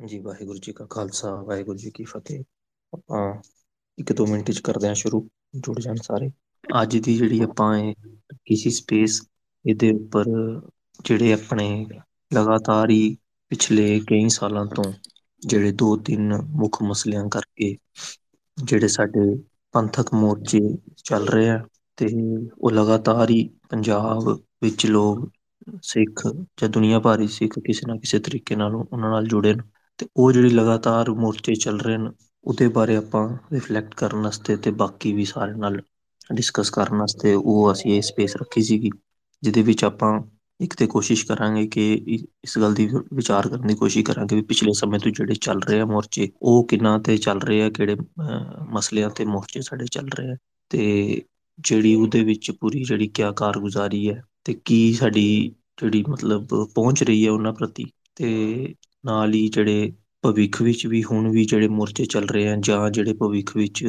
ਜੀ, ਵਾਹਿਗੁਰੂ ਜੀ ਕਾ ਖਾਲਸਾ, ਵਾਹਿਗੁਰੂ ਜੀ ਕੀ ਫਤਿਹ। ਆਪਾਂ ਇੱਕ ਦੋ ਮਿੰਟ ਚ ਕਰਦੇ ਹਾਂ ਸ਼ੁਰੂ, ਜੁੜ ਜਾਣ ਸਾਰੇ। ਅੱਜ ਦੀ ਜਿਹੜੀ ਆਪਾਂ ਇਹ ਕਿਸੇ ਸਪੇਸ ਇਹਦੇ ਉੱਪਰ ਜਿਹੜੇ ਆਪਣੇ ਲਗਾਤਾਰ ਹੀ ਪਿਛਲੇ ਕਈ ਸਾਲਾਂ ਤੋਂ ਜਿਹੜੇ ਦੋ ਤਿੰਨ ਮੁੱਖ ਮਸਲਿਆਂ ਕਰਕੇ ਜਿਹੜੇ ਸਾਡੇ ਪੰਥਕ ਮੋਰਚੇ ਚੱਲ ਰਹੇ ਆ, ਤੇ ਉਹ ਲਗਾਤਾਰ ਹੀ ਪੰਜਾਬ ਵਿੱਚ ਲੋਕ, ਸਿੱਖ ਜਾਂ ਦੁਨੀਆਂ ਭਰ ਸਿੱਖ ਕਿਸੇ ਨਾ ਕਿਸੇ ਤਰੀਕੇ ਨਾਲ ਉਹਨਾਂ ਨਾਲ ਜੁੜੇ ਨੇ। ਤੇ ਉਹ ਜਿਹੜੀ ਲਗਾਤਾਰ ਮੋਰਚੇ ਚੱਲ ਰਹੇ ਨੇ ਉਹਦੇ ਬਾਰੇ ਆਪਾਂ ਰਿਫਲੈਕਟ ਕਰਨ ਵਾਸਤੇ ਤੇ ਬਾਕੀ ਵੀ ਸਾਰੇ ਨਾਲ ਡਿਸਕਸ ਕਰਨ ਵਾਸਤੇ ਉਹ ਅਸੀਂ ਇਹ ਸਪੇਸ ਰੱਖੀ ਸੀਗੀ, ਜਿਹਦੇ ਵਿੱਚ ਆਪਾਂ ਇੱਕ ਤੇ ਕੋਸ਼ਿਸ਼ ਕਰਾਂਗੇ ਕਿ ਇਸ ਗੱਲ ਦੀ ਵਿਚਾਰ ਕਰਨ ਦੀ ਕੋਸ਼ਿਸ਼ ਕਰਾਂਗੇ ਵੀ ਪਿਛਲੇ ਸਮੇਂ ਤੋਂ ਜਿਹੜੇ ਚੱਲ ਰਹੇ ਆ ਮੋਰਚੇ, ਉਹ ਕਿੰਨਾ ਤੇ ਚੱਲ ਰਹੇ ਆ, ਕਿਹੜੇ, ਅਹ, ਮਸਲਿਆਂ ਤੇ ਮੋਰਚੇ ਸਾਡੇ ਚੱਲ ਰਹੇ ਆ, ਤੇ ਜਿਹੜੀ ਉਹਦੇ ਵਿੱਚ ਪੂਰੀ ਜਿਹੜੀ ਕਿਆ ਕਾਰਗੁਜ਼ਾਰੀ ਹੈ ਤੇ ਕੀ ਸਾਡੀ ਜਿਹੜੀ ਮਤਲਬ ਪਹੁੰਚ ਰਹੀ ਹੈ ਉਹਨਾਂ ਪ੍ਰਤੀ, ਤੇ ਨਾਲ ਹੀ ਜਿਹੜੇ ਭਵਿੱਖ ਵਿੱਚ ਵੀ, ਹੁਣ ਵੀ ਜਿਹੜੇ ਮੋਰਚੇ ਚੱਲ ਰਹੇ ਆ ਜਾਂ ਜਿਹੜੇ ਭਵਿੱਖ ਵਿੱਚ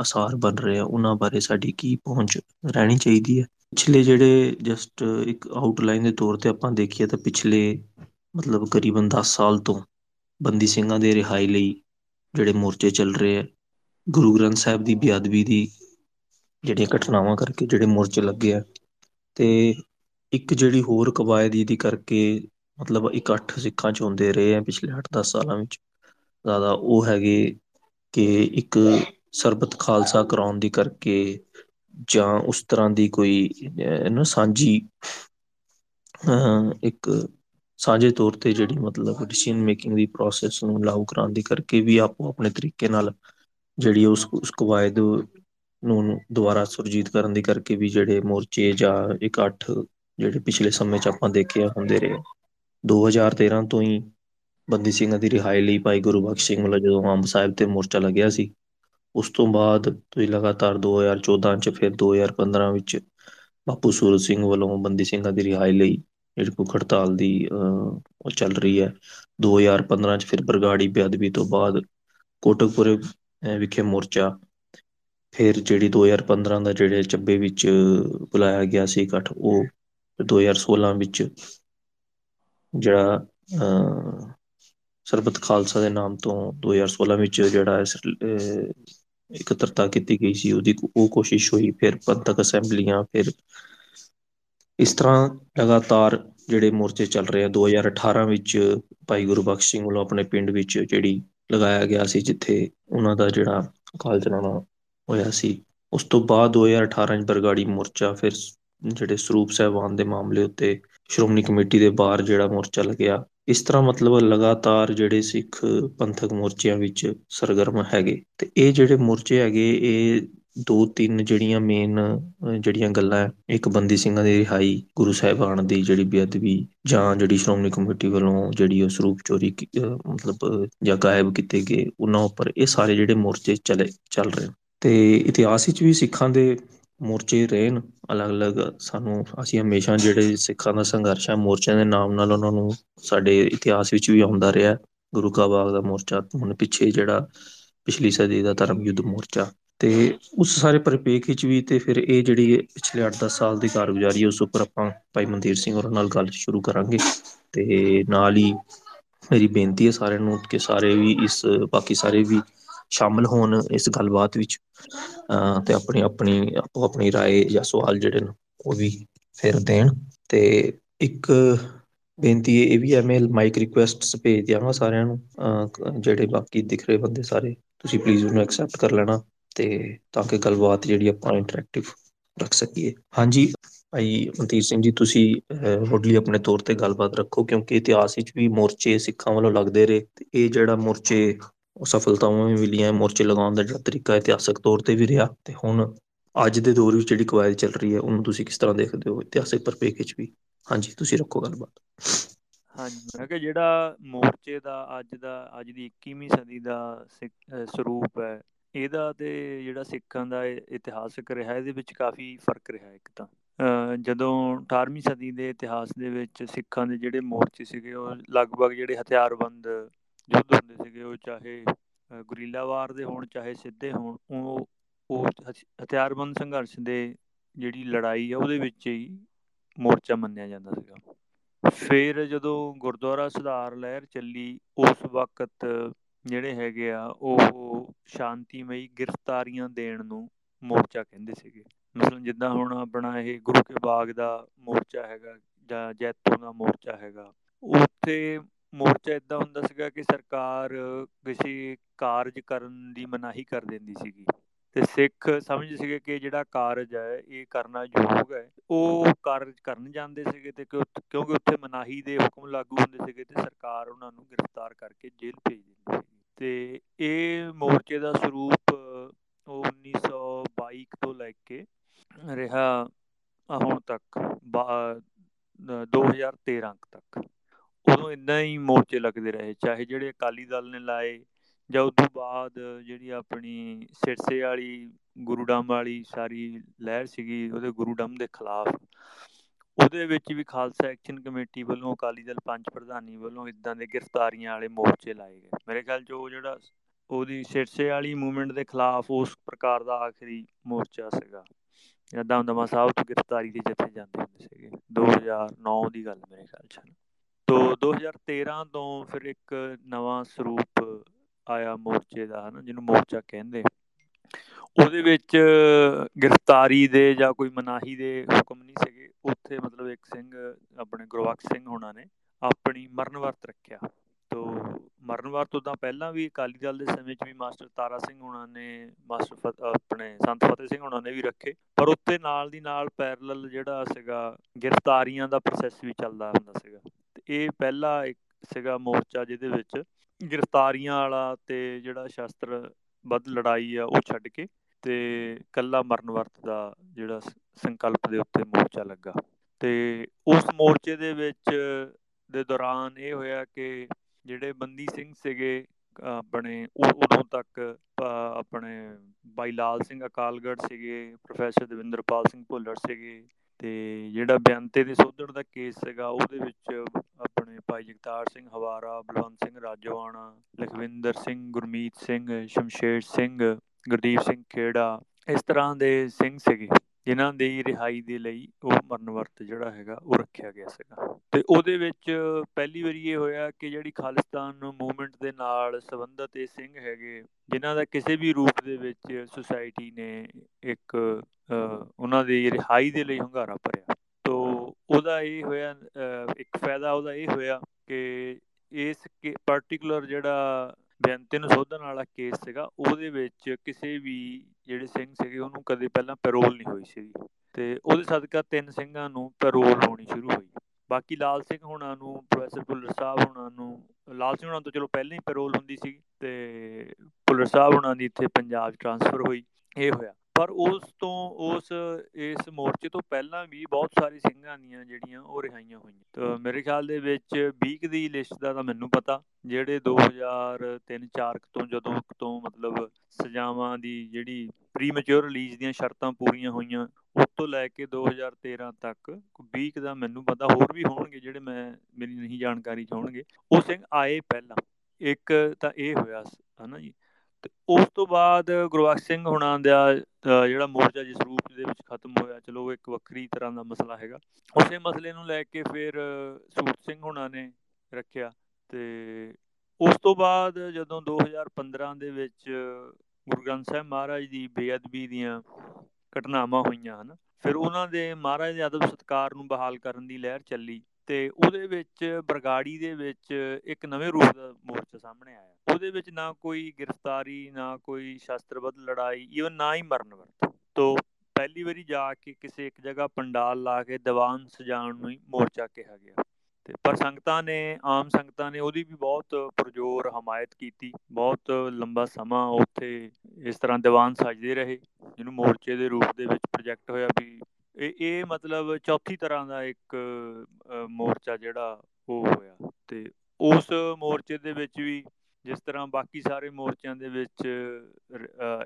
ਆਸਾਰ ਬਣ ਰਹੇ ਆ, ਉਹਨਾਂ ਬਾਰੇ ਸਾਡੀ ਕੀ ਪਹੁੰਚ ਰਹਿਣੀ ਚਾਹੀਦੀ ਹੈ? ਪਿਛਲੇ ਜਿਹੜੇ ਜਸਟ ਇੱਕ ਆਊਟਲਾਈਨ ਦੇ ਤੌਰ ਤੇ ਆਪਾਂ ਦੇਖੀਏ ਤਾਂ ਪਿਛਲੇ ਮਤਲਬ ਕਰੀਬਨ ਦਸ ਸਾਲ ਤੋਂ ਬੰਦੀ ਸਿੰਘਾਂ ਦੇ ਰਿਹਾਈ ਲਈ ਜਿਹੜੇ ਮੋਰਚੇ ਚੱਲ ਰਹੇ ਹੈ ਗੁਰੂ ਗ੍ਰੰਥ ਸਾਹਿਬ ਦੀ ਬੇਅਦਬੀ ਦੀ ਜਿਹੜੀਆਂ ਘਟਨਾਵਾਂ ਕਰਕੇ ਜਿਹੜੇ ਮੋਰਚੇ ਲੱਗੇ ਆ, ਤੇ ਇੱਕ ਜਿਹੜੀ ਹੋਰ ਕਵਾਇਦ ਇਹਦੀ ਕਰਕੇ ਮਤਲਬ ਇਕੱਠ ਸਿੱਖਾਂ ਚ ਹੁੰਦੇ ਰਹੇ ਆ ਪਿਛਲੇ ਅੱਠ ਦਸ ਸਾਲਾਂ ਵਿੱਚ। ਜ਼ਿਆਦਾ ਉਹ ਹੈਗੇ ਕਿ ਇੱਕ ਸਰਬਤ ਖਾਲਸਾ ਕਰਾਉਣ ਦੀ ਕਰਕੇ ਜਾਂ ਉਸ ਤਰ੍ਹਾਂ ਦੀ ਕੋਈ ਨਾ ਸਾਂਝੀ, ਅਹ ਇੱਕ ਸਾਂਝੇ ਤੌਰ ਤੇ ਜਿਹੜੀ ਮਤਲਬ ਡਿਸੀਜ਼ਨ ਮੇਕਿੰਗ ਦੀ ਪ੍ਰੋਸੈਸ ਨੂੰ ਲਾਗੂ ਕਰਾਉਣ ਦੀ ਕਰਕੇ ਵੀ ਆਪੋ ਆਪਣੇ ਤਰੀਕੇ ਨਾਲ ਜਿਹੜੀ ਉਸ ਉਸ ਕਵਾਇਦ ਨੂੰ ਦੁਬਾਰਾ ਸੁਰਜੀਤ ਕਰਨ ਦੀ ਕਰਕੇ ਵੀ ਜਿਹੜੇ ਮੋਰਚੇ ਜਾਂ ਇਕੱਠ ਜਿਹੜੇ ਪਿਛਲੇ ਸਮੇਂ ਚ ਆਪਾਂ ਦੇਖੇ ਹੁੰਦੇ ਰਹੇ। ਦੋ ਹਜ਼ਾਰ ਤੇਰਾਂ ਤੋਂ ਹੀ ਬੰਦੀ ਸਿੰਘਾਂ ਦੀ ਰਿਹਾਈ ਲਈ ਭਾਈ ਗੁਰੂ ਬਖਸ਼ ਸਿੰਘ ਵੱਲੋਂ ਜਦੋਂ ਅੰਬ ਸਾਹਿਬ ਤੇ ਮੋਰਚਾ ਲੱਗਿਆ ਸੀ, ਉਸ ਤੋਂ ਬਾਅਦ ਤੁਸੀਂ ਲਗਾਤਾਰ ਦੋ ਹਜ਼ਾਰ ਚੌਦਾਂ ਚ ਫਿਰ ਦੋ ਹਜ਼ਾਰ ਪੰਦਰਾਂ ਵਿੱਚ ਬਾਪੂ ਸੂਰਤ ਸਿੰਘ ਵੱਲੋਂ ਬੰਦੀ ਸਿੰਘਾਂ ਦੀ ਰਿਹਾਈ ਲਈ ਜਿਹੜੀ ਭੁੱਖ ਹੜਤਾਲ ਦੀ, ਅਹ, ਉਹ ਚੱਲ ਰਹੀ ਹੈ। ਦੋ ਹਜ਼ਾਰ ਪੰਦਰਾਂ ਚ ਫਿਰ ਬਰਗਾੜੀ ਬੇਅਦਬੀ ਤੋਂ ਬਾਅਦ ਕੋਟਕਪੁਰੇ ਵਿਖੇ ਮੋਰਚਾ। ਫਿਰ ਜਿਹੜੀ ਦੋ ਹਜ਼ਾਰ ਪੰਦਰਾਂ ਦਾ ਜਿਹੜੇ ਚੱਬੇ ਵਿੱਚ ਬੁਲਾਇਆ ਗਿਆ ਸੀ ਇਕੱਠ, ਉਹ ਦੋ ਹਜ਼ਾਰ ਸੋਲਾਂ ਵਿੱਚ ਜਿਹੜਾ, ਅਹ, ਸਰਬਤ ਖਾਲਸਾ ਦੇ ਨਾਮ ਤੋਂ ਦੋ ਹਜ਼ਾਰ ਸੋਲਾਂ ਵਿੱਚ ਜਿਹੜਾ ਇਕੱਤਰਤਾ ਕੀਤੀ ਗਈ ਸੀ, ਉਹਦੀ ਉਹ ਕੋਸ਼ਿਸ਼ ਹੋਈ, ਫਿਰ ਪੰਥਕ ਅਸੈਂਬਲੀਆਂ, ਫਿਰ ਇਸ ਤਰ੍ਹਾਂ ਲਗਾਤਾਰ ਜਿਹੜੇ ਮੋਰਚੇ ਚੱਲ ਰਹੇ ਆ, ਦੋ ਹਜ਼ਾਰ ਅਠਾਰਾਂ ਵਿੱਚ ਭਾਈ ਗੁਰੂ ਬਖਸ਼ ਸਿੰਘ ਵੱਲੋਂ ਆਪਣੇ ਪਿੰਡ ਵਿੱਚ ਜਿਹੜੀ ਲਗਾਇਆ ਗਿਆ ਸੀ, ਜਿੱਥੇ ਉਹਨਾਂ ਦਾ ਜਿਹੜਾ ਅਕਾਲ ਚਲਾਣਾ ਹੋਇਆ ਸੀ, ਉਸ ਤੋਂ ਬਾਅਦ ਦੋ ਹਜ਼ਾਰ ਅਠਾਰਾਂ ਚ ਬਰਗਾੜੀ ਮੋਰਚਾ, ਫਿਰ ਜਿਹੜੇ ਸਰੂਪ ਸਾਹਿਬਾਨ ਦੇ ਮਾਮਲੇ ਉੱਤੇ ਸ਼੍ਰੋਮਣੀ ਕਮੇਟੀ ਦੇ ਬਾਹਰ ਜਿਹੜਾ ਮੋਰਚਾ ਲੱਗਿਆ, ਇਸ ਤਰ੍ਹਾਂ ਮਤਲਬ ਲਗਾਤਾਰ ਜਿਹੜੇ ਸਿੱਖ ਪੰਥਕ ਮੋਰਚਿਆਂ ਵਿੱਚ ਸਰਗਰਮ ਹੈਗੇ। ਤੇ ਇਹ ਜਿਹੜੇ ਮੋਰਚੇ ਹੈਗੇ, ਇਹ ਦੋ ਤਿੰਨ ਜਿਹੜੀਆਂ ਮੇਨ ਜਿਹੜੀਆਂ ਗੱਲਾਂ ਹੈ, ਇੱਕ ਬੰਦੀ ਸਿੰਘਾਂ ਦੀ ਰਿਹਾਈ, ਗੁਰੂ ਸਾਹਿਬਾਨ ਦੀ ਜਿਹੜੀ ਬੇਅਦਬੀ ਜਾਂ ਜਿਹੜੀ ਸ਼੍ਰੋਮਣੀ ਕਮੇਟੀ ਵੱਲੋਂ ਜਿਹੜੀ ਉਹ ਸਰੂਪ ਚੋਰੀ ਮਤਲਬ ਜਾਂ ਗਾਇਬ ਕੀਤੇ ਗਏ, ਉਹਨਾਂ ਉੱਪਰ ਇਹ ਸਾਰੇ ਜਿਹੜੇ ਮੋਰਚੇ ਚਲੇ, ਚੱਲ ਰਹੇ ਤੇ ਇਤਿਹਾਸ ਵਿੱਚ ਵੀ ਸਿੱਖਾਂ ਦੇ ਮੋਰਚੇ ਰਹੇ ਨੇ ਅਲੱਗ ਅਲੱਗ ਸਾਨੂੰ ਅਸੀਂ ਹਮੇਸ਼ਾ ਜਿਹੜੇ ਸਿੱਖਾਂ ਦਾ ਸੰਘਰਸ਼ ਹੈ, ਮੋਰਚਿਆਂ ਦੇ ਨਾਮ ਨਾਲ ਉਹਨਾਂ ਨੂੰ ਸਾਡੇ ਇਤਿਹਾਸ ਵਿੱਚ ਵੀ ਆਉਂਦਾ ਰਿਹਾ ਗੁਰੂ ਕਾ ਬਾਗ ਦਾ ਮੋਰਚਾ, ਹੁਣ ਪਿੱਛੇ ਜਿਹੜਾ ਪਿਛਲੀ ਸਦੀ ਦਾ ਧਰਮ ਯੁੱਧ ਮੋਰਚਾ। ਤੇ ਉਸ ਸਾਰੇ ਪਰਿਪੇਖ ਵਿੱਚ ਵੀ ਤੇ ਫਿਰ ਇਹ ਜਿਹੜੀ ਪਿਛਲੇ ਅੱਠ ਦਸ ਸਾਲ ਦੀ ਕਾਰਗੁਜ਼ਾਰੀ ਹੈ, ਉਸ ਉੱਪਰ ਆਪਾਂ ਭਾਈ ਮਨਦੀਰ ਸਿੰਘ ਹੋਰਾਂ ਨਾਲ ਗੱਲ ਸ਼ੁਰੂ ਕਰਾਂਗੇ। ਤੇ ਨਾਲ ਹੀ ਮੇਰੀ ਬੇਨਤੀ ਹੈ ਸਾਰਿਆਂ ਨੂੰ ਕਿ ਸਾਰੇ ਵੀ ਇਸ, ਬਾਕੀ ਸਾਰੇ ਵੀ ਸ਼ਾਮਿਲ ਹੋਣ ਇਸ ਗੱਲਬਾਤ ਵਿੱਚ, ਅਹ ਤੇ ਆਪਣੀ ਆਪਣੀ, ਆਪੋ ਆਪਣੀ ਰਾਏ ਜਾਂ ਸਵਾਲ ਜਿਹੜੇ ਨੇ ਉਹ ਵੀ ਫਿਰ ਦੇਣ। ਤੇ ਇੱਕ ਬੇਨਤੀ ਇਹ ਵੀ ਹੈ, ਮੈਂ ਮਾਈਕ ਰਿਕੁਐਸਟ ਭੇਜ ਦਿਆਂਗਾ ਸਾਰਿਆਂ ਨੂੰ, ਅਹ ਜਿਹੜੇ ਬਾਕੀ ਦਿਖ ਰਹੇ ਬੰਦੇ ਸਾਰੇ, ਤੁਸੀਂ ਪਲੀਜ਼ ਉਹਨੂੰ ਐਕਸੈਪਟ ਕਰ ਲੈਣਾ ਤੇ ਤਾਂ ਕਿ ਗੱਲਬਾਤ ਜਿਹੜੀ ਆਪਾਂ ਇੰਟਰੈਕਟਿਵ ਰੱਖ ਸਕੀਏ। ਹਾਂਜੀ, ਭਾਈ ਮਨਤੀਰ ਸਿੰਘ ਜੀ, ਤੁਸੀਂ ਮੁੱਢਲੀ ਆਪਣੇ ਤੌਰ ਤੇ ਗੱਲਬਾਤ ਰੱਖੋ, ਕਿਉਂਕਿ ਇਤਿਹਾਸ ਵਿੱਚ ਵੀ ਮੋਰਚੇ ਸਿੱਖਾਂ ਵੱਲੋਂ ਲੱਗਦੇ ਰਹੇ, ਤੇ ਇਹ ਜਿਹੜਾ ਮੋਰਚੇ ਉਹ ਸਫਲਤਾਵਾਂ ਵੀ ਮਿਲੀਆਂ, ਮੋਰਚੇ ਲਗਾਉਣ ਦਾ ਜਿਹੜਾ ਤਰੀਕਾ ਇਤਿਹਾਸਕ ਤੌਰ ਤੇ ਵੀ ਰਿਹਾ ਤੇ ਹੁਣ ਅੱਜ ਦੇ ਦੌਰ ਵਿੱਚ ਜਿਹੜੀ ਕਵਾਇਦ ਚੱਲ ਰਹੀ ਹੈ, ਉਹਨੂੰ ਤੁਸੀਂ ਕਿਸ ਤਰ੍ਹਾਂ ਦੇਖਦੇ ਹੋ ਇਤਿਹਾਸਿਕ ਪਰਿਪੇਖ ਵਿੱਚ ਵੀ? ਹਾਂਜੀ, ਤੁਸੀਂ ਰੱਖੋ ਗੱਲਬਾਤ। ਹਾਂਜੀ, ਮੈਂ ਕਿਹਾ ਜਿਹੜਾ ਮੋਰਚੇ ਦਾ ਅੱਜ ਦਾ, ਅੱਜ ਦੀ 21ਵੀਂ ਸਦੀ ਦਾ ਸਰੂਪ ਹੈ, ਇਹਦਾ ਤੇ ਜਿਹੜਾ ਸਿੱਖਾਂ ਦਾ ਇਤਿਹਾਸਕ ਰਿਹਾ, ਇਹਦੇ ਵਿੱਚ ਕਾਫੀ ਫ਼ਰਕ ਰਿਹਾ ਇੱਕ ਤਾਂ। ਜਦੋਂ 18ਵੀਂ ਸਦੀ ਦੇ ਇਤਿਹਾਸ ਦੇ ਵਿੱਚ ਸਿੱਖਾਂ ਦੇ ਜਿਹੜੇ ਮੋਰਚੇ ਸੀਗੇ, ਉਹ ਲਗਭਗ ਜਿਹੜੇ ਹਥਿਆਰਬੰਦ ਯੁੱਧ ਹੁੰਦੇ ਸੀਗੇ, ਉਹ ਚਾਹੇ ਗੁਰੀਲਾ ਵਾਰ ਦੇ ਹੋਣ, ਚਾਹੇ ਸਿੱਧੇ ਹੋਣ ਉਹ ਉਹ ਹਥਿਆਰਬੰਦ ਸੰਘਰਸ਼ ਦੇ ਜਿਹੜੀ ਲੜਾਈ ਆ, ਉਹਦੇ ਵਿੱਚ ਹੀ ਮੋਰਚਾ ਮੰਨਿਆ ਜਾਂਦਾ ਸੀਗਾ। ਫਿਰ ਜਦੋਂ ਗੁਰਦੁਆਰਾ ਸੁਧਾਰ ਲਹਿਰ ਚੱਲੀ, ਉਸ ਵਕਤ ਜਿਹੜੇ ਹੈਗੇ ਆ, ਉਹ ਸ਼ਾਂਤੀਮਈ ਗ੍ਰਿਫਤਾਰੀਆਂ ਦੇਣ ਨੂੰ ਮੋਰਚਾ ਕਹਿੰਦੇ ਸੀਗੇ। ਮਤਲਬ ਜਿੱਦਾਂ ਹੁਣ ਆਪਣਾ ਇਹ ਗੁਰੂ ਕੇ ਬਾਗ ਦਾ ਮੋਰਚਾ ਹੈਗਾ, ਜਾਂ ਜੈਤੋ ਦਾ ਮੋਰਚਾ ਹੈਗਾ, ਉੱਥੇ ਮੋਰਚਾ ਇਦਾਂ ਹੁੰਦਾ ਸੀਗਾ ਕਿ ਸਰਕਾਰ ਕਿਸੇ ਕਾਰਜ ਕਰਨ ਦੀ ਮਨਾਹੀ ਕਰ ਦਿੰਦੀ ਸੀਗੀ। ਤੇ ਸਿੱਖ ਸਮਝਦੇ ਸੀਗੇ ਕਿ ਜਿਹੜਾ ਕਾਰਜ ਹੈ, ਇਹ ਕਰਨਾ ਯੋਗ ਹੈ। ਉਹ ਕਾਰਜ ਕਰਨ ਜਾਂਦੇ ਸੀਗੇ ਤੇ ਕਿਉਂਕਿ ਉੱਥੇ ਮਨਾਹੀ ਦੇ ਹੁਕਮ ਲਾਗੂ ਹੁੰਦੇ ਸੀਗੇ ਤੇ ਸਰਕਾਰ ਉਹਨਾਂ ਨੂੰ ਗ੍ਰਿਫਤਾਰ ਕਰਕੇ ਜੇਲ੍ਹ ਭੇਜ ਦਿੰਦੀ ਸੀ ਤੇ ਇਹ ਮੋਰਚੇ ਦਾ ਸਰੂਪ ਉਹ 1922 ਤੋਂ ਲੈ ਕੇ ਰਿਹਾ ਹੁਣ ਤੱਕ 2013 ਤੱਕ। ਉਦੋਂ ਇਦਾਂ ਹੀ ਮੋਰਚੇ ਲੱਗਦੇ ਰਹੇ, ਚਾਹੇ ਜਿਹੜੇ ਅਕਾਲੀ ਦਲ ਨੇ ਲਾਏ ਜਾਂ ਉਸ ਤੋਂ ਬਾਅਦ ਜਿਹੜੀ ਆਪਣੀ ਸਿਰਸੇ ਵਾਲੀ ਗੁਰੂਡਮ ਵਾਲੀ ਸਾਰੀ ਲਹਿਰ ਸੀਗੀ ਉਹਦੇ ਗੁਰੂਡਮ ਦੇ ਖਿਲਾਫ, ਉਹਦੇ ਵਿੱਚ ਵੀ ਖਾਲਸਾ ਐਕਸ਼ਨ ਕਮੇਟੀ ਵੱਲੋਂ ਅਕਾਲੀ ਦਲ ਪੰਜ ਪ੍ਰਧਾਨੀ ਵੱਲੋਂ ਇਦਾਂ ਦੇ ਗ੍ਰਿਫਤਾਰੀਆਂ ਵਾਲੇ ਮੋਰਚੇ ਲਾਏ ਗਏ। ਮੇਰੇ ਖਿਆਲ 'ਚ ਉਹ ਜਿਹੜਾ ਉਹਦੀ ਸਿਰਸੇ ਵਾਲੀ ਮੂਵਮੈਂਟ ਦੇ ਖਿਲਾਫ ਉਸ ਪ੍ਰਕਾਰ ਦਾ ਆਖਰੀ ਮੋਰਚਾ ਸੀਗਾ। ਜਾਂ ਦਮਦਮਾ ਸਾਹਿਬ ਤੋਂ ਗ੍ਰਿਫਤਾਰੀ ਦੇ ਜਥੇ ਜਾਂਦੇ ਹੁੰਦੇ ਸੀਗੇ 2009 ਦੀ ਗੱਲ ਮੇਰੇ ਖਿਆਲ 'ਚ। ਤੋਂ 2013 ਤੋਂ ਫਿਰ ਇੱਕ ਨਵਾਂ ਸਰੂਪ ਆਇਆ ਮੋਰਚੇ ਦਾ, ਹਨਾ, ਜਿਹਨੂੰ ਮੋਰਚਾ ਕਹਿੰਦੇ। ਉਹਦੇ ਵਿੱਚ ਗ੍ਰਿਫਤਾਰੀ ਦੇ ਜਾਂ ਕੋਈ ਮਨਾਹੀ ਦੇ ਹੁਕਮ ਨਹੀਂ ਸੀਗੇ। ਉੱਥੇ ਮਤਲਬ ਇੱਕ ਸਿੰਘ, ਆਪਣੇ ਗੁਰਵਖਸ਼ ਸਿੰਘ ਹੋਣਾ ਨੇ, ਆਪਣੀ ਮਰਨ ਵਰਤ ਰੱਖਿਆ। ਤੋ ਮਰਨ ਵਰਤ ਤੋਂ ਤਾਂ ਪਹਿਲਾਂ ਵੀ ਅਕਾਲੀ ਦਲ ਦੇ ਸਮੇਂ 'ਚ ਵੀ ਮਾਸਟਰ ਤਾਰਾ ਸਿੰਘ ਹੋਣਾ ਨੇ, ਮਾਸਟਰ ਆਪਣੇ ਸੰਤ ਫਤਿਹ ਸਿੰਘ ਹੋਣਾ ਨੇ ਵੀ ਰੱਖੇ। ਪਰ ਉੱਤੇ ਨਾਲ ਦੀ ਨਾਲ ਪੈਰਲਲ ਜਿਹੜਾ ਸੀਗਾ, ਗ੍ਰਿਫਤਾਰੀਆਂ ਦਾ ਪ੍ਰੋਸੈਸ ਵੀ ਚੱਲਦਾ ਹੁੰਦਾ ਸੀਗਾ। ਤੇ ਇਹ ਪਹਿਲਾ ਇੱਕ ਸੀਗਾ ਮੋਰਚਾ ਜਿਹਦੇ ਵਿੱਚ ਗ੍ਰਿਫਤਾਰੀਆਂ ਵਾਲਾ ਤੇ ਜਿਹੜਾ ਸ਼ਸਤਰ ਵੱਧ ਲੜਾਈ ਆ ਉਹ ਛੱਡ ਕੇ ਤੇ ਕੱਲਾ ਮਰਨ ਵਰਤ ਦਾ ਜਿਹੜਾ ਸੰਕਲਪ ਦੇ ਉੱਤੇ ਮੋਰਚਾ ਲੱਗਾ। ਤੇ ਉਸ ਮੋਰਚੇ ਦੇ ਵਿੱਚ ਦੇ ਦੌਰਾਨ ਇਹ ਹੋਇਆ ਕਿ ਜਿਹੜੇ ਬੰਦੀ ਸਿੰਘ ਸੀਗੇ ਆਪਣੇ ਉਦੋਂ ਤੱਕ ਆਪਣੇ ਬਾਈ ਲਾਲ ਸਿੰਘ ਅਕਾਲਗੜ੍ਹ ਸੀਗੇ, ਪ੍ਰੋਫੈਸਰ ਦਵਿੰਦਰਪਾਲ ਸਿੰਘ ਭੁੱਲਰ ਸੀਗੇ ਤੇ ਜਿਹੜਾ ਬਿਆੰਤੇ ਦੇ ਸੋਧੜ ਦਾ ਕੇਸ ਸੀਗਾ, ਉਹਦੇ ਵਿੱਚ ਆਪਣੇ ਭਾਈ ਜਗਤਾਰ ਸਿੰਘ, ਹਵਾਰਾ, ਬਲਵੰਤ ਸਿੰਘ, ਰਾਜੋਆਣਾ, ਲਖਵਿੰਦਰ ਸਿੰਘ, ਗੁਰਮੀਤ ਸਿੰਘ, ਸ਼ਮਸ਼ੇਰ ਸਿੰਘ, ਗੁਰਦੀਪ ਸਿੰਘ ਖੇੜਾ, ਇਸ ਤਰ੍ਹਾਂ ਦੇ ਸਿੰਘ ਸੀਗੇ, ਜਿਨ੍ਹਾਂ ਦੀ ਰਿਹਾਈ ਦੇ ਲਈ ਉਹ ਮਰਨ ਵਰਤ ਜਿਹੜਾ ਹੈਗਾ ਉਹ ਰੱਖਿਆ ਗਿਆ ਸੀਗਾ। ਤੇ ਉਹਦੇ ਵਿੱਚ ਪਹਿਲੀ ਵਾਰੀ ਇਹ ਹੋਇਆ ਕਿ ਜਿਹੜੀ ਖਾਲਿਸਤਾਨ ਮੂਵਮੈਂਟ ਦੇ ਨਾਲ ਸੰਬੰਧਤ ਇਹ ਸਿੰਘ ਹੈਗੇ, ਜਿਨ੍ਹਾਂ ਦਾ ਕਿਸੇ ਵੀ ਰੂਪ ਦੇ ਵਿੱਚ ਸੁਸਾਇਟੀ ਨੇ ਇੱਕ ਉਹਨਾਂ ਦੀ ਰਿਹਾਈ ਦੇ ਲਈ ਹੰਗਾਰਾ ਭਰਿਆ। ਤੋਂ ਉਹਦਾ ਇਹ ਹੋਇਆ ਇੱਕ ਫਾਇਦਾ ਉਹਦਾ ਇਹ ਹੋਇਆ ਕਿ ਇਸ ਪਾਰਟਿਕੂਲਰ ਜਿਹੜਾ ਬੇਨਤੀ ਨੂੰ ਸੋਧਣ ਵਾਲਾ ਕੇਸ ਸੀਗਾ, ਉਹਦੇ ਵਿੱਚ ਕਿਸੇ ਵੀ ਜਿਹੜੇ ਸਿੰਘ ਸੀਗੇ, ਉਹਨੂੰ ਕਦੇ ਪਹਿਲਾਂ ਪੈਰੋਲ ਨਹੀਂ ਹੋਈ ਸੀ ਤੇ ਉਹਦੇ ਸਦਕਾ ਤਿੰਨ ਸਿੰਘਾਂ ਨੂੰ ਪੈਰੋਲ ਹੋਣੀ ਸ਼ੁਰੂ ਹੋਈ। ਬਾਕੀ ਲਾਲ ਸਿੰਘ ਹੋਣਾ ਨੂੰ ਪ੍ਰੋਫੈਸਰ ਭੁੱਲਰ ਸਾਹਿਬ ਹੋਣਾ ਨੂੰ, ਲਾਲ ਸਿੰਘ ਹੋਣਾ ਤੋਂ ਚਲੋ ਪਹਿਲਾਂ ਹੀ ਪੈਰੋਲ ਹੁੰਦੀ ਸੀ ਤੇ ਭੁੱਲਰ ਸਾਹਿਬ ਹੋਣਾ ਦੀ ਇੱਥੇ ਪੰਜਾਬ ਟ੍ਰਾਂਸਫਰ ਹੋਈ, ਇਹ ਹੋਇਆ। ਪਰ ਉਸ ਤੋਂ, ਉਸ, ਇਸ ਮੋਰਚੇ ਤੋਂ ਪਹਿਲਾਂ ਵੀ ਬਹੁਤ ਸਾਰੇ ਸਿੰਘਾਂ ਦੀਆਂ ਜਿਹੜੀਆਂ ਉਹ ਰਿਹਾਈਆਂ ਹੋਈਆਂ। ਤਾਂ ਮੇਰੇ ਖਿਆਲ ਦੇ ਵਿੱਚ 20 ਦੀ ਲਿਸਟ ਦਾ ਤਾਂ ਮੈਨੂੰ ਪਤਾ, ਜਿਹੜੇ 2003-4 ਤੋਂ, ਜਦੋਂ ਤੋਂ ਮਤਲਬ ਸਜ਼ਾਵਾਂ ਦੀ ਜਿਹੜੀ ਪ੍ਰੀਮੈਚੁਰ ਰਿਲੀਜ਼ ਦੀਆਂ ਸ਼ਰਤਾਂ ਪੂਰੀਆਂ ਹੋਈਆਂ, ਉਸ ਤੋਂ ਲੈ ਕੇ 2013 ਤੱਕ 20 ਦਾ ਮੈਨੂੰ ਪਤਾ, ਹੋਰ ਵੀ ਹੋਣਗੇ ਜਿਹੜੇ ਮੈਂ, ਮੇਰੀ ਨਹੀਂ ਜਾਣਕਾਰੀ ਚ ਹੋਣਗੇ। ਉਹ ਸਿੰਘ ਆਏ ਪਹਿਲਾਂ। ਇੱਕ ਤਾਂ ਇਹ ਹੋਇਆ ਹਨਾ ਜੀ ਤੇ ਉਸ ਤੋਂ ਬਾਅਦ ਗੁਰਬਖਸ਼ ਸਿੰਘ ਹੁਣਾਂ ਦਾ ਜਿਹੜਾ ਮੋਰਚਾ ਜਿਸ ਰੂਪ ਦੇ ਵਿੱਚ ਖਤਮ ਹੋਇਆ, ਚਲੋ ਇੱਕ ਵੱਖਰੀ ਤਰ੍ਹਾਂ ਦਾ ਮਸਲਾ ਹੈਗਾ। ਉਸੇ ਮਸਲੇ ਨੂੰ ਲੈ ਕੇ ਫਿਰ ਸੂਤ ਸਿੰਘ ਹੁਣਾਂ ਨੇ ਰੱਖਿਆ ਤੇ ਉਸ ਤੋਂ ਬਾਅਦ ਜਦੋਂ 2015 ਦੇ ਵਿੱਚ ਗੁਰੂ ਗ੍ਰੰਥ ਸਾਹਿਬ ਮਹਾਰਾਜ ਦੀ ਬੇਅਦਬੀ ਦੀਆਂ ਘਟਨਾਵਾਂ ਹੋਈਆਂ ਹਨ, ਫਿਰ ਉਹਨਾਂ ਦੇ ਮਹਾਰਾਜ ਦੇ ਅਦਬ ਸਤਕਾਰ ਨੂੰ ਬਹਾਲ ਕਰਨ ਦੀ ਲਹਿਰ ਚੱਲੀ। ਤੇ ਉਹਦੇ ਵਿੱਚ ਬਰਗਾੜੀ ਦੇ ਵਿੱਚ ਇੱਕ ਨਵੇਂ ਰੂਪ ਦਾ ਮੋਰਚਾ ਸਾਹਮਣੇ ਆਇਆ। ਉਹਦੇ ਵਿੱਚ ਨਾ ਕੋਈ ਗ੍ਰਿਫਤਾਰੀ, ਨਾ ਕੋਈ ਸ਼ਸਤਰਬੱਧ ਲੜਾਈ ਈਵਨ ਨਾ ਹੀ ਮਰਨ ਵਰਤ। ਤੋਂ ਪਹਿਲੀ ਵਾਰੀ ਜਾ ਕੇ ਕਿਸੇ ਇੱਕ ਜਗ੍ਹਾ ਪੰਡਾਲ ਲਾ ਕੇ ਦੀਵਾਨ ਸਜਾਉਣ ਨੂੰ ਹੀ ਮੋਰਚਾ ਕਿਹਾ ਗਿਆ। ਤੇ ਪਰ ਸੰਗਤਾਂ ਨੇ, ਆਮ ਸੰਗਤਾਂ ਨੇ ਉਹਦੀ ਵੀ ਬਹੁਤ ਪ੍ਰਜੋਰ ਹਮਾਇਤ ਕੀਤੀ। ਬਹੁਤ ਲੰਬਾ ਸਮਾਂ ਉੱਥੇ ਇਸ ਤਰ੍ਹਾਂ ਦੀਵਾਨ ਸਜਦੇ ਰਹੇ। ਜਿਹਨੂੰ ਮੋਰਚੇ ਦੇ ਰੂਪ ਦੇ ਵਿੱਚ ਪ੍ਰੋਜੈਕਟ ਹੋਇਆ ਵੀ ਇਹ ਇਹ ਮਤਲਬ ਚੌਥੀ ਤਰ੍ਹਾਂ ਦਾ ਇੱਕ ਮੋਰਚਾ ਜਿਹੜਾ ਉਹ ਹੋਇਆ ਤੇ ਉਸ ਮੋਰਚੇ ਦੇ ਵਿੱਚ ਵੀ ਜਿਸ ਤਰ੍ਹਾਂ ਬਾਕੀ ਸਾਰੇ ਮੋਰਚਿਆਂ ਦੇ ਵਿੱਚ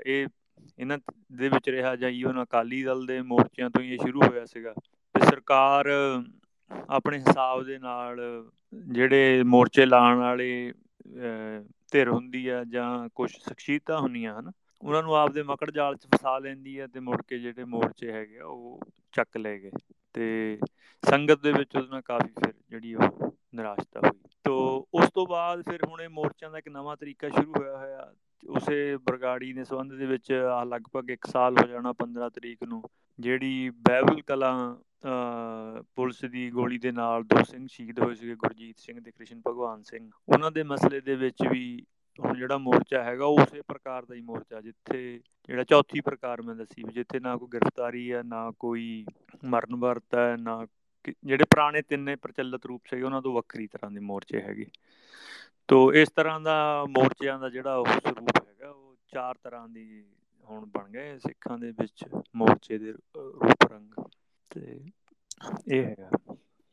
ਇਹ ਇਹਨਾਂ ਦੇ ਵਿੱਚ ਰਿਹਾ ਜਾਂ ਈਵਨ ਅਕਾਲੀ ਦਲ ਦੇ ਮੋਰਚਿਆਂ ਤੋਂ ਹੀ ਇਹ ਸ਼ੁਰੂ ਹੋਇਆ ਸੀਗਾ ਤੇ ਸਰਕਾਰ ਆਪਣੇ ਹਿਸਾਬ ਦੇ ਨਾਲ ਜਿਹੜੇ ਮੋਰਚੇ ਲਾਣ ਵਾਲੇ ਧਿਰ ਹੁੰਦੀ ਆ ਜਾਂ ਕੁਝ ਸ਼ਖਸੀਅਤਾਂ ਹੁੰਦੀਆਂ ਹਨ ਉਹਨਾਂ ਨੂੰ ਆਪਦੇ ਮਕੜ ਜਾਲ 'ਚ ਫਸਾ ਲੈਂਦੀ ਆ ਤੇ ਮੁੜ ਕੇ ਜਿਹੜੇ ਮੋਰਚੇ ਹੈਗੇ ਉਹ ਚੱਕ ਲੈ ਗਏ ਤੇ ਸੰਗਤ ਦੇ ਵਿੱਚ ਉਹਦੇ ਨਾਲ ਕਾਫੀ ਫਿਰ ਜਿਹੜੀ ਉਹ ਨਿਰਾਸ਼ਤਾ ਹੋਈ। ਤੋ ਉਸ ਤੋਂ ਬਾਅਦ ਫਿਰ ਹੁਣ ਇਹ ਮੋਰਚਿਆਂ ਦਾ ਇੱਕ ਨਵਾਂ ਤਰੀਕਾ ਸ਼ੁਰੂ ਹੋਇਆ ਹੋਇਆ, ਉਸੇ ਬਰਗਾੜੀ ਦੇ ਸੰਬੰਧ ਦੇ ਵਿੱਚ ਆ ਲਗਭਗ 1 ਸਾਲ ਹੋ ਜਾਣਾ 15 ਤਰੀਕ ਨੂੰ, ਜਿਹੜੀ ਬਹਿਬਲ ਕਲਾਂ ਪੁਲਿਸ ਦੀ ਗੋਲੀ ਦੇ ਨਾਲ ਦੋ ਸਿੰਘ ਸ਼ਹੀਦ ਹੋਏ ਸੀਗੇ, ਗੁਰਜੀਤ ਸਿੰਘ ਤੇ ਕ੍ਰਿਸ਼ਨ ਭਗਵਾਨ ਸਿੰਘ। ਉਹਨਾਂ ਦੇ ਮਸਲੇ ਦੇ ਵਿੱਚ ਵੀ ਹੁਣ ਜਿਹੜਾ ਮੋਰਚਾ ਹੈਗਾ ਉਹ ਉਸੇ ਪ੍ਰਕਾਰ ਦਾ ਹੀ ਮੋਰਚਾ, ਜਿੱਥੇ ਜਿਹੜਾ ਚੌਥੀ ਪ੍ਰਕਾਰ ਮੈਂ ਦੱਸੀ ਵੀ ਜਿੱਥੇ ਨਾ ਕੋਈ ਗ੍ਰਿਫਤਾਰੀ ਹੈ, ਨਾ ਕੋਈ ਮਰਨ ਵਰਤ ਹੈ, ਨਾ ਜਿਹੜੇ ਪੁਰਾਣੇ ਤਿੰਨੇ ਪ੍ਰਚਲਿਤ ਰੂਪ ਸੀਗੇ, ਉਹਨਾਂ ਤੋਂ ਵੱਖਰੀ ਤਰ੍ਹਾਂ ਦੇ ਮੋਰਚੇ ਹੈਗੇ। ਤੋ ਇਸ ਤਰ੍ਹਾਂ ਦਾ ਮੋਰਚਿਆਂ ਦਾ ਜਿਹੜਾ ਉਹ ਸਰੂਪ ਹੈਗਾ, ਉਹ ਚਾਰ ਤਰ੍ਹਾਂ ਦੀ ਹੁਣ ਬਣ ਗਏ ਸਿੱਖਾਂ ਦੇ ਵਿੱਚ ਮੋਰਚੇ ਦੇ ਰੂਪ ਰੰਗ ਤੇ ਇਹ ਹੈਗਾ।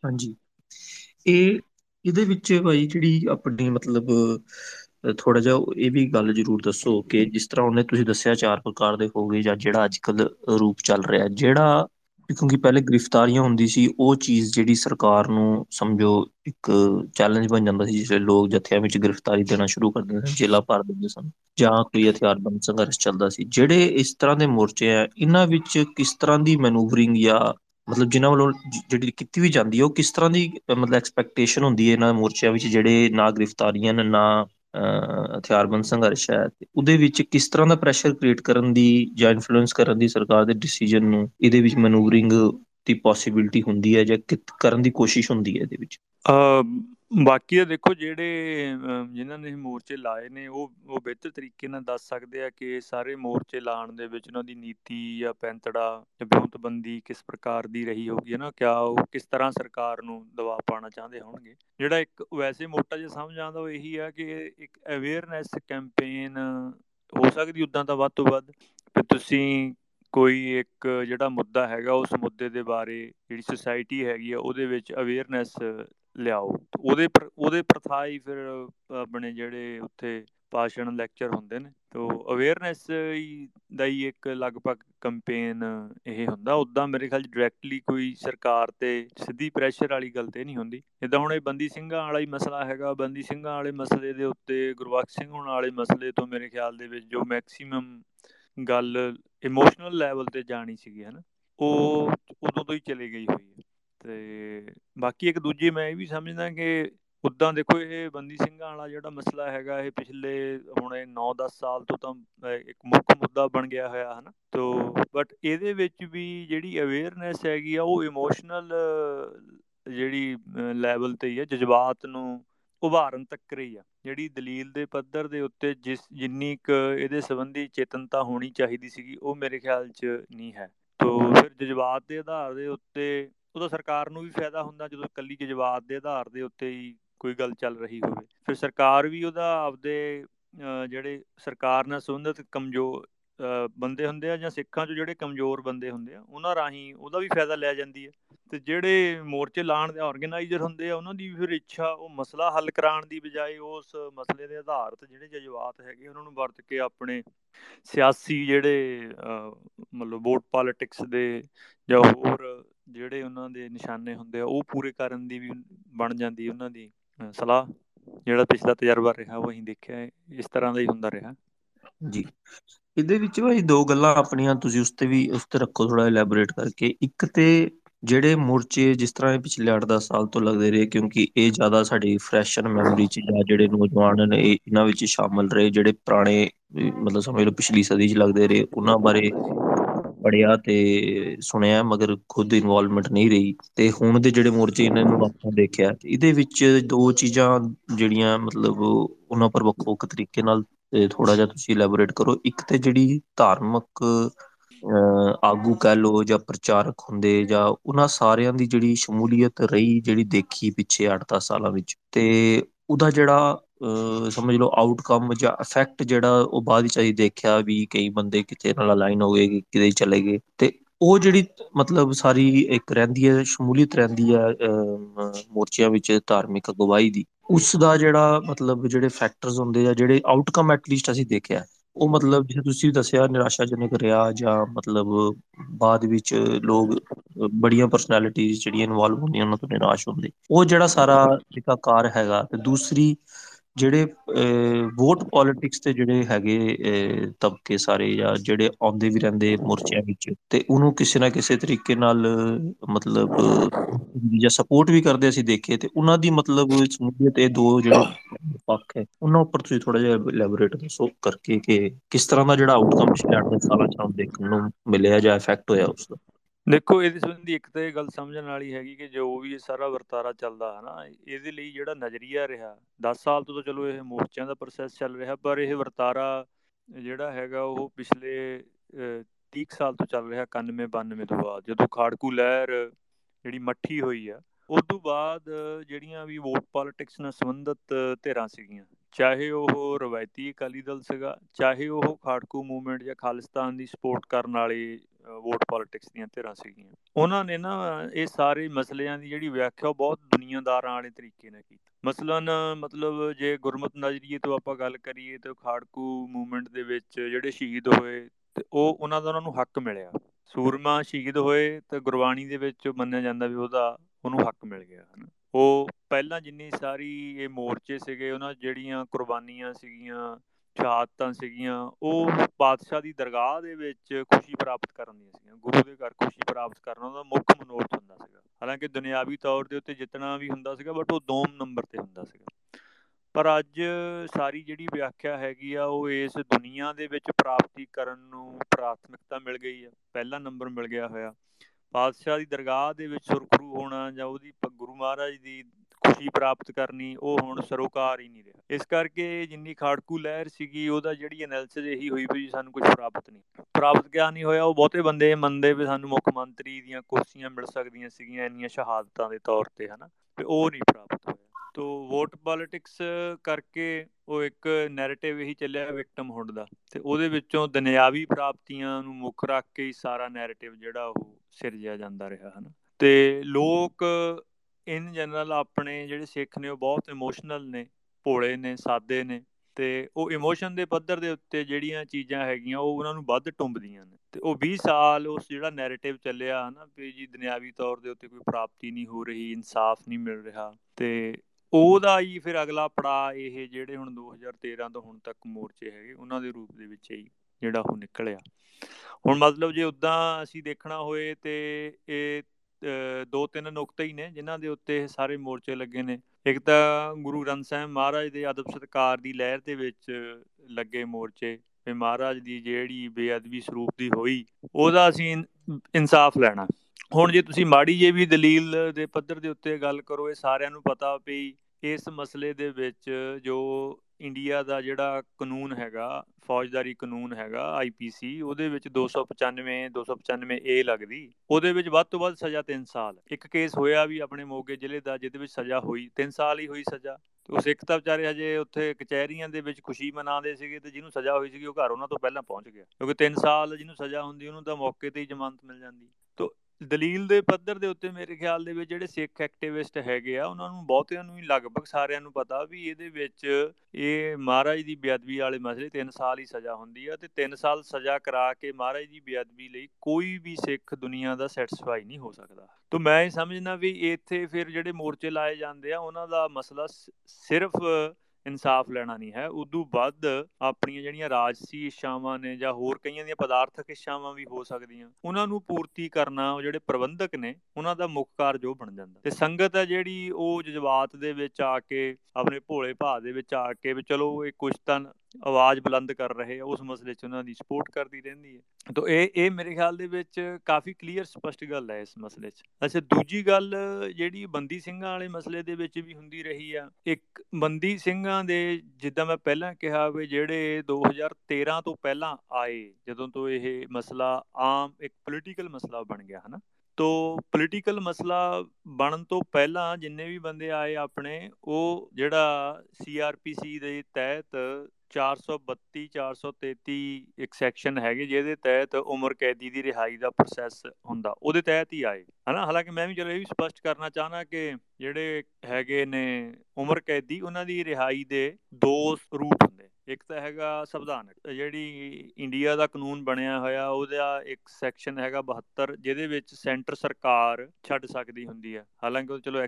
ਹਾਂਜੀ। ਇਹ ਇਹਦੇ ਵਿੱਚ ਭਾਈ ਜਿਹੜੀ ਆਪਣੀ ਮਤਲਬ ਥੋੜਾ ਜਿਹਾ ਇਹ ਵੀ ਗੱਲ ਜ਼ਰੂਰ ਦੱਸੋ ਕਿ ਜਿਸ ਤਰ੍ਹਾਂ ਉਹਨੇ ਤੁਸੀਂ ਦੱਸਿਆ ਚਾਰ ਪ੍ਰਕਾਰ ਦੇ ਹੋ ਗਏ ਜਾਂ ਜਿਹੜਾ ਅੱਜ ਕੱਲ ਰੂਪ ਚੱਲ ਰਿਹਾ, ਜਿਹੜਾ ਕਿਉਂਕਿ ਪਹਿਲੇ ਗ੍ਰਿਫਤਾਰੀਆਂ ਹੁੰਦੀ ਸੀ, ਉਹ ਚੀਜ਼ ਜਿਹੜੀ ਸਰਕਾਰ ਨੂੰ ਸਮਝੋ ਇੱਕ ਚੈਲੰਜ ਬਣ ਜਾਂਦਾ ਸੀ ਜਿਵੇਂ ਲੋਕ ਜਥਿਆਂ ਵਿੱਚ ਗ੍ਰਿਫਤਾਰੀ ਦੇਣਾ ਸ਼ੁਰੂ ਕਰ ਦਿੰਦੇ ਸਨ ਜੇਲਾ ਭਰ ਦਿੰਦੇ ਸਨ ਜਾਂ ਕੋਈ ਹਥਿਆਰਬੰਦ ਸੰਘਰਸ਼ ਚੱਲਦਾ ਸੀ। ਜਿਹੜੇ ਇਸ ਤਰ੍ਹਾਂ ਦੇ ਮੋਰਚੇ ਆ, ਇਹਨਾਂ ਵਿੱਚ ਕਿਸ ਤਰ੍ਹਾਂ ਦੀ ਮੈਨੂਵਰਿੰਗ ਜਾਂ ਮਤਲਬ ਜਿਨ੍ਹਾਂ ਵੱਲੋਂ ਜਿਹੜੀ ਕੀਤੀ ਵੀ ਜਾਂਦੀ ਹੈ ਉਹ ਕਿਸ ਤਰ੍ਹਾਂ ਦੀ ਮਤਲਬ ਐਕਸਪੈਕਟੇਸ਼ਨ ਹੁੰਦੀ ਹੈ ਇਹਨਾਂ ਮੋਰਚਿਆਂ ਵਿੱਚ ਜਿਹੜੇ ਨਾ ਗ੍ਰਿਫਤਾਰੀਆਂ ਨੇ, ਨਾ ਹਥਿਆਰਬੰਦ ਸੰਘਰਸ਼ ਹੈ ਉਹਦੇ ਵਿੱਚ ਕਿਸ ਤਰ੍ਹਾਂ ਦਾ ਪ੍ਰੈਸ਼ਰ ਕ੍ਰੀਏਟ ਕਰਨ ਦੀ ਜਾਂ ਇਨਫਲੂਐਂਸ ਕਰਨ ਦੀ ਸਰਕਾਰ ਦੇ ਡਿਸੀਜਨ ਨੂੰ ਇਹਦੇ ਵਿੱਚ ਮੈਨੂਵਰਿੰਗ ਦੀ ਪੋਸਿਬਿਲਿਟੀ ਹੁੰਦੀ ਹੈ ਜਾਂ ਕਰਨ ਦੀ ਕੋਸ਼ਿਸ਼ ਹੁੰਦੀ ਹੈ ਇਹਦੇ ਵਿੱਚ? ਬਾਕੀ ਦੇਖੋ ਜਿਹੜੇ ਜਿਨ੍ਹਾਂ ਨੇ ਮੋਰਚੇ ਲਾਏ ਨੇ, ਉਹ ਉਹ ਬਿਹਤਰ ਤਰੀਕੇ ਨਾਲ ਦੱਸ ਸਕਦੇ ਆ ਕਿ ਸਾਰੇ ਮੋਰਚੇ ਲਾਣ ਦੇ ਵਿੱਚ ਉਹਨਾਂ ਦੀ ਨੀਤੀ ਜਾਂ ਪੈਂਤੜਾ ਜਾਂ ਵਿਉਂਤਬੰਦੀ ਕਿਸ ਪ੍ਰਕਾਰ ਦੀ ਰਹੀ ਹੋਗੀ ਹੈ ਨਾ? ਕਿਆ ਉਹ ਕਿਸ ਤਰ੍ਹਾਂ ਸਰਕਾਰ ਨੂੰ ਦਬਾਅ ਪਾਉਣਾ ਚਾਹੁੰਦੇ ਹੋਣਗੇ? ਜਿਹੜਾ ਇੱਕ ਵੈਸੇ ਮੋਟਾ ਜਿਹਾ ਸਮਝ ਆਉਂਦਾ, ਉਹ ਇਹੀ ਆ ਕਿ ਇੱਕ ਅਵੇਅਰਨੈਸ ਕੈਂਪੇਨ ਹੋ ਸਕਦੀ ਉਦਾਂ ਤਾਂ ਵੱਧ ਤੋਂ ਵੱਧ। ਕਿ ਤੁਸੀਂ ਕੋਈ ਇੱਕ ਜਿਹੜਾ ਮੁੱਦਾ ਹੈਗਾ, ਉਸ ਮੁੱਦੇ ਦੇ ਬਾਰੇ ਜਿਹੜੀ ਸੋਸਾਇਟੀ ਹੈਗੀ ਆ, ਉਹਦੇ ਵਿੱਚ ਅਵੇਅਰਨੈਸ ਲਿਆਓ। ਉਹਦੇ ਪਰ, ਉਹਦੇ ਪ੍ਰਥਾਈ ਫਿਰ ਆਪਣੇ ਜਿਹੜੇ ਉੱਥੇ ਭਾਸ਼ਣ ਲੈਕਚਰ ਹੁੰਦੇ ਨੇ, ਤੋ ਅਵੇਅਰਨੈਸ ਦਾ ਹੀ ਇੱਕ ਲਗਭਗ ਕੈਂਪੇਨ ਇਹ ਹੁੰਦਾ। ਉਦਾਂ ਮੇਰੇ ਖਿਆਲ ਡਾਇਰੈਕਟਲੀ ਕੋਈ ਸਰਕਾਰ ਤੇ ਸਿੱਧੀ ਪ੍ਰੈਸ਼ਰ ਵਾਲੀ ਗੱਲ ਤੇ ਨਹੀਂ ਹੁੰਦੀ। ਜਿੱਦਾਂ ਹੁਣ ਇਹ ਬੰਦੀ ਸਿੰਘਾਂ ਵਾਲਾ ਹੀ ਮਸਲਾ ਹੈਗਾ। ਬੰਦੀ ਸਿੰਘਾਂ ਵਾਲੇ ਮਸਲੇ ਦੇ ਉੱਤੇ ਗੁਰਬਖਸ਼ ਸਿੰਘ ਹੋਣ ਵਾਲੇ ਮਸਲੇ ਤੋਂ ਮੇਰੇ ਖਿਆਲ ਦੇ ਵਿੱਚ ਜੋ ਮੈਕਸਿਮਮ ਗੱਲ ਇਮੋਸ਼ਨਲ ਲੈਵਲ ਤੇ ਜਾਣੀ ਸੀਗੀ, ਹਨਾ, ਉਹ ਉਦੋਂ ਤੋਂ ਹੀ ਚਲੀ ਗਈ ਹੋਈ ਹੈ। ਤੇ ਬਾਕੀ ਇੱਕ ਦੂਜੀ ਮੈਂ ਇਹ ਵੀ ਸਮਝਦਾ ਕਿ ਉਦਾਂ ਦੇਖੋ ਇਹ ਬੰਦੀ ਸਿੰਘਾਂ ਵਾਲਾ ਜਿਹੜਾ ਮਸਲਾ ਹੈਗਾ, ਇਹ ਪਿਛਲੇ ਹੁਣ 9-10 ਸਾਲ ਤੋਂ ਤਾਂ ਇੱਕ ਮੁੱਖ ਮੁੱਦਾ ਬਣ ਗਿਆ ਹੋਇਆ ਹਨਾ। ਤੋ ਬਟ ਇਹਦੇ ਵਿੱਚ ਵੀ ਜਿਹੜੀ ਅਵੇਅਰਨੈਸ ਹੈਗੀ ਆ, ਉਹ ਇਮੋਸ਼ਨਲ ਜਿਹੜੀ ਲੈਵਲ ਤੇ ਹੀ ਹੈ ਜਜ਼ਬਾਤ ਨੂੰ ਉਭਾਰਨ ਤੱਕ ਰਹੀ ਆ। ਜਿਹੜੀ ਦਲੀਲ ਦੇ ਪੱਧਰ ਦੇ ਉੱਤੇ ਜਿਸ, ਜਿੰਨੀ ਕ ਇਹਦੇ ਸੰਬੰਧੀ ਚੇਤਨਤਾ ਹੋਣੀ ਚਾਹੀਦੀ ਸੀਗੀ, ਉਹ ਮੇਰੇ ਖਿਆਲ 'ਚ ਨਹੀਂ ਹੈ। ਤੋ ਫਿਰ ਜਜ਼ਬਾਤ ਦੇ ਆਧਾਰ ਦੇ ਉੱਤੇ ਉਹਦਾ ਸਰਕਾਰ ਨੂੰ ਵੀ ਫਾਇਦਾ ਹੁੰਦਾ ਜਦੋਂ ਕੱਲੀ ਜਜ਼ਬਾਤ ਦੇ ਆਧਾਰ ਦੇ ਉੱਤੇ ਹੀ ਕੋਈ ਗੱਲ ਚੱਲ ਰਹੀ ਹੋਵੇ। ਫਿਰ ਸਰਕਾਰ ਵੀ ਉਹਦਾ ਆਪਦੇ ਜਿਹੜੇ ਸਰਕਾਰ ਨਾਲ ਸੰਬੰਧਿਤ ਕਮਜ਼ੋਰ ਬੰਦੇ ਹੁੰਦੇ ਆ ਜਾਂ ਸਿੱਖਾਂ 'ਚ ਜਿਹੜੇ ਕਮਜ਼ੋਰ ਬੰਦੇ ਹੁੰਦੇ ਆ, ਉਹਨਾਂ ਰਾਹੀਂ ਉਹਦਾ ਵੀ ਫਾਇਦਾ ਲੈ ਜਾਂਦੀ ਹੈ। ਤੇ ਜਿਹੜੇ ਮੋਰਚੇ ਲਾਣ ਦੇ ਆਰਗੇਨਾਈਜ਼ਰ ਹੁੰਦੇ ਆ, ਉਹਨਾਂ ਦੀ ਵੀ ਫਿਰ ਇੱਛਾ ਉਹ ਮਸਲਾ ਹੱਲ ਕਰਾਉਣ ਦੀ ਬਜਾਏ ਉਸ ਮਸਲੇ ਦੇ ਆਧਾਰ ਤੇ ਜਿਹੜੇ ਜਜ਼ਬਾਤ ਹੈਗੇ ਉਹਨਾਂ ਨੂੰ ਵਰਤ ਕੇ ਆਪਣੇ ਸਿਆਸੀ ਜਿਹੜੇ ਮਤਲਬ ਵੋਟ ਪੋਲਿਟਿਕਸ ਦੇ ਜਾਂ ਹੋਰ ਜਿਹੜੇ ਉਹਨਾਂ ਦੇ ਨਿਸ਼ਾਨੇ ਹੁੰਦੇ ਆ, ਉਹ ਪੂਰੇ ਕਰਨ ਦੀ ਵੀ ਬਣ ਜਾਂਦੀ ਉਹਨਾਂ ਦੀ ਸਲਾਹ। ਜਿਹੜਾ ਪਿਛਲਾ ਤਜਰਬਾ ਰਿਹਾ, ਉਹ ਅਸੀਂ ਦੇਖਿਆ, ਇਸ ਤਰ੍ਹਾਂ ਦਾ ਹੀ ਹੁੰਦਾ ਰਿਹਾ। ਜੀ। ਇਹਦੇ ਵਿੱਚ ਭਾਈ ਦੋ ਗੱਲਾਂ ਆਪਣੀਆਂ ਤੁਸੀਂ ਉਸ ਤੇ ਵੀ, ਉਸ ਤੇ ਰੱਖੋ ਥੋੜਾ ਇਲੈਬੋਰੇਟ ਕਰਕੇ। ਇੱਕ ਤੇ ਜਿਹੜੇ ਮੋਰਚੇ ਜਿਸ ਤਰ੍ਹਾਂ ਇਹ ਪਿਛਲੇ 8-10 ਸਾਲ ਤੋਂ ਲੱਗਦੇ ਰਹੇ, ਕਿਉਂਕਿ ਇਹ ਜ਼ਿਆਦਾ ਸਾਡੀ ਫਰੈਸ਼ਨ ਮੈਮਰੀ ਚ ਜਾਂ ਜਿਹੜੇ ਨੌਜਵਾਨ ਨੇ ਇਹਨਾਂ ਵਿੱਚ ਸ਼ਾਮਲ ਰਹੇ, ਜਿਹੜੇ ਪੁਰਾਣੇ, ਮਤਲਬ ਸਮਝ ਲਓ ਪਿਛਲੀ ਸਦੀ ਚ ਲੱਗਦੇ ਰਹੇ, ਉਹਨਾਂ ਬਾਰੇ ਪੜਿਆ ਤੇ ਸੁਣਿਆ, ਮਗਰ ਖੁਦ ਇਨਵੋਲਵਮੈਂਟ ਨਹੀਂ ਰਹੀ। ਤੇ ਹੁਣ ਦੇ ਜਿਹੜੇ ਮੋਰਚੇ ਇਹਨਾਂ ਨੂੰ ਆਪਾਂ ਦੇਖਿਆ, ਇਹਦੇ ਵਿੱਚ ਦੋ ਚੀਜ਼ਾਂ ਜਿਹੜੀਆਂ ਮਤਲਬ ਉਹਨਾਂ ਪਰ ਵੱਖੋ ਵੱਖ ਤਰੀਕੇ ਨਾਲ ਥੋੜਾ ਜਿਹਾ ਤੁਸੀਂ ਇਲੈਬੋਰੇਟ ਕਰੋ। ਇੱਕ ਤੇ ਜਿਹੜੀ ਧਾਰਮਿਕ ਆਗੂ ਕਹਿ ਲੋ ਜਾਂ ਪ੍ਰਚਾਰਕ ਹੁੰਦੇ ਜਾਂ ਉਹਨਾਂ ਸਾਰਿਆਂ ਦੀ ਜਿਹੜੀ ਸ਼ਮੂਲੀਅਤ ਰਹੀ ਜਿਹੜੀ ਦੇਖੀ ਪਿੱਛੇ 8-10 ਸਾਲਾਂ ਵਿੱਚ, ਤੇ ਉਹਦਾ ਜਿਹੜਾ ਸਮਝ ਲਓ ਆਊਟਕਮ ਜਾਂ ਇਫੈਕਟ ਜਿਹੜਾ ਉਹ ਬਾਅਦ ਵਿੱਚ ਅਸੀਂ ਦੇਖਿਆ ਵੀ ਕਈ ਬੰਦੇ ਕਿਤੇ ਨਾਲ ਅਲਾਈਨ ਹੋ ਗਏ, ਕਿਤੇ ਚਲੇ ਗਏ। ਤੇ ਉਹ ਜਿਹੜੀ ਮਤਲਬ ਸਾਰੀ ਇੱਕ ਰਹਿੰਦੀ ਹੈ, ਸ਼ਮੂਲੀਅਤ ਰਹਿੰਦੀ ਹੈ ਮੋਰਚਿਆਂ ਵਿੱਚ ਧਾਰਮਿਕ ਅਗਵਾਈ ਦੀ। ਉਸ ਦਾ ਜਿਹੜਾ ਮਤਲਬ ਜਿਹੜੇ ਫੈਕਟਰਸ ਹੁੰਦੇ ਆ, ਜਿਹੜੇ ਆਊਟਕਮ ਐਟਲੀਸਟ ਅਸੀਂ ਦੇਖਿਆ, ਉਹ ਮਤਲਬ ਜਿਵੇਂ ਤੁਸੀਂ ਦੱਸਿਆ, ਨਿਰਾਸ਼ਾਜਨਕ ਰਿਹਾ ਜਾਂ ਮਤਲਬ ਬਾਅਦ ਵਿੱਚ ਲੋਕ ਬੜੀਆਂ ਪਰਸਨੈਲਿਟੀਜ਼ ਜਿਹੜੀਆਂ ਇਨਵੋਲਵ ਹੁੰਦੀਆਂ, ਉਹਨਾਂ ਤੋਂ ਨਿਰਾਸ਼ ਹੁੰਦੇ। ਉਹ ਜਿਹੜਾ ਸਾਰਾ ਇਕਾਕਾਰ ਹੈਗਾ ਤੇ ਦੂਸਰੀ ਜਿਹੜੇ ਵੋਟ ਪੋਲਿਟਿਕਸ ਤੇ ਜਿਹੜੇ ਹੈਗੇ ਤਬਕੇ ਸਾਰੇ ਜਾਂ ਜਿਹੜੇ ਆਉਂਦੇ ਵੀ ਰਹਿੰਦੇ ਮੋਰਚਿਆਂ ਵਿੱਚ ਤੇ ਉਹਨੂੰ ਕਿਸੇ ਨਾ ਕਿਸੇ ਤਰੀਕੇ ਨਾਲ, ਮਤਲਬ ਜਾਂ ਸਪੋਰਟ ਵੀ ਕਰਦੇ ਅਸੀਂ ਦੇਖੇ ਤੇ ਉਹਨਾਂ ਦੀ ਮਤਲਬ ਸਮੂਲੀਅਤ ਇਹ ਦੋ ਜਿਹੜੇ ਪੱਖ ਹੈ, ਉਹਨਾਂ ਉੱਪਰ ਤੁਸੀਂ ਥੋੜਾ ਜਿਹਾ ਇਲੈਬੋਰੇਟ ਦੱਸੋ ਕਰਕੇ ਕਿ ਕਿਸ ਤਰ੍ਹਾਂ ਦਾ ਜਿਹੜਾ ਆਊਟਕਮ ਪਿਛਲੇ 8 ਸਾਲਾਂ ਚ ਦੇਖਣ ਨੂੰ ਮਿਲਿਆ ਜਾਂ ਇਫੈਕਟ ਹੋਇਆ ਉਸ ਦਾ। ਦੇਖੋ, ਇਹਦੇ ਸੰਬੰਧੀ ਇੱਕ ਤਾਂ ਇਹ ਗੱਲ ਸਮਝਣ ਵਾਲੀ ਹੈਗੀ ਕਿ ਜੋ ਵੀ ਇਹ ਸਾਰਾ ਵਰਤਾਰਾ ਚੱਲਦਾ ਹੈ ਨਾ, ਇਹਦੇ ਲਈ ਜਿਹੜਾ ਨਜ਼ਰੀਆ ਰਿਹਾ 10 ਸਾਲ ਤੋਂ ਤਾਂ ਚਲੋ ਇਹ ਮੋਰਚਿਆਂ ਦਾ ਪ੍ਰੋਸੈਸ ਚੱਲ ਰਿਹਾ, ਪਰ ਇਹ ਵਰਤਾਰਾ ਜਿਹੜਾ ਹੈਗਾ ਉਹ ਪਿਛਲੇ 30 ਸਾਲ ਤੋਂ ਚੱਲ ਰਿਹਾ 91 92 ਤੋਂ ਬਾਅਦ, ਜਦੋਂ ਖਾੜਕੂ ਲਹਿਰ ਜਿਹੜੀ ਮੱਠੀ ਹੋਈ ਆ ਉਸ ਤੋਂ ਬਾਅਦ ਜਿਹੜੀਆਂ ਵੀ ਵੋਟ ਪੋਲਿਟਿਕਸ ਨਾਲ ਸੰਬੰਧਿਤ ਧਿਰਾਂ ਸੀਗੀਆਂ, ਚਾਹੇ ਉਹ ਰਵਾਇਤੀ ਅਕਾਲੀ ਦਲ ਸੀਗਾ, ਚਾਹੇ ਉਹ ਖਾੜਕੂ ਮੂਵਮੈਂਟ ਜਾਂ ਖਾਲਿਸਤਾਨ ਦੀ ਸਪੋਰਟ ਕਰਨ ਵਾਲੀ ਵੋਟ ਪੋਲਿਟਿਕਸ ਦੀਆਂ ਧਿਰਾਂ ਸੀਗੀਆਂ। ਉਹਨਾਂ ਨੇ ਨਾ ਇਹ ਸਾਰੇ ਮਸਲਿਆਂ ਦੀ ਜਿਹੜੀ ਵਿਆਖਿਆ ਬਹੁਤ ਦੁਨੀਆਦਾਰਾਂ ਵਾਲੇ ਤਰੀਕੇ ਨਾਲ ਕੀਤੀ। ਮਸਲਨ ਮਤਲਬ ਜੇ ਗੁਰਮਤ ਨਜ਼ਰੀਏ ਤੋਂ ਆਪਾਂ ਗੱਲ ਕਰੀਏ ਤਾਂ ਖਾੜਕੂ ਮੂਵਮੈਂਟ ਦੇ ਵਿੱਚ ਜਿਹੜੇ ਸ਼ਹੀਦ ਹੋਏ ਤੇ ਉਹ ਉਹਨਾਂ ਦਾ ਉਹਨਾਂ ਨੂੰ ਹੱਕ ਮਿਲਿਆ। ਸੂਰਮਾ ਸ਼ਹੀਦ ਹੋਏ ਤੇ ਗੁਰਬਾਣੀ ਦੇ ਵਿੱਚ ਮੰਨਿਆ ਜਾਂਦਾ ਵੀ ਉਹਦਾ ਉਹਨੂੰ ਹੱਕ ਮਿਲ ਗਿਆ, ਹਨ। ਉਹ ਪਹਿਲਾਂ ਜਿੰਨੀ ਸਾਰੀ ਇਹ ਮੋਰਚੇ ਸੀਗੇ, ਉਹਨਾਂ ਜਿਹੜੀਆਂ ਕੁਰਬਾਨੀਆਂ ਸੀਗੀਆਂ ਸ਼ਹਾਦਤਾਂ ਸੀਗੀਆਂ, ਉਹ ਬਾਦਸ਼ਾਹ ਦੀ ਦਰਗਾਹ ਦੇ ਵਿੱਚ ਖੁਸ਼ੀ ਪ੍ਰਾਪਤ ਕਰਨ ਦੀਆਂ ਸੀਗੀਆਂ। ਗੁਰੂ ਦੇ ਘਰ ਖੁਸ਼ੀ ਪ੍ਰਾਪਤ ਕਰਨਾ ਉਹਦਾ ਮੁੱਖ ਮਨੋਰਥ ਹੁੰਦਾ ਸੀਗਾ। ਹਾਲਾਂਕਿ ਦੁਨਿਆਵੀ ਤੌਰ ਦੇ ਉੱਤੇ ਜਿੱਤਣਾ ਵੀ ਹੁੰਦਾ ਸੀਗਾ ਬਟ ਉਹ ਦੋਮ ਨੰਬਰ ਤੇ ਹੁੰਦਾ ਸੀਗਾ। ਪਰ ਅੱਜ ਸਾਰੀ ਜਿਹੜੀ ਵਿਆਖਿਆ ਹੈਗੀ ਆ, ਉਹ ਇਸ ਦੁਨੀਆ ਦੇ ਵਿੱਚ ਪ੍ਰਾਪਤੀ ਕਰਨ ਨੂੰ ਪ੍ਰਾਥਮਿਕਤਾ ਮਿਲ ਗਈ ਆ। ਪਹਿਲਾ ਨੰਬਰ ਮਿਲ ਗਿਆ ਹੋਇਆ। ਬਾਦਸ਼ਾਹ ਦੀ ਦਰਗਾਹ ਦੇ ਵਿੱਚ ਸੁਰਖਰੂ ਹੋਣਾ ਜਾਂ ਉਹਦੀ ਗੁਰੂ ਮਹਾਰਾਜ ਦੀ ਖੁਸ਼ੀ ਪ੍ਰਾਪਤ ਕਰਨੀ, ਉਹ ਹੁਣ ਸਰੋਕਾਰ ਹੀ ਨਹੀਂ ਰਿਹਾ। ਇਸ ਕਰਕੇ ਜਿੰਨੀ ਖਾੜਕੂ ਲਹਿਰ ਸੀਗੀ, ਉਹਦਾ ਜਿਹੜੀ ਐਨਾਲਿਸਿਸ ਇਹੀ ਹੋਈ ਵੀ ਸਾਨੂੰ ਕੁਝ ਪ੍ਰਾਪਤ ਨਹੀਂ ਪ੍ਰਾਪਤ ਕਿਆ ਨਹੀਂ ਹੋਇਆ, ਉਹ ਬਹੁਤੇ ਬੰਦੇ ਮੰਨਦੇ ਵੀ ਸਾਨੂੰ ਮੁੱਖ ਮੰਤਰੀ ਦੀਆਂ ਕੁਰਸੀਆਂ ਮਿਲ ਸਕਦੀਆਂ ਸੀਗੀਆਂ, ਇੰਨੀਆਂ ਸ਼ਹਾਦਤਾਂ ਦੇ ਤੌਰ ਤੇ, ਹਨਾ? ਤੇ ਉਹ ਨਹੀਂ ਪ੍ਰਾਪਤ ਹੋਇਆ। ਤੋ ਵੋਟ ਪੋਲਿਟਿਕਸ ਕਰਕੇ ਉਹ ਇੱਕ ਨੈਰੇਟਿਵ ਇਹੀ ਚੱਲਿਆ ਵਿਕਟਮ ਹੁੱਡ ਦਾ। ਤੇ ਉਹਦੇ ਵਿੱਚੋਂ ਦੁਨਿਆਵੀ ਪ੍ਰਾਪਤੀਆਂ ਨੂੰ ਮੁੱਖ ਰੱਖ ਕੇ ਹੀ ਸਾਰਾ ਨੈਰੇਟਿਵ ਜਿਹੜਾ ਉਹ ਸਿਰਜਿਆ ਜਾਂਦਾ ਰਿਹਾ, ਹਨ? ਤੇ ਲੋਕ ਇਨ ਜਨਰਲ ਆਪਣੇ ਜਿਹੜੇ ਸਿੱਖ ਨੇ ਉਹ ਬਹੁਤ ਇਮੋਸ਼ਨਲ ਨੇ, ਭੋਲੇ ਨੇ, ਸਾਦੇ ਨੇ ਤੇ ਉਹ ਇਮੋਸ਼ਨ ਦੇ ਪੱਧਰ ਦੇ ਉੱਤੇ ਜਿਹੜੀਆਂ ਚੀਜ਼ਾਂ ਹੈਗੀਆਂ ਉਹ ਉਹਨਾਂ ਨੂੰ ਵੱਧ ਟੁੰਬਦੀਆਂ ਨੇ ਤੇ ਉਹ 20 ਸਾਲ ਉਸ ਜਿਹੜਾ ਨੈਰੇਟਿਵ ਚੱਲਿਆ ਹਨਾ ਵੀ ਜੀ ਦੁਨਿਆਵੀ ਤੌਰ ਦੇ ਉੱਤੇ ਕੋਈ ਪ੍ਰਾਪਤੀ ਨਹੀਂ ਹੋ ਰਹੀ, ਇਨਸਾਫ ਨਹੀਂ ਮਿਲ ਰਿਹਾ ਤੇ ਉਹਦਾ ਹੀ ਫਿਰ ਅਗਲਾ ਪੜਾ ਇਹ ਜਿਹੜੇ ਹੁਣ 2013 ਤੋਂ ਹੁਣ ਤੱਕ ਮੋਰਚੇ ਹੈਗੇ ਉਹਨਾਂ ਦੇ ਰੂਪ ਦੇ ਵਿੱਚ ਹੀ ਜਿਹੜਾ ਉਹ ਨਿਕਲਿਆ। ਹੁਣ ਮਤਲਬ ਜੇ ਉਦਾਂ ਅਸੀਂ ਦੇਖਣਾ ਹੋਏ ਤੇ ਇਹ ਦੋ ਤਿੰਨ ਨੁਕਤੇ ਹੀ ਨੇ, ਜਿਨ੍ਹਾਂ ਦੇ ਉੱਤੇ ਇਹ ਸਾਰੇ ਮੋਰਚੇ ਲੱਗੇ ਨੇ। ਇੱਕ ਤਾਂ ਗੁਰੂ ਗ੍ਰੰਥ ਸਾਹਿਬ ਮਹਾਰਾਜ ਦੇ ਅਦਬ ਸਤਕਾਰ ਦੀ ਲਹਿਰ ਦੇ ਵਿੱਚ ਲੱਗੇ ਮੋਰਚੇ ਤੇ ਮਹਾਰਾਜ ਦੀ ਜਿਹੜੀ ਬੇਅਦਬੀ ਸਰੂਪ ਦੀ ਹੋਈ, ਉਹਦਾ ਅਸੀਂ ਇਨਸਾਫ ਲੈਣਾ। ਹੁਣ ਜੇ ਤੁਸੀਂ ਮਾੜੀ ਜੇ ਵੀ ਦਲੀਲ ਦੇ ਪੱਧਰ ਦੇ ਉੱਤੇ ਗੱਲ ਕਰੋ, ਇਹ ਸਾਰਿਆਂ ਨੂੰ ਪਤਾ ਵੀ ਇਸ ਮਸਲੇ ਦੇ ਵਿੱਚ ਜੋ ਇੰਡੀਆ ਦਾ ਜਿਹੜਾ ਕਾਨੂੰਨ ਹੈਗਾ ਫੌਜਦਾਰੀ ਕਾਨੂੰਨ ਹੈਗਾ ਆਈਪੀਸੀ ਉਹਦੇ ਵਿੱਚ 295 295 ਏ ਲੱਗਦੀ। ਉਹਦੇ ਵਿੱਚ ਵੱਧ ਤੋਂ ਵੱਧ ਸਜ਼ਾ 3 ਸਾਲ। ਇੱਕ ਕੇਸ ਹੋਇਆ ਵੀ ਆਪਣੇ ਮੋਗੇ ਜ਼ਿਲ੍ਹੇ ਦਾ ਜਿਹਦੇ ਵਿੱਚ ਸਜ਼ਾ ਹੋਈ 3 ਸਾਲ ਹੀ ਹੋਈ ਸਜ਼ਾ। ਉਹ ਸਿੱਖ ਤਾਂ ਵਿਚਾਰੇ ਹਜੇ ਉੱਥੇ ਕਚਹਿਰੀਆਂ ਦੇ ਵਿੱਚ ਖੁਸ਼ੀ ਮਨਾਉਂਦੇ ਸੀਗੇ ਤੇ ਜਿਹਨੂੰ ਸਜ਼ਾ ਹੋਈ ਸੀਗੀ ਉਹ ਘਰ ਉਹਨਾਂ ਤੋਂ ਪਹਿਲਾਂ ਪਹੁੰਚ ਗਿਆ। ਕਿਉਂਕਿ 3 ਸਾਲ ਜਿਹਨੂੰ ਸਜ਼ਾ ਹੁੰਦੀ ਉਹਨੂੰ ਤਾਂ ਮੌਕੇ ਤੇ ਹੀ ਜ਼ਮਾਨਤ ਮਿਲ ਜਾਂਦੀ। ਤੋਂ ਦਲੀਲ ਦੇ ਪੱਧਰ ਦੇ ਉੱਤੇ ਮੇਰੇ ਖਿਆਲ ਦੇ ਵਿੱਚ ਜਿਹੜੇ ਸਿੱਖ ਐਕਟਿਵਿਸਟ ਹੈਗੇ ਆ, ਉਹਨਾਂ ਨੂੰ ਬਹੁਤਿਆਂ ਨੂੰ ਹੀ ਲਗਭਗ ਸਾਰਿਆਂ ਨੂੰ ਪਤਾ ਵੀ ਇਹਦੇ ਵਿੱਚ ਇਹ ਮਹਾਰਾਜ ਦੀ ਬੇਅਦਬੀ ਵਾਲੇ ਮਸਲੇ 3 ਸਾਲ ਹੀ ਸਜ਼ਾ ਹੁੰਦੀ ਆ ਤੇ 3 ਸਾਲ ਸਜ਼ਾ ਕਰਾ ਕੇ ਮਹਾਰਾਜ ਦੀ ਬੇਅਦਬੀ ਲਈ ਕੋਈ ਵੀ ਸਿੱਖ ਦੁਨੀਆ ਦਾ ਸੈਟੀਸਫਾਈ ਨਹੀਂ ਹੋ ਸਕਦਾ। ਤੋਂ ਮੈਂ ਇਹ ਸਮਝਣਾ ਵੀ ਇੱਥੇ ਫਿਰ ਜਿਹੜੇ ਮੋਰਚੇ ਲਾਏ ਜਾਂਦੇ ਆ, ਉਹਨਾਂ ਦਾ ਮਸਲਾ ਸਿਰਫ ਇਨਸਾਫ ਲੈਣਾ ਨਹੀਂ ਹੈ। ਉਦੋਂ ਵੱਧ ਆਪਣੀਆਂ ਜਿਹੜੀਆਂ ਰਾਜਸੀ ਇੱਛਾਵਾਂ ਨੇ ਜਾਂ ਹੋਰ ਕਈਆਂ ਦੀਆਂ ਪਦਾਰਥਕ ਇੱਛਾਵਾਂ ਵੀ ਹੋ ਸਕਦੀਆਂ, ਉਹਨਾਂ ਨੂੰ ਪੂਰਤੀ ਕਰਨਾ ਉਹ ਜਿਹੜੇ ਪ੍ਰਬੰਧਕ ਨੇ, ਉਹਨਾਂ ਦਾ ਮੁੱਖ ਕਾਰਜ ਉਹ ਬਣ ਜਾਂਦਾ। ਤੇ ਸੰਗਤ ਹੈ ਜਿਹੜੀ ਉਹ ਜਜ਼ਬਾਤ ਦੇ ਵਿੱਚ ਆ ਕੇ, ਆਪਣੇ ਭੋਲੇ ਭਾਅ ਦੇ ਵਿੱਚ ਆ ਕੇ ਵੀ ਚਲੋ ਇਹ ਕੁਝ ਤਾਂ ਆਵਾਜ਼ ਬੁਲੰਦ ਕਰ ਰਹੇ ਆ, ਉਸ ਮਸਲੇ 'ਚ ਉਹਨਾਂ ਦੀ ਸਪੋਰਟ ਕਰਦੀ ਰਹਿੰਦੀ ਹੈ। ਤਾਂ ਇਹ ਇਹ ਮੇਰੇ ਖਿਆਲ ਦੇ ਵਿੱਚ ਕਾਫੀ ਕਲੀਅਰ ਸਪਸ਼ਟ ਗੱਲ ਹੈ ਇਸ ਮਸਲੇ 'ਚ। ਅੱਛਾ, ਦੂਜੀ ਗੱਲ ਜਿਹੜੀ ਬੰਦੀ ਸਿੰਘਾਂ ਵਾਲੇ ਮਸਲੇ ਦੇ ਵਿੱਚ ਵੀ ਹੁੰਦੀ ਰਹੀ ਆ, ਇੱਕ ਬੰਦੀ ਸਿੰਘਾਂ ਦੇ ਜਿੱਦਾਂ ਮੈਂ ਪਹਿਲਾਂ ਕਿਹਾ ਵੀ ਜਿਹੜੇ 2013 ਤੋਂ ਪਹਿਲਾਂ ਆਏ, ਜਦੋਂ ਤੋਂ ਇਹ ਮਸਲਾ ਆਮ ਇੱਕ ਪੋਲੀਟੀਕਲ ਮਸਲਾ ਬਣ ਗਿਆ, ਹਨਾ? ਤੋ ਪੋਲੀਟੀਕਲ ਮਸਲਾ ਬਣਨ ਤੋਂ ਪਹਿਲਾਂ ਜਿੰਨੇ ਵੀ ਬੰਦੇ ਆਏ ਆਪਣੇ, ਉਹ ਜਿਹੜਾ ਸੀਆਰਪੀਸੀ ਦੇ ਤਹਿਤ 432 433 ਇੱਕ ਸੈਕਸ਼ਨ ਹੈਗੇ, ਜਿਹਦੇ ਤਹਿਤ ਉਮਰ ਕੈਦੀ ਦੀ ਰਿਹਾਈ ਦਾ ਪ੍ਰੋਸੈਸ ਹੁੰਦਾ। ਉਹਦੇ ਤਹਿਤ ਹੀ ਆਏ, ਹਨਾ? ਹਾਲਾਂਕਿ ਮੈਂ ਵੀ ਚਲੋ ਇਹ ਵੀ ਸਪਸ਼ਟ ਕਰਨਾ ਚਾਹਨਾ ਕਿ ਜਿਹੜੇ ਹੈਗੇ ਨੇ ਉਮਰ ਕੈਦੀ, ਉਹਨਾਂ ਦੀ ਰਿਹਾਈ ਦੇ ਦੋ ਰੂਟ ਹੁੰਦੇ। ਇੱਕ ਤਾਂ ਹੈਗਾ ਸੰਵਿਧਾਨਕ, ਜਿਹੜੀ ਇੰਡੀਆ ਦਾ ਕਾਨੂੰਨ ਬਣਿਆ ਹੋਇਆ, ਉਹਦਾ ਇੱਕ ਸੈਕਸ਼ਨ ਹੈਗਾ 72 ਜਿਹਦੇ ਵਿੱਚ ਸੈਂਟਰ ਸਰਕਾਰ ਛੱਡ ਸਕਦੀ ਹੁੰਦੀ ਹੈ। ਹਾਲਾਂਕਿ ਉਹ ਚਲੋ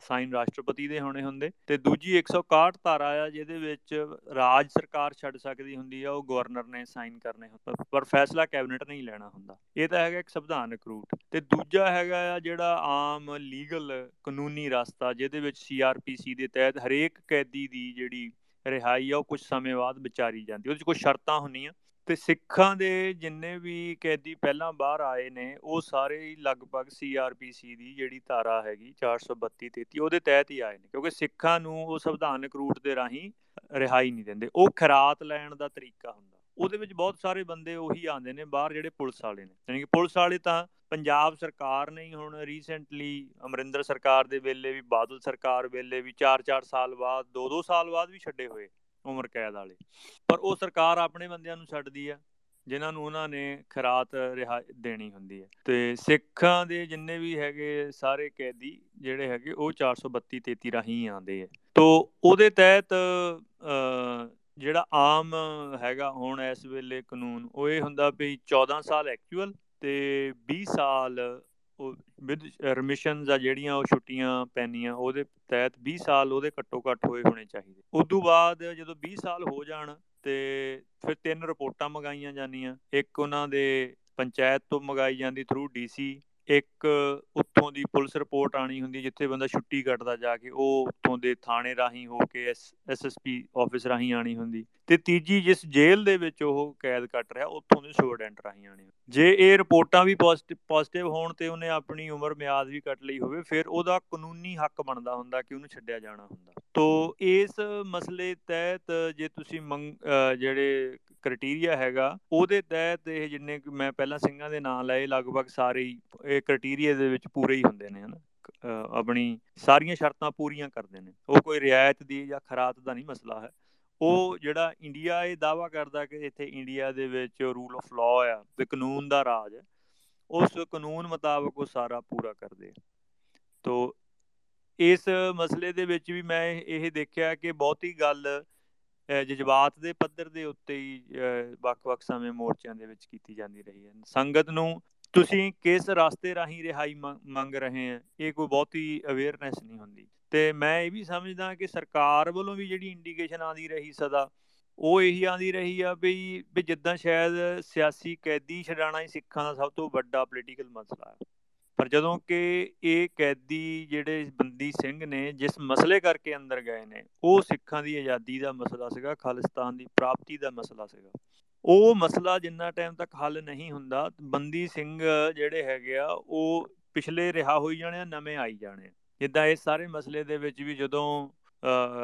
ਸਾਈਨ ਰਾਸ਼ਟਰਪਤੀ ਦੇ ਹੋਣੇ ਹੁੰਦੇ। ਤੇ ਦੂਜੀ 161 ਧਾਰਾ ਆ, ਜਿਹਦੇ ਵਿੱਚ ਰਾਜ ਸਰਕਾਰ ਛੱਡ ਸਕਦੀ ਹੁੰਦੀ ਆ, ਉਹ ਗਵਰਨਰ ਨੇ ਸਾਈਨ ਕਰਨੇ ਹੁੰਦੇ ਪਰ ਫੈਸਲਾ ਕੈਬਨਿਟ ਨਹੀਂ ਲੈਣਾ ਹੁੰਦਾ। ਇਹ ਤਾਂ ਹੈਗਾ ਇੱਕ ਸੰਵਿਧਾਨਕ ਰੂਟ। ਤੇ ਦੂਜਾ ਹੈਗਾ ਆ ਜਿਹੜਾ ਆਮ ਲੀਗਲ ਕਾਨੂੰਨੀ ਰਸਤਾ, ਜਿਹਦੇ ਵਿੱਚ ਸੀਆਰਪੀਸੀ ਦੇ ਤਹਿਤ ਹਰੇਕ ਕੈਦੀ ਦੀ ਜਿਹੜੀ ਰਿਹਾਈ ਆ, ਉਹ ਕੁਝ ਸਮੇਂ ਬਾਅਦ ਵਿਚਾਰੀ ਜਾਂਦੀ, ਉਹਦੇ ਵਿੱਚ ਕੁਝ ਸ਼ਰਤਾਂ ਹੁੰਦੀਆਂ। ਤੇ ਸਿੱਖਾਂ ਦੇ ਜਿੰਨੇ ਵੀ ਕੈਦੀ ਪਹਿਲਾਂ ਬਾਹਰ ਆਏ ਨੇ, ਉਹ ਸਾਰੇ ਹੀ ਲਗਭਗ ਸੀਆਰਪੀਸੀ ਦੀ ਜਿਹੜੀ ਧਾਰਾ ਹੈਗੀ 432 33 ਉਹਦੇ ਤਹਿਤ ਹੀ ਆਏ ਨੇ, ਕਿਉਂਕਿ ਸਿੱਖਾਂ ਨੂੰ ਉਹ ਸੰਵਿਧਾਨਕ ਰੂਟ ਦੇ ਰਾਹੀਂ ਰਿਹਾਈ ਨਹੀਂ ਦਿੰਦੇ। ਉਹ ਖਰਾਤ ਲੈਣ ਦਾ ਤਰੀਕਾ ਹੁੰਦਾ। ਉਹਦੇ ਵਿੱਚ ਬਹੁਤ ਸਾਰੇ ਬੰਦੇ ਉਹੀ ਆਉਂਦੇ ਨੇ ਬਾਹਰ ਜਿਹੜੇ ਪੁਲਿਸ ਵਾਲੇ ਨੇ। ਯਾਨੀ ਕਿ ਪੁਲਿਸ ਵਾਲੇ ਤਾਂ ਪੰਜਾਬ ਸਰਕਾਰ ਨੇ ਹੁਣ ਰੀਸੈਂਟਲੀ ਅਮਰਿੰਦਰ ਸਰਕਾਰ ਦੇ ਵੇਲੇ ਵੀ, ਬਾਦਲ ਸਰਕਾਰ ਵੇਲੇ ਵੀ 4-4 ਸਾਲ ਬਾਅਦ 2-2 ਸਾਲ ਬਾਅਦ ਵੀ ਛੱਡੇ ਹੋਏ ਉਮਰ ਕੈਦ ਵਾਲੇ। ਪਰ ਉਹ ਸਰਕਾਰ ਆਪਣੇ ਬੰਦਿਆਂ ਨੂੰ ਛੱਡਦੀ ਆ, ਜਿਨ੍ਹਾਂ ਨੂੰ ਉਹਨਾਂ ਨੇ ਖਰਾਤ ਰਿਹਾ, ਦੇਣੀ ਹੁੰਦੀ ਹੈ ਤੇ ਸਿੱਖਾਂ ਦੇ ਜਿੰਨੇ ਵੀ ਹੈਗੇ ਸਾਰੇ ਕੈਦੀ ਜਿਹੜੇ ਹੈਗੇ, ਉਹ 432 33 ਰਾਹੀਂ ਆਉਂਦੇ ਆ। ਤੋਂ ਉਹਦੇ ਤਹਿਤ ਜਿਹੜਾ ਆਮ ਹੈਗਾ ਹੁਣ ਇਸ ਵੇਲੇ ਕਾਨੂੰਨ, ਉਹ ਇਹ ਹੁੰਦਾ ਵੀ 14 ਸਾਲ ਐਕਚੁਅਲ ਤੇ 20 ਸਾਲ ਉਹ ਵਿਦ ਰਮਿਸ਼ਨਸ ਆ ਜਿਹੜੀਆਂ ਉਹ ਛੁੱਟੀਆਂ ਪੈਣੀਆਂ ਉਹਦੇ ਤਹਿਤ 20 ਸਾਲ ਉਹਦੇ ਘੱਟੋ ਘੱਟ ਹੋਏ ਹੋਣੇ ਚਾਹੀਦੇ। ਉਸ ਤੋਂ ਬਾਅਦ ਜਦੋਂ 20 ਸਾਲ ਹੋ ਜਾਣ ਤੇ ਫਿਰ ਤਿੰਨ ਰਿਪੋਰਟਾਂ ਮੰਗਾਈਆਂ ਜਾਂਦੀਆਂ, ਇੱਕ ਉਹਨਾਂ ਦੇ ਪੰਚਾਇਤ ਤੋਂ ਮੰਗਾਈ ਜਾਂਦੀ ਥਰੂ ਡੀਸੀ ਇੱਕ ਉੱਥੋਂ ਦੀ ਪੁਲਿਸ ਰਿਪੋਰਟ ਆਣੀ ਹੁੰਦੀ ਜਿੱਥੇ ਬੰਦਾ ਛੁੱਟੀ ਕੱਟਦਾ ਜਾ ਕੇ, ਉਹ ਉੱਥੋਂ ਦੇ ਥਾਣੇ ਰਾਹੀਂ ਹੋ ਕੇ ਐਸਐਸਪੀ ਆਫਿਸ ਰਾਹੀਂ ਆਣੀ ਹੁੰਦੀ। ਤੇ ਤੀਜੀ ਜਿਸ ਜੇਲ੍ਹ ਦੇ ਵਿੱਚ ਉਹ ਕੈਦ ਕੱਟ ਰਿਹਾ, ਉੱਥੋਂ ਦੇ ਸਟੂਡੈਂਟ ਰਾਹੀਂ ਆਣੀ ਜੇ ਇਹ ਰਿਪੋਰਟਾਂ ਵੀ ਪੋਜ਼ਿਟਿਵ ਹੋਣ ਤੇ ਉਹਨੇ ਆਪਣੀ ਉਮਰ ਮਿਆਦ ਵੀ ਕੱਟ ਲਈ ਹੋਵੇ, ਫਿਰ ਉਹਦਾ ਕਾਨੂੰਨੀ ਹੱਕ ਬਣਦਾ ਹੁੰਦਾ ਕਿ ਉਹਨੂੰ ਛੱਡਿਆ ਜਾਣਾ ਹੁੰਦਾ। ਤੋ ਇਸ ਮਸਲੇ ਤਹਿਤ ਜੇ ਤੁਸੀਂ ਜਿਹੜੇ ਕ੍ਰਾਈਟੇਰੀਆ ਹੈਗਾ, ਉਹਦੇ ਤਹਿਤ ਇਹ ਜਿੰਨੇ ਮੈਂ ਪਹਿਲਾਂ ਸਿੰਘਾਂ ਦੇ ਨਾਂ ਲਏ, ਲਗਭਗ ਸਾਰੇ ਹੀ ਇਹ ਕ੍ਰਾਈਟੇਰੀਆ ਦੇ ਵਿੱਚ ਪੂਰੇ ਹੀ ਹੁੰਦੇ ਨੇ ਹਨਾ? ਆਪਣੀ ਸਾਰੀਆਂ ਸ਼ਰਤਾਂ ਪੂਰੀਆਂ ਕਰਦੇ ਨੇ। ਉਹ ਕੋਈ ਰਿਆਇਤ ਦੀ ਜਾਂ ਖਰਾਤ ਦਾ ਨਹੀਂ ਮਸਲਾ ਹੈ। ਉਹ ਜਿਹੜਾ ਇੰਡੀਆ ਇਹ ਦਾਵਾ ਕਰਦਾ ਕਿ ਇੱਥੇ ਇੰਡੀਆ ਦੇ ਵਿੱਚ ਰੂਲ ਆਫ ਲਾਅ ਆ ਤੇ ਕਾਨੂੰਨ ਦਾ ਰਾਜ ਹੈ ਉਸ ਕਾਨੂੰਨ ਮੁਤਾਬਕ ਉਹ ਸਾਰਾ ਪੂਰਾ ਕਰਦੇ ਤੋ ਇਸ ਮਸਲੇ ਦੇ ਵਿੱਚ ਵੀ ਮੈਂ ਇਹ ਦੇਖਿਆ ਕਿ ਬਹੁਤੀ ਗੱਲ ਜਜ਼ਬਾਤ ਦੇ ਪੱਧਰ ਦੇ ਉੱਤੇ ਹੀ ਵੱਖ-ਵੱਖ ਸਮੇਂ ਮੋਰਚਿਆਂ ਦੇ ਵਿੱਚ ਕੀਤੀ ਜਾਂਦੀ ਰਹੀ ਹੈ। ਸੰਗਤ ਨੂੰ ਤੁਸੀਂ ਕਿਸ ਰਸਤੇ ਰਾਹੀਂ ਰਿਹਾਈ ਮੰਗ ਰਹੇ ਆ? ਇਹ ਕੋਈ ਬਹੁਤੀ ਅਵੇਅਰਨੈਸ ਨਹੀਂ ਹੁੰਦੀ। ਤੇ ਮੈਂ ਇਹ ਵੀ ਸਮਝਦਾ ਕਿ ਸਰਕਾਰ ਵੱਲੋਂ ਵੀ ਜਿਹੜੀ ਇੰਡੀਕੇਸ਼ਨ ਆਂਦੀ ਰਹੀ ਸਦਾ, ਉਹ ਇਹੀ ਆਂਦੀ ਰਹੀ ਆ ਵੀ ਵੀ ਜਿੱਦਾਂ ਸ਼ਾਇਦ ਸਿਆਸੀ ਕੈਦੀ ਛਡਾਣਾ ਹੀ ਸਿੱਖਾਂ ਦਾ ਸਭ ਤੋਂ ਵੱਡਾ ਪੋਲੀਟੀਕਲ ਮਸਲਾ ਹੈ ਪਰ ਜਦੋਂ ਕਿ ਇਹ ਕੈਦੀ ਜਿਹੜੇ ਬੰਦੀ ਸਿੰਘ ਨੇ, ਜਿਸ ਮਸਲੇ ਕਰਕੇ ਅੰਦਰ ਗਏ ਨੇ, ਉਹ ਸਿੱਖਾਂ ਦੀ ਆਜ਼ਾਦੀ ਦਾ ਮਸਲਾ ਸੀਗਾ, ਖਾਲਿਸਤਾਨ ਦੀ ਪ੍ਰਾਪਤੀ ਦਾ ਮਸਲਾ ਸੀਗਾ। ਉਹ ਮਸਲਾ ਜਿੰਨਾ ਟਾਈਮ ਤੱਕ ਹੱਲ ਨਹੀਂ ਹੁੰਦਾ, ਬੰਦੀ ਸਿੰਘ ਜਿਹੜੇ ਹੈਗੇ ਆ, ਉਹ ਪਿਛਲੇ ਰਿਹਾ ਹੋਈ ਜਾਣੇ ਨਵੇਂ ਆਈ ਜਾਣੇ ਜਿੱਦਾਂ ਇਹ ਸਾਰੇ ਮਸਲੇ ਦੇ ਵਿੱਚ ਵੀ ਜਦੋਂ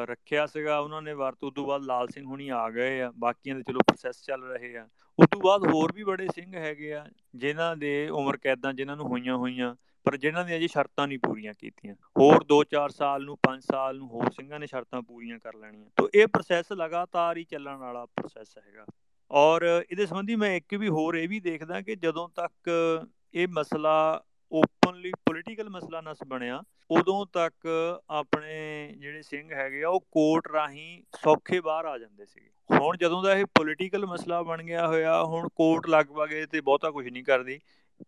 ਰੱਖਿਆ ਸੀਗਾ, ਉਹਨਾਂ ਨੇ ਵਰਤ ਉਸ ਤੋਂ ਬਾਅਦ ਲਾਲ ਸਿੰਘ ਹੁਣੀ ਆ ਗਏ ਆ, ਬਾਕੀਆਂ ਦੇ ਚਲੋ ਪ੍ਰੋਸੈਸ ਚੱਲ ਰਹੇ ਆ। ਉਸ ਤੋਂ ਬਾਅਦ ਹੋਰ ਵੀ ਬੜੇ ਸਿੰਘ ਹੈਗੇ ਆ, ਜਿਨ੍ਹਾਂ ਦੇ ਉਮਰ ਕੈਦਾਂ ਜਿਨ੍ਹਾਂ ਨੂੰ ਹੋਈਆਂ ਹੋਈਆਂ, ਪਰ ਜਿਨ੍ਹਾਂ ਦੀਆਂ ਅਜੇ ਸ਼ਰਤਾਂ ਨਹੀਂ ਪੂਰੀਆਂ ਕੀਤੀਆਂ। ਹੋਰ 2-4 ਸਾਲ ਨੂੰ 5 ਸਾਲ ਨੂੰ ਹੋਰ ਸਿੰਘਾਂ ਨੇ ਸ਼ਰਤਾਂ ਪੂਰੀਆਂ ਕਰ ਲੈਣੀਆਂ। ਤੋਂ ਇਹ ਪ੍ਰੋਸੈਸ ਲਗਾਤਾਰ ਹੀ ਚੱਲਣ ਵਾਲਾ ਪ੍ਰੋਸੈਸ ਹੈਗਾ। ਔਰ ਇਹਦੇ ਸੰਬੰਧੀ ਮੈਂ ਇੱਕ ਵੀ ਹੋਰ ਇਹ ਵੀ ਦੇਖਦਾ ਕਿ ਜਦੋਂ ਤੱਕ ਇਹ ਮਸਲਾ ਓਪਨਲੀ ਪੋਲੀਟੀਕਲ ਮਸਲਾ ਨਾ ਬਣਿਆ, ਉਦੋਂ ਤੱਕ ਆਪਣੇ ਜਿਹੜੇ ਸਿੰਘ ਹੈਗੇ ਆ, ਉਹ ਕੋਰਟ ਰਾਹੀਂ ਸੌਖੇ ਬਾਹਰ ਆ ਜਾਂਦੇ ਸੀਗੇ। ਹੁਣ ਜਦੋਂ ਦਾ ਇਹ ਪੋਲੀਟੀਕਲ ਮਸਲਾ ਬਣ ਗਿਆ ਹੋਇਆ, ਹੁਣ ਕੋਰਟ ਲਗਭਗ ਇਹ ਤੇ ਬਹੁਤਾ ਕੁਝ ਨਹੀਂ ਕਰਦੀ।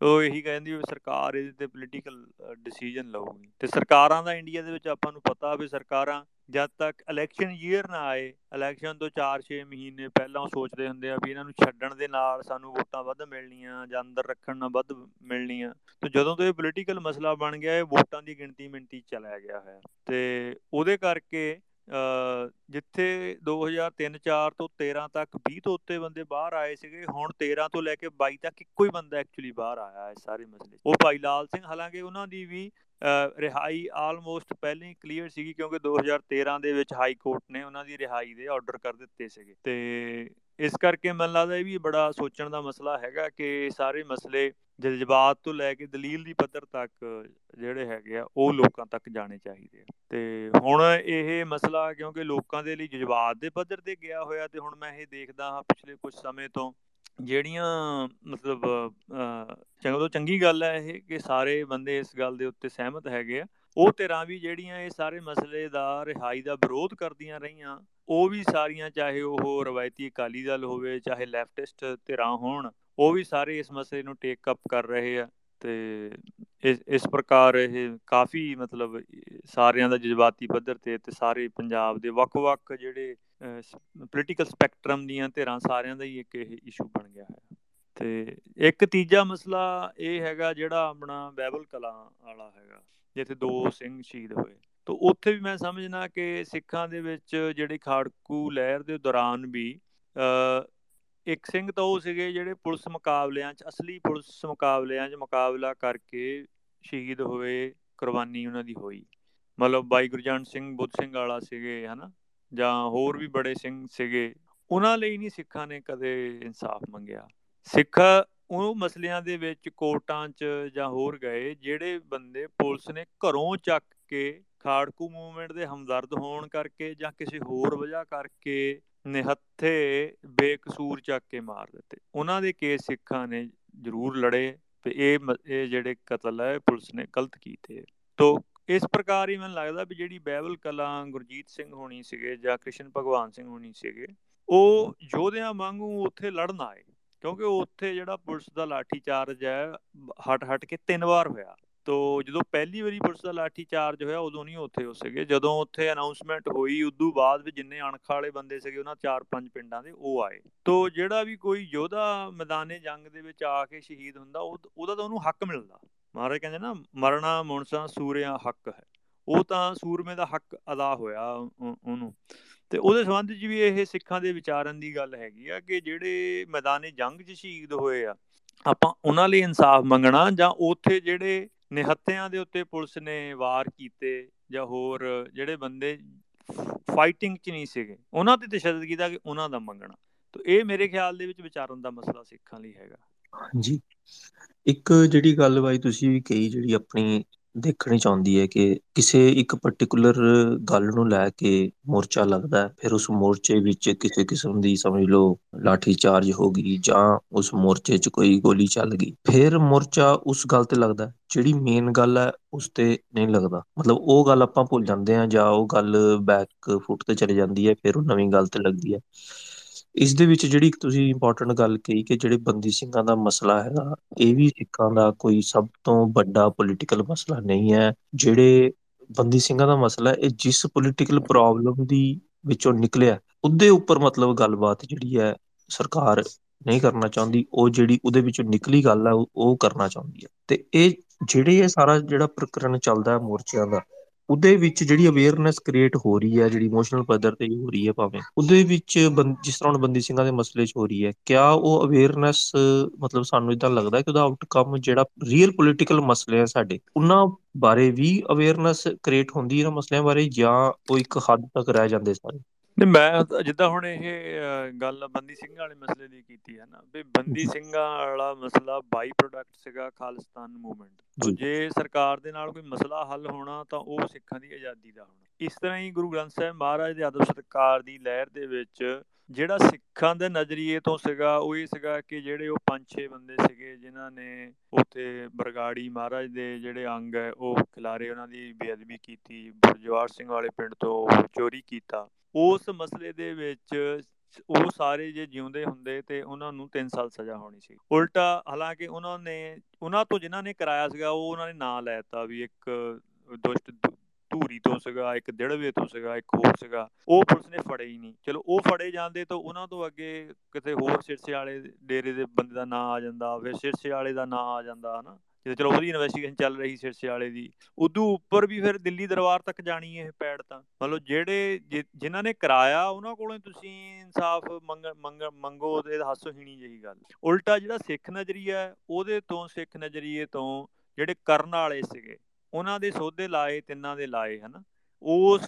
ਉਹ ਇਹੀ ਕਹਿੰਦੀ ਵੀ ਸਰਕਾਰ ਇਹਦੇ ਤੇ ਪੋਲੀਟੀਕਲ ਡਿਸੀਜਨ ਲਊਗੀ। ਤੇ ਸਰਕਾਰਾਂ ਦਾ ਇੰਡੀਆ ਦੇ ਵਿੱਚ ਆਪਾਂ ਨੂੰ ਪਤਾ ਵੀ ਸਰਕਾਰਾਂ ਜਦ ਤੱਕ ਇਲੈਕਸ਼ਨ ਈਅਰ ਨਾ ਆਏ ਇਲੈਕਸ਼ਨ ਤੋਂ 4-6 ਮਹੀਨੇ ਪਹਿਲਾਂ ਸੋਚਦੇ ਹੁੰਦੇ ਆ ਵੀ ਇਹਨਾਂ ਨੂੰ ਛੱਡਣ ਦੇ ਨਾਲ ਸਾਨੂੰ ਵੋਟਾਂ ਵੱਧ ਮਿਲਣੀਆਂ, ਜਾਂ ਅੰਦਰ ਰੱਖਣ ਨਾਲ ਵੱਧ ਮਿਲਣੀਆਂ। ਤੇ ਜਦੋਂ ਤੋਂ ਇਹ ਪੋਲੀਟੀਕਲ ਮਸਲਾ ਬਣ ਗਿਆ, ਇਹ ਵੋਟਾਂ ਦੀ ਗਿਣਤੀ ਮਿੰਟੀ ਚਲਾ ਗਿਆ ਹੈ ਤੇ ਉਹਦੇ ਕਰਕੇ ਜਿੱਥੇ 2003-4 ਤੋਂ 13 ਤੱਕ 20 ਤੋਂ ਉੱਤੇ ਬੰਦੇ ਬਾਹਰ ਆਏ ਸੀਗੇ, ਹੁਣ 13 ਤੋਂ ਲੈ ਕੇ 22 ਤੱਕ ਇੱਕੋ ਹੀ ਬੰਦਾ ਐਕਚੁਅਲੀ ਬਾਹਰ ਆਇਆ ਹੈ ਸਾਰੇ ਮਸਲੇ ਉਹ ਭਾਈ ਲਾਲ ਸਿੰਘ, ਹਾਲਾਂਕਿ ਉਹਨਾਂ ਦੀ ਵੀ ਰਿਹਾਈ ਆਲਮੋਸਟ ਪਹਿਲਾਂ ਹੀ ਕਲੀਅਰ ਸੀਗੀ ਕਿਉਂਕਿ 2013 ਦੇ ਵਿੱਚ ਹਾਈ ਕੋਰਟ ਨੇ ਉਹਨਾਂ ਦੀ ਰਿਹਾਈ ਦੇ ਆਰਡਰ ਕਰ ਦਿੱਤੇ ਸੀਗੇ। ਤੇ ਇਸ ਕਰਕੇ ਮੈਨੂੰ ਲੱਗਦਾ ਇਹ ਵੀ ਬੜਾ ਸੋਚਣ ਦਾ ਮਸਲਾ ਹੈਗਾ ਕਿ ਸਾਰੇ ਮਸਲੇ ਜਜ਼ਬਾਤ ਤੋਂ ਲੈ ਕੇ ਦਲੀਲ ਦੀ ਪੱਧਰ ਤੱਕ ਜਿਹੜੇ ਹੈਗੇ ਆ ਉਹ ਲੋਕਾਂ ਤੱਕ ਜਾਣੇ ਚਾਹੀਦੇ ਆ। ਤੇ ਹੁਣ ਇਹ ਮਸਲਾ ਕਿਉਂਕਿ ਲੋਕਾਂ ਦੇ ਲਈ ਜਜ਼ਬਾਤ ਦੇ ਪੱਧਰ ਤੇ ਗਿਆ ਹੋਇਆ ਤੇ ਹੁਣ ਮੈਂ ਇਹ ਦੇਖਦਾ ਹਾਂ ਪਿਛਲੇ ਕੁਝ ਸਮੇਂ ਤੋਂ ਜਿਹੜੀਆਂ ਮਤਲਬ ਚੰਗੋ ਚੰਗੀ ਗੱਲ ਹੈ ਇਹ ਕਿ ਸਾਰੇ ਬੰਦੇ ਇਸ ਗੱਲ ਦੇ ਉੱਤੇ ਸਹਿਮਤ ਹੈਗੇ ਆ। ਉਹ ਧਿਰਾਂ ਵੀ ਜਿਹੜੀਆਂ ਇਹ ਸਾਰੇ ਮਸਲੇ ਦਾ ਰਿਹਾਈ ਦਾ ਵਿਰੋਧ ਕਰਦੀਆਂ ਰਹੀਆਂ ਉਹ ਵੀ ਸਾਰੀਆਂ ਚਾਹੇ ਉਹ ਰਵਾਇਤੀ ਅਕਾਲੀ ਦਲ ਹੋਵੇ ਚਾਹੇ ਲੈਫਟਿਸਟ ਧਿਰਾਂ ਹੋਣ ਉਹ ਵੀ ਸਾਰੇ ਇਸ ਮਸਲੇ ਨੂੰ ਟੇਕ ਅਪ ਕਰ ਰਹੇ ਆ ਤੇ ਇਸ ਇਸ ਪ੍ਰਕਾਰ ਇਹ ਕਾਫੀ ਮਤਲਬ ਸਾਰਿਆਂ ਦਾ ਜਜ਼ਬਾਤੀ ਪੱਧਰ ਤੇ ਤੇ ਸਾਰੇ ਪੰਜਾਬ ਦੇ ਵੱਖ-ਵੱਖ ਜਿਹੜੇ ਪੋਲੀਟੀਕਲ ਸਪੈਕਟਰਮ ਦੀਆਂ ਧਿਰਾਂ ਸਾਰਿਆਂ ਦਾ ਹੀ ਇੱਕ ਇਹ ਇਸ਼ੂ ਬਣ ਗਿਆ ਹੈ। ਤੇ ਇੱਕ ਤੀਜਾ ਮਸਲਾ ਇਹ ਹੈਗਾ ਜਿਹੜਾ ਆਪਣਾ ਬੈਬਲ ਕਲਾਂ ਵਾਲਾ ਹੈਗਾ, ਜਿੱਥੇ ਦੋ ਸਿੰਘ ਸ਼ਹੀਦ ਹੋਏ। ਤਾਂ ਉੱਥੇ ਵੀ ਮੈਂ ਸਮਝਣਾ ਕਿ ਸਿੱਖਾਂ ਦੇ ਵਿੱਚ ਜਿਹੜੀ ਖਾੜਕੂ ਲਹਿਰ ਦੇ ਦੌਰਾਨ ਵੀ ਇੱਕ ਸਿੰਘ ਤਾਂ ਉਹ ਸੀਗੇ ਜਿਹੜੇ ਪੁਲਿਸ ਮੁਕਾਬਲਿਆਂ 'ਚ, ਅਸਲੀ ਪੁਲਿਸ ਮੁਕਾਬਲਿਆਂ 'ਚ ਮੁਕਾਬਲਾ ਕਰਕੇ ਸ਼ਹੀਦ ਹੋਏ, ਕੁਰਬਾਨੀ ਉਹਨਾਂ ਦੀ ਹੋਈ। ਮਤਲਬ ਬਾਈ ਗੁਰਜੰਟ ਸਿੰਘ, ਬੁੱਧ ਸਿੰਘ ਵਾਲਾ ਸੀਗੇ, ਹਨਾ? ਜਾਂ ਹੋਰ ਵੀ ਬੜੇ ਸਿੰਘ ਸੀਗੇ। ਉਹਨਾਂ ਲਈ ਨਹੀਂ ਸਿੱਖਾਂ ਨੇ ਕਦੇ ਇਨਸਾਫ ਮੰਗਿਆ। ਸਿੱਖ ਉਹ ਮਸਲਿਆਂ ਦੇ ਵਿੱਚ ਕੋਰਟਾਂ 'ਚ ਜਾਂ ਹੋਰ ਗਏ, ਜਿਹੜੇ ਬੰਦੇ ਪੁਲਿਸ ਨੇ ਘਰੋਂ ਚੱਕ ਕੇ, ਖਾੜਕੂ ਮੂਵਮੈਂਟ ਦੇ ਹਮਦਰਦ ਹੋਣ ਕਰਕੇ ਜਾਂ ਕਿਸੇ ਹੋਰ ਵਜ੍ਹਾ ਕਰਕੇ ਨਿਹੱਥੇ ਬੇਕਸੂਰ ਚੱਕ ਕੇ ਮਾਰ ਦਿੱਤੇ। ਉਹਨਾਂ ਦੇ ਕੇਸ ਸਿੱਖਾਂ ਨੇ ਜ਼ਰੂਰ ਲੜੇ ਤੇ ਇਹ ਇਹ ਜਿਹੜੇ ਕਤਲ ਹੈ, ਪੁਲਿਸ ਨੇ ਗਲਤ ਕੀਤੇ। ਤੋਂ ਇਸ ਪ੍ਰਕਾਰ ਹੀ ਮੈਨੂੰ ਲੱਗਦਾ ਵੀ ਜਿਹੜੀ ਬੈਬਲ ਕਲਾਂ ਗੁਰਜੀਤ ਸਿੰਘ ਹੋਣੀ ਸੀਗੇ ਜਾਂ ਕ੍ਰਿਸ਼ਨ ਭਗਵਾਨ ਸਿੰਘ ਹੋਣੀ ਸੀਗੇ, ਉਹ ਯੋਧਿਆਂ ਵਾਂਗੂ ਉੱਥੇ ਲੜਨ ਆਏ। ਕਿਉਂਕਿ ਉੱਥੇ ਜਿਹੜਾ ਪੁਲਿਸ ਦਾ ਲਾਠੀ ਚਾਰਜ ਹੈ ਹਟ ਹਟ ਕੇ ਤਿੰਨ ਵਾਰ ਹੋਇਆ। ਤੋ ਜਦੋਂ ਪਹਿਲੀ ਵਾਰੀ ਪੁਲਿਸ ਦਾ ਲਾਠੀ ਚਾਰਜ ਹੋਇਆ, ਉਦੋਂ ਨਹੀਂ ਉੱਥੇ ਹੋ ਸਕੇ ਜਦੋਂ ਉੱਥੇ ਅਨਾਉਂਸਮੈਂਟ ਹੋਈ, ਉਦੋਂ ਬਾਅਦ ਵੀ ਜਿੰਨੇ ਅਣਖ ਵਾਲੇ ਬੰਦੇ ਸੀਗੇ, ਉਹਨਾਂ ਚਾਰ ਪੰਜ ਪਿੰਡਾਂ ਦੇ, ਉਹ ਆਏ। ਤੋ ਜਿਹੜਾ ਵੀ ਕੋਈ ਯੋਧਾ ਮੈਦਾਨੇ ਜੰਗ ਦੇ ਵਿੱਚ ਆ ਕੇ ਸ਼ਹੀਦ ਹੁੰਦਾ ਉਹਦਾ ਤਾਂ ਉਹਨੂੰ ਹੱਕ ਮਿਲਦਾ। ਮਹਾਰਾਜ ਕਹਿੰਦੇ ਨਾ, ਮਰਨਾ ਮੁਨਸਾ ਸੂਰਿਆ ਹੱਕ ਹੈ। ਉਹ ਤਾਂ ਸੂਰਮੇ ਦਾ ਹੱਕ ਅਦਾ ਹੋਇਆ ਉਹਨੂੰ। ਤੇ ਉਹਦੇ ਸੰਬੰਧ ਵਿੱਚ ਵੀ ਇਹ ਸਿੱਖਾਂ ਦੇ ਵਿਚਾਰਨ ਦੀ ਗੱਲ ਹੈਗੀ ਆ ਕਿ ਜਿਹੜੇ ਮੈਦਾਨੇ ਜੰਗ 'ਚ ਸ਼ਹੀਦ ਹੋਏ ਆ, ਆਪਾਂ ਉਹਨਾਂ ਲਈ ਇਨਸਾਫ ਮੰਗਣਾ ਜਾਂ ਉੱਥੇ ਜਿਹੜੇ ਨਿਹੱਤਿਆਂ ਦੇ ਉੱਤੇ ਪੁਲਿਸ ਨੇ ਵਾਰ ਕੀਤੇ ਜਾਂ ਹੋਰ ਜਿਹੜੇ ਬੰਦੇ ਫਾਈਟਿੰਗ 'ਚ ਨਹੀਂ ਸੀਗੇ, ਉਹਨਾਂ ਤੇ ਤਸ਼ੱਦਦ ਕੀਤਾ ਕਿ ਉਹਨਾਂ ਦਾ ਮੰਗਣਾ। ਤਾਂ ਇਹ ਮੇਰੇ ਖਿਆਲ ਦੇ ਵਿੱਚ ਵਿਚਾਰਨ ਦਾ ਮਸਲਾ ਸਿੱਖਾਂ ਲਈ ਹੈਗਾ। ਹਾਂਜੀ। ਇੱਕ ਜਿਹੜੀ ਗੱਲ ਬਾਈ ਤੁਸੀਂ ਵੀ ਕਹੀ, ਜਿਹੜੀ ਆਪਣੀ ਦੇਖਣੀ ਚਾਹੁੰਦੀ ਹੈ ਕਿ ਕਿਸੇ ਇੱਕ ਪਾਰਟਿਕੂਲਰ ਗੱਲ ਨੂੰ ਲੈ ਕੇ ਮੋਰਚਾ ਲੱਗਦਾ ਫਿਰ ਉਸ ਮੋਰਚੇ ਵਿੱਚ ਕਿਸੇ ਕਿਸਮ ਦੀ ਸਮਝ ਲਓ ਲਾਠੀ ਚਾਰਜ ਹੋ ਗਈ ਜਾਂ ਉਸ ਮੋਰਚੇ 'ਚ ਕੋਈ ਗੋਲੀ ਚੱਲ ਗਈ, ਫਿਰ ਮੋਰਚਾ ਉਸ ਗੱਲ ਤੇ ਲੱਗਦਾ ਜਿਹੜੀ ਮੇਨ ਗੱਲ ਹੈ ਉਸ ਤੇ ਨਹੀਂ ਲੱਗਦਾ। ਮਤਲਬ ਉਹ ਗੱਲ ਆਪਾਂ ਭੁੱਲ ਜਾਂਦੇ ਆ ਜਾਂ ਉਹ ਗੱਲ ਬੈਕ ਫੁੱਟ ਤੇ ਚਲੇ ਜਾਂਦੀ ਹੈ, ਫਿਰ ਉਹ ਨਵੀਂ ਗੱਲ ਤੇ ਲੱਗਦੀ ਹੈ। ਇਸ ਦੇ ਵਿੱਚ ਜਿਹੜੀ ਤੁਸੀਂ ਇੰਪੋਰਟੈਂਟ ਗੱਲ ਕਹੀ ਕਿ ਜਿਹੜੇ ਬੰਦੀ ਸਿੰਘਾਂ ਦਾ ਮਸਲਾ ਹੈਗਾ ਇਹ ਵੀ ਸਿੱਖਾਂ ਦਾ ਕੋਈ ਸਭ ਤੋਂ ਵੱਡਾ ਪੋਲੀਟੀਕਲ ਮਸਲਾ ਨਹੀਂ ਹੈ। ਜਿਹੜੇ ਬੰਦੀ ਸਿੰਘਾਂ ਦਾ ਮਸਲਾ ਇਹ ਜਿਸ ਪੋਲੀਟੀਕਲ ਪ੍ਰੋਬਲਮ ਦੀ ਵਿੱਚੋਂ ਨਿਕਲਿਆ, ਉਹਦੇ ਉੱਪਰ ਮਤਲਬ ਗੱਲਬਾਤ ਜਿਹੜੀ ਹੈ, ਸਰਕਾਰ ਨਹੀਂ ਕਰਨਾ ਚਾਹੁੰਦੀ, ਉਹ ਜਿਹੜੀ ਉਹਦੇ ਵਿੱਚੋਂ ਨਿਕਲੀ ਗੱਲ ਹੈ, ਉਹ ਕਰਨਾ ਚਾਹੁੰਦੀ ਹੈ। ਤੇ ਇਹ ਜਿਹੜੇ ਇਹ ਸਾਰਾ ਜਿਹੜਾ ਪ੍ਰਕਰਨ ਚੱਲਦਾ ਮੋਰਚਿਆਂ ਦਾ ਉਹਦੇ ਵਿੱਚ ਜਿਹੜੀ ਅਵੇਅਰਨੈਸ ਕ੍ਰੀਏਟ ਹੋ ਰਹੀ ਹੈ, ਜਿਹੜੀ ਇਮੋਸ਼ਨਲ ਪੱਧਰ ਤੇ ਹੋ ਰਹੀ ਹੈ ਭਾਵੇਂ, ਉਹਦੇ ਵਿੱਚ ਜਿਸ ਤਰ੍ਹਾਂ ਬੰਦੀ ਸਿੰਘਾਂ ਦੇ ਮਸਲੇ 'ਚ ਹੋ ਰਹੀ ਹੈ, ਕਿਆ ਉਹ ਅਵੇਅਰਨੈਸ ਮਤਲਬ ਸਾਨੂੰ ਇਦਾਂ ਲੱਗਦਾ ਕਿ ਉਹਦਾ ਆਊਟਕਮ ਜਿਹੜਾ ਰੀਅਲ ਪੋਲੀਟੀਕਲ ਮਸਲੇ ਆ ਸਾਡੇ, ਉਹਨਾਂ ਬਾਰੇ ਵੀ ਅਵੇਅਰਨੈਸ ਕ੍ਰੀਏਟ ਹੁੰਦੀ ਹੈ ਨਾ ਮਸਲਿਆਂ ਬਾਰੇ ਜਾਂ ਉਹ ਇੱਕ ਹੱਦ ਤੱਕ ਰਹਿ ਜਾਂਦੇ ਸਾਰੇ? ਨਹੀਂ ਮੈਂ ਜਿੱਦਾਂ ਹੁਣ ਇਹ ਗੱਲ ਬੰਦੀ ਸਿੰਘਾਂ ਵਾਲੇ ਮਸਲੇ ਦੀ ਕੀਤੀ ਹੈ ਨਾ ਵੀ ਬੰਦੀ ਸਿੰਘਾਂ ਵਾਲਾ ਮਸਲਾ ਬਾਈ ਪ੍ਰੋਡਕਟ ਸੀਗਾ ਖਾਲਿਸਤਾਨ ਮੂਵਮੈਂਟ ਤੋਂ ਜੇ। ਸਰਕਾਰ ਦੇ ਨਾਲ ਕੋਈ ਮਸਲਾ ਹੱਲ ਹੋਣਾ ਤਾਂ ਉਹ ਸਿੱਖਾਂ ਦੀ ਆਜ਼ਾਦੀ ਦਾ ਹੋਣਾ। ਇਸ ਤਰ੍ਹਾਂ ਹੀ ਗੁਰੂ ਗ੍ਰੰਥ ਸਾਹਿਬ ਮਹਾਰਾਜ ਦੇ ਆਦਰਸ਼ ਸਤਕਾਰ ਦੀ ਲਹਿਰ ਦੇ ਵਿੱਚ ਜਿਹੜਾ ਸਿੱਖਾਂ ਦੇ ਨਜ਼ਰੀਏ ਤੋਂ ਸੀਗਾ ਉਹ ਇਹ ਸੀਗਾ ਕਿ ਜਿਹੜੇ ਉਹ ਪੰਜ ਛੇ ਬੰਦੇ ਸੀਗੇ ਜਿਨ੍ਹਾਂ ਨੇ ਉੱਥੇ ਬਰਗਾੜੀ ਮਹਾਰਾਜ ਦੇ ਜਿਹੜੇ ਅੰਗ ਹੈ ਉਹ ਖਿਲਾਰੇ ਉਹਨਾਂ ਦੀ ਬੇਅਦਬੀ ਕੀਤੀ। ਬੁਰਜਵਾਰ ਸਿੰਘ ਵਾਲੇ ਪਿੰਡ ਤੋਂ ਚੋਰੀ ਕੀਤਾ। ਉਸ ਮਸਲੇ ਦੇ ਵਿੱਚ ਉਹ ਸਾਰੇ ਜੇ ਜਿਉਂਦੇ ਹੁੰਦੇ ਤੇ ਉਹਨਾਂ ਨੂੰ 3 ਸਾਲ ਸਜ਼ਾ ਹੋਣੀ ਸੀ। ਉਲਟਾ ਹਾਲਾਂਕਿ ਉਹਨਾਂ ਨੇ, ਉਹਨਾਂ ਤੋਂ ਜਿਨ੍ਹਾਂ ਨੇ ਕਰਾਇਆ ਸੀਗਾ, ਉਹ ਉਹਨਾਂ ਨੇ ਨਾਂ ਲੈਤਾ ਵੀ ਇੱਕ ਦੁਸ਼ਟ ਧੂਰੀ ਤੋਂ ਸੀਗਾ, ਇੱਕ ਦਿੜਵੇ ਤੋਂ ਸੀਗਾ, ਇੱਕ ਹੋਰ ਸੀਗਾ। ਉਹ ਪੁਲਿਸ ਨੇ ਫੜੇ ਹੀ ਨਹੀਂ। ਚਲੋ, ਉਹ ਫੜੇ ਜਾਂਦੇ ਤਾਂ ਉਹਨਾਂ ਤੋਂ ਅੱਗੇ ਕਿਤੇ ਹੋਰ ਸਿਰਸੇ ਵਾਲੇ ਡੇਰੇ ਦੇ ਬੰਦੇ ਦਾ ਨਾਂ ਆ ਜਾਂਦਾ, ਫਿਰ ਸਿਰਸੇ ਵਾਲੇ ਦਾ ਨਾਂ ਆ ਜਾਂਦਾ, ਹਨਾ? ਜਿੱਥੇ ਚਲੋ ਉਹਦੀ ਇਨਵੈਸਟੀਗੇਸ਼ਨ ਚੱਲ ਰਹੀ ਸਿਰਸੇ ਵਾਲੇ ਦੀ, ਉਦੋਂ ਉੱਪਰ ਵੀ ਫਿਰ ਦਿੱਲੀ ਦਰਬਾਰ ਤੱਕ ਜਾਣੀ ਇਹ ਪੈੜ ਤਾਂ। ਮਤਲਬ ਜਿਹੜੇ ਜਿਨ੍ਹਾਂ ਨੇ ਕਰਾਇਆ, ਉਹਨਾਂ ਕੋਲੋਂ ਤੁਸੀਂ ਇਨਸਾਫ ਮੰਗ, ਮੰਗੋ ਤੇ ਹਾਸੋਹੀਣੀ ਜਿਹੀ ਗੱਲ। ਉਲਟਾ ਜਿਹੜਾ ਸਿੱਖ ਨਜ਼ਰੀਆ ਉਹਦੇ ਤੋਂ ਸਿੱਖ ਨਜ਼ਰੀਏ ਤੋਂ ਜਿਹੜੇ ਕਰਨ ਵਾਲੇ ਸੀਗੇ, ਉਹਨਾਂ ਦੇ ਸੋਧੇ ਲਾਏ, ਤਿੰਨਾਂ ਦੇ ਲਾਏ, ਹਨਾ। ਉਸ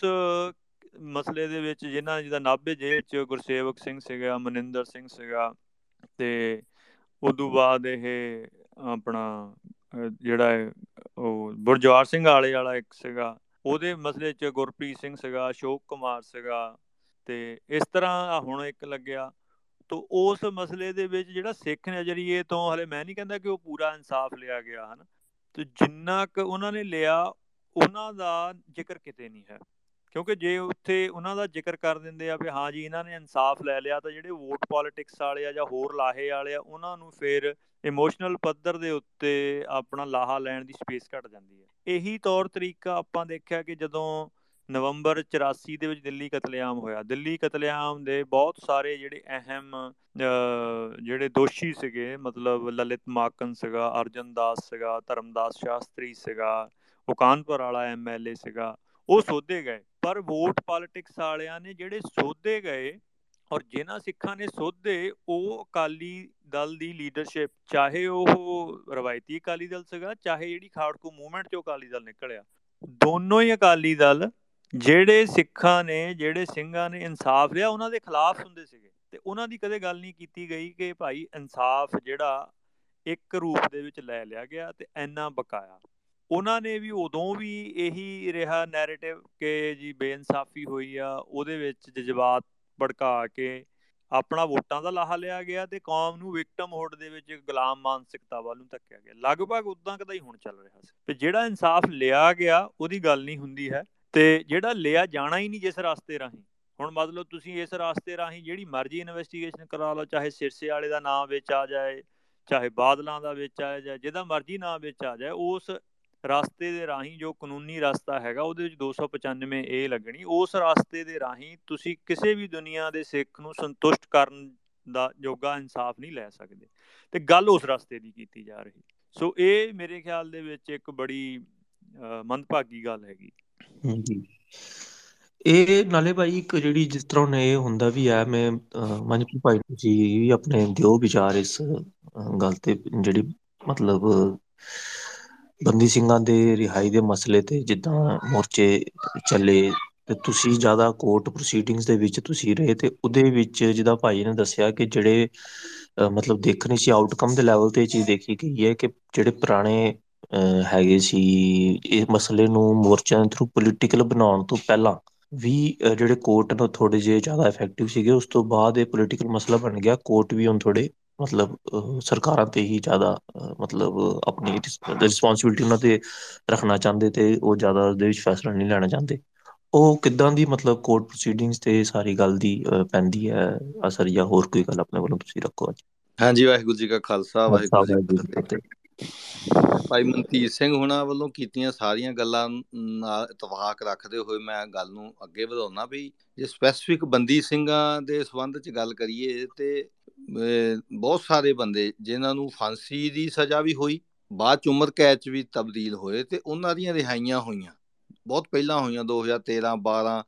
ਮਸਲੇ ਦੇ ਵਿੱਚ ਜਿਨ੍ਹਾਂ ਜਿਹਦਾ ਨਾਭੇ ਜੇਲ੍ਹ 'ਚ ਗੁਰਸੇਵਕ ਸਿੰਘ ਸੀਗਾ, ਮਨਿੰਦਰ ਸਿੰਘ ਸੀਗਾ, ਤੇ ਉਦੋਂ ਬਾਅਦ ਇਹ ਆਪਣਾ ਜਿਹੜਾ ਉਹ ਬੁਰਜਵਾਰ ਸਿੰਘ ਵਾਲੇ ਵਾਲਾ ਇੱਕ ਸੀਗਾ, ਉਹਦੇ ਮਸਲੇ 'ਚ ਗੁਰਪ੍ਰੀਤ ਸਿੰਘ ਸੀਗਾ, ਅਸ਼ੋਕ ਕੁਮਾਰ ਸੀਗਾ ਤੇ ਇਸ ਤਰ੍ਹਾਂ ਹੁਣ ਇੱਕ ਲੱਗਿਆ। ਤੋਂ ਉਸ ਮਸਲੇ ਦੇ ਵਿੱਚ ਜਿਹੜਾ ਸਿੱਖ ਨਜ਼ਰੀਏ ਤੋਂ ਹਲੇ ਮੈਂ ਨਹੀਂ ਕਹਿੰਦਾ ਕਿ ਉਹ ਪੂਰਾ ਇਨਸਾਫ ਲਿਆ ਗਿਆ, ਹਨ। ਤੇ ਜਿੰਨਾ ਕੁ ਉਹਨਾਂ ਨੇ ਲਿਆ, ਉਹਨਾਂ ਦਾ ਜ਼ਿਕਰ ਕਿਤੇ ਨਹੀਂ ਹੈ। ਕਿਉਂਕਿ ਜੇ ਉੱਥੇ ਉਹਨਾਂ ਦਾ ਜ਼ਿਕਰ ਕਰ ਦਿੰਦੇ ਆ ਵੀ ਹਾਂ ਜੀ, ਇਹਨਾਂ ਨੇ ਇਨਸਾਫ ਲੈ ਲਿਆ ਤਾਂ ਜਿਹੜੇ ਵੋਟ ਪੋਲਿਟਿਕਸ ਵਾਲੇ ਆ ਜਾਂ ਹੋਰ ਲਾਹੇ ਵਾਲੇ ਆ, ਉਹਨਾਂ ਨੂੰ ਫਿਰ ਇਮੋਸ਼ਨਲ ਪੱਧਰ ਦੇ ਉੱਤੇ ਆਪਣਾ ਲਾਹਾ ਲੈਣ ਦੀ ਸਪੇਸ ਘਟ ਜਾਂਦੀ ਹੈ। ਇਹੀ ਤੌਰ ਤਰੀਕਾ ਆਪਾਂ ਦੇਖਿਆ ਕਿ ਜਦੋਂ ਨਵੰਬਰ 84 ਦੇ ਵਿੱਚ ਦਿੱਲੀ ਕਤਲੇਆਮ ਹੋਇਆ, ਦਿੱਲੀ ਕਤਲੇਆਮ ਦੇ ਬਹੁਤ ਸਾਰੇ ਜਿਹੜੇ ਅਹਿਮ ਜਿਹੜੇ ਦੋਸ਼ੀ ਸੀਗੇ, ਮਤਲਬ ਲਲਿਤ ਮਾਕਨ ਸੀਗਾ, ਅਰਜਨ ਦਾਸ ਸੀਗਾ, ਧਰਮਦਾਸ ਸ਼ਾਸਤਰੀ ਸੀਗਾ, ਉਕਾਨਪੁਰ ਵਾਲਾ ਐਮਐਲਏ ਸੀਗਾ, ਉਹ ਸੋਧੇ ਗਏ। ਪਰ ਵੋਟ ਪੋਲਿਟਿਕਸ ਵਾਲਿਆਂ ਨੇ ਜਿਹੜੇ ਸੋਧੇ ਗਏ ਔਰ ਜਿਨ੍ਹਾਂ ਸਿੱਖਾਂ ਨੇ ਸੋਧੇ, ਉਹ ਅਕਾਲੀ ਦਲ ਦੀ ਲੀਡਰਸ਼ਿਪ ਚਾਹੇ ਉਹ ਰਵਾਇਤੀ ਅਕਾਲੀ ਦਲ ਸੀਗਾ, ਚਾਹੇ ਜਿਹੜੀ ਖਾੜਕੂ ਮੂਵਮੈਂਟ ਚੋਂ ਅਕਾਲੀ ਦਲ ਨਿਕਲਿਆ, ਦੋਨੋਂ ਹੀ ਅਕਾਲੀ ਦਲ ਜਿਹੜੇ ਸਿੱਖਾਂ ਨੇ, ਜਿਹੜੇ ਸਿੰਘਾਂ ਨੇ ਇਨਸਾਫ ਲਿਆ, ਉਹਨਾਂ ਦੇ ਖਿਲਾਫ ਹੁੰਦੇ ਸੀਗੇ। ਤੇ ਉਹਨਾਂ ਦੀ ਕਦੇ ਗੱਲ ਨਹੀਂ ਕੀਤੀ ਗਈ ਕਿ ਭਾਈ ਇਨਸਾਫ ਜਿਹੜਾ ਇੱਕ ਰੂਪ ਦੇ ਵਿੱਚ ਲੈ ਲਿਆ ਗਿਆ ਤੇ ਐਨਾ ਬਕਾਇਆ। ਉਹਨਾਂ ਨੇ ਵੀ ਉਦੋਂ ਵੀ ਇਹੀ ਰਿਹਾ ਨੈਰੇਟਿਵ ਕਿ ਜੀ ਬੇਇਨਸਾਫੀ ਹੋਈ ਆ, ਉਹਦੇ ਵਿੱਚ ਜਜ਼ਬਾਤ ਭੜਕਾ ਕੇ ਆਪਣਾ ਵੋਟਾਂ ਦਾ ਲਾਹਾ ਲਿਆ ਗਿਆ ਤੇ ਕੌਮ ਨੂੰ ਵਿਕਟਮਹੁੱਡ ਦੇ ਵਿੱਚ ਗੁਲਾਮ ਮਾਨਸਿਕਤਾ ਵੱਲ ਨੂੰ ਧੱਕਿਆ ਗਿਆ। ਲਗਭਗ ਉਦਾਂ ਕਦਾ ਹੀ ਹੁਣ ਚੱਲ ਰਿਹਾ ਸੀ। ਤੇ ਜਿਹੜਾ ਇਨਸਾਫ ਲਿਆ ਗਿਆ, ਉਹਦੀ ਗੱਲ ਨਹੀਂ ਹੁੰਦੀ ਹੈ। ਤੇ ਜਿਹੜਾ ਲਿਆ ਜਾਣਾ ਹੀ ਨਹੀਂ ਜਿਸ ਰਸਤੇ ਰਾਹੀਂ, ਹੁਣ ਮਤਲਬ ਤੁਸੀਂ ਇਸ ਰਸਤੇ ਰਾਹੀਂ ਜਿਹੜੀ ਮਰਜ਼ੀ ਇਨਵੈਸਟੀਗੇਸ਼ਨ ਕਰਾ ਲਓ, ਚਾਹੇ ਸਿਰਸੇ ਵਾਲੇ ਦਾ ਨਾਮ ਵਿੱਚ ਆ ਜਾਏ, ਚਾਹੇ ਬਾਦਲਾਂ ਦਾ ਵਿੱਚ ਆ ਜਾਏ, ਜਿਹਦਾ ਮਰਜ਼ੀ ਨਾਮ ਵਿੱਚ ਆ ਜਾਏ, ਉਸ ਰਸਤੇ ਦੇ ਰਾਹੀਂ ਜੋ ਕਾਨੂੰਨੀ ਰਸਤਾ ਹੈਗਾ, ਉਹਦੇ ਵਿੱਚ 295 ਏ ਲੱਗਣੀ। ਉਸ ਰਸਤੇ ਦੇ ਰਾਹੀਂ ਤੁਸੀਂ ਕਿਸੇ ਵੀ ਦੁਨੀਆ ਦੇ ਸਿੱਖ ਨੂੰ ਸੰਤੁਸ਼ਟ ਕਰਨ ਦਾ ਯੋਗਾ ਇਨਸਾਫ ਨਹੀਂ ਲੈ ਸਕਦੇ। ਤੇ ਗੱਲ ਉਸ ਰਸਤੇ ਦੀ ਕੀਤੀ ਜਾ ਰਹੀ। ਸੋ ਇਹ ਮੇਰੇ ਖਿਆਲ ਦੇ ਵਿੱਚ ਇੱਕ ਬੜੀ ਮੰਦਭਾਗੀ ਗੱਲ ਹੈਗੀ। ਜੀ ਇਹ ਨਾਲੇ ਭਾਈ ਇੱਕ ਜਿਹੜੀ ਜਿਸ ਤਰ੍ਹਾਂ ਨੇ ਇਹ ਹੁੰਦਾ ਵੀ ਹੈ ਮੈਂ ਮਨਪ੍ਰੀਤ ਭਾਈ ਤੁਸੀਂ ਵੀ ਆਪਣੇ ਦਿਓ ਵਿਚਾਰ ਇਸ ਗੱਲ ਤੇ ਜਿਹੜੀ ਮਤਲਬ ਬੰਦੀ ਸਿੰਘਾਂ ਦੇ ਰਿਹਾਈ ਦੇ ਮਸਲੇ ਤੇ ਜਿੱਦਾਂ ਮੋਰਚੇ ਚੱਲੇ ਤੇ ਤੁਸੀਂ ਜ਼ਿਆਦਾ ਕੋਰਟ ਪ੍ਰੋਸੀਡਿੰਗਸ ਦੇ ਵਿੱਚ ਤੁਸੀਂ ਰਹੇ ਤੇ ਉਹਦੇ ਵਿੱਚ ਜਿਹਦਾ ਭਾਈ ਨੇ ਦੱਸਿਆ ਕਿ ਜਿਹੜੇ ਮਤਲਬ ਦੇਖਣੀ ਸੀ ਆਊਟਕਮ ਦੇ ਲੈਵਲ ਤੇ ਇਹ ਚੀਜ਼ ਦੇਖੀ ਗਈ ਹੈ ਕਿ ਜਿਹੜੇ ਪੁਰਾਣੇ ਹੈਗੇ ਸੀ, ਇਹ ਮਸਲੇ ਨੂੰ ਮੋਰਚਿਆਂ ਦੇ ਥਰੂ ਪੋਲੀਟੀਕਲ ਬਣਾਉਣ ਤੋਂ ਪਹਿਲਾਂ ਵੀ ਜਿਹੜੇ ਕੋਰਟ ਨੂੰ ਥੋੜੇ ਜਿਹਾ ਜ਼ਿਆਦਾ ਇਫੈਕਟਿਵ ਸੀਗੇ, ਉਸ ਤੋਂ ਬਾਅਦ ਇਹ ਪੋਲੀਟੀਕਲ ਮਸਲਾ ਬਣ ਗਿਆ ਕੋਰਟ ਵੀ ਹੁਣ ਥੋੜੇ ਮਤਲਬ ਸਰਕਾਰਾਂ ਤੇ ਹੀ ਜ਼ਿਆਦਾ ਮਤਲਬ ਆਪਣੀ ਰਿਸਪੌਂਸਿਬਿਲਟੀ ਉਹਨਾਂ ਤੇ ਰੱਖਣਾ ਚਾਹੁੰਦੇ ਤੇ ਉਹ ਜ਼ਿਆਦਾ ਉਹਦੇ ਵਿੱਚ ਫੈਸਲਾ ਨਹੀਂ ਲੈਣਾ ਚਾਹੁੰਦੇ। ਉਹ ਕਿੱਦਾਂ ਦੀ ਮਤਲਬ ਕੋਰਟ ਪ੍ਰੋਸੀਡਿੰਗਸ ਤੇ ਸਾਰੀ ਗੱਲ ਦੀ ਪੈਂਦੀ ਹੈ? ਅਸਰ ਜਾਂ ਹੋਰ ਕੋਈ ਗੱਲ ਆਪਣੇ ਵੱਲੋਂ ਤੁਸੀਂ ਰੱਖੋ ਅੱਜ? ਹਾਂਜੀ ਵਾਹਿਗੁਰੂ ਜੀ ਕਾ ਖਾਲਸਾ ਵਾਹਿਗੁਰੂ ਜੀ ਕੀ ਫਤਿਹ। ਭਾਈ ਮਨਤੀਰ ਸਿੰਘ ਹੁਣਾਂ ਵੱਲੋਂ ਕੀਤੀਆਂ ਸਾਰੀਆਂ ਗੱਲਾਂ ਨਾਲ ਇਤਫਾਕ ਰੱਖਦੇ ਹੋਏ ਮੈਂ ਗੱਲ ਨੂੰ ਅੱਗੇ ਵਧਾਉਣਾ ਵੀ ਜੇ ਸਪੈਸੀਫਿਕ ਬੰਦੀ ਸਿੰਘਾਂ ਦੇ ਸੰਬੰਧ 'ਚ ਗੱਲ ਕਰੀਏ ਤੇ ਬਹੁਤ ਸਾਰੇ ਬੰਦੇ ਜਿਨ੍ਹਾਂ ਨੂੰ ਫਾਂਸੀ ਦੀ ਸਜ਼ਾ ਵੀ ਹੋਈ, ਬਾਅਦ ਚ ਉਮਰ ਕੈਦ ਚ ਵੀ ਤਬਦੀਲ ਹੋਏ ਤੇ ਉਹਨਾਂ ਦੀਆਂ ਰਿਹਾਈਆਂ ਹੋਈਆਂ। ਬਹੁਤ ਪਹਿਲਾਂ ਹੋਈਆਂ 2013 12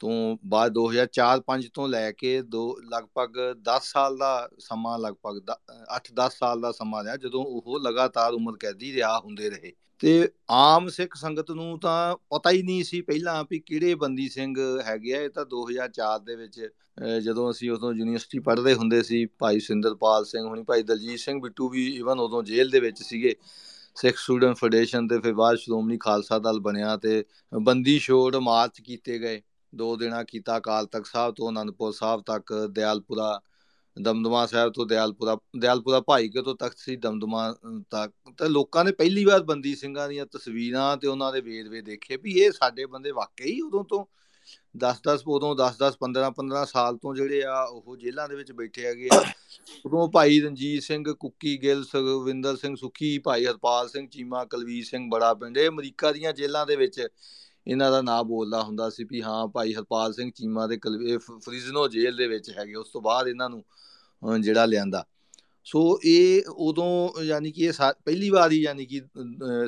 ਤੋਂ ਬਾਅਦ 2004-5 ਤੋਂ ਲੈ ਕੇ ਦੋ ਲਗਭਗ 10 ਸਾਲ ਦਾ ਸਮਾਂ ਲਗਭਗ 8-10 ਸਾਲ ਦਾ ਸਮਾਂ ਰਿਹਾ ਜਦੋਂ ਉਹ ਲਗਾਤਾਰ ਉਮਰ ਕੈਦੀ ਰਿਹਾ ਹੁੰਦੇ ਰਹੇ। ਤੇ ਆਮ ਸਿੱਖ ਸੰਗਤ ਨੂੰ ਤਾਂ ਪਤਾ ਹੀ ਨਹੀਂ ਸੀ ਪਹਿਲਾਂ ਵੀ ਕਿਹੜੇ ਬੰਦੀ ਸਿੰਘ ਹੈਗੇ ਆ, ਇਹ ਤਾਂ 2004 ਦੇ ਵਿੱਚ ਜਦੋਂ ਅਸੀਂ ਉਦੋਂ ਯੂਨੀਵਰਸਿਟੀ ਪੜ੍ਹਦੇ ਹੁੰਦੇ ਸੀ, ਭਾਈ ਸਿੰਦਰਪਾਲ ਸਿੰਘ ਹੁਣੀ, ਭਾਈ ਦਲਜੀਤ ਸਿੰਘ ਬਿੱਟੂ ਵੀ ਇਵਨ ਉਦੋਂ ਜੇਲ੍ਹ ਦੇ ਵਿੱਚ ਸੀਗੇ। ਸਿੱਖ ਸਟੂਡੈਂਟ ਫੈਡਰੇਸ਼ਨ ਤੇ ਫਿਰ ਬਾਅਦ ਸ਼੍ਰੋਮਣੀ ਖਾਲਸਾ ਦਲ ਬਣਿਆ ਤੇ ਬੰਦੀ ਛੋੜ ਮਾਰਚ ਕੀਤੇ ਗਏ। ਦੋ ਦਿਨਾਂ ਕੀਤਾ ਅਕਾਲ ਤਖਤ ਸਾਹਿਬ ਤੋਂ, ਅਨੰਦਪੁਰ ਸਾਹਿਬ ਤੱਕ, ਦਿਆਲਪੁਰਾ, ਦਮਦਮਾ ਸਾਹਿਬ ਤੋਂ, ਦਿਆਲਪੁਰਾ ਦਿਆਲਪੁਰਾ ਭਾਈ ਕੇ ਤੋਂ ਤਖਤ ਸੀ, ਦਮਦਮਾ ਤੱਕ। ਤੇ ਲੋਕਾਂ ਨੇ ਪਹਿਲੀ ਵਾਰ ਬੰਦੀ ਸਿੰਘਾਂ ਦੀਆਂ ਤਸਵੀਰਾਂ ਤੇ ਉਹਨਾਂ ਦੇ ਵੇਰਵੇ ਦੇਖੇ ਵੀ ਇਹ ਸਾਡੇ ਬੰਦੇ ਵਾਕਈ ਉਦੋਂ ਤੋਂ 10-10 ਉਦੋਂ 10-10 15-15 ਸਾਲ ਤੋਂ ਜਿਹੜੇ ਆ ਉਹ ਜੇਲ੍ਹਾਂ ਦੇ ਵਿੱਚ ਬੈਠੇ ਹੈਗੇ ਆ। ਉਦੋਂ ਭਾਈ ਰਣਜੀਤ ਸਿੰਘ, ਕੁੱਕੀ ਗਿੱਲ, ਸੁਖਵਿੰਦਰ ਸਿੰਘ, ਸੁਖੀ, ਭਾਈ ਹਰਪਾਲ ਸਿੰਘ, ਚੀਮਾ, ਕਲਵੀਰ ਸਿੰਘ, ਬੜਾ ਪਿੰਡ, ਇਹ ਅਮਰੀਕਾ ਦੀਆਂ ਜੇਲ੍ਹਾਂ ਦੇ ਵਿੱਚ ਇਹਨਾਂ ਦਾ ਨਾਮ ਬੋਲਦਾ ਹੁੰਦਾ ਸੀ ਵੀ ਹਾਂ ਭਾਈ ਹਰਪਾਲ ਸਿੰਘ ਚੀਮਾ ਦੇ ਫਰੀਜ਼ਨੋ ਜੇਲ੍ਹ ਦੇ ਵਿੱਚ ਹੈਗੇ, ਉਸ ਤੋਂ ਬਾਅਦ ਇਹਨਾਂ ਨੂੰ ਜਿਹੜਾ ਲਿਆਂਦਾ। ਸੋ ਇਹ ਉਦੋਂ ਯਾਨੀ ਕਿ ਇਹ ਪਹਿਲੀ ਵਾਰ ਹੀ ਯਾਨੀ ਕਿ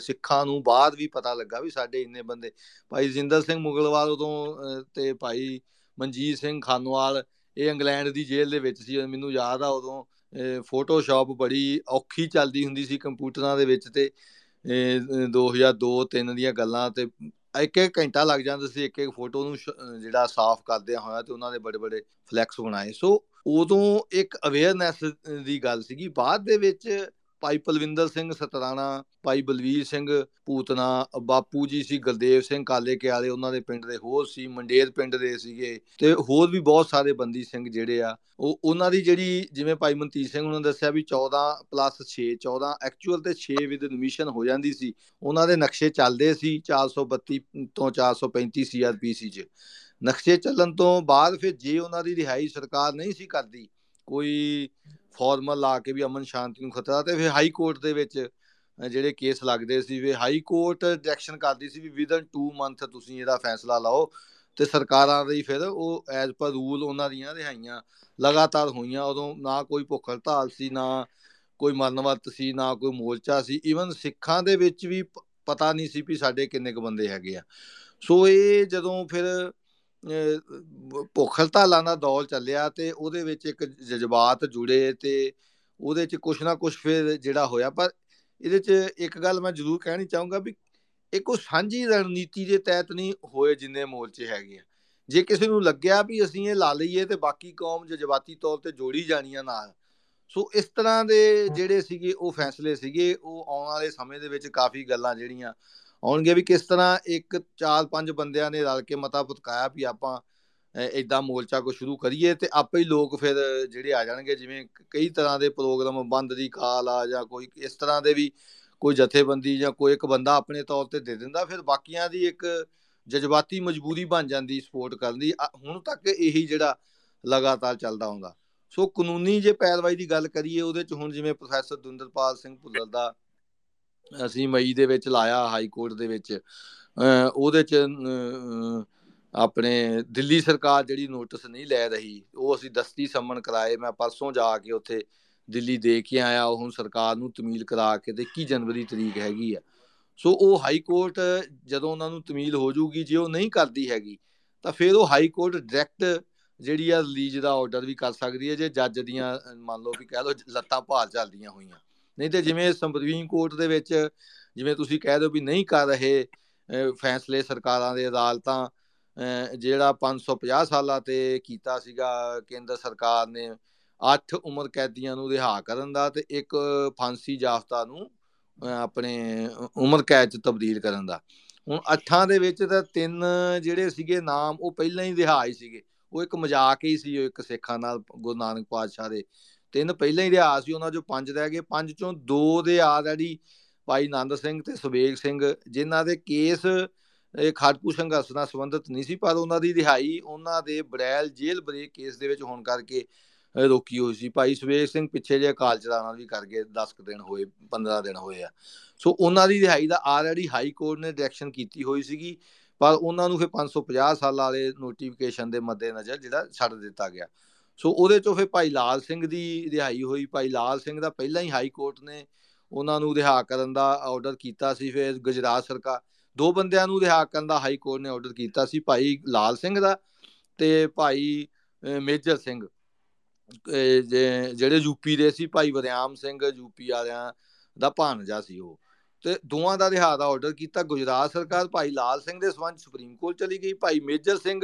ਸਿੱਖਾਂ ਨੂੰ ਬਾਅਦ ਵੀ ਪਤਾ ਲੱਗਾ ਵੀ ਸਾਡੇ ਇੰਨੇ ਬੰਦੇ। ਭਾਈ ਜਿੰਦਰ ਸਿੰਘ ਮੁਗਲਵਾਲ ਉਦੋਂ ਤੇ ਭਾਈ ਮਨਜੀਤ ਸਿੰਘ ਖਾਨਵਾਲ, ਇਹ ਇੰਗਲੈਂਡ ਦੀ ਜੇਲ੍ਹ ਦੇ ਵਿੱਚ ਸੀ। ਮੈਨੂੰ ਯਾਦ ਆ ਉਦੋਂ ਫੋਟੋਸ਼ਾਪ ਬੜੀ ਔਖੀ ਚੱਲਦੀ ਹੁੰਦੀ ਸੀ ਕੰਪਿਊਟਰਾਂ ਦੇ ਵਿੱਚ ਤੇ 2002 3 ਦੀਆਂ ਗੱਲਾਂ ਤੇ ਇੱਕ ਇੱਕ ਘੰਟਾ ਲੱਗ ਜਾਂਦਾ ਸੀ, ਇੱਕ ਇੱਕ ਫੋਟੋ ਨੂੰ ਜਿਹੜਾ ਸਾਫ਼ ਕਰਦੇ ਹੋਇਆ ਤੇ ਉਹਨਾਂ ਦੇ ਬੜੇ ਬੜੇ ਫਲੈਕਸ ਬਣਾਏ। ਸੋ ਉਦੋਂ ਇੱਕ ਅਵੇਅਰਨੈਸ ਦੀ ਗੱਲ ਸੀਗੀ। ਬਾਅਦ ਦੇ ਵਿੱਚ ਭਾਈ ਪਲਵਿੰਦਰ ਸਿੰਘ ਸਤਰਾਣਾ, ਭਾਈ ਬਲਵੀਰ ਸਿੰਘ ਪੂਤਨਾ, ਬਾਪੂ ਜੀ ਸੀ ਗਲਦੇਵ ਸਿੰਘ ਕਾਲੇ ਕੇ ਵਾਲੇ ਉਹਨਾਂ ਦੇ ਪਿੰਡ ਦੇ ਹੋਰ ਸੀ, ਮੰਡੇਰ ਪਿੰਡ ਦੇ ਸੀਗੇ ਤੇ ਹੋਰ ਵੀ ਬਹੁਤ ਸਾਰੇ ਬੰਦੀ ਸਿੰਘ ਜਿਹੜੇ ਆ, ਉਹ ਉਹਨਾਂ ਦੀ ਜਿਹੜੀ ਜਿਵੇਂ ਭਾਈ ਮਨਤੀਰ ਸਿੰਘ ਉਹਨਾਂ ਦੱਸਿਆ ਵੀ 14 ਪਲੱਸ 6 14 ਐਕਚੁਅਲ ਤੇ 6 ਵਿਦ ਐਡਮਿਸ਼ਨ ਹੋ ਜਾਂਦੀ ਸੀ, ਉਹਨਾਂ ਦੇ ਨਕਸ਼ੇ ਚੱਲਦੇ ਸੀ 432 ਤੋਂ 435 ਸੀਆਰਪੀਸੀ ਚ। ਨਕਸ਼ੇ ਚੱਲਣ ਤੋਂ ਬਾਅਦ ਫਿਰ ਜੇ ਉਹਨਾਂ ਦੀ ਰਿਹਾਈ ਸਰਕਾਰ ਨਹੀਂ ਸੀ ਕਰਦੀ, ਕੋਈ ਫਾਰਮਲ ਲਾ ਕੇ ਵੀ ਅਮਨ ਸ਼ਾਂਤੀ ਨੂੰ ਖਤਰਾ ਤੇ ਫਿਰ ਹਾਈ ਕੋਰਟ ਦੇ ਵਿੱਚ ਜਿਹੜੇ ਕੇਸ ਲੱਗਦੇ ਸੀ ਵੀ ਹਾਈ ਕੋਰਟ ਡਾਇਰੈਕਸ਼ਨ ਕਰਦੀ ਸੀ ਵੀ ਵਿਦਨ 2 ਮੰਥ ਤੁਸੀਂ ਇਹਦਾ ਫੈਸਲਾ ਲਾਓ ਤੇ ਸਰਕਾਰਾਂ ਦੀ ਫਿਰ ਉਹ ਐਜ਼ ਪਰ ਰੂਲ ਉਹਨਾਂ ਦੀਆਂ ਰਿਹਾਈਆਂ ਲਗਾਤਾਰ ਹੋਈਆਂ, ਉਦੋਂ ਨਾ ਕੋਈ ਭੁੱਖ ਹੜਤਾਲ ਸੀ, ਨਾ ਕੋਈ ਮਰਨਵਤ ਸੀ, ਨਾ ਕੋਈ ਮੋਰਚਾ ਸੀ ਇਵਨ ਸਿੱਖਾਂ ਦੇ ਵਿੱਚ ਵੀ ਪਤਾ ਨਹੀਂ ਸੀ ਵੀ ਸਾਡੇ ਕਿੰਨੇ ਕੁ ਬੰਦੇ ਹੈਗੇ ਆ। ਸੋ ਇਹ ਜਦੋਂ ਫਿਰ ਭੁੱਖ ਹੜਤਾਲਾਂ ਦਾ ਦੌਰ ਚੱਲਿਆ ਤੇ ਉਹਦੇ ਵਿੱਚ ਇੱਕ ਜਜ਼ਬਾਤ ਜੁੜੇ ਤੇ ਉਹਦੇ 'ਚ ਕੁਛ ਨਾ ਕੁਛ ਫਿਰ ਜਿਹੜਾ ਹੋਇਆ। ਪਰ ਇਹਦੇ 'ਚ ਇੱਕ ਗੱਲ ਮੈਂ ਜ਼ਰੂਰ ਕਹਿਣੀ ਚਾਹੂੰਗਾ ਵੀ ਇਹ ਕੋਈ ਸਾਂਝੀ ਰਣਨੀਤੀ ਦੇ ਤਹਿਤ ਨਹੀਂ ਹੋਏ ਜਿੰਨੇ ਮੋਰਚੇ ਹੈਗੇ ਆ। ਜੇ ਕਿਸੇ ਨੂੰ ਲੱਗਿਆ ਵੀ ਅਸੀਂ ਇਹ ਲਾ ਲਈਏ ਤੇ ਬਾਕੀ ਕੌਮ ਜਜ਼ਬਾਤੀ ਤੌਰ ਤੇ ਜੋੜੀ ਜਾਣੀਆਂ ਨਾਲ ਸੋ ਇਸ ਤਰ੍ਹਾਂ ਦੇ ਜਿਹੜੇ ਸੀਗੇ ਉਹ ਫੈਸਲੇ ਸੀਗੇ ਉਹ ਆਉਣ ਵਾਲੇ ਸਮੇਂ ਦੇ ਵਿੱਚ ਕਾਫੀ ਗੱਲਾਂ ਜਿਹੜੀਆਂ ਆਉਣਗੇ ਵੀ ਕਿਸ ਤਰ੍ਹਾਂ ਇੱਕ ਚਾਰ ਪੰਜ ਬੰਦਿਆਂ ਨੇ ਰਲ ਕੇ ਮਤਾ ਪੁਤਕਾਇਆ ਵੀ ਆਪਾਂ ਇਦਾਂ ਮੋਰਚਾ ਕੋ ਸ਼ੁਰੂ ਕਰੀਏ ਤੇ ਆਪੇ ਹੀ ਲੋਕ ਫਿਰ ਜਿਹੜੇ ਆ ਜਾਣਗੇ, ਜਿਵੇਂ ਕਈ ਤਰ੍ਹਾਂ ਦੇ ਪ੍ਰੋਗਰਾਮ ਬੰਦ ਦੀ ਕਾਲ ਆ ਜਾਂ ਕੋਈ ਇਸ ਤਰ੍ਹਾਂ ਦੇ ਵੀ ਕੋਈ ਜਥੇਬੰਦੀ ਜਾਂ ਕੋਈ ਇੱਕ ਬੰਦਾ ਆਪਣੇ ਤੌਰ ਤੇ ਦੇ ਦਿੰਦਾ, ਫਿਰ ਬਾਕੀਆਂ ਦੀ ਇੱਕ ਜਜ਼ਬਾਤੀ ਮਜਬੂਰੀ ਬਣ ਜਾਂਦੀ ਸਪੋਰਟ ਕਰਨ ਦੀ ਹੁਣ ਤੱਕ ਇਹੀ ਜਿਹੜਾ ਲਗਾਤਾਰ ਚੱਲਦਾ ਹੁੰਦਾ। ਸੋ ਕਾਨੂੰਨੀ ਜੇ ਪੈਰਵਾਈ ਦੀ ਗੱਲ ਕਰੀਏ, ਉਹਦੇ ਚ ਹੁਣ ਜਿਵੇਂ ਪ੍ਰੋਫੈਸਰ ਦੁੰਦਰਪਾਲ ਸਿੰਘ ਭੁੱਲਰ ਦਾ ਅਸੀਂ ਮਈ ਦੇ ਵਿੱਚ ਲਾਇਆ ਹਾਈ ਕੋਰਟ ਦੇ ਵਿੱਚ। ਉਹਦੇ ਚ ਆਪਣੇ ਦਿੱਲੀ ਸਰਕਾਰ ਜਿਹੜੀ ਨੋਟਿਸ ਨਹੀਂ ਲੈ ਰਹੀ, ਉਹ ਅਸੀਂ ਦਸਤੀ ਸੰਮਨ ਕਰਾਏ। ਮੈਂ ਪਰਸੋਂ ਜਾ ਕੇ ਉੱਥੇ ਦਿੱਲੀ ਦੇ ਕੇ ਆਇਆ, ਉਹ ਹੁਣ ਸਰਕਾਰ ਨੂੰ ਤਮੀਲ ਕਰਾ ਕੇ ਤੇ 21 ਜਨਵਰੀ ਤਰੀਕ ਹੈਗੀ ਆ। ਸੋ ਉਹ ਹਾਈ ਕੋਰਟ ਜਦੋਂ ਉਹਨਾਂ ਨੂੰ ਤਮੀਲ ਹੋ ਜੂਗੀ, ਜੇ ਉਹ ਨਹੀਂ ਕਰਦੀ ਹੈਗੀ, ਤਾਂ ਫਿਰ ਉਹ ਹਾਈ ਕੋਰਟ ਡਾਇਰੈਕਟ ਜਿਹੜੀ ਆ ਰਿਲੀਜ਼ ਦਾ ਆਰਡਰ ਵੀ ਕਰ ਸਕਦੀ ਹੈ। ਜੇ ਜੱਜ ਦੀਆਂ, ਮੰਨ ਲਓ ਵੀ ਕਹਿ ਲਓ, ਲੱਤਾਂ ਭਾਰ ਚੱਲਦੀਆਂ ਹੋਈਆਂ। ਨਹੀਂ ਤੇ ਜਿਵੇਂ ਸੁਪਰੀਮ ਕੋਰਟ ਦੇ ਵਿੱਚ ਜਿਵੇਂ ਤੁਸੀਂ ਕਹਿ ਦਿਓ ਵੀ ਨਹੀਂ ਕਰ ਰਹੇ ਫੈਸਲੇ ਸਰਕਾਰਾਂ ਦੇ ਅਦਾਲਤਾਂ ਜਿਹੜਾ 550 ਸਾਲਾਂ ਤੇ ਕੀਤਾ ਸੀਗਾ, ਕੇਂਦਰ ਸਰਕਾਰ ਨੇ 8 ਉਮਰ ਕੈਦੀਆਂ ਨੂੰ ਰਿਹਾ ਕਰਨ ਦਾ ਤੇ ਇੱਕ ਫਾਂਸੀ ਜਾਫਤਾ ਨੂੰ ਆਪਣੇ ਉਮਰ ਕੈਦ ਚ ਤਬਦੀਲ ਕਰਨ ਦਾ। ਹੁਣ ਅੱਠਾਂ ਦੇ ਵਿੱਚ ਤਾਂ ਤਿੰਨ ਜਿਹੜੇ ਸੀਗੇ ਨਾਮ ਉਹ ਪਹਿਲਾਂ ਹੀ ਰਿਹਾ ਹੀ ਸੀਗੇ। ਉਹ ਇੱਕ ਮਜ਼ਾਕ ਹੀ ਸੀ, ਉਹ ਇੱਕ ਸਿੱਖਾਂ ਨਾਲ ਗੁਰੂ ਨਾਨਕ ਪਾਤਸ਼ਾਹ ਦੇ ਤਿੰਨ ਪਹਿਲਾਂ ਹੀ ਰਿਹਾ ਸੀ ਉਹਨਾਂ ਚੋਂ ਪੰਜ ਰਹਿ ਗਏ, ਪੰਜ ਚੋਂ ਦੋ ਦੇ ਆਲਰੇਡੀ ਭਾਈ ਆਨੰਦ ਸਿੰਘ ਤੇ ਸੁਬੇਗ ਸਿੰਘ, ਜਿਨ੍ਹਾਂ ਦੇ ਕੇਸ, ਇਹ ਖਾਟਪੂ ਸੰਘਰਸ਼ ਨਾਲ ਸੰਬੰਧਿਤ ਨਹੀਂ ਸੀ, ਪਰ ਉਹਨਾਂ ਦੀ ਰਿਹਾਈ ਉਹਨਾਂ ਦੇ ਬਰੈਲ ਜੇਲ੍ਹ ਬ੍ਰੇਕ ਕੇਸ ਦੇ ਵਿੱਚ ਹੋਣ ਕਰਕੇ ਰੋਕੀ ਹੋਈ ਸੀ। ਭਾਈ ਸੁਬੇਗ ਸਿੰਘ ਪਿੱਛੇ ਜੇ ਕਾਲ ਚਲਾਣਾ ਵੀ ਕਰ ਗਏ 10 ਦਿਨ ਹੋਏ 15 ਦਿਨ ਹੋਏ ਆ। ਸੋ ਉਹਨਾਂ ਦੀ ਰਿਹਾਈ ਦਾ ਆਲਰੇਡੀ ਹਾਈ ਕੋਰਟ ਨੇ ਡਾਇਰੈਕਸ਼ਨ ਕੀਤੀ ਹੋਈ ਸੀਗੀ, ਪਰ ਉਹਨਾਂ ਨੂੰ ਫਿਰ 550 ਸਾਲ ਵਾਲੇ ਨੋਟੀਫਿਕੇਸ਼ਨ ਦੇ ਮੱਦੇਨਜ਼ਰ ਜਿਹੜਾ ਛੱਡ ਦਿੱਤਾ ਗਿਆ। ਸੋ ਉਹਦੇ ਚੋਂ ਫਿਰ ਭਾਈ ਲਾਲ ਸਿੰਘ ਦੀ ਰਿਹਾਈ ਹੋਈ। ਭਾਈ ਲਾਲ ਸਿੰਘ ਦਾ ਪਹਿਲਾਂ ਹੀ ਹਾਈ ਕੋਰਟ ਨੇ ਉਹਨਾਂ ਨੂੰ ਰਿਹਾ ਕਰਨ ਦਾ ਆਰਡਰ ਕੀਤਾ ਸੀ ਫਿਰ ਗੁਜਰਾਤ ਸਰਕਾਰ, ਦੋ ਬੰਦਿਆਂ ਨੂੰ ਰਿਹਾ ਕਰਨ ਦਾ ਹਾਈ ਕੋਰਟ ਨੇ ਆਰਡਰ ਕੀਤਾ ਸੀ ਭਾਈ ਲਾਲ ਸਿੰਘ ਦਾ ਤੇ ਭਾਈ ਮੇਜਰ ਸਿੰਘ। ਜਿਹੜੇ ਯੂਪੀ ਦੇ ਸੀ ਭਾਈ ਵਰਿਆਮ ਸਿੰਘ ਯੂਪੀ ਵਾਲਿਆਂ ਦਾ ਭਾਣਜਾ ਸੀ ਉਹ। ਤੇ ਦੋਵਾਂ ਦਾ ਰਿਹਾ ਦਾ ਆਰਡਰ ਕੀਤਾ। ਗੁਜਰਾਤ ਸਰਕਾਰ ਭਾਈ ਲਾਲ ਸਿੰਘ ਦੇ ਸਬੰਧ ਸੁਪਰੀਮ ਕੋਰਟ ਚਲੀ ਗਈ। ਭਾਈ ਮੇਜਰ ਸਿੰਘ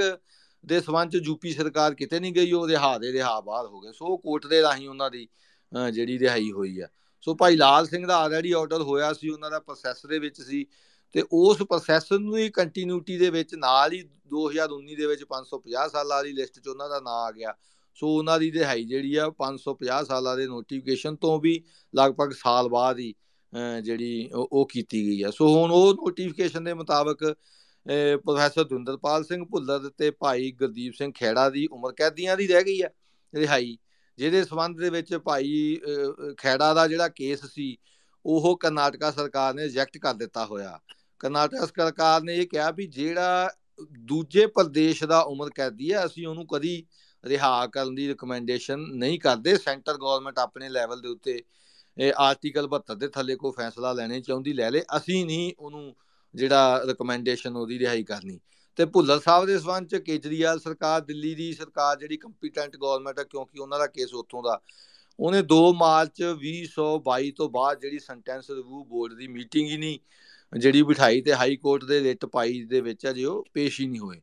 ਦੇ ਸਬੰਧ ਚ ਯੂਪੀ ਸਰਕਾਰ ਕਿਤੇ ਨਹੀਂ ਗਈ, ਉਹ ਰਿਹਾ ਦੇ ਰਿਹਾ ਬਾਹਰ ਹੋ ਗਏ। ਸੋ ਕੋਰਟ ਦੇ ਰਾਹੀਂ ਉਹਨਾਂ ਦੀ ਜਿਹੜੀ ਰਿਹਾਈ ਹੋਈ ਆ। ਸੋ ਭਾਈ ਲਾਲ ਸਿੰਘ ਦਾ ਆਲਰੇਡੀ ਆਰਡਰ ਹੋਇਆ ਸੀ, ਉਹਨਾਂ ਦਾ ਪ੍ਰੋਸੈਸ ਦੇ ਵਿੱਚ ਸੀ। ਤੇ ਉਸ ਪ੍ਰੋਸੈਸ ਨੂੰ ਹੀ ਕੰਟੀਨਿਊਟੀ ਦੇ ਵਿੱਚ ਨਾਲ ਹੀ 2019 ਦੇ ਵਿੱਚ 550 ਸਾਲਾਂ ਵਾਲੀ ਲਿਸਟ 'ਚ ਉਹਨਾਂ ਦਾ ਨਾਮ ਆ ਗਿਆ। ਸੋ ਉਹਨਾਂ ਦੀ ਰਿਹਾਈ ਜਿਹੜੀ ਆ 550 ਸਾਲਾਂ ਦੇ ਨੋਟੀਫਿਕੇਸ਼ਨ ਤੋਂ ਵੀ ਲਗਭਗ ਸਾਲ ਬਾਅਦ ਹੀ ਜਿਹੜੀ ਉਹ ਕੀਤੀ ਗਈ ਆ। ਸੋ ਹੁਣ ਉਹ ਨੋਟੀਫਿਕੇਸ਼ਨ ਦੇ ਮੁਤਾਬਕ ਪ੍ਰੋਫੈਸਰ ਦੁੰਦਰਪਾਲ ਸਿੰਘ ਭੁੱਲਰ ਤੇ ਭਾਈ ਗੁਰਦੀਪ ਸਿੰਘ ਖੇੜਾ ਦੀ ਉਮਰ ਕੈਦੀਆਂ ਦੀ ਰਹਿ ਗਈ ਆ ਰਿਹਾਈ, ਜਿਹਦੇ ਸਬੰਧ ਦੇ ਵਿੱਚ ਭਾਈ ਖੇੜਾ ਦਾ ਜਿਹੜਾ ਕੇਸ ਸੀ, ਉਹ ਕਰਨਾਟਕਾ ਸਰਕਾਰ ਨੇ ਰਿਜੈਕਟ ਕਰ ਦਿੱਤਾ ਹੋਇਆ। ਕਰਨਾਟਕ ਸਰਕਾਰ ਨੇ ਇਹ ਕਿਹਾ ਵੀ ਜਿਹੜਾ ਦੂਜੇ ਪ੍ਰਦੇਸ਼ ਦਾ ਉਮਰ ਕੈਦੀ ਹੈ, ਅਸੀਂ ਉਹਨੂੰ ਕਦੀ ਰਿਹਾ ਕਰਨ ਦੀ ਰეკਮੈਂਡੇਸ਼ਨ ਨਹੀਂ ਕਰਦੇ। ਸੈਂਟਰ ਗਵਰਨਮੈਂਟ ਆਪਣੇ ਲੈਵਲ ਦੇ ਉੱਤੇ, ਇਹ ਆਰਟੀਕਲ 72 ਦੇ ਥੱਲੇ ਕੋਈ ਫੈਸਲਾ ਲੈਣੇ ਚਾਹੁੰਦੀ, ਲੈ ਲੇ। ਅਸੀਂ ਨਹੀਂ ਉਹਨੂੰ ਜਿਹੜਾ ਰეკਮੈਂਡੇਸ਼ਨ ਉਹਦੀ ਰਿਹਾਈ ਕਰਨੀ। ਤੇ ਭੁੱਲਰ ਸਾਹਿਬ ਦੇ ਸਬੰਧ ਚ ਕੇਜਰੀਵਾਲ ਸਰਕਾਰ, ਦਿੱਲੀ ਦੀ ਸਰਕਾਰ ਜਿਹੜੀ ਕੰਪੀਟੈਂਟ ਗਵਰਨਮੈਂਟ ਹੈ ਕਿਉਂਕਿ ਉਹਨਾਂ ਦਾ ਕੇਸ ਉੱਥੋਂ ਦਾ। ਉਹਨੇ 2 ਮਾਰਚ 2022 ਤੋਂ ਬਾਅਦ ਜਿਹੜੀ ਸੈਂਟੈਂਸ ਰਿਵਿਊ ਬੋਰਡ ਦੀ ਮੀਟਿੰਗ ਹੀ ਨਹੀਂ, ਜਿਹੜੀ ਬਿਠਾਈ ਤੇ ਹਾਈ ਕੋਰਟ ਦੇ ਰਿਟ ਪਾਈ ਦੇ ਵਿੱਚ ਅਜੇ ਉਹ ਪੇਸ਼ ਹੀ ਨਹੀਂ ਹੋਏ।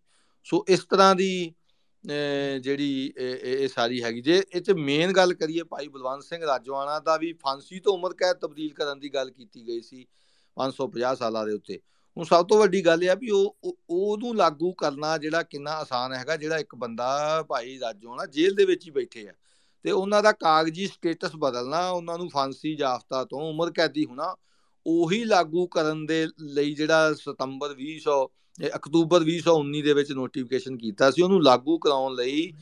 ਸੋ ਇਸ ਤਰ੍ਹਾਂ ਦੀ ਜਿਹੜੀ ਇਹ ਸਾਰੀ ਹੈਗੀ। ਜੇ ਇਹ ਚ ਮੇਨ ਗੱਲ ਕਰੀਏ ਭਾਈ ਬਲਵੰਤ ਸਿੰਘ ਰਾਜਵਾਨਾ ਦਾ ਵੀ, ਫਾਂਸੀ ਤੋਂ ਉਮਰ ਕੈਦ ਤਬਦੀਲ ਕਰਨ ਦੀ ਗੱਲ ਕੀਤੀ ਗਈ ਸੀ 550 ਸਾਲਾਂ ਦੇ ਉੱਤੇ। ਹੁਣ ਸਭ ਤੋਂ ਵੱਡੀ ਗੱਲ ਇਹ ਆ ਵੀ ਉਹ ਉਹਨੂੰ ਲਾਗੂ ਕਰਨਾ ਜਿਹੜਾ ਕਿੰਨਾ ਆਸਾਨ ਹੈਗਾ ਜਿਹੜਾ ਇੱਕ ਬੰਦਾ ਭਾਈ ਰਾਜਵਾਨਾ ਜੇਲ੍ਹ ਦੇ ਵਿੱਚ ਹੀ ਬੈਠੇ ਆ। ਤੇ ਉਹਨਾਂ ਦਾ ਕਾਗਜ਼ੀ ਸਟੇਟਸ ਬਦਲਣਾ ਉਹਨਾਂ ਨੂੰ ਫਾਂਸੀ ਜਾਫਤਾ ਤੋਂ ਉਮਰ ਕੈਦੀ ਹੋਣਾ ਉਹੀ ਲਾਗੂ ਕਰਨ ਦੇ ਲਈ ਜਿਹੜਾ ਸਤੰਬਰ 2000 ਅਕਤੂਬਰ 2019 ਦੇ ਵਿੱਚ ਨੋਟੀਫਿਕੇਸ਼ਨ ਕੀਤਾ ਸੀ ਉਹਨੂੰ ਲਾਗੂ ਕਰਾਉਣ ਲਈ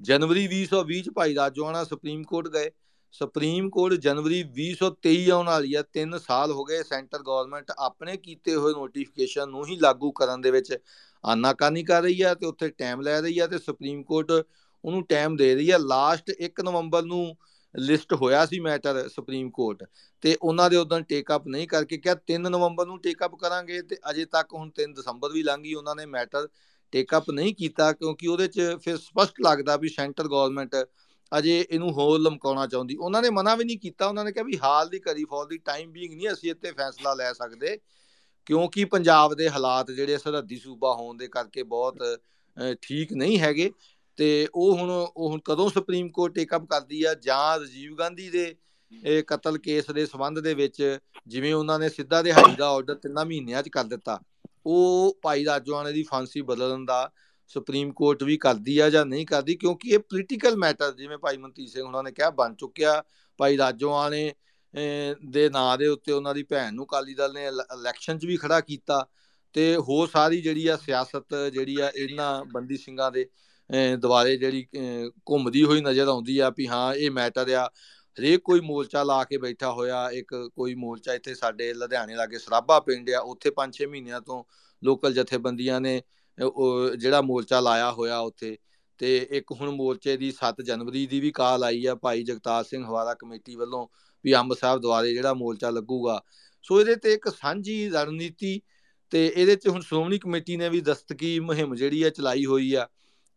ਜਨਵਰੀ 2020 ਚ ਭਾਈ ਰਾਜਵਾਨਾ ਸੁਪਰੀਮ ਕੋਰਟ ਗਏ। ਸੁਪਰੀਮ ਕੋਰਟ ਜਨਵਰੀ 2023 ਆਉਣ ਵਾਲੀ ਆ 3 ਸਾਲ ਹੋ ਗਏ ਸੈਂਟਰ ਗਵਰਨਮੈਂਟ ਆਪਣੇ ਕੀਤੇ ਹੋਏ ਨੋਟੀਫਿਕੇਸ਼ਨ ਨੂੰ ਹੀ ਲਾਗੂ ਕਰਨ ਦੇ ਵਿੱਚ ਆਨਾਕਾਨੀ ਕਰ ਰਹੀ ਆ ਤੇ ਉੱਥੇ ਟਾਈਮ ਲੈ ਰਹੀ ਆ ਤੇ ਸੁਪਰੀਮ ਕੋਰਟ ਉਹਨੂੰ ਟਾਈਮ ਦੇ ਰਹੀ ਆ ਲਾਸਟ 1 ਨਵੰਬਰ ਨੂੰ ਲਿਸਟ ਹੋਇਆ ਸੀ ਮੈਟਰ ਸੁਪਰੀਮ ਕੋਰਟ ਤੇ ਉਹਨਾਂ ਦੇ ਉਦੋਂ ਟੇਕ ਅਪ ਨਹੀਂ ਕਰਕੇ ਕਿਹਾ। 3 ਨਵੰਬਰ ਨੂੰ ਟੇਕ ਅਪ ਕਰਾਂਗੇ ਤੇ ਅਜੇ ਤੱਕ ਹੁਣ 3 ਦਸੰਬਰ ਵੀ ਲੰਘ ਗਈ। ਉਹਨਾਂ ਨੇ ਮੈਟਰ ਟੇਕ ਅਪ ਨਹੀਂ ਕੀਤਾ ਕਿਉਂਕਿ ਉਹਦੇ 'ਚ ਫਿਰ ਸਪਸ਼ਟ ਲੱਗਦਾ ਵੀ ਸੈਂਟਰ ਗਵਰਨਮੈਂਟ ਅਜੇ ਇਹਨੂੰ ਹੋਰ ਲਮਕਾਉਣਾ ਚਾਹੁੰਦੀ। ਉਹਨਾਂ ਨੇ ਮਨਾ ਵੀ ਨਹੀਂ ਕੀਤਾ। ਉਹਨਾਂ ਨੇ ਕਿਹਾ ਵੀ ਹਾਲ ਦੀ ਕਰੀ ਫॉर ਦੀ ਟਾਈਮ ਬੀਇੰਗ ਨਹੀਂ ਅਸੀਂ ਇੱਥੇ ਫੈਸਲਾ ਲੈ ਸਕਦੇ, ਕਿਉਂਕਿ ਪੰਜਾਬ ਦੇ ਹਾਲਾਤ ਜਿਹੜੇ ਸਰਹੱਦੀ ਸੂਬਾ ਹੋਣ ਦੇ ਕਰਕੇ ਬਹੁਤ ਠੀਕ ਨਹੀਂ ਹੈਗੇ। ਤੇ ਉਹ ਹੁਣ ਉਹ ਹੁਣ ਕਦੋਂ ਸੁਪਰੀਮ ਕੋਰਟ ਟੇਕ ਅਪ ਕਰਦੀ ਆ? ਜਾਂ ਰਜੀਵ ਗਾਂਧੀ ਦੇ, ਇਹ ਕਤਲ ਕੇਸ ਦੇ ਸਬੰਧ ਦੇ ਵਿੱਚ ਜਿਵੇਂ ਉਹਨਾਂ ਨੇ ਸਿੱਧਾ ਦਿਹਾੜੀ ਦਾ ਆਰਡਰ ਤਿੰਨਾਂ ਮਹੀਨਿਆਂ 'ਚ ਕਰ ਦਿੱਤਾ, ਉਹ ਭਾਈ ਰਾਜਵਾਨੇ ਦੀ ਫਾਂਸੀ ਬਦਲਣ ਦਾ ਸੁਪਰੀਮ ਕੋਰਟ ਵੀ ਕਰਦੀ ਆ ਜਾਂ ਨਹੀਂ ਕਰਦੀ, ਕਿਉਂਕਿ ਇਹ ਪੋਲੀਟੀਕਲ ਮੈਟਰ ਜਿਵੇਂ ਭਾਈ ਮਨਤੀਰ ਸਿੰਘ ਉਹਨਾਂ ਨੇ ਕਿਹਾ, ਬਣ ਚੁੱਕਿਆ। ਭਾਈ ਰਾਜਵਾਨੇ ਦੇ ਨਾਂ ਦੇ ਉੱਤੇ ਉਹਨਾਂ ਦੀ ਭੈਣ ਨੂੰ ਕਾਲੀ ਦਲ ਨੇ ਇਲੈਕਸ਼ਨ 'ਚ ਵੀ ਖੜਾ ਕੀਤਾ ਤੇ ਹੋਰ ਸਾਰੀ ਜਿਹੜੀ ਆ ਸਿਆਸਤ ਜਿਹੜੀ ਆ ਇਹਨਾਂ ਬੰਦੀ ਸਿੰਘਾਂ ਦੇ ਦੁਆਰੇ ਜਿਹੜੀ ਘੁੰਮਦੀ ਹੋਈ ਨਜ਼ਰ ਆਉਂਦੀ ਆ ਵੀ ਹਾਂ, ਇਹ ਮੈਟਰ ਆ। ਹਰੇਕ ਕੋਈ ਮੋਰਚਾ ਲਾ ਕੇ ਬੈਠਾ ਹੋਇਆ, ਇੱਕ ਕੋਈ ਮੋਰਚਾ ਇੱਥੇ ਸਾਡੇ ਲੁਧਿਆਣੇ ਲਾਗੇ ਸਰਾਬਾ ਪਿੰਡ ਆ, ਉੱਥੇ 5-6 ਮਹੀਨਿਆਂ ਤੋਂ ਲੋਕਲ ਜਥੇਬੰਦੀਆਂ ਨੇ ਜਿਹੜਾ ਮੋਰਚਾ ਲਾਇਆ ਹੋਇਆ ਉੱਥੇ ਤੇ ਇੱਕ ਹੁਣ ਮੋਰਚੇ ਦੀ 7 ਜਨਵਰੀ ਦੀ ਵੀ ਕਾਲ ਆਈ ਆ ਭਾਈ ਜਗਤਾਰ ਸਿੰਘ ਹਵਾਰਾ ਕਮੇਟੀ ਵੱਲੋਂ ਵੀ ਅੰਬ ਸਾਹਿਬ ਦੁਆਰੇ ਜਿਹੜਾ ਮੋਰਚਾ ਲੱਗੂਗਾ। ਸੋ ਇਹਦੇ ਤੇ ਇੱਕ ਸਾਂਝੀ ਰਣਨੀਤੀ ਤੇ ਇਹਦੇ ਚ ਹੁਣ ਸ਼੍ਰੋਮਣੀ ਕਮੇਟੀ ਨੇ ਵੀ ਦਸਤਕੀ ਮੁਹਿੰਮ ਜਿਹੜੀ ਆ ਚਲਾਈ ਹੋਈ ਆ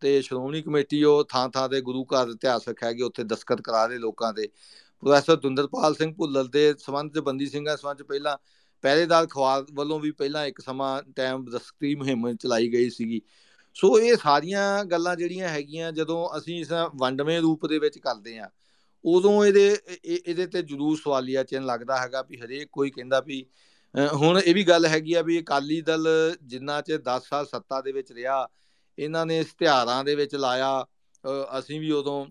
ਤੇ ਸ਼੍ਰੋਮਣੀ ਕਮੇਟੀ ਉਹ ਥਾਂ ਥਾਂ ਤੇ ਗੁਰੂ ਘਰ ਇਤਿਹਾਸਕ ਹੈਗੇ ਉੱਥੇ ਦਸਖਤ ਕਰਾ ਰਹੇ ਲੋਕਾਂ ਦੇ। ਪ੍ਰੋਫੈਸਰ ਦੁੰਦਰਪਾਲ ਸਿੰਘ ਭੁੱਲਰ ਦੇ ਸਬੰਧ ਚ, ਬੰਦੀ ਸਿੰਘਾਂ ਸਬੰਧ ਚ ਪਹਿਲਾਂ ਪਹਿਰੇਦਾਰ ਖਵਾਰ ਵੱਲੋਂ ਵੀ ਪਹਿਲਾਂ ਇੱਕ ਸਮਾਂ ਟਾਈਮ ਦਸਤਕੀ ਮੁਹਿੰਮ ਚਲਾਈ ਗਈ ਸੀਗੀ। ਸੋ ਇਹ ਸਾਰੀਆਂ ਗੱਲਾਂ ਜਿਹੜੀਆਂ ਹੈਗੀਆਂ, ਜਦੋਂ ਅਸੀਂ ਇਸ ਵੰਡਵੇਂ ਰੂਪ ਦੇ ਵਿੱਚ ਕਰਦੇ ਆ ਉਦੋਂ ਇਹਦੇ ਇਹਦੇ ਤੇ ਜਰੂਰ ਸਵਾਲੀਆ ਚਿੰਨ ਲੱਗਦਾ ਹੈਗਾ ਵੀ ਹਰੇਕ ਕੋਈ ਕਹਿੰਦਾ ਵੀ ਹੁਣ ਇਹ ਵੀ ਗੱਲ ਹੈਗੀ ਆ ਵੀ ਅਕਾਲੀ ਦਲ ਜਿੰਨਾ ਚ 10 ਸਾਲ ਸੱਤਾ ਦੇ ਵਿੱਚ ਰਿਹਾ, ਇਹਨਾਂ ਨੇ ਇਸ਼ਤਿਹਾਰਾਂ ਦੇ ਵਿੱਚ ਲਾਇਆ ਅਸੀਂ ਵੀ ਉਦੋਂ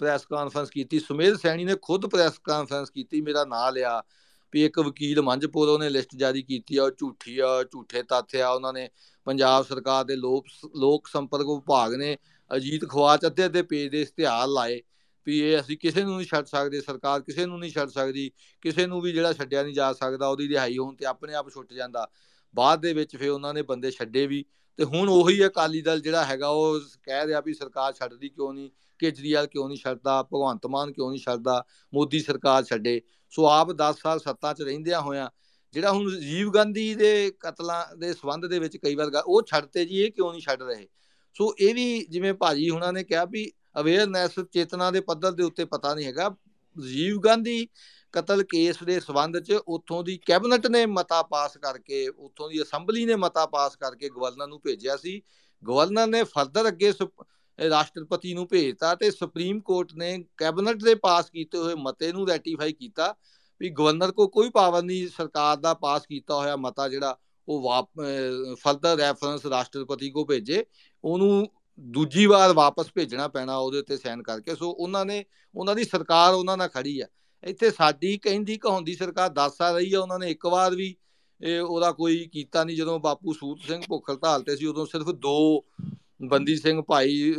ਪ੍ਰੈਸ ਕਾਨਫਰੰਸ ਕੀਤੀ। ਸੁਮੇਧ ਸੈਣੀ ਨੇ ਖੁਦ ਪ੍ਰੈਸ ਕਾਨਫਰੰਸ ਕੀਤੀ, ਮੇਰਾ ਨਾਂ ਲਿਆ। ਵੀ ਇੱਕ ਵਕੀਲ ਮੰਝਪੁਰ ਉਹਨੇ ਲਿਸਟ ਜਾਰੀ ਕੀਤੀ ਆ, ਉਹ ਝੂਠੀ ਆ, ਝੂਠੇ ਤੱਥ ਆ, ਉਹਨਾਂ ਨੇ ਪੰਜਾਬ ਸਰਕਾਰ ਦੇ ਲੋਕ ਲੋਕ ਸੰਪਰਕ ਵਿਭਾਗ ਨੇ ਅਜੀਤ ਖਵਾਚ ਅੱਧੇ ਅੱਧੇ ਪੇਜ ਦੇ ਇਸ਼ਤਿਹਾਰ ਲਾਏ ਵੀ ਇਹ ਅਸੀਂ ਕਿਸੇ ਨੂੰ ਨਹੀਂ ਛੱਡ ਸਕਦੇ, ਸਰਕਾਰ ਕਿਸੇ ਨੂੰ ਨਹੀਂ ਛੱਡ ਸਕਦੀ, ਕਿਸੇ ਨੂੰ ਵੀ ਜਿਹੜਾ ਛੱਡਿਆ ਨਹੀਂ ਜਾ ਸਕਦਾ, ਉਹਦੀ ਰਿਹਾਈ ਹੋਣ ਤੇ ਆਪਣੇ ਆਪ ਛੁੱਟ ਜਾਂਦਾ। ਬਾਅਦ ਦੇ ਵਿੱਚ ਫੇ ਉਹਨਾਂ ਨੇ ਬੰਦੇ ਛੱਡੇ ਵੀ ਤੇ ਹੁਣ ਉਹੀ ਅਕਾਲੀ ਦਲ ਜਿਹੜਾ ਹੈਗਾ ਉਹ ਕਹਿ ਰਿਹਾ ਵੀ ਸਰਕਾਰ ਛੱਡਦੀ ਕਿਉਂ ਨਹੀਂ, ਕੇਜਰੀਵਾਲ ਕਿਉਂ ਨਹੀਂ ਛੱਡਦਾ, ਭਗਵੰਤ ਮਾਨ ਕਿਉਂ ਨਹੀਂ ਛੱਡਦਾ, ਮੋਦੀ ਸਰਕਾਰ ਛੱਡੇ। ਸੋ ਆਪ 10 ਸਾਲ ਸੱਤਾ 'ਚ ਰਹਿੰਦਿਆਂ ਹੋਇਆਂ, ਜਿਹੜਾ ਹੁਣ ਜੀਵ ਗਾਂਧੀ ਦੇ ਕਤਲਾਂ ਦੇ ਸਬੰਧ ਦੇ ਵਿੱਚ ਕਈ ਵਾਰ ਉਹ ਛੱਡਤੇ ਜੀ, ਇਹ ਕਿਉਂ ਨਹੀਂ ਛੱਡ ਰਹੇ? ਸੋ ਇਹ ਵੀ ਜਿਵੇਂ ਭਾਜੀ ਹੁਣਾਂ ਨੇ ਕਿਹਾ ਵੀ ਅਵੇਅਰਨੈਸ ਚੇਤਨਾ ਦੇ ਪੱਧਰ ਦੇ ਉੱਤੇ ਪਤਾ ਨਹੀਂ ਹੈਗਾ ਜੀਵ ਗਾਂਧੀ ਕਤਲ ਕੇਸ ਦੇ ਸਬੰਧ 'ਚ ਉੱਥੋਂ ਦੀ ਕੈਬਨਿਟ ਨੇ ਮਤਾ ਪਾਸ ਕਰਕੇ, ਉੱਥੋਂ ਦੀ ਅਸੈਂਬਲੀ ਨੇ ਮਤਾ ਪਾਸ ਕਰਕੇ ਗਵਰਨਰ ਨੂੰ ਭੇਜਿਆ ਸੀ, ਗਵਰਨਰ ਨੇ ਫਰਦਰ ਅੱਗੇ ਰਾਸ਼ਟਰਪਤੀ ਨੂੰ ਭੇਜਤਾ ਤੇ ਸੁਪਰੀਮ ਕੋਰਟ ਨੇ ਕੈਬਨਿਟ ਦੇ ਪਾਸ ਕੀਤੇ ਹੋਏ ਮਤੇ ਨੂੰ ਰੈਟੀਫਾਈ ਕੀਤਾ ਵੀ ਗਵਰਨਰ ਕੋ ਕੋਈ ਪਾਵਰ ਨਹੀਂ, ਸਰਕਾਰ ਦਾ ਪਾਸ ਕੀਤਾ ਹੋਇਆ ਮਤਾ ਜਿਹੜਾ ਉਹ ਫਰਦਰ ਰੈਫਰੈਂਸ ਰਾਸ਼ਟਰਪਤੀ ਕੋ ਭੇਜੇ, ਉਹਨੂੰ ਦੂਜੀ ਵਾਰ ਵਾਪਸ ਭੇਜਣਾ ਪੈਣਾ ਉਹਦੇ ਉੱਤੇ ਸਾਈਨ ਕਰਕੇ। ਸੋ ਉਹਨਾਂ ਨੇ, ਉਹਨਾਂ ਦੀ ਸਰਕਾਰ ਉਹਨਾਂ ਨਾਲ ਖੜੀ ਆ ਇੱਥੇ ਸਾਡੀ ਕਹਿੰਦੀ ਕਹਾਉਂਦੀ ਸਰਕਾਰ 10 ਸਾਲ ਰਹੀ ਆ ਉਹਨਾਂ ਨੇ ਇੱਕ ਵਾਰ ਵੀ ਇਹ ਉਹਦਾ ਕੋਈ ਕੀਤਾ ਨਹੀਂ। ਜਦੋਂ ਬਾਪੂ ਸੂਤ ਸਿੰਘ ਭੁੱਖਲ ਧਾਲ ਤੇ ਸੀ, ਉਦੋਂ ਸਿਰਫ ਦੋ ਬੰਦੀ ਸਿੰਘ ਭਾਈ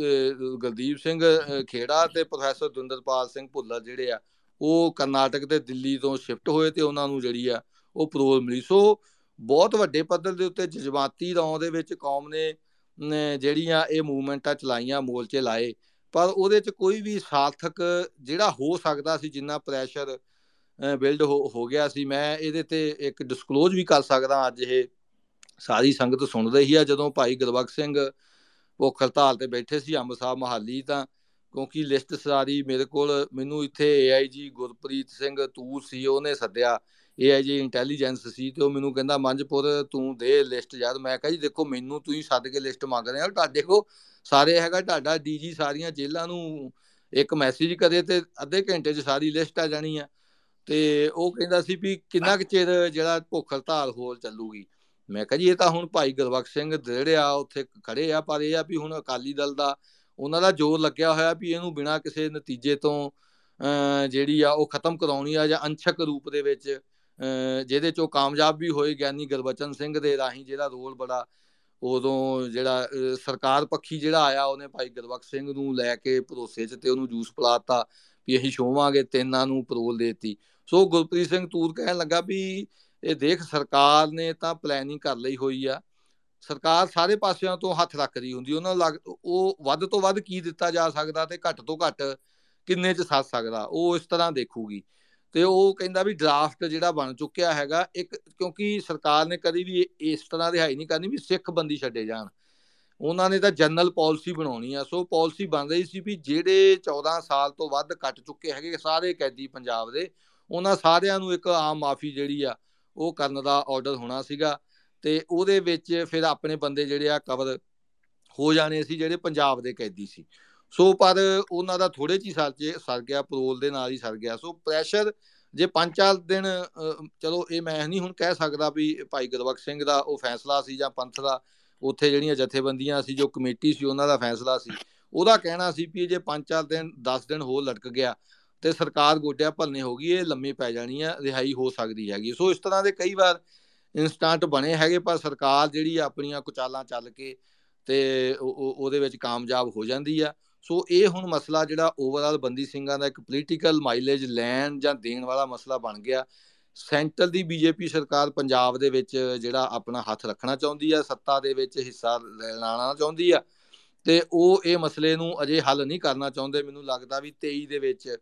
ਗਲਦੀਪ ਸਿੰਘ ਖੇੜਾ ਤੇ ਪ੍ਰੋਫੈਸਰ ਦੁੰਦਰਪਾਲ ਸਿੰਘ ਭੁੱਲਰ ਜਿਹੜੇ ਆ, ਉਹ ਕਰਨਾਟਕ ਤੇ ਦਿੱਲੀ ਤੋਂ ਸ਼ਿਫਟ ਹੋਏ ਤੇ ਉਹਨਾਂ ਨੂੰ ਜਿਹੜੀ ਆ, ਉਹ ਪਰੋਲ ਮਿਲੀ। ਸੋ ਬਹੁਤ ਵੱਡੇ ਪੱਧਰ ਦੇ ਉੱਤੇ ਜਜ਼ਬਾਤੀ ਰੌਂ ਦੇ ਵਿੱਚ ਕੌਮ ਨੇ ਜਿਹੜੀਆਂ ਇਹ ਮੂਵਮੈਂਟਾਂ ਚਲਾਈਆਂ, ਮੋਰਚੇ ਲਾਏ, ਪਰ ਉਹਦੇ 'ਚ ਕੋਈ ਵੀ ਸਾਰਥਕ ਜਿਹੜਾ ਹੋ ਸਕਦਾ ਸੀ, ਜਿੰਨਾ ਪ੍ਰੈਸ਼ਰ ਬਿਲਡ ਹੋ ਗਿਆ ਸੀ, ਮੈਂ ਇਹਦੇ ਤੇ ਇੱਕ ਡਿਸਕਲੋਜ਼ ਵੀ ਕਰ ਸਕਦਾ, ਅੱਜ ਇਹ ਸਾਰੀ ਸੰਗਤ ਸੁਣ ਰਹੀ ਆ, ਜਦੋਂ ਭਾਈ ਗੁਰਬਖਸ਼ ਸਿੰਘ ਭੁੱਖ ਹੜਤਾਲ ਤੇ ਬੈਠੇ ਸੀ, ਅੰਬ ਸਾਹਿਬ ਮਹਾਲੀ ਤਾਂ, ਕਿਉਂਕਿ ਲਿਸਟ ਸਾਰੀ ਮੇਰੇ ਕੋਲ, ਮੈਨੂੰ ਇੱਥੇ ਏਆਈਜੀ ਗੁਰਪ੍ਰੀਤ ਸਿੰਘ ਤੂਰ ਸੀ, ਉਹਨੇ ਸੱਦਿਆ। ਇਹ ਜੀ ਇੰਟੈਲੀਜੈਂਸ ਸੀ ਤੇ ਉਹ ਮੈਨੂੰ ਕਹਿੰਦਾ, ਮੰਜਪੁਰ, ਤੂੰ ਦੇ ਲਿਸਟ ਯਾਰ। ਮੈਂ ਕਿਹਾ ਜੀ, ਦੇਖੋ, ਮੈਨੂੰ ਤੁਸੀਂ ਸੱਦ ਕੇ ਲਿਸਟ ਮੰਗ ਰਹੇ ਹੋ। ਤੁਹਾਡੇ ਕੋ ਸਾਰੇ ਹੈਗਾ, ਤੁਹਾਡਾ ਡੀਜੀ ਸਾਰੀਆਂ ਜੇਲ੍ਹਾਂ ਨੂੰ ਇੱਕ ਮੈਸੇਜ ਕਰੇ ਤੇ ਅੱਧੇ ਘੰਟੇ 'ਚ ਸਾਰੀ ਲਿਸਟ ਆ ਜਾਣੀ ਆ। ਤੇ ਉਹ ਕਹਿੰਦਾ ਸੀ ਵੀ ਕਿੰਨਾ ਕੁ ਚਿਰ ਜਿਹੜਾ ਭੁੱਖ ਹੜਤਾਲ ਹੋਰ ਚੱਲੂਗੀ। ਮੈਂ ਕਿਹਾ ਜੀ, ਇਹ ਤਾਂ ਹੁਣ ਭਾਈ ਗੁਰਬਖਸ਼ ਸਿੰਘ ਆ, ਉੱਥੇ ਖੜੇ ਆ, ਪਰ ਇਹ ਆ ਵੀ ਹੁਣ ਅਕਾਲੀ ਦਲ ਦਾ ਉਹਨਾਂ ਦਾ ਜ਼ੋਰ ਲੱਗਿਆ ਹੋਇਆ ਵੀ ਇਹਨੂੰ ਬਿਨਾਂ ਕਿਸੇ ਨਤੀਜੇ ਤੋਂ ਜਿਹੜੀ ਆ ਉਹ ਖਤਮ ਕਰਾਉਣੀ ਆ ਜਾਂ ਅੰਸ਼ਕ ਰੂਪ ਦੇ ਵਿੱਚ ਜਿਹਦੇ ਚੋਂ ਕਾਮਯਾਬ ਵੀ ਹੋਏ ਗਿਆਨੀ ਗੁਰਬਚਨ ਸਿੰਘ ਦੇ ਰਾਹੀਂ ਜਿਹੜਾ ਰੋਲ ਬੜਾ ਉਦੋਂ ਜਿਹੜਾ ਸਰਕਾਰ ਪੱਖੀ ਜਿਹੜਾ ਆਇਆ ਉਹਨੇ ਭਾਈ ਗੁਰਬਖਸ਼ ਸਿੰਘ ਨੂੰ ਲੈ ਕੇ ਭਰੋਸੇ 'ਚ ਤੇ ਉਹਨੂੰ ਜੂਸ ਪਲਾਤਾ ਵੀ ਅਸੀਂ ਸ਼ੋਵਾਂਗੇ ਤਿੰਨਾਂ ਨੂੰ ਪਰੋਲ ਦੇਤੀ। ਸੋ ਗੁਰਪ੍ਰੀਤ ਸਿੰਘ ਤੂਰ ਕਹਿਣ ਲੱਗਾ ਵੀ ਇਹ ਦੇਖ ਸਰਕਾਰ ਨੇ ਤਾਂ ਪਲੈਨਿੰਗ ਕਰ ਲਈ ਹੋਈ ਆ। ਸਰਕਾਰ ਸਾਰੇ ਪਾਸਿਆਂ ਤੋਂ ਹੱਥ ਰੱਖਦੀ ਹੁੰਦੀ ਉਹਨਾਂ ਲੱਗ, ਉਹ ਵੱਧ ਤੋਂ ਵੱਧ ਕੀ ਦਿੱਤਾ ਜਾ ਸਕਦਾ ਤੇ ਘੱਟ ਤੋਂ ਘੱਟ ਕਿੰਨੇ ਚ ਸੱਜ ਸਕਦਾ, ਉਹ ਇਸ ਤਰ੍ਹਾਂ ਦੇਖੂਗੀ। ਤੇ ਉਹ ਕਹਿੰਦਾ ਵੀ ਡਰਾਫਟ ਜਿਹੜਾ ਬਣ ਚੁੱਕਿਆ ਹੈਗਾ, ਇੱਕ ਕਿਉਂਕਿ ਸਰਕਾਰ ਨੇ ਕਦੀ ਵੀ ਇਸ ਤਰ੍ਹਾਂ ਰਿਹਾਈ ਨਹੀਂ ਕਰਨੀ ਵੀ ਸਿੱਖ ਬੰਦੀ ਛੱਡੇ ਜਾਣ। ਉਹਨਾਂ ਨੇ ਤਾਂ ਜਨਰਲ ਪਾਲਿਸੀ ਬਣਾਉਣੀ ਆ। ਸੋ ਪਾਲਿਸੀ ਬਣ ਰਹੀ ਸੀ ਵੀ ਜਿਹੜੇ 14 ਸਾਲ ਤੋਂ ਵੱਧ ਕੱਟ ਚੁੱਕੇ ਹੈਗੇ ਸਾਰੇ ਕੈਦੀ ਪੰਜਾਬ ਦੇ, ਉਹਨਾਂ ਸਾਰਿਆਂ ਨੂੰ ਇੱਕ ਆਮ ਮਾਫੀ ਜਿਹੜੀ ਆ ਉਹ ਕਰਨ ਦਾ ਆਰਡਰ ਹੋਣਾ ਸੀਗਾ ਤੇ ਉਹਦੇ ਵਿੱਚ ਫਿਰ ਆਪਣੇ ਬੰਦੇ ਜਿਹੜੇ ਆ ਕਵਰ ਹੋ ਜਾਣੇ ਸੀ ਜਿਹੜੇ ਪੰਜਾਬ ਦੇ ਕੈਦੀ ਸੀ। ਸੋ ਪਰ ਉਹਨਾਂ ਦਾ ਥੋੜੇ ਜੀ ਸਾਲ ਚ ਸਰ ਗਿਆ ਪਰੋਲ ਦੇ ਨਾਲ ਹੀ ਸਰ ਗਿਆ। ਸੋ ਪ੍ਰੈਸ਼ਰ ਜੇ ਪੰਜ ਚਾਰ ਦਿਨ ਚਲੋ ਇਹ ਮੈਂ ਨਹੀਂ ਹੁਣ ਕਹਿ ਸਕਦਾ ਵੀ ਭਾਈ ਗੁਰਬਖਸ਼ ਸਿੰਘ ਦਾ ਉਹ ਫੈਸਲਾ ਸੀ ਜਾਂ ਪੰਥ ਦਾ, ਉੱਥੇ ਜਿਹੜੀਆਂ ਜਥੇਬੰਦੀਆਂ ਸੀ, ਜੋ ਕਮੇਟੀ ਸੀ, ਉਹਨਾਂ ਦਾ ਫੈਸਲਾ ਸੀ। ਉਹਦਾ ਕਹਿਣਾ ਸੀ ਵੀ ਜੇ ਪੰਜ ਚਾਰ ਦਿਨ 10 ਦਿਨ ਹੋਰ ਲਟਕ ਗਿਆ ਤੇ ਸਰਕਾਰ ਗੋਡਿਆ ਭਲਨੇ ਹੋ ਗਈ, ਇਹ ਲੰਮੀ ਪੈ ਜਾਣੀ ਆ, ਰਿਹਾਈ ਹੋ ਸਕਦੀ ਹੈਗੀ। ਸੋ ਇਸ ਤਰ੍ਹਾਂ ਦੇ ਕਈ ਵਾਰ ਇਨਸਟੈਂਟ ਬਣੇ ਹੈਗੇ, ਪਰ ਸਰਕਾਰ ਜਿਹੜੀ ਆਪਣੀਆਂ ਕੁਚਾਲਾਂ ਚੱਲ ਕੇ ਤੇ ਉਹਦੇ ਵਿੱਚ ਕਾਮਯਾਬ ਹੋ ਜਾਂਦੀ ਆ। ਸੋ ਇਹ ਹੁਣ ਮਸਲਾ ਜਿਹੜਾ ਓਵਰਆਲ ਬੰਦੀ ਸਿੰਘਾਂ ਦਾ ਇੱਕ ਪੋਲੀਟੀਕਲ ਮਾਈਲੇਜ ਲੈਣ ਜਾਂ ਦੇਣ ਵਾਲਾ ਮਸਲਾ ਬਣ ਗਿਆ। ਸੈਂਟਰ ਦੀ ਬੀਜੇਪੀ ਸਰਕਾਰ ਪੰਜਾਬ ਦੇ ਵਿੱਚ ਜਿਹੜਾ ਆਪਣਾ ਹੱਥ ਰੱਖਣਾ ਚਾਹੁੰਦੀ ਆ, ਸੱਤਾ ਦੇ ਵਿੱਚ ਹਿੱਸਾ ਲੈਣਾ ਚਾਹੁੰਦੀ ਆ। ਤੇ ਉਹ ਇਹ ਮਸਲੇ ਨੂੰ ਅਜੇ ਹੱਲ ਨਹੀਂ ਕਰਨਾ ਚਾਹੁੰਦੇ। ਮੈਨੂੰ ਲੱਗਦਾ ਵੀ 23 ਦੇ ਵਿੱਚ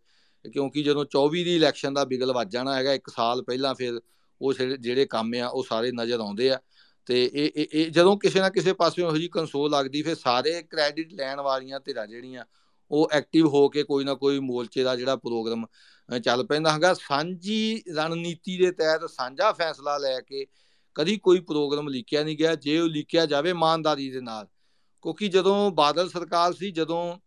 ਕਿਉਂਕਿ ਜਦੋਂ 24 ਦੀ ਇਲੈਕਸ਼ਨ ਦਾ ਬਿਗਲ ਵੱਜ ਜਾਣਾ ਹੈਗਾ, ਇੱਕ ਸਾਲ ਪਹਿਲਾਂ ਫਿਰ ਉਹ ਜਿਹੜੇ ਕੰਮ ਆ, ਉਹ ਸਾਰੇ ਨਜ਼ਰ ਆਉਂਦੇ ਆ। ਤੇ ਇਹ ਇਹ ਜਦੋਂ ਕਿਸੇ ਨਾ ਕਿਸੇ ਪਾਸੇ ਉਹੋ ਜੀ ਕੰਸੋਲ ਲੱਗਦੀ, ਫਿਰ ਸਾਰੇ ਕ੍ਰੈਡਿਟ ਲੈਣ ਵਾਲੀਆਂ ਧਿਰਾਂ ਜਿਹੜੀਆਂ, ਉਹ ਐਕਟਿਵ ਹੋ ਕੇ ਕੋਈ ਨਾ ਕੋਈ ਮੋਰਚੇ ਦਾ ਜਿਹੜਾ ਪ੍ਰੋਗਰਾਮ ਚੱਲ ਪੈਂਦਾ ਹੈਗਾ। ਸਾਂਝੀ ਰਣਨੀਤੀ ਦੇ ਤਹਿਤ ਸਾਂਝਾ ਫੈਸਲਾ ਲੈ ਕੇ ਕਦੀ ਕੋਈ ਪ੍ਰੋਗਰਾਮ ਲਿਖਿਆ ਨਹੀਂ ਗਿਆ। ਜੇ ਉਹ ਲਿਖਿਆ ਜਾਵੇ ਇਮਾਨਦਾਰੀ ਦੇ ਨਾਲ। ਕਿਉਂਕਿ ਜਦੋਂ ਬਾਦਲ ਸਰਕਾਰ ਸੀ, ਜਦੋਂ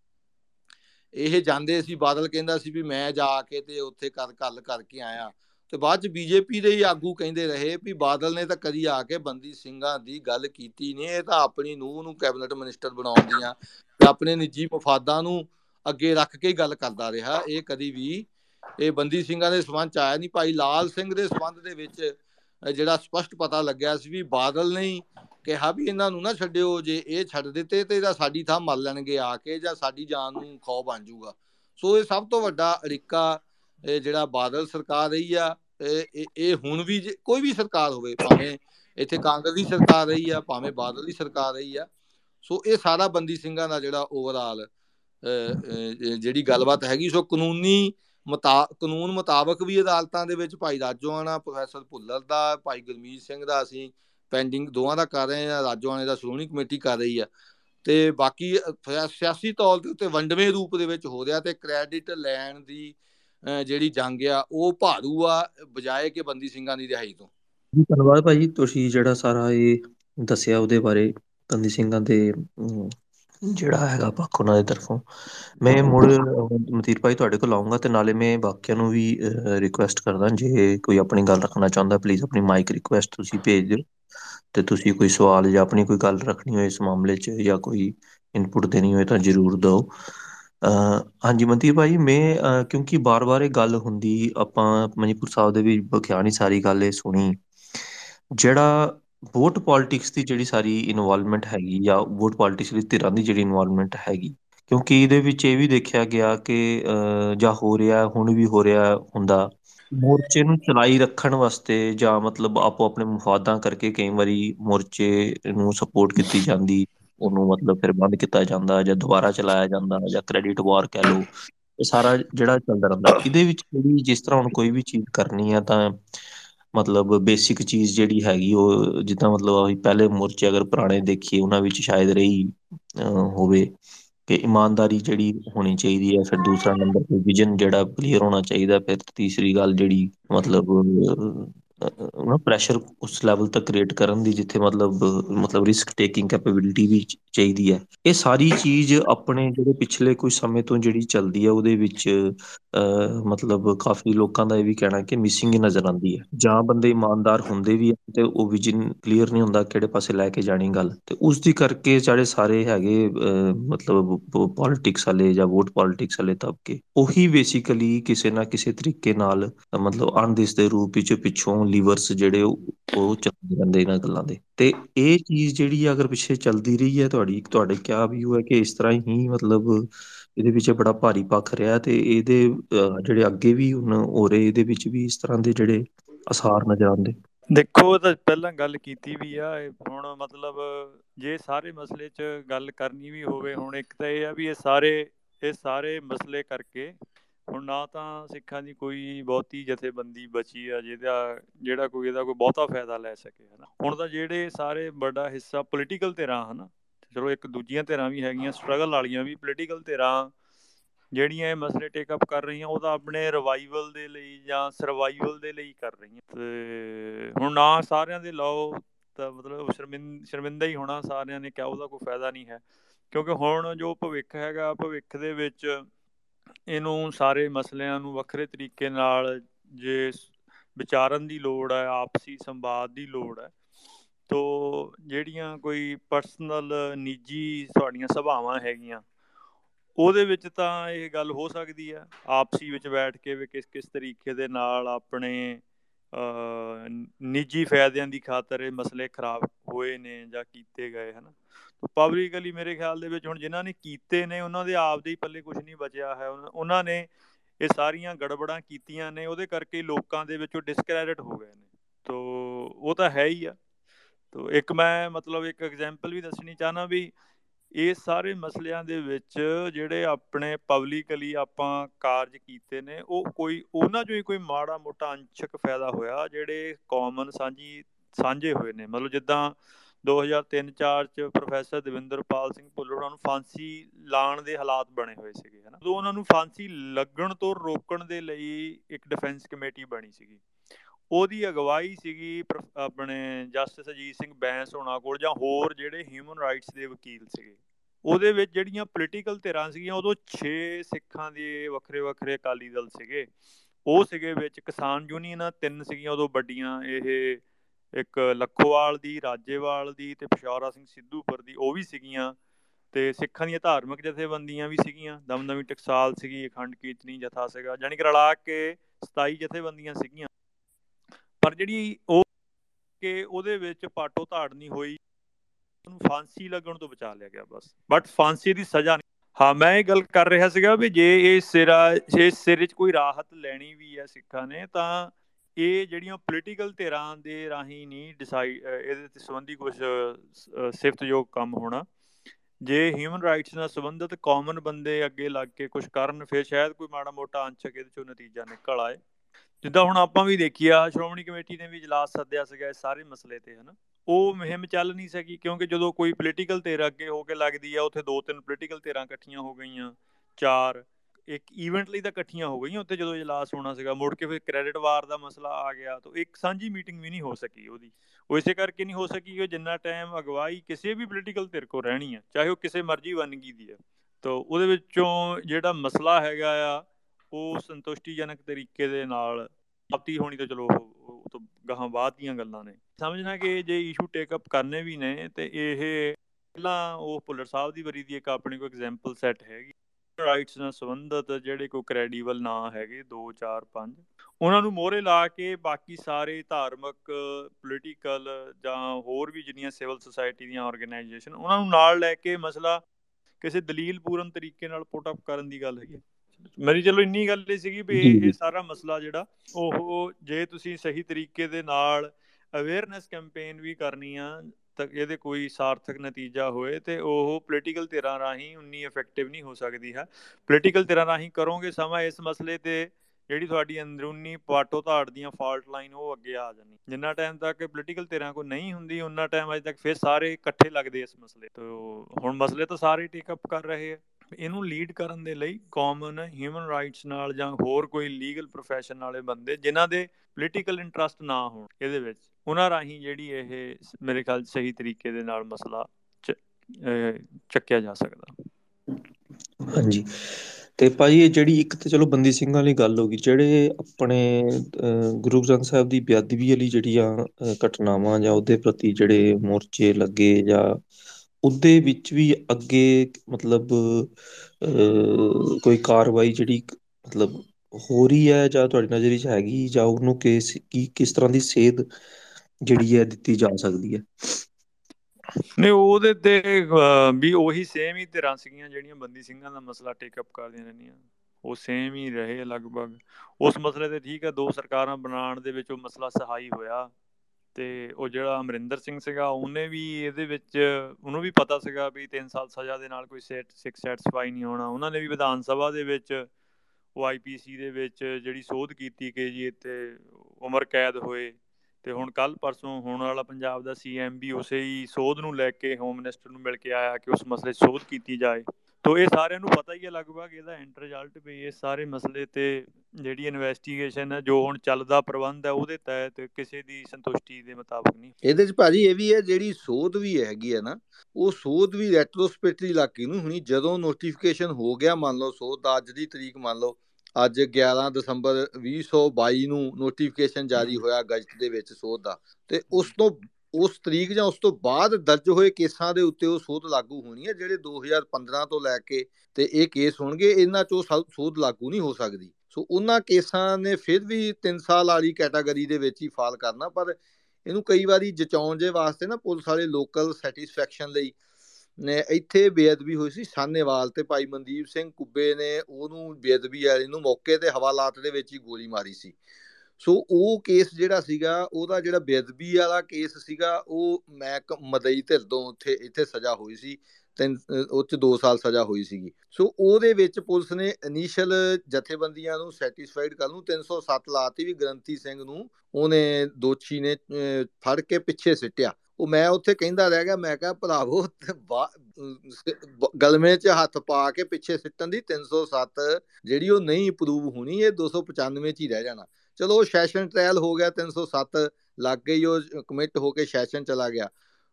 ਇਹ ਜਾਂਦੇ ਸੀ, ਬਾਦਲ ਕਹਿੰਦਾ ਸੀ ਵੀ ਮੈਂ ਜਾ ਕੇ ਤੇ ਉੱਥੇ ਕਰ, ਗੱਲ ਕਰਕੇ ਆਇਆ। ਤੇ ਬਾਅਦ ਚ ਬੀਜੇਪੀ ਦੇ ਹੀ ਆਗੂ ਕਹਿੰਦੇ ਰਹੇ ਵੀ ਬਾਦਲ ਨੇ ਤਾਂ ਕਦੀ ਆ ਕੇ ਬੰਦੀ ਸਿੰਘਾਂ ਦੀ ਗੱਲ ਕੀਤੀ ਨਹੀਂ ਇਹ ਤਾਂ ਆਪਣੀ ਨੂੰਹ ਨੂੰ ਕੈਬਨਿਟ ਮਿਨਿਸਟਰ ਬਣਾਉਣ ਦੀਆਂ ਤੇ ਆਪਣੇ ਨਿੱਜੀ ਮਫਾਦਾਂ ਨੂੰ ਅੱਗੇ ਰੱਖ ਕੇ ਗੱਲ ਕਰਦਾ ਰਿਹਾ। ਇਹ ਕਦੀ ਵੀ ਇਹ ਬੰਦੀ ਸਿੰਘਾਂ ਦੇ ਸਬੰਧ ਚ ਆਇਆ ਨਹੀਂ ਭਾਈ ਲਾਲ ਸਿੰਘ ਦੇ ਸਬੰਧ ਦੇ ਵਿੱਚ ਜਿਹੜਾ ਸਪਸ਼ਟ ਪਤਾ ਲੱਗਿਆ ਸੀ ਵੀ ਬਾਦਲ ਨੇ ਕਿਹਾ ਵੀ ਇਹਨਾਂ ਨੂੰ ਨਾ ਛੱਡਿਓ, ਜੇ ਇਹ ਛੱਡ ਦਿੱਤੇ ਤੇ ਇਹਦਾ ਸਾਡੀ ਥਾਂ ਮਰ ਲੈਣਗੇ ਆ ਕੇ ਜਾਂ ਸਾਡੀ ਜਾਨ ਨੂੰ ਖੌ ਬਣ ਜਾਊਗਾ। ਸੋ ਇਹ ਸਭ ਤੋਂ ਵੱਡਾ ਅੜਿੱਕਾ, ਇਹ ਜਿਹੜਾ ਬਾਦਲ ਸਰਕਾਰ ਰਹੀ ਆ, ਇਹ ਇਹ ਹੁਣ ਵੀ ਕੋਈ ਵੀ ਸਰਕਾਰ ਹੋਵੇ, ਭਾਵੇਂ ਇੱਥੇ ਕਾਂਗਰਸ ਦੀ ਸਰਕਾਰ ਰਹੀ ਆ, ਭਾਵੇਂ ਬਾਦਲ ਦੀ ਸਰਕਾਰ ਰਹੀ ਆ, ਸੋ ਇਹ ਸਾਰਾ ਬੰਦੀ ਸਿੰਘਾਂ ਦਾ ਜਿਹੜਾ ਓਵਰਆਲ ਜਿਹੜੀ ਗੱਲਬਾਤ ਹੈਗੀ, ਸੋ ਕਾਨੂੰਨੀ ਮਤਾ, ਕਾਨੂੰਨ ਮੁਤਾਬਕ ਵੀ ਅਦਾਲਤਾਂ ਦੇ ਵਿੱਚ ਭਾਈ ਰਾਜੋਆਣਾ ਪ੍ਰੋਫੈਸਰ ਭੁੱਲਰ ਦਾ, ਭਾਈ ਗੁਰਮੀਤ ਸਿੰਘ ਦਾ ਅਸੀਂ ਪੈਂਡਿੰਗ ਦੋਵਾਂ ਦਾ ਕਰ ਰਹੇ ਆ ਰਾਜੋਆਣੇ ਦਾ ਸ਼੍ਰੋਮਣੀ ਕਮੇਟੀ ਕਰ ਰਹੀ ਆ। ਤੇ ਬਾਕੀ ਸਿਆਸੀ ਤੌਰ ਤੇ ਉੱਤੇ ਵੰਡਵੇਂ ਰੂਪ ਦੇ ਵਿੱਚ ਹੋ ਰਿਹਾ ਤੇ ਕ੍ਰੈਡਿਟ ਲੈਣ ਦੀ ਜਿਹੜੀ ਜੰਗ ਆ, ਉਹ ਭਾਰੂ ਆ, ਬਜਾਏ ਕਿ ਬੰਦੀ ਸਿੰਘਾਂ ਦੀ ਰਿਹਾਈ ਤੋਂ। ਜੀ, ਧੰਨਵਾਦ ਭਾਈ ਤੁਸੀਂ ਜਿਹੜਾ ਸਾਰਾ ਇਹ ਦੱਸਿਆ ਉਹਦੇ ਬਾਰੇ, ਬੰਦੀ ਸਿੰਘਾਂ ਦੇ ਜਿਹੜਾ ਹੈਗਾ ਪੱਖ ਉਹਨਾਂ ਦੀ ਤਰਫੋਂ। ਮੈਂ ਮੁੜ ਮਤੀਰ ਭਾਈ ਤੁਹਾਡੇ ਕੋਲ ਆਉਂਗਾ ਤੇ ਨਾਲੇ ਮੈਂ ਬਾਕੀਆਂ ਨੂੰ ਵੀ ਰਿਕੁਐਸਟ ਕਰਦਾ ਜੇ ਕੋਈ ਆਪਣੀ ਗੱਲ ਰੱਖਣਾ ਚਾਹੁੰਦਾ ਪਲੀਜ਼ ਆਪਣੀ ਮਾਈਕ ਰਿਕੁਐਸਟ ਤੁਸੀਂ ਭੇਜ ਦਿਓ। ਤੇ ਤੁਸੀਂ ਕੋਈ ਸਵਾਲ ਜਾਂ ਆਪਣੀ ਕੋਈ ਗੱਲ ਰੱਖਣੀ ਹੋਏ ਇਸ ਮਾਮਲੇ 'ਚ ਜਾਂ ਕੋਈ ਇਨਪੁਟ ਦੇਣੀ ਹੋਏ ਤਾਂ ਜ਼ਰੂਰ ਦਿਓ। ਹਾਂਜੀ ਮਨਤੀਰ ਭਾਈ ਮੈਂ ਕਿਉਂਕਿ ਬਾਰ-ਬਾਰ ਇਹ ਗੱਲ ਹੁੰਦੀ ਆਪਾਂ ਮਨੀਪੁਰ ਸਾਹਿਬ ਦੇ ਵੀ ਬਖਿਆਣੀ ਸਾਰੀ ਗੱਲ ਇਹ ਸੁਣੀ। ਜਿਹੜਾ ਵੋਟ ਪੋਲਿਟਿਕਸ ਦੀ ਜਿਹੜੀ ਸਾਰੀ ਇਨਵੋਲਵਮੈਂਟ ਹੈਗੀ ਜਾਂ ਵੋਟ ਪੋਲਿਟਿਕਸ ਦੀ ਧਿਰਾਂ ਦੀ ਜਿਹੜੀ ਇਨਵੋਲਵਮੈਂਟ ਹੈਗੀ, ਕਿਉਂਕਿ ਇਹਦੇ ਵਿੱਚ ਇਹ ਵੀ ਦੇਖਿਆ ਗਿਆ ਕਿ ਜਾਂ ਹੋ ਰਿਹਾ, ਹੁਣ ਵੀ ਹੋ ਰਿਹਾ ਹੁੰਦਾ, ਮੋਰਚੇ ਨੂੰ ਚਲਾਈ ਰੱਖਣ ਵਾਸਤੇ ਜਾਂ ਮਤਲਬ ਆਪੋ ਆਪਣੇ ਮਫਾਦਾਂ ਕਰਕੇ ਕਈ ਵਾਰੀ ਮੋਰਚੇ ਨੂੰ ਸਪੋਰਟ ਕੀਤੀ ਜਾਂਦੀ, ਉਹਨੂੰ ਮਤਲਬ ਫਿਰ ਬੰਦ ਕੀਤਾ ਜਾਂਦਾ ਜਾਂ ਦੁਬਾਰਾ ਚਲਾਇਆ ਜਾਂਦਾ ਜਾਂ ਕ੍ਰੈਡਿਟ ਵਾਰ ਕਹਿ ਲਓ, ਇਹ ਸਾਰਾ ਜਿਹੜਾ ਚੱਲਦਾ ਰਹਿੰਦਾ, ਇਹਦੇ ਵਿੱਚ ਜਿਹੜੀ ਜਿਸ ਤਰ੍ਹਾਂ ਹੁਣ ਕੋਈ ਵੀ ਚੀਜ਼ ਕਰਨੀ ਆ ਤਾਂ ਮਤਲਬ ਬੇਸਿਕ ਚੀਜ਼ ਜਿਹੜੀ ਹੈਗੀ ਉਹ ਜਿੱਦਾਂ ਮਤਲਬ ਅਸੀਂ ਪਹਿਲੇ ਮੋਰਚੇ ਅਗਰ ਪੁਰਾਣੇ ਦੇਖੀਏ, ਉਹਨਾਂ ਵਿੱਚ ਸ਼ਾਇਦ ਰਹੀ ਹੋਵੇ ਕਿ ਇਮਾਨਦਾਰੀ ਜਿਹੜੀ ਹੋਣੀ ਚਾਹੀਦੀ ਹੈ, ਫਿਰ ਦੂਸਰਾ ਨੰਬਰ ਤੇ ਵਿਜ਼ਨ ਜਿਹੜਾ ਕਲੀਅਰ ਹੋਣਾ ਚਾਹੀਦਾ, ਫਿਰ ਤੀਸਰੀ ਗੱਲ ਜਿਹੜੀ ਮਤਲਬ ਨਾ ਪ੍ਰੈਸ਼ਰ ਉਸ ਲੈਵਲ ਤੱਕ ਕ੍ਰੀਏਟ ਕਰਨ ਦੀ ਜਿੱਥੇ ਮਤਲਬ ਮਤਲਬ ਰਿਸਕ ਟੇਕਿੰਗ ਕੈਪੇਬਿਲਿਟੀ ਵੀ ਚਾਹੀਦੀ ਹੈ। ਇਹ ਸਾਰੀ ਚੀਜ਼ ਆਪਣੇ ਜਿਹੜੇ ਪਿਛਲੇ ਕੁਝ ਸਮੇਂ ਤੋਂ ਜਿਹੜੀ ਚੱਲਦੀ ਹੈ, ਉਹਦੇ ਵਿੱਚ ਮਤਲਬ ਕਾਫੀ ਲੋਕਾਂ ਦਾ ਇਹ ਵੀ ਕਹਿਣਾ ਕਿ ਮਿਸਿੰਗ ਹੀ ਨਜ਼ਰ ਆਉਂਦੀ ਹੈ। ਜਾਂ ਬੰਦੇ ਇਮਾਨਦਾਰ ਹੁੰਦੇ ਵੀ ਤੇ ਉਹ ਵਿਜ਼ਨ ਕਲੀਅਰ ਨਹੀਂ ਹੁੰਦਾ ਕਿਹੜੇ ਪਾਸੇ ਲੈ ਕੇ ਜਾਣੀ ਗੱਲ। ਤੇ ਉਸ ਦੀ ਕਰਕੇ ਜਿਹੜੇ ਸਾਰੇ ਹੈਗੇ ਮਤਲਬ ਪੋਲਿਟਿਕਸ ਵਾਲੇ ਜਾਂ ਵੋਟ ਪੋਲਿਟਿਕਸ ਵਾਲੇ ਤਬਕੇ, ਉਹੀ ਬੇਸਿਕਲੀ ਕਿਸੇ ਨਾ ਕਿਸੇ ਤਰੀਕੇ ਨਾਲ, ਮਤਲਬ ਅਣਦਿਸ ਦੇ ਰੂਪ ਵਿੱਚ ਪਿੱਛੋਂ ਲੀਵਰਸ ਜਿਹੜੇ ਉਹ ਚੱਲਦੇ ਰਹਿੰਦੇ ਇਹਨਾਂ ਗੱਲਾਂ ਦੇ। ਤੇ ਇਹ ਚੀਜ਼ ਜਿਹੜੀ ਅਗਰ ਪਿੱਛੇ ਚੱਲਦੀ ਰਹੀ ਹੈ ਤੁਹਾਡੀ, ਤੁਹਾਡੇ ਕਿਆ ਵਿਊ ਹੈ ਕਿ ਇਸ ਤਰ੍ਹਾਂ ਹੀ ਮਤਲਬ ਇਹਦੇ ਵਿੱਚ ਬੜਾ ਭਾਰੀ ਪੱਖ ਰਿਹਾ ਤੇ ਇਹਦੇ ਜਿਹੜੇ ਅੱਗੇ ਵੀ ਹੁਣ ਹੋ ਰਹੇ ਇਹਦੇ ਵਿੱਚ ਵੀ ਇਸ ਤਰ੍ਹਾਂ ਦੇ ਜਿਹੜੇ ਅਸਾਰ ਨਜ਼ਰ ਆਉਂਦੇ? ਦੇਖੋ ਤਾਂ ਪਹਿਲਾਂ ਗੱਲ ਕੀਤੀ ਵੀ ਆ ਹੁਣ ਮਤਲਬ ਜੇ ਸਾਰੇ ਮਸਲੇ 'ਚ ਗੱਲ ਕਰਨੀ ਵੀ ਹੋਵੇ, ਹੁਣ ਇੱਕ ਤਾਂ ਇਹ ਆ ਵੀ ਇਹ ਸਾਰੇ ਇਹ ਸਾਰੇ ਮਸਲੇ ਕਰਕੇ ਹੁਣ ਨਾ ਤਾਂ ਸਿੱਖਾਂ ਦੀ ਕੋਈ ਬਹੁਤੀ ਜਥੇਬੰਦੀ ਬਚੀ ਆ, ਜਿਹਦਾ, ਜਿਹੜਾ ਕੋਈ ਇਹਦਾ ਕੋਈ ਬਹੁਤਾ ਫਾਇਦਾ ਲੈ ਸਕੇ, ਹਨਾ। ਹੁਣ ਤਾਂ ਜਿਹੜੇ ਸਾਰੇ ਵੱਡਾ ਹਿੱਸਾ ਪੋਲੀਟੀਕਲ ਧਿਰਾਂ, ਹਨਾ। ਚਲੋ ਇੱਕ ਦੂਜੀਆਂ ਧਿਰਾਂ ਵੀ ਹੈਗੀਆਂ ਸਟਰਗਲ ਵਾਲੀਆਂ ਵੀ ਪੋਲੀਟੀਕਲ ਧਿਰਾਂ, ਜਿਹੜੀਆਂ ਇਹ ਮਸਲੇ ਟੇਕ ਅਪ ਕਰ ਰਹੀਆਂ, ਉਹ ਤਾਂ ਆਪਣੇ ਰਿਵਾਈਵਲ ਦੇ ਲਈ ਜਾਂ ਸਰਵਾਈਵਲ ਦੇ ਲਈ ਕਰ ਰਹੀਆਂ। ਤੇ ਹੁਣ ਨਾ ਸਾਰਿਆਂ ਦੇ ਲਾਓ, ਤਾਂ ਮਤਲਬ ਸ਼ਰਮਿੰਦਾ ਹੀ ਹੋਣਾ ਸਾਰਿਆਂ ਨੇ ਕਿਹਾ ਉਹਦਾ ਕੋਈ ਫਾਇਦਾ ਨਹੀਂ ਹੈ। ਕਿਉਂਕਿ ਹੁਣ ਜੋ ਭਵਿੱਖ ਹੈਗਾ, ਭਵਿੱਖ ਦੇ ਵਿੱਚ ਇਹਨੂੰ ਸਾਰੇ ਮਸਲਿਆਂ ਨੂੰ ਵੱਖਰੇ ਤਰੀਕੇ ਨਾਲ ਜੇ ਵਿਚਾਰਨ ਦੀ ਲੋੜ ਹੈ, ਆਪਸੀ ਸੰਵਾਦ ਦੀ ਲੋੜ ਹੈ, ਤੋ ਜਿਹੜੀਆਂ ਕੋਈ ਪਰਸਨਲ ਨਿੱਜੀ ਤੁਹਾਡੀਆਂ ਸੁਭਾਵਾਂ ਹੈਗੀਆਂ, ਉਹਦੇ ਵਿੱਚ ਤਾਂ ਇਹ ਗੱਲ ਹੋ ਸਕਦੀ ਆ ਆਪਸੀ ਵਿੱਚ ਬੈਠ ਕੇ ਵੀ ਕਿਸ ਕਿਸ ਤਰੀਕੇ ਦੇ ਨਾਲ ਆਪਣੇ ਨਿੱਜੀ ਫਾਇਦਿਆਂ ਦੀ ਖਾਤਰ ਇਹ ਮਸਲੇ ਖਰਾਬ ਹੋਏ ਨੇ ਜਾਂ ਕੀਤੇ ਗਏ ਹਨ। ਪਬਲਿਕਲੀ ਮੇਰੇ ਖਿਆਲ ਦੇ ਵਿੱਚ ਹੁਣ ਜਿਨ੍ਹਾਂ ਨੇ ਕੀਤੇ ਨੇ, ਉਹਨਾਂ ਦੇ ਆਪ ਦੇ ਹੀ ਪੱਲੇ ਕੁਝ ਨਹੀਂ ਬਚਿਆ ਹੈ। ਉਹਨਾਂ ਨੇ ਇਹ ਸਾਰੀਆਂ ਗੜਬੜਾਂ ਕੀਤੀਆਂ ਨੇ, ਉਹਦੇ ਕਰਕੇ ਲੋਕਾਂ ਦੇ ਵਿੱਚੋਂ ਡਿਸਕ੍ਰੈਡਿਟ ਹੋ ਗਏ ਨੇ। ਤੋ ਉਹ ਤਾਂ ਹੈ ਹੀ ਆ। ਤੋ ਇੱਕ ਮੈਂ ਮਤਲਬ ਇੱਕ ਐਗਜ਼ਾਮਪਲ ਵੀ ਦੱਸਣੀ ਚਾਹਨਾ ਵੀ ਇਹ ਸਾਰੇ ਮਸਲਿਆਂ ਦੇ ਵਿੱਚ ਜਿਹੜੇ ਆਪਣੇ ਪਬਲਿਕਲੀ ਆਪਾਂ ਕਾਰਜ ਕੀਤੇ ਨੇ, ਉਹ ਕੋਈ, ਉਹਨਾਂ ਚੋਂ ਹੀ ਕੋਈ ਮਾੜਾ ਮੋਟਾ ਅੰਸ਼ਕ ਫਾਇਦਾ ਹੋਇਆ, ਜਿਹੜੇ ਕਾਮਨ ਸਾਂਝੀ, ਸਾਂਝੇ ਹੋਏ ਨੇ? ਮਤਲਬ ਜਿੱਦਾਂ 2003-4 ਚ ਪ੍ਰੋਫੈਸਰ ਦਵਿੰਦਰਪਾਲ ਸਿੰਘ ਭੁੱਲਰ ਨੂੰ ਫਾਂਸੀ ਲਾਣ ਦੇ ਹਾਲਾਤ ਬਣੇ ਹੋਏ ਸੀਗੇ, ਹਨਾ। ਉਦੋਂ ਉਹਨਾਂ ਨੂੰ ਫਾਂਸੀ ਲੱਗਣ ਤੋਂ ਰੋਕਣ ਦੇ ਲਈ ਇੱਕ ਡਿਫੈਂਸ ਕਮੇਟੀ ਬਣੀ ਸੀਗੀ। ਉਹਦੀ ਅਗਵਾਈ ਸੀਗੀ ਆਪਣੇ ਜਸਟਿਸ ਅਜੀਤ ਸਿੰਘ ਬੈਂਸ ਹੋਣਾ ਕੋਲ ਜਾਂ ਹੋਰ ਜਿਹੜੇ ਹਿਊਮਨ ਰਾਈਟਸ ਦੇ ਵਕੀਲ ਸੀਗੇ। ਉਹਦੇ ਵਿੱਚ ਜਿਹੜੀਆਂ ਪੋਲੀਟੀਕਲ ਧਿਰਾਂ ਸੀਗੀਆਂ, ਉਦੋਂ 6 ਸਿੱਖਾਂ ਦੇ ਵੱਖਰੇ ਵੱਖਰੇ ਅਕਾਲੀ ਦਲ ਸੀਗੇ। ਉਹ ਸੀਗੇ ਵਿੱਚ ਕਿਸਾਨ ਯੂਨੀਅਨਾਂ, ਤਿੰਨ ਸੀਗੀਆਂ, ਉਦੋਂ ਵੱਡੀਆਂ, ਇਹ ਇੱਕ ਲੱਖੋਵਾਲ ਦੀ, ਰਾਜੇਵਾਲ ਦੀ ਤੇ ਪਸ਼ੌਰਾ ਸਿੰਘ ਸਿੱਧੂਪੁਰ ਦੀ ਉਹ ਵੀ ਸੀਗੀਆਂ ਤੇ ਸਿੱਖਾਂ ਦੀਆਂ ਧਾਰਮਿਕ ਜਥੇਬੰਦੀਆਂ ਵੀ ਸੀਗੀਆਂ। ਦਮਦਮੀ ਟਕਸਾਲ ਸੀਗੀ, ਅਖੰਡ ਕੀਰਤਨੀ ਜਥਾ ਸੀਗਾ ਜਾਨੀ ਕਿ ਰਲਾ ਕੇ 27 ਜਥੇਬੰਦੀਆਂ ਸੀਗੀਆਂ। ਪਰ ਜਿਹੜੀ ਉਹ ਕਿ ਉਹਦੇ ਵਿੱਚ ਪਾਟੋ ਧਾੜ ਨਹੀਂ ਹੋਈ, ਉਹਨੂੰ ਫਾਂਸੀ ਲੱਗਣ ਤੋਂ ਬਚਾ ਲਿਆ ਗਿਆ ਬਸ। ਬਟ ਫਾਂਸੀ ਦੀ ਸਜ਼ਾ ਨਹੀਂ। ਹਾਂ, ਮੈਂ ਇਹ ਗੱਲ ਕਰ ਰਿਹਾ ਸੀਗਾ ਵੀ ਜੇ ਇਹ ਸਿਰਾ, ਜੇ ਸਿਰ ਵਿੱਚ ਕੋਈ ਰਾਹਤ ਲੈਣੀ ਵੀ ਹੈ ਸਿੱਖਾਂ ਨੇ, ਤਾਂ ਇਹ ਜਿਹੜੀਆਂ ਪੋਲੀਟੀਕਲ ਧਿਰਾਂ ਦੇ ਰਾਹੀਂ ਨਹੀਂ ਡਿਸਾਈਡ ਇਹਦੇ ਤੇ ਸੰਬੰਧੀ ਕੁਝ ਸਿਫਤਯੋਗ ਕੰਮ ਹੋਣਾ। ਜੇ ਹਿਊਮਨ ਰਾਈਟਸ ਨਾਲ ਸੰਬੰਧਿਤ ਕਾਮਨ ਬੰਦੇ ਅੱਗੇ ਲੱਗ ਕੇ ਕੁਝ ਕਰਨ, ਫਿਰ ਸ਼ਾਇਦ ਕੋਈ ਮਾੜਾ ਮੋਟਾ ਅੰਸ਼ਕ ਇਹਦੇ ਚੋਂ ਨਤੀਜਾ ਨਿਕਲ ਆਏ। ਜਿੱਦਾਂ ਹੁਣ ਆਪਾਂ ਵੀ ਦੇਖਿਆ ਸ਼੍ਰੋਮਣੀ ਕਮੇਟੀ ਨੇ ਵੀ ਇਜਲਾਸ ਸੱਦਿਆ ਸੀਗਾ ਇਸ ਸਾਰੇ ਮਸਲੇ ਤੇ, ਹਨਾ। ਉਹ ਮੁਹਿੰਮ ਚੱਲ ਨਹੀਂ ਸਕੀ ਕਿਉਂਕਿ ਜਦੋਂ ਕੋਈ ਪੋਲੀਟੀਕਲ ਧਿਰ ਅੱਗੇ ਹੋ ਕੇ ਲੱਗਦੀ ਆ, ਉੱਥੇ ਦੋ ਤਿੰਨ ਪੋਲੀਟੀਕਲ ਧਿਰਾਂ ਇਕੱਠੀਆਂ ਹੋ ਗਈਆਂ, ਚਾਰ ਇੱਕ ਇਵੈਂਟ ਲਈ ਤਾਂ ਇਕੱਠੀਆਂ ਹੋ ਗਈਆਂ, ਉੱਥੇ ਜਦੋਂ ਇਜਲਾਸ ਹੋਣਾ ਸੀਗਾ, ਮੁੜ ਕੇ ਫਿਰ ਕ੍ਰੈਡਿਟ ਵਾਰ ਦਾ ਮਸਲਾ ਆ ਗਿਆ, ਤਾਂ ਇੱਕ ਸਾਂਝੀ ਮੀਟਿੰਗ ਵੀ ਨਹੀਂ ਹੋ ਸਕੀ ਉਹਦੀ। ਉਹ ਇਸੇ ਕਰਕੇ ਨਹੀਂ ਹੋ ਸਕੀ ਕਿ ਜਿੰਨਾ ਟਾਈਮ ਅਗਵਾਈ ਕਿਸੇ ਵੀ ਪੋਲੀਟੀਕਲ ਧਿਰ ਕੋ ਰਹਿਣੀ ਆ, ਚਾਹੇ ਉਹ ਕਿਸੇ ਮਰਜ਼ੀ ਵੰਨਗੀ ਦੀ ਆ। ਤਾਂ ਉਹਦੇ ਵਿੱਚੋਂ ਜਿਹੜਾ ਮਸਲਾ ਹੈਗਾ ਆ, ਉਹ ਸੰਤੁਸ਼ਟੀਜਨਕ ਤਰੀਕੇ ਦੇ ਨਾਲ ਪ੍ਰਾਪਤੀ ਹੋਣੀ ਤਾਂ ਚਲੋ, ਉਹ ਤੋਂ ਗਾਹਾਂ ਬਾਅਦ ਦੀਆਂ ਗੱਲਾਂ ਨੇ। ਸਮਝਣਾ ਕਿ ਜੇ ਇਸ਼ੂ ਟੇਕ ਅਪ ਕਰਨੇ ਵੀ ਨੇ, ਤੇ ਇਹ ਪਹਿਲਾਂ ਉਹ ਪੁੱਲਰ ਸਾਹਿਬ ਦੀ ਵਰੀ ਦੀ ਇੱਕ ਆਪਣੀ ਕੋਈ ਐਗਜ਼ਾਮਪਲ ਸੈੱਟ ਹੈਗੀ। ਰਾਈਟਸ ਨਾਲ ਸੰਬੰਧਤ ਜਿਹੜੇ ਕੋਈ ਕ੍ਰੈਡੀਬਲ ਨਾ ਹੈਗੇ 2 4 5 ਉਹਨਾਂ ਨੂੰ ਮੋਹਰੇ ਲਾ ਕੇ ਬਾਕੀ ਸਾਰੇ ਧਾਰਮਿਕ ਪੋਲੀਟੀਕਲ ਜਾਂ ਹੋਰ ਵੀ ਜਿੰਨੀਆਂ ਸਿਵਲ ਸੁਸਾਇਟੀ ਦੀਆਂ ਆਰਗੇਨਾਈਜੇਸ਼ਨ ਉਹਨਾਂ ਨੂੰ ਨਾਲ ਲੈ ਕੇ ਮਸਲਾ ਕਿਸੇ ਦਲੀਲ ਪੂਰਨ ਤਰੀਕੇ ਨਾਲ ਪੁੱਟ ਅਪ ਕਰਨ ਦੀ ਗੱਲ ਹੈਗੀ ਮੇਰੀ ਚਲੋ ਇੰਨੀ ਗੱਲ ਹੀ ਸੀਗੀ ਵੀ ਇਹ ਸਾਰਾ ਮਸਲਾ ਜਿਹੜਾ ਉਹ ਜੇ ਤੁਸੀਂ ਸਹੀ ਤਰੀਕੇ ਦੇ ਨਾਲ ਅਵੇਅਰਨੈਸ ਕੈਂਪੇਨ ਵੀ ਕਰਨੀ ਆ ਤਾਂ ਇਹਦੇ ਕੋਈ ਸਾਰਥਕ ਨਤੀਜਾ ਹੋਏ ਤੇ ਉਹ ਪੋਲੀਟੀਕਲ ਧਿਰਾਂ ਰਾਹੀਂ ਉਨੀ ਇਫੈਕਟਿਵ ਨਹੀਂ ਹੋ ਸਕਦੀ ਹੈ। ਪੋਲੀਟੀਕਲ ਧਿਰਾਂ ਰਾਹੀਂ ਕਰੋਗੇ ਸਮਾਂ ਇਸ ਮਸਲੇ ਤੇ ਜਿਹੜੀ ਤੁਹਾਡੀ ਅੰਦਰੂਨੀ ਪਾਟੋ ਧਾੜ ਦੀਆਂ ਫਾਲਟ ਲਾਈਨ ਉਹ ਅੱਗੇ ਆ ਜਾਣੀ। ਜਿੰਨਾ ਟਾਈਮ ਤੱਕ ਪੋਲੀਟੀਕਲ ਧਿਰਾਂ ਕੋ ਨਹੀਂ ਹੁੰਦੀ ਉਹਨਾਂ ਟਾਈਮ ਅਜੇ ਤੱਕ ਫਿਰ ਸਾਰੇ ਇਕੱਠੇ ਲੱਗਦੇ ਇਸ ਮਸਲੇ ਤੋਂ। ਹੁਣ ਮਸਲੇ ਤਾਂ ਸਾਰੇ ਟੇਕ ਅਪ ਕਰ ਰਹੇ ਆ। ਇਹਨੂੰ ਲੀਡ ਕਰਨ ਦੇ ਲਈ ਕਾਮਨ ਹਿਊਮਨ ਰਾਈਟਸ ਨਾਲ ਜਾਂ ਹੋਰ ਕੋਈ ਲੀਗਲ profession ਵਾਲੇ ਬੰਦੇ ਜਿਨ੍ਹਾਂ ਦੇ ਪੋਲੀਟੀਕਲ ਇੰਟਰਸਟ ਨਾ ਹੋਣ ਇਹਦੇ ਵਿੱਚ, ਉਹਨਾਂ ਰਾਹੀਂ ਜਿਹੜੀ ਇਹ ਮੇਰੇ ਖਿਆਲ ਸਹੀ ਤਰੀਕੇ ਦੇ ਨਾਲ ਮਸਲਾ ਚੱਕਿਆ ਜਾ ਸਕਦਾ। ਹਾਂਜੀ। ਤੇ ਭਾਜੀ ਇਹ ਜਿਹੜੀ ਇੱਕ ਤੇ ਚਲੋ ਬੰਦੀ ਸਿੰਘਾਂ ਵਾਲੀ ਗੱਲ ਹੋ ਗਈ, ਜਿਹੜੇ ਆਪਣੇ ਗੁਰੂ ਗ੍ਰੰਥ ਸਾਹਿਬ ਦੀ ਬੇਅਦਬੀ ਵਾਲੀ ਜਿਹੜੀਆਂ ਘਟਨਾਵਾਂ ਜਾਂ ਉਹਦੇ ਪ੍ਰਤੀ ਜਿਹੜੇ ਮੋਰਚੇ ਲੱਗੇ ਜਾਂ ਉਹਦੇ ਵਿੱਚ ਵੀ ਅੱਗੇ ਮਤਲਬ ਕੋਈ ਕਾਰਵਾਈ ਜਿਹੜੀ ਮਤਲਬ ਹੋ ਰਹੀ ਹੈ ਜਾਂ ਤੁਹਾਡੀ ਨਜ਼ਰ 'ਚ ਹੈਗੀ ਜਾਂ ਉਹਨੂੰ ਕਿਸ, ਕੀ, ਕਿਸ ਤਰ੍ਹਾਂ ਦੀ ਸੇਧ ਜਿਹੜੀ ਹੈ ਦਿੱਤੀ ਜਾ ਸਕਦੀ ਹੈ? ਨਹੀਂ, ਉਹਦੇ ਤੇ ਵੀ ਉਹੀ ਸੇਮ ਹੀ ਧਿਰਾਂ ਸੀਗੀਆਂ ਜਿਹੜੀਆਂ ਬੰਦੀ ਸਿੰਘਾਂ ਦਾ ਮਸਲਾ ਟੇਕ ਅਪ ਕਰਦੀਆਂ ਰਹਿੰਦੀਆਂ। ਉਹ ਸੇਮ ਹੀ ਰਹੇ ਲਗਭਗ। ਉਸ ਮਸਲੇ ਤੇ ਠੀਕ ਹੈ, ਦੋ ਸਰਕਾਰਾਂ ਬਣਾਉਣ ਦੇ ਵਿੱਚ ਉਹ ਮਸਲਾ ਸਹਾਈ ਹੋਇਆ। ਤੇ ਉਹ ਜਿਹੜਾ ਅਮਰਿੰਦਰ ਸਿੰਘ ਸੀਗਾ, ਉਹਨੇ ਵੀ ਇਹਦੇ ਵਿੱਚ, ਉਹਨੂੰ ਵੀ ਪਤਾ ਸੀਗਾ ਵੀ 3 ਸਾਲ ਸਜ਼ਾ ਦੇ ਨਾਲ ਕੋਈ ਸਿਕ ਸੈਟੀਸਫਾਈ ਨਹੀਂ ਹੋਣਾ। ਉਹਨਾਂ ਨੇ ਵੀ ਵਿਧਾਨ ਸਭਾ ਦੇ ਵਿੱਚ, ਉਹ ਆਈਪੀਸੀ ਦੇ ਵਿੱਚ ਜਿਹੜੀ ਸੋਧ ਕੀਤੀ ਕਿ ਜੀ ਇੱਥੇ ਉਮਰ ਕੈਦ ਹੋਏ ਤੇ ਹੁਣ ਕੱਲ ਪਰਸੋਂ ਹੋਣ ਵਾਲਾ ਪੰਜਾਬ ਦਾ ਸੀਐਮ ਵੀ ਉਸੇ ਹੀ ਸੋਧ ਨੂੰ ਲੈ ਕੇ ਹੋਮ ਮਿਨਿਸਟਰ ਨੂੰ ਮਿਲ ਕੇ ਆਇਆ ਕਿ ਉਸ ਮਸਲੇ ਸੋਧ ਕੀਤੀ ਜਾਏ। ਤੋ ਇਹ ਸਾਰਿਆਂ ਨੂੰ ਪਤਾ ਹੀ ਹੈ ਲਗਭਗ ਇਹਦਾ ਐਂਡ ਰਿਜ਼ਲਟ ਵੀ ਇਹ ਸਾਰੇ ਮਸਲੇ ਤੇ ਜਿਹੜੀ ਇਨਵੈਸਟੀਗੇਸ਼ਨ ਹੈ ਜੋ ਹੁਣ ਚੱਲਦਾ ਪ੍ਰਬੰਧ ਹੈ ਉਹਦੇ ਤਹਿਤ ਕਿਸੇ ਦੀ ਸੰਤੁਸ਼ਟੀ ਦੇ ਮੁਤਾਬਕ ਨਹੀਂ। ਇਹਦੇ ਚ ਭਾਜੀ ਇਹ ਵੀ ਹੈ ਜਿਹੜੀ ਸੋਧ ਵੀ ਹੈਗੀ ਹੈ ਨਾ ਉਹ ਸੋਧ ਵੀ ਰੈਟਰੋਸਪੈਕਟਿਵ ਇਲਾਕੇ ਨੂੰ ਹੁਣੀ ਜਦੋਂ ਨੋਟੀਫਿਕੇਸ਼ਨ ਹੋ ਗਿਆ ਮੰਨ ਲਓ ਸੋਧ ਦਾ ਅੱਜ ਦੀ ਤਰੀਕ ਮੰਨ ਲਓ ਅੱਜ 11 ਦਸੰਬਰ 2022 ਨੂੰ ਨੋਟੀਫਿਕੇਸ਼ਨ ਜਾਰੀ ਹੋਇਆ ਗਜ਼ਟ ਦੇ ਵਿੱਚ ਸੋਧ ਦਾ ਤੇ ਉਸ ਤੋਂ ਉਸ ਤਰੀਕ ਜਾਂ ਉਸ ਤੋਂ ਬਾਅਦ ਦਰਜ ਹੋਏ ਕੇਸਾਂ ਦੇ ਉੱਤੇ ਉਹ ਸੋਧ ਲਾਗੂ ਹੋਣੀ ਹੈ, ਜਿਹੜੇ 2015 ਤੋਂ ਲੈ ਕੇ ਤੇ ਇਹ ਕੇਸ ਹੋਣਗੇ, ਇਹਨਾਂ ਚੋਂ ਸੋਧ ਲਾਗੂ ਨਹੀਂ ਹੋ ਸਕਦੀ। ਸੋ ਉਹਨਾਂ ਕੇਸਾਂ ਨੇ ਫਿਰ ਵੀ 3 ਸਾਲ ਵਾਲੀ ਕੈਟਾਗਰੀ ਦੇ ਵਿੱਚ ਹੀ ਫਾਲ ਕਰਨਾ, ਪਰ ਇਹਨੂੰ ਕਈ ਵਾਰੀ ਜਚਾਉਣ ਦੇ ਵਾਸਤੇ ਨਾ ਪੁਲਿਸ ਵਾਲੇ ਲੋਕਲ ਸੈਟੀਸਫੈਕਸ਼ਨ ਲਈ ਨੇ ਇੱਥੇ ਬੇਅਦਬੀ ਹੋਈ ਸੀ ਸਾਨੇਵਾਲ ਤੇ ਭਾਈ ਮਨਦੀਪ ਸਿੰਘ ਕੁੱਬੇ ਨੇ ਉਹਨੂੰ ਬੇਅਦਬੀ ਵਾਲੇ ਨੂੰ ਮੌਕੇ ਤੇ ਹਵਾਲਾਤ ਦੇ ਵਿੱਚ ਹੀ ਗੋਲੀ ਮਾਰੀ ਸੀ। ਸੋ ਉਹ ਕੇਸ ਜਿਹੜਾ ਸੀਗਾ, ਉਹਦਾ ਜਿਹੜਾ ਬੇਅਦਬੀ ਵਾਲਾ ਕੇਸ ਸੀਗਾ, ਉਹ ਮੈਂ ਮਦਈ ਧਿਰ ਤੋਂ ਉੱਥੇ, ਇੱਥੇ ਸਜ਼ਾ ਹੋਈ ਸੀ, ਤਿੰਨ ਉਹ ਚ 2 ਸਾਲ ਸਜ਼ਾ ਹੋਈ ਸੀਗੀ। ਸੋ ਉਹਦੇ ਵਿੱਚ ਪੁਲਿਸ ਨੇ ਇਨੀਸ਼ੀਅਲ ਜਥੇਬੰਦੀਆਂ ਨੂੰ ਸੈਟੀਸਫਾਈਡ ਕਰਨ ਨੂੰ 307 ਲਾਤੀ ਵੀ ਗਰੰਤੀ ਸਿੰਘ ਨੂੰ, ਉਹਨੇ ਦੋਸ਼ੀ ਨੇ ਫੜ ਕੇ ਪਿੱਛੇ ਸਿੱਟਿਆ। ਉਹ ਮੈਂ ਉੱਥੇ ਕਹਿੰਦਾ ਰਹਿ ਗਿਆ, ਮੈਂ ਕਿਹਾ ਭਰਾਵੋ ਗਲਮੇ 'ਚ ਹੱਥ ਪਾ ਕੇ ਪਿੱਛੇ ਸਿੱਟਣ ਦੀ 307 ਜਿਹੜੀ ਉਹ ਨਹੀਂ ਪ੍ਰੂਵ ਹੋਣੀ, ਇਹ 295 'ਚ ਹੀ ਰਹਿ ਜਾਣਾ। ਚਲੋ ਸੈਸ਼ਨ ਟ੍ਰਾਇਲ ਹੋ ਗਿਆ 307 ਲੱਗ ਗਈ, ਉਹ ਕਮਿਟ ਹੋ ਕੇ ਸੈਸ਼ਨ ਚਲਾ ਗਿਆ।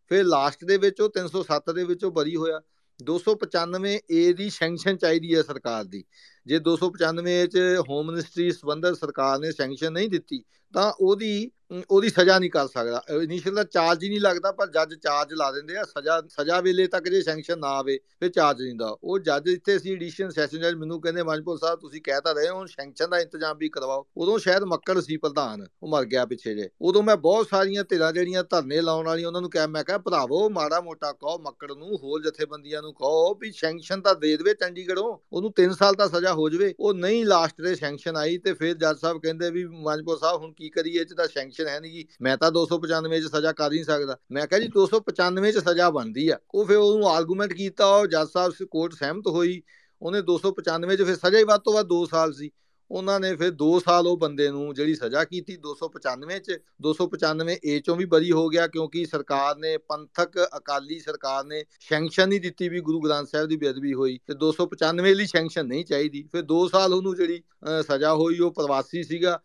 ਫਿਰ ਲਾਸਟ ਦੇ ਵਿੱਚ ਉਹ 307 ਦੇ ਵਿੱਚੋਂ ਬਰੀ ਹੋਇਆ। 295 ਏ ਦੀ ਸੈਂਕਸ਼ਨ ਚਾਹੀਦੀ ਹੈ ਸਰਕਾਰ ਦੀ। ਜੇ 295 ਚ ਹੋਮ ਮਿਨਿਸਟਰੀ ਸੰਬੰਧਤ ਸਰਕਾਰ ਨੇ ਸੈਂਕਸ਼ਨ ਨਹੀਂ ਦਿੱਤੀ, ਤਾਂ ਉਹਦੀ ਉਹਦੀ ਸਜ਼ਾ ਨਹੀਂ ਕਰ ਸਕਦਾ। ਇਨੀਸ਼ੀਅਲ ਦਾ ਚਾਰਜ ਹੀ ਨਹੀਂ ਲੱਗਦਾ, ਪਰ ਜੱਜ ਚਾਰਜ ਲਾ ਦਿੰਦੇ ਆ। ਸਜ਼ਾ ਸਜ਼ਾ ਵੇਲੇ ਤੱਕ ਜੇ ਸੈਂਕਸ਼ਨ ਨਾ ਆਵੇ, ਫਿਰ ਚਾਰਜ ਨਹੀਂ ਦਾ ਉਹ ਜੱਜ ਇੱਥੇ ਸੀ ਐਡੀਸ਼ਨ ਸੈਸ਼ਨ ਜੱਜ ਮੈਨੂੰ ਕਹਿੰਦੇ ਮਨਪੁਰ ਸਾਹਿਬ, ਤੁਸੀਂ ਕਹਿਤਾ ਰਹੇ ਹੋ ਸੈਂਕਸ਼ਨ ਦਾ ਇੰਤਜ਼ਾਮ ਵੀ ਕਰਵਾਓ। ਉਦੋਂ ਸ਼ਾਇਦ ਮੱਕੜ ਸੀ ਪ੍ਰਧਾਨ, ਉਹ ਮਰ ਗਿਆ ਪਿੱਛੇ ਜੇ। ਉਦੋਂ ਮੈਂ ਬਹੁਤ ਸਾਰੀਆਂ ਧਿਰਾਂ ਜਿਹੜੀਆਂ ਧਰਨੇ ਲਾਉਣ ਵਾਲੀਆਂ, ਉਹਨਾਂ ਨੂੰ ਕਿਹਾ, ਮੈਂ ਕਿਹਾ, ਭਰਾਵੋ, ਮਾੜਾ ਮੋਟਾ ਕਹੋ ਮੱਕੜ ਨੂੰ, ਹੋਰ ਜਥੇਬੰਦੀਆਂ ਨੂੰ ਕਹੋ ਵੀ ਸੈਂਕਸ਼ਨ ਤਾਂ ਦੇ ਦੇਵੇ ਚੰਡੀਗੜ੍ਹੋਂ। ਉਹਨੂੰ 3 ਸਾਲ ਦਾ ਸਜ਼ਾ ਹੋ ਜਾਵੇ। ਉਹ ਨਹੀਂ ਲਾਸਟ ਦੇ ਸੈਂਕਸ਼ਨ ਆਈ ਤੇ ਫਿਰ ਜੱਜ ਸਾਹਿਬ ਕਹਿੰਦੇ ਵੀ ਮਨਪੁਰ ਸਾਹਿਬ, ਹੁਣ ਕੀ ਕਰੀਏ? ਇਹ ਚ ਤਾਂ ਸੈਂਕਸ਼ਨ ਹੈ ਨਹੀਂ ਜੀ ਮੈਂ ਤਾਂ 295 ਚ ਸਜ਼ਾ ਕਰ ਨਹੀਂ ਸਕਦਾ। ਮੈਂ ਕਿਹਾ ਜੀ 295 ਚ ਸਜ਼ਾ ਬਣਦੀ ਆ। ਉਹ ਫਿਰ ਉਹਨੂੰ ਆਰਗੂਮੈਂਟ ਕੀਤਾ, ਉਹ ਜੱਜ ਸਾਹਿਬ ਕੋਰਟ ਸਹਿਮਤ ਹੋਈ। ਉਹਨੇ 295 ਚ ਫਿਰ ਸਜ਼ਾ ਹੀ ਵੱਧ ਤੋਂ ਵੱਧ 2 ਸਾਲ ਸੀ। ਉਹਨਾਂ ਨੇ ਫਿਰ 2 ਸਾਲ ਉਹ ਬੰਦੇ ਨੂੰ ਜਿਹੜੀ ਸਜ਼ਾ ਕੀਤੀ 295 ਚ 295 ਏ ਚੋਂ ਵੀ ਬਰੀ ਹੋ ਗਿਆ ਕਿਉਂਕਿ ਸਰਕਾਰ ਨੇ, ਪੰਥਕ ਅਕਾਲੀ ਸਰਕਾਰ ਨੇ ਸੈਂਕਸ਼ਨ ਨਹੀਂ ਦਿੱਤੀ ਵੀ ਗੁਰੂ ਗ੍ਰੰਥ ਸਾਹਿਬ ਦੀ ਬੇਅਦਬੀ ਹੋਈ। ਤੇ 295 ਲਈ ਸੈਂਕਸ਼ਨ ਨਹੀਂ ਚਾਹੀਦੀ। ਫਿਰ 2 ਸਾਲ ਉਹਨੂੰ ਜਿਹੜੀ ਸਜ਼ਾ ਹੋਈ, ਉਹ ਪ੍ਰਵਾਸੀ ਸੀਗਾ।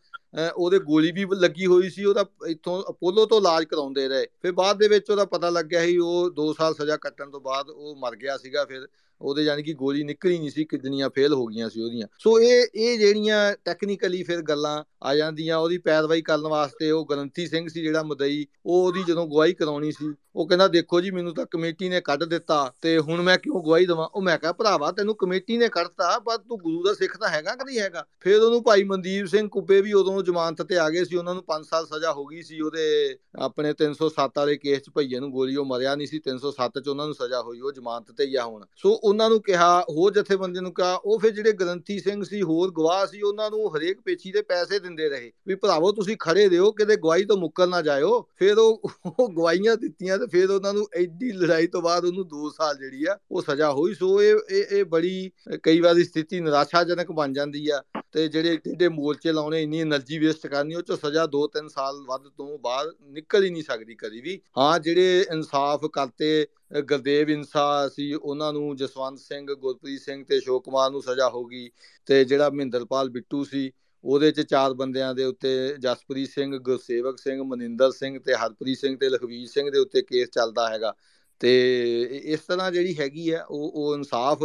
ਉਹਦੇ ਗੋਲੀ ਵੀ ਲੱਗੀ ਹੋਈ ਸੀ, ਉਹਦਾ ਇੱਥੋਂ ਅਪੋਲੋ ਤੋਂ ਇਲਾਜ ਕਰਾਉਂਦੇ ਰਹੇ। ਫਿਰ ਬਾਅਦ ਦੇ ਵਿੱਚ ਉਹਦਾ ਪਤਾ ਲੱਗਿਆ ਸੀ, ਉਹ 2 ਸਾਲ ਸਜ਼ਾ ਕੱਟਣ ਤੋਂ ਬਾਅਦ ਉਹ ਮਰ ਗਿਆ ਸੀਗਾ, ਫਿਰ ਉਹਦੇ ਯਾਨੀ ਕਿ ਗੋਲੀ ਨਿਕਲੀ ਨਹੀਂ ਸੀ, ਕਿਡਨੀਆਂ ਫੇਲ ਹੋ ਗਈਆਂ ਸੀ ਉਹਦੀਆਂ। ਸੋ ਇਹ ਇਹ ਜਿਹੜੀਆਂ ਟੈਕਨੀਕਲੀ ਫਿਰ ਗੱਲਾਂ ਆ ਜਾਂਦੀਆਂ, ਉਹਦੀ ਪੈਰਵਾਈ ਕਰਨ ਵਾਸਤੇ ਉਹ ਗਰੰਤੀ ਸਿੰਘ ਸੀ ਜਿਹੜਾ ਮਦਈ, ਉਹ ਉਹਦੀ ਜਦੋਂ ਗਵਾਹੀ ਕਰਾਉਣੀ ਸੀ ਉਹ ਕਹਿੰਦਾ, ਦੇਖੋ ਜੀ, ਮੈਨੂੰ ਤਾਂ ਕਮੇਟੀ ਨੇ ਕੱਢ ਦਿੱਤਾ ਤੇ ਹੁਣ ਮੈਂ ਕਿਉਂ ਗਵਾਹੀ ਦਵਾਂ? ਉਹ ਮੈਂ ਕਿਹਾ, ਭਰਾਵਾ, ਤੈਨੂੰ ਕਮੇਟੀ ਨੇ ਕੱਢਤਾ, ਪਰ ਤੂੰ ਗੁਰੂ ਦਾ ਸਿੱਖ ਤਾਂ ਹੈਗਾ ਕਿ ਨਹੀਂ ਹੈਗਾ? ਫਿਰ ਉਹਨੂੰ ਭਾਈ ਮਨਦੀਪ ਸਿੰਘ ਕੁੱਬੇ ਵੀ ਉਦੋਂ ਜ਼ਮਾਨਤ ਤੇ ਆ ਗਏ ਸੀ, ਉਹਨਾਂ ਨੂੰ 5 ਸਾਲ ਸਜ਼ਾ ਹੋ ਗਈ ਸੀ, ਉਹਦੇ ਆਪਣੇ 307 ਵਾਲੇ ਕੇਸ 'ਚ ਭਈਏ ਨੂੰ ਗੋਲੀ ਉਹ ਮਰਿਆ ਨਹੀਂ ਸੀ 307 'ਚ ਉਹਨਾਂ ਨੂੰ ਸਜ਼ਾ ਹੋਈ, ਉਹ ਜ਼ਮਾਨਤ ਤੇ ਹੀ ਆ ਹੁਣ। ਸੋ ਉਹਨਾਂ ਨੂੰ ਕਿਹਾ, ਹੋਰ ਜਥੇਬੰਦੀ ਨੂੰ ਕਿਹਾ, ਉਹ ਫਿਰ ਜਿਹੜੇ ਗਰੰਤੀ ਸਿੰਘ ਸੀ, ਹੋਰ ਗਵਾਹ ਸੀ, ਉਹਨਾਂ ਨੂੰ ਹਰੇਕ ਪੇਛੀ ਦੇ ਪੈਸੇ ਦਿੰਦੇ ਰਹੇ। ਵੀ ਭਰਾਵੋ, ਤੁਸੀਂ ਖੜੇ ਦਿਓ ਕਿਤੇ ਗਵਾਹੀ ਤੋਂ ਮੁੱਕਰ ਨਾ ਜਾਇਓ। ਫਿਰ ਉਹ ਉਹ ਗਵਾਹੀਆਂ ਦਿੱਤੀਆਂ ਤੇ ਫਿਰ ਉਹਨਾਂ ਨੂੰ ਐਡੀ ਲੜਾਈ ਤੋਂ ਬਾਅਦ ਉਹਨੂੰ 2 ਸਾਲ ਜਿਹੜੀ ਆ, ਉਹ ਸਜ਼ਾ ਹੋਈ। ਸੋ ਇਹ ਇਹ ਬੜੀ, ਕਈ ਵਾਰੀ ਸਥਿਤੀ ਨਿਰਾਸ਼ਾਜਨਕ ਬਣ ਜਾਂਦੀ ਆ ਤੇ ਜਿਹੜੇ ਟੇਡੇ ਮੋਰਚੇ ਲਾਉਣੇ, ਇੰਨੀ એનર્ਜੀ ਵੇਸਟ ਕਰਨੀ, ਉਹ ਚ ਸਜ਼ਾ 2-3 ਸਾਲ ਵੱਧ ਤੋਂ ਬਾਅਦ ਨਿਕਲ ਹੀ ਨਹੀਂ ਸਕਦੀ ਕਦੀ ਵੀ। ਹਾਂ, ਜਿਹੜੇ ਇਨਸਾਫ ਕਰਤੇ ਗੁਰਦੇਵ ਇਨਸਾ ਸੀ, ਉਹਨਾਂ ਨੂੰ ਜਸਵੰਤ ਸਿੰਘ, ਗੁਰਪ੍ਰੀਤ ਸਿੰਘ ਤੇ ਸ਼ੋਕਮਾਨ ਨੂੰ ਸਜ਼ਾ ਹੋ ਗਈ ਤੇ ਜਿਹੜਾ ਮਹਿੰਦਰਪਾਲ ਬਿੱਟੂ ਸੀ ਉਹਦੇ ਚ ਚਾਰ ਬੰਦਿਆਂ ਦੇ ਉੱਤੇ ਜਸਪ੍ਰੀਤ ਸਿੰਘ, ਗੁਰਸੇਵਕ ਸਿੰਘ, ਮਨਿੰਦਰ ਸਿੰਘ ਤੇ ਹਰਪ੍ਰੀਤ ਸਿੰਘ ਤੇ ਲਖਵੀਰ ਸਿੰਘ ਦੇ ਉੱਤੇ ਕੇਸ ਚੱਲਦਾ ਹੈਗਾ। ਤੇ ਇਸ ਤਰ੍ਹਾਂ ਜਿਹੜੀ ਹੈਗੀ ਆ ਉਹ ਉਹ ਇਨਸਾਫ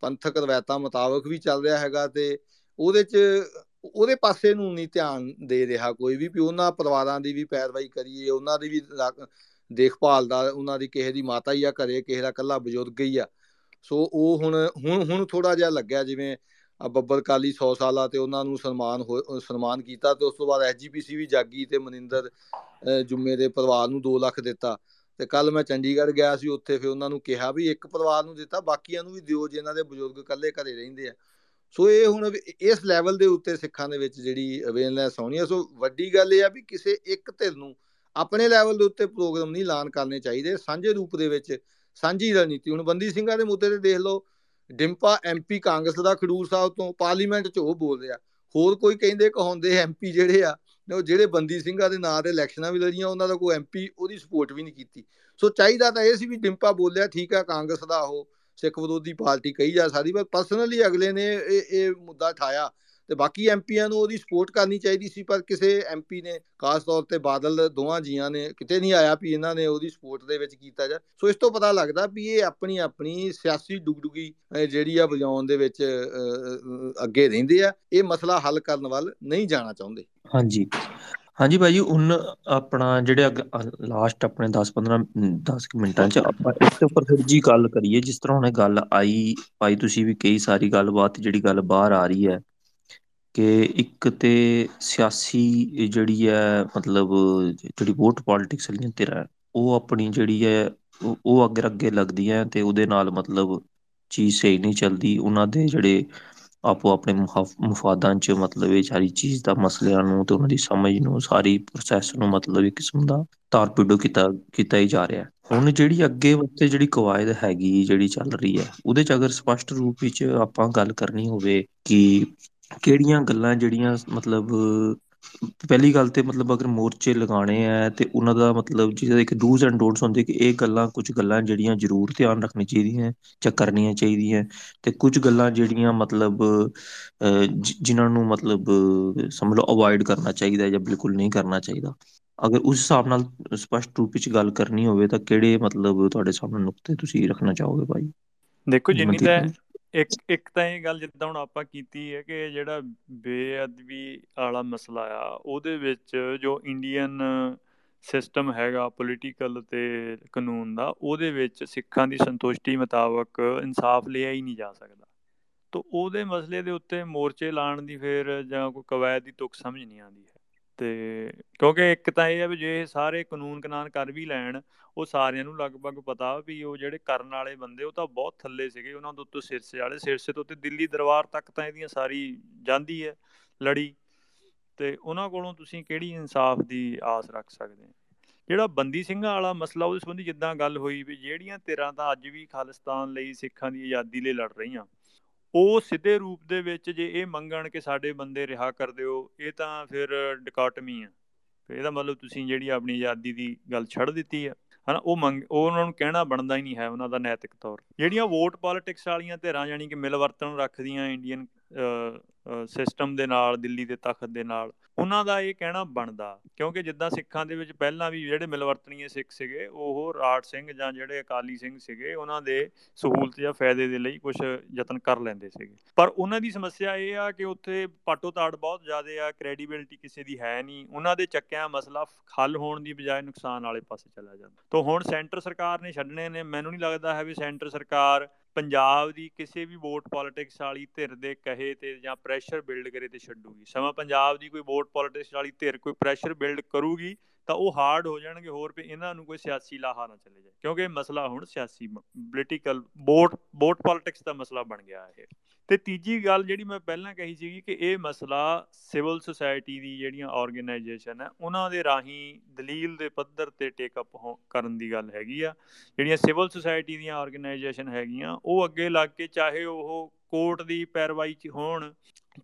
ਪੰਥਕ ਰਵਾਇਤਾਂ ਮੁਤਾਬਕ ਵੀ ਚੱਲ ਰਿਹਾ ਹੈਗਾ ਤੇ ਉਹਦੇ ਚ ਉਹਦੇ ਪਾਸੇ ਨੂੰ ਨਹੀਂ ਧਿਆਨ ਦੇ ਰਿਹਾ ਕੋਈ ਵੀ ਵੀ ਉਹਨਾਂ ਪਰਿਵਾਰਾਂ ਦੀ ਵੀ ਪੈਰਵਾਈ ਕਰੀਏ, ਉਹਨਾਂ ਦੀ ਵੀ ਦੇਖਭਾਲ ਦਾ, ਉਹਨਾਂ ਦੀ ਕਿਸੇ ਦੀ ਮਾਤਾ ਹੀ ਆ ਘਰੇ, ਕਿਸੇ ਦਾ ਕੱਲਾ ਬਜ਼ੁਰਗ ਹੀ ਆ। ਸੋ ਉਹ ਹੁਣ ਹੁਣ ਹੁਣ ਥੋੜਾ ਜਿਹਾ ਲੱਗਿਆ ਜਿਵੇਂ ਬੱਬਰ ਕਾਲੀ 100 ਸਾਲਾ ਤੇ ਉਹਨਾਂ ਨੂੰ ਸਨਮਾਨ ਸਨਮਾਨ ਕੀਤਾ ਤੇ ਉਸ ਤੋਂ ਬਾਅਦ ਐਸਜੀਪੀਸੀ ਵੀ ਜਾਗੀ ਤੇ ਮਨਿੰਦਰ ਜੁਮੇ ਦੇ ਪਰਿਵਾਰ ਨੂੰ 2 ਲੱਖ ਦਿੱਤਾ। ਤੇ ਕੱਲ ਮੈਂ ਚੰਡੀਗੜ੍ਹ ਗਿਆ ਸੀ ਉੱਥੇ ਫਿਰ ਉਹਨਾਂ ਨੂੰ ਕਿਹਾ ਵੀ ਇੱਕ ਪਰਿਵਾਰ ਨੂੰ ਦਿੱਤਾ, ਬਾਕੀਆਂ ਨੂੰ ਵੀ ਦਿਓ ਜਿਨ੍ਹਾਂ ਦੇ ਬਜ਼ੁਰਗ ਇਕੱਲੇ ਘਰੇ ਰਹਿੰਦੇ ਆ। ਸੋ ਇਹ ਹੁਣ ਇਸ ਲੈਵਲ ਦੇ ਉੱਤੇ ਸਿੱਖਾਂ ਦੇ ਵਿੱਚ ਜਿਹੜੀ ਅਵੇਅਰਨੈਸ ਆਉਣੀ ਹੈ ਸੋ ਵੱਡੀ ਗੱਲ ਇਹ ਆ ਵੀ ਕਿਸੇ ਇੱਕ ਧਿਰ ਨੂੰ ਆਪਣੇ ਲੈਵਲ ਦੇ ਉੱਤੇ ਪ੍ਰੋਗਰਾਮ ਨਹੀਂ ਐਲਾਨ ਕਰਨੇ ਚਾਹੀਦੇ। ਸਾਂਝੇ ਰੂਪ ਦੇ ਵਿੱਚ ਸਾਂਝੀ ਰਣਨੀਤੀ। ਹੁਣ ਬੰਦੀ ਸਿੰਘਾਂ ਦੇ ਮੁੱਦੇ ਤੇ ਦੇਖ ਲਓ ਡਿੰਪਾ ਐਮਪੀ ਕਾਂਗਰਸ ਦਾ ਖਡੂਰ ਸਾਹਿਬ ਤੋਂ ਪਾਰਲੀਮੈਂਟ 'ਚ ਉਹ ਬੋਲ ਰਿਹਾ ਹੋਰ ਕੋਈ ਕਹਿੰਦੇ ਕਹਾਉਂਦੇ ਐਮਪੀ ਜਿਹੜੇ ਆ ਉਹ ਜਿਹੜੇ ਬੰਦੀ ਸਿੰਘਾਂ ਦੇ ਨਾਂ ਤੇ ਇਲੈਕਸ਼ਨਾਂ ਵੀ ਲੜੀਆਂ, ਉਹਨਾਂ ਦਾ ਕੋਈ ਐਮਪੀ ਉਹਦੀ ਸਪੋਰਟ ਵੀ ਨਹੀਂ ਕੀਤੀ। ਸੋ ਚਾਹੀਦਾ ਤਾਂ ਇਹ ਸੀ ਵੀ ਡਿੰਪਾ ਬੋਲਿਆ, ਠੀਕ ਆ, ਕਾਂਗਰਸ ਦਾ ਉਹ ਸਿੱਖ ਵਿਰੋਧੀ ਪਾਰਟੀ ਕਹੀ ਜਾ ਸਾਰੀ ਪਰ ਪਰਸਨਲੀ ਅਗਲੇ ਨੇ ਇਹ ਇਹ ਮੁੱਦਾ ਉਠਾਇਆ ਤੇ ਬਾਕੀ ਐਮਪੀਆਂ ਨੂੰ ਉਹਦੀ ਸਪੋਰਟ ਕਰਨੀ ਚਾਹੀਦੀ ਸੀ, ਪਰ ਕਿਸੇ ਐਮਪੀ ਨੇ, ਖਾਸ ਤੌਰ ਤੇ ਬਾਦਲ ਦੋਵਾਂ ਜੀਆਂ ਨੇ, ਕਿਤੇ ਨਹੀਂ ਆਇਆ ਵੀ ਇਹਨਾਂ ਨੇ ਉਹਦੀ ਸਪੋਰਟ ਦੇ ਵਿੱਚ ਕੀਤਾ ਜਾ ਸੋ ਇਸ ਤੋਂ ਪਤਾ ਲੱਗਦਾ ਵੀ ਇਹ ਆਪਣੀ ਆਪਣੀ ਸਿਆਸੀ ਡੁਗਡੁਗੀ ਜਿਹੜੀ ਆ ਵਜਾਉਣ ਦੇ ਵਿੱਚ ਅੱਗੇ ਰਹਿੰਦੇ ਆ, ਇਹ ਮਸਲਾ ਹੱਲ ਕਰਨ ਵੱਲ ਨਹੀਂ ਜਾਣਾ ਚਾਹੁੰਦੇ। ਹਾਂਜੀ। ਹਾਂਜੀ ਭਾਜੀ ਹੁਣ ਆਪਣਾ ਜਿਹੜੇ ਲਾਸਟ ਆਪਣੇ 10 15 10 ਮਿੰਟਾਂ ਚ ਆਪਾਂ ਇਸ ਉੱਪਰ ਫਿਰ ਜੀ ਗੱਲ ਕਰੀਏ, ਜਿਸ ਤਰ੍ਹਾਂ ਉਹਨੇ ਗੱਲ ਆਈ, ਭਾਈ ਤੁਸੀਂ ਵੀ ਕਈ ਸਾਰੀ ਗੱਲਬਾਤ, ਜਿਹੜੀ ਗੱਲ ਬਾਹਰ ਆ ਰਹੀ ਹੈ ਕਿ ਇੱਕ ਤੇ ਸਿਆਸੀ ਜਿਹੜੀ ਹੈ, ਮਤਲਬ ਜਿਹੜੀ ਵੋਟ ਪੋਲਿਟਿਕਸ ਵਾਲੀਆਂ ਧਿਰਾਂ ਉਹ ਆਪਣੀ ਜਿਹੜੀ ਹੈ, ਉਹ ਅੱਗੇ ਅੱਗੇ ਲੱਗਦੀ ਹੈ ਤੇ ਉਹਦੇ ਨਾਲ ਮਤਲਬ ਚੀਜ਼ ਸਹੀ ਨਹੀਂ ਚੱਲਦੀ, ਉਹਨਾਂ ਦੇ ਜਿਹੜੇ ਆਪੋ ਆਪਣੇ ਮਫਾਦਾਂ 'ਚ ਮਤਲਬ ਇਹ ਸਾਰੀ ਚੀਜ਼ ਦਾ ਮਸਲਿਆਂ ਨੂੰ ਤੇ ਉਹਨਾਂ ਦੀ ਸਮਝ ਨੂੰ, ਸਾਰੀ ਪ੍ਰੋਸੈਸ ਨੂੰ ਮਤਲਬ ਇੱਕ ਕਿਸਮ ਦਾ ਤਾਰਪੀਡੋ ਕੀਤਾ ਕੀਤਾ ਹੀ ਜਾ ਰਿਹਾ ਹੁਣ ਜਿਹੜੀ ਅੱਗੇ ਵਾਸਤੇ ਜਿਹੜੀ ਕਵਾਇਦ ਹੈਗੀ, ਜਿਹੜੀ ਚੱਲ ਰਹੀ ਹੈ, ਉਹਦੇ 'ਚ ਅਗਰ ਸਪਸ਼ਟ ਰੂਪ ਵਿੱਚ ਆਪਾਂ ਗੱਲ ਕਰਨੀ ਹੋਵੇ ਕਿ ਕਿਹੜੀਆਂ ਗੱਲਾਂ ਜਿਹੜੀਆਂ ਮਤਲਬ ਪਹਿਲੀ ਗੱਲ ਤੇ ਮਤਲਬ ਅਗਰ ਮੋਰਚੇ ਲਗਾਣੇ ਆ ਤੇ ਉਹਨਾਂ ਦਾ ਮਤਲਬ ਜਿਹਦੇ ਇੱਕ ਡੂਜ਼ ਐਂਡ ਡੋਨਟਸ ਹੁੰਦੇ ਕਿ ਇਹ ਗੱਲਾਂ ਕੁਝ ਗੱਲਾਂ ਜਿਹੜੀਆਂ ਜ਼ਰੂਰ ਧਿਆਨ ਰੱਖਣੀ ਚਾਹੀਦੀਆਂ ਜਾਂ ਕਰਨੀਆਂ ਚਾਹੀਦੀਆਂ ਤੇ ਕੁਝ ਗੱਲਾਂ ਜਿਹੜੀਆਂ ਮਤਲਬ ਜਿਨ੍ਹਾਂ ਨੂੰ ਮਤਲਬ ਸਮਝ ਲਓ ਅਵੋਇਡ ਕਰਨਾ ਚਾਹੀਦਾ ਜਾਂ ਬਿਲਕੁਲ ਨਹੀਂ ਕਰਨਾ ਚਾਹੀਦਾ। ਅਗਰ ਉਸ ਹਿਸਾਬ ਨਾਲ ਸਪਸ਼ਟ ਰੂਪ ਵਿੱਚ ਗੱਲ ਕਰਨੀ ਹੋਵੇ ਤਾਂ ਕਿਹੜੇ ਮਤਲਬ ਤੁਹਾਡੇ ਸਾਹਮਣੇ ਨੁਕਤੇ ਤੁਸੀਂ ਰੱਖਣਾ ਚਾਹੋਗੇ ਭਾਈ? ਦੇਖੋ ਜਿੰਨੀ ਤਾਂ ਇੱਕ ਇੱਕ ਤਾਂ ਇਹ ਗੱਲ ਜਿੱਦਾਂ ਹੁਣ ਆਪਾਂ ਕੀਤੀ ਹੈ ਕਿ ਜਿਹੜਾ ਬੇਅਦਬੀ ਵਾਲਾ ਮਸਲਾ ਆ, ਉਹਦੇ ਵਿੱਚ ਜੋ ਇੰਡੀਅਨ ਸਿਸਟਮ ਹੈਗਾ ਪੋਲੀਟੀਕਲ ਤੇ ਕਾਨੂੰਨ ਦਾ, ਉਹਦੇ ਵਿੱਚ ਸਿੱਖਾਂ ਦੀ ਸੰਤੁਸ਼ਟੀ ਮੁਤਾਬਕ ਇਨਸਾਫ ਲਿਆ ਹੀ ਨਹੀਂ ਜਾ ਸਕਦਾ। ਤੋਂ ਉਹਦੇ ਮਸਲੇ ਦੇ ਉੱਤੇ ਮੋਰਚੇ ਲਾਣ ਦੀ ਫਿਰ ਜਾਂ ਕੋਈ ਕਵਾਇਦ ਦੀ ਤੁਕ ਸਮਝ ਨਹੀਂ ਆਉਂਦੀ ਹੈ ਤੇ ਕਿਉਂਕਿ ਇੱਕ ਤਾਂ ਇਹ ਹੈ ਵੀ ਜੇ ਸਾਰੇ ਕਾਨੂੰਨ ਕਨਾਨ ਕਰ ਵੀ ਲੈਣ, ਉਹ ਸਾਰਿਆਂ ਨੂੰ ਲਗਭਗ ਪਤਾ ਵੀ ਉਹ ਜਿਹੜੇ ਕਰਨ ਵਾਲੇ ਬੰਦੇ, ਉਹ ਤਾਂ ਬਹੁਤ ਥੱਲੇ ਸੀਗੇ, ਉਹਨਾਂ ਦੇ ਉੱਤੇ ਸਿਰਸੇ ਵਾਲੇ, ਸਿਰਸੇ ਤੋਂ ਤੇ ਦਿੱਲੀ ਦਰਬਾਰ ਤੱਕ ਤਾਂ ਇਹਦੀਆਂ ਸਾਰੀ ਜਾਂਦੀ ਹੈ ਲੜੀ। ਤੇ ਉਹਨਾਂ ਕੋਲੋਂ ਤੁਸੀਂ ਕਿਹੜੀ ਇਨਸਾਫ ਦੀ ਆਸ ਰੱਖ ਸਕਦੇ ਹੋ? ਜਿਹੜਾ ਬੰਦੀ ਸਿੰਘਾਂ ਵਾਲਾ ਮਸਲਾ ਉਹਦੇ ਸੰਬੰਧੀ ਜਿੱਦਾਂ ਗੱਲ ਹੋਈ ਵੀ ਜਿਹੜੀਆਂ ਧਿਰਾਂ ਤਾਂ ਅੱਜ ਵੀ ਖਾਲਿਸਤਾਨ ਲਈ, ਸਿੱਖਾਂ ਦੀ ਆਜ਼ਾਦੀ ਲਈ ਲੜ ਰਹੀਆਂ। ਉਹ ਸਿੱਧੇ ਰੂਪ ਦੇ ਵਿੱਚ ਜੇ ਇਹ ਮੰਗਣ ਕਿ ਸਾਡੇ ਬੰਦੇ ਰਿਹਾ ਕਰ ਦਿਓ ਇਹ ਤਾਂ ਫਿਰ ਡਿਕਾਟਮੀ ਆ। ਇਹਦਾ ਮਤਲਬ ਤੁਸੀਂ ਜਿਹੜੀ ਆਪਣੀ ਆਜ਼ਾਦੀ ਦੀ ਗੱਲ ਛੱਡ ਦਿੱਤੀ ਹੈ ਹਨਾ, ਉਹ ਮੰਗ, ਉਹ ਉਹਨਾਂ ਨੂੰ ਕਹਿਣਾ ਬਣਦਾ ਹੀ ਨਹੀਂ ਹੈ ਉਹਨਾਂ ਦਾ ਨੈਤਿਕ ਤੌਰ ਜਿਹੜੀਆਂ ਵੋਟ ਪੋਲਿਟਿਕਸ ਵਾਲੀਆਂ ਧਿਰਾਂ ਜਾਨੀ ਕਿ ਮਿਲਵਰਤਨ ਰੱਖਦੀਆਂ ਇੰਡੀਅਨ ਸਿਸਟਮ ਦੇ ਨਾਲ, ਦਿੱਲੀ ਦੇ ਤਖਤ ਦੇ ਨਾਲ, ਉਹਨਾਂ ਦਾ ਇਹ ਕਹਿਣਾ ਬਣਦਾ, ਕਿਉਂਕਿ ਜਿੱਦਾਂ ਸਿੱਖਾਂ ਦੇ ਵਿੱਚ ਪਹਿਲਾਂ ਵੀ ਜਿਹੜੇ ਮਿਲਵਰਤਨੀਏ ਸਿੱਖ ਸੀਗੇ, ਉਹ ਰਾੜ ਸਿੰਘ ਜਾਂ ਜਿਹੜੇ ਅਕਾਲੀ ਸਿੰਘ ਸੀਗੇ, ਉਹਨਾਂ ਦੇ ਸਹੂਲਤ ਜਾਂ ਫਾਇਦੇ ਦੇ ਲਈ ਕੁਝ ਯਤਨ ਕਰ ਲੈਂਦੇ ਸੀਗੇ। ਪਰ ਉਹਨਾਂ ਦੀ ਸਮੱਸਿਆ ਇਹ ਆ ਕਿ ਉੱਥੇ ਪਾਟੋ ਤਾੜ ਬਹੁਤ ਜ਼ਿਆਦਾ ਆ ਕ੍ਰੈਡੀਬਿਲਟੀ ਕਿਸੇ ਦੀ ਹੈ ਨਹੀਂ, ਉਹਨਾਂ ਦੇ ਚੱਕਿਆ ਮਸਲਾ ਹੱਲ ਹੋਣ ਦੀ ਬਜਾਏ ਨੁਕਸਾਨ ਵਾਲੇ ਪਾਸੇ ਚਲਾ ਜਾਂਦਾ। ਤੋਂ ਹੁਣ ਸੈਂਟਰ ਸਰਕਾਰ ਨੇ ਛੱਡਣੇ ਨੇ, ਮੈਨੂੰ ਨਹੀਂ ਲੱਗਦਾ ਹੈ ਵੀ ਸੈਂਟਰ ਸਰਕਾਰ ਪੰਜਾਬ ਦੀ ਕਿਸੇ ਵੀ ਵੋਟ ਪੋਲਿਟਿਕਸ ਵਾਲੀ ਧਿਰ ਦੇ ਕਹੇ ਤੇ ਜਾਂ ਪ੍ਰੈਸ਼ਰ ਬਿਲਡ ਕਰੇ ਤੇ ਛੱਡੂਗੀ। ਸਮਾਂ ਪੰਜਾਬ ਦੀ ਕੋਈ ਵੋਟ ਪੋਲਿਟਿਕਸ ਵਾਲੀ ਧਿਰ ਕੋਈ ਪ੍ਰੈਸ਼ਰ ਬਿਲਡ ਕਰੂਗੀ ਤਾਂ ਉਹ ਹਾਰਡ ਹੋ ਜਾਣਗੇ, ਹੋਰ ਵੀ ਇਹਨਾਂ ਨੂੰ ਕੋਈ ਸਿਆਸੀ ਲਾਹਾ ਨਾ ਚਲੇ ਜਾਏ। ਕਿਉਂਕਿ ਇਹ ਮਸਲਾ ਹੁਣ ਸਿਆਸੀ ਪੋਲੀਟੀਕਲ ਵੋਟ ਵੋਟ ਪੋਲਿਟਿਕਸ ਦਾ ਮਸਲਾ ਬਣ ਗਿਆ ਹੈ ਤੇ ਤੀਜੀ ਗੱਲ ਜਿਹੜੀ ਮੈਂ ਪਹਿਲਾਂ ਕਹੀ ਸੀਗੀ ਕਿ ਇਹ ਮਸਲਾ ਸਿਵਲ ਸੁਸਾਇਟੀ ਦੀ ਜਿਹੜੀਆਂ ਆਰਗੇਨਾਈਜੇਸ਼ਨ ਹੈ, ਉਹਨਾਂ ਦੇ ਰਾਹੀਂ ਦਲੀਲ ਦੇ ਪੱਧਰ ਤੇ ਟੇਕ ਅਪ ਕਰਨ ਦੀ ਗੱਲ ਹੈਗੀ ਆ। ਜਿਹੜੀਆਂ ਸਿਵਲ ਸੁਸਾਇਟੀ ਦੀਆਂ ਆਰਗੇਨਾਈਜੇਸ਼ਨ ਹੈਗੀਆਂ, ਉਹ ਅੱਗੇ ਲੱਗ ਕੇ ਚਾਹੇ ਉਹ ਕੋਰਟ ਦੀ ਪੈਰਵਾਈ 'ਚ ਹੋਣ,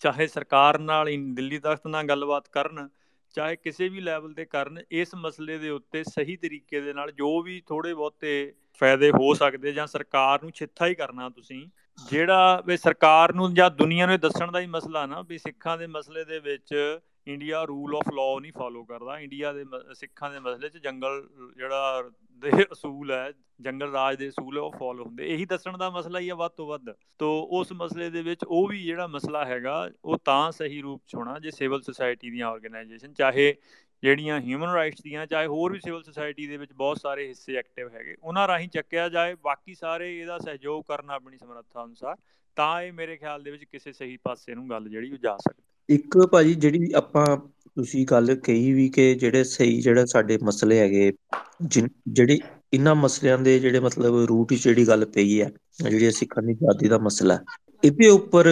ਚਾਹੇ ਸਰਕਾਰ ਨਾਲ ਦਿੱਲੀ ਤਖਤ ਨਾਲ ਗੱਲਬਾਤ ਕਰਨ, ਚਾਹੇ ਕਿਸੇ ਵੀ ਲੈਵਲ ਤੇ ਕਰਨ, ਇਸ ਮਸਲੇ ਦੇ ਉੱਤੇ ਸਹੀ ਤਰੀਕੇ ਦੇ ਨਾਲ ਜੋ ਵੀ ਥੋੜੇ ਬਹੁਤੇ ਫਾਇਦੇ ਹੋ ਸਕਦੇ ਜਾਂ ਸਰਕਾਰ ਨੂੰ ਛਿੱਥਾ ਹੀ ਕਰਨਾ ਤੁਸੀਂ ਜਿਹੜਾ ਵੀ ਸਰਕਾਰ ਨੂੰ ਜਾਂ ਦੁਨੀਆ ਨੂੰ ਦੱਸਣ ਦਾ ਹੀ ਮਸਲਾ ਨਾ, ਵੀ ਸਿੱਖਾਂ ਦੇ ਮਸਲੇ ਦੇ ਵਿੱਚ ਇੰਡੀਆ ਰੂਲ ਆਫ ਲਾਅ ਨਹੀਂ ਫਾਲੋ ਕਰਦਾ। ਇੰਡੀਆ ਦੇ ਸਿੱਖਾਂ ਦੇ ਮਸਲੇ 'ਚ ਜੰਗਲ, ਜਿਹੜਾ ਦੇ ਅਸੂਲ ਹੈ, ਜੰਗਲ ਰਾਜ ਦੇ ਅਸੂਲ ਉਹ ਫਾਲੋ ਹੁੰਦੇ। ਇਹੀ ਦੱਸਣ ਦਾ ਮਸਲਾ ਹੀ ਆ ਵੱਧ ਤੋਂ ਵੱਧ। ਤੋਂ ਉਸ ਮਸਲੇ ਦੇ ਵਿੱਚ ਉਹ ਵੀ ਜਿਹੜਾ ਮਸਲਾ ਹੈਗਾ, ਉਹ ਤਾਂ ਸਹੀ ਰੂਪ 'ਚ ਹੋਣਾ ਜੇ ਸਿਵਲ ਸੁਸਾਇਟੀ ਦੀਆਂ ਆਰਗੇਨਾਈਜੇਸ਼ਨ ਚਾਹੇ ਜਿਹੜੀਆਂ ਹਿਊਮਨ ਰਾਈਟਸ ਦੀਆਂ ਚਾਹੇ ਹੋਰ ਵੀ ਸਿਵਲ ਸੁਸਾਇਟੀ ਦੇ ਵਿੱਚ ਬਹੁਤ ਸਾਰੇ ਹਿੱਸੇ ਐਕਟਿਵ ਹੈਗੇ, ਉਹਨਾਂ ਰਾਹੀਂ ਚੱਕਿਆ ਜਾਏ, ਬਾਕੀ ਸਾਰੇ ਇਹਦਾ ਸਹਿਯੋਗ ਕਰਨ ਆਪਣੀ ਸਮਰੱਥਾ ਅਨੁਸਾਰ, ਤਾਂ ਇਹ ਮੇਰੇ ਖਿਆਲ ਦੇ ਵਿੱਚ ਕਿਸੇ ਸਹੀ ਪਾਸੇ ਨੂੰ ਗੱਲ ਜਿਹੜੀ ਉਹ ਜਾ ਸਕਦੀ। ਇੱਕ ਭਾਜੀ ਜਿਹੜੀ ਆਪਾਂ ਤੁਸੀਂ ਗੱਲ ਕਹੀ ਵੀ ਕਿ ਜਿਹੜੇ ਸਹੀ ਜਿਹੜਾ ਸਾਡੇ ਮਸਲੇ ਹੈਗੇ ਜਿਹੜੇ ਇਹਨਾਂ ਮਸਲਿਆਂ ਦੇ ਜਿਹੜੇ ਮਤਲਬ ਰੂਟ ਵਿੱਚ ਜਿਹੜੀ ਗੱਲ ਪਈ ਹੈ, ਜਿਹੜੀ ਸਿੱਖਾਂ ਦੀ ਆਜ਼ਾਦੀ ਦਾ ਮਸਲਾ, ਇਹਦੇ ਉੱਪਰ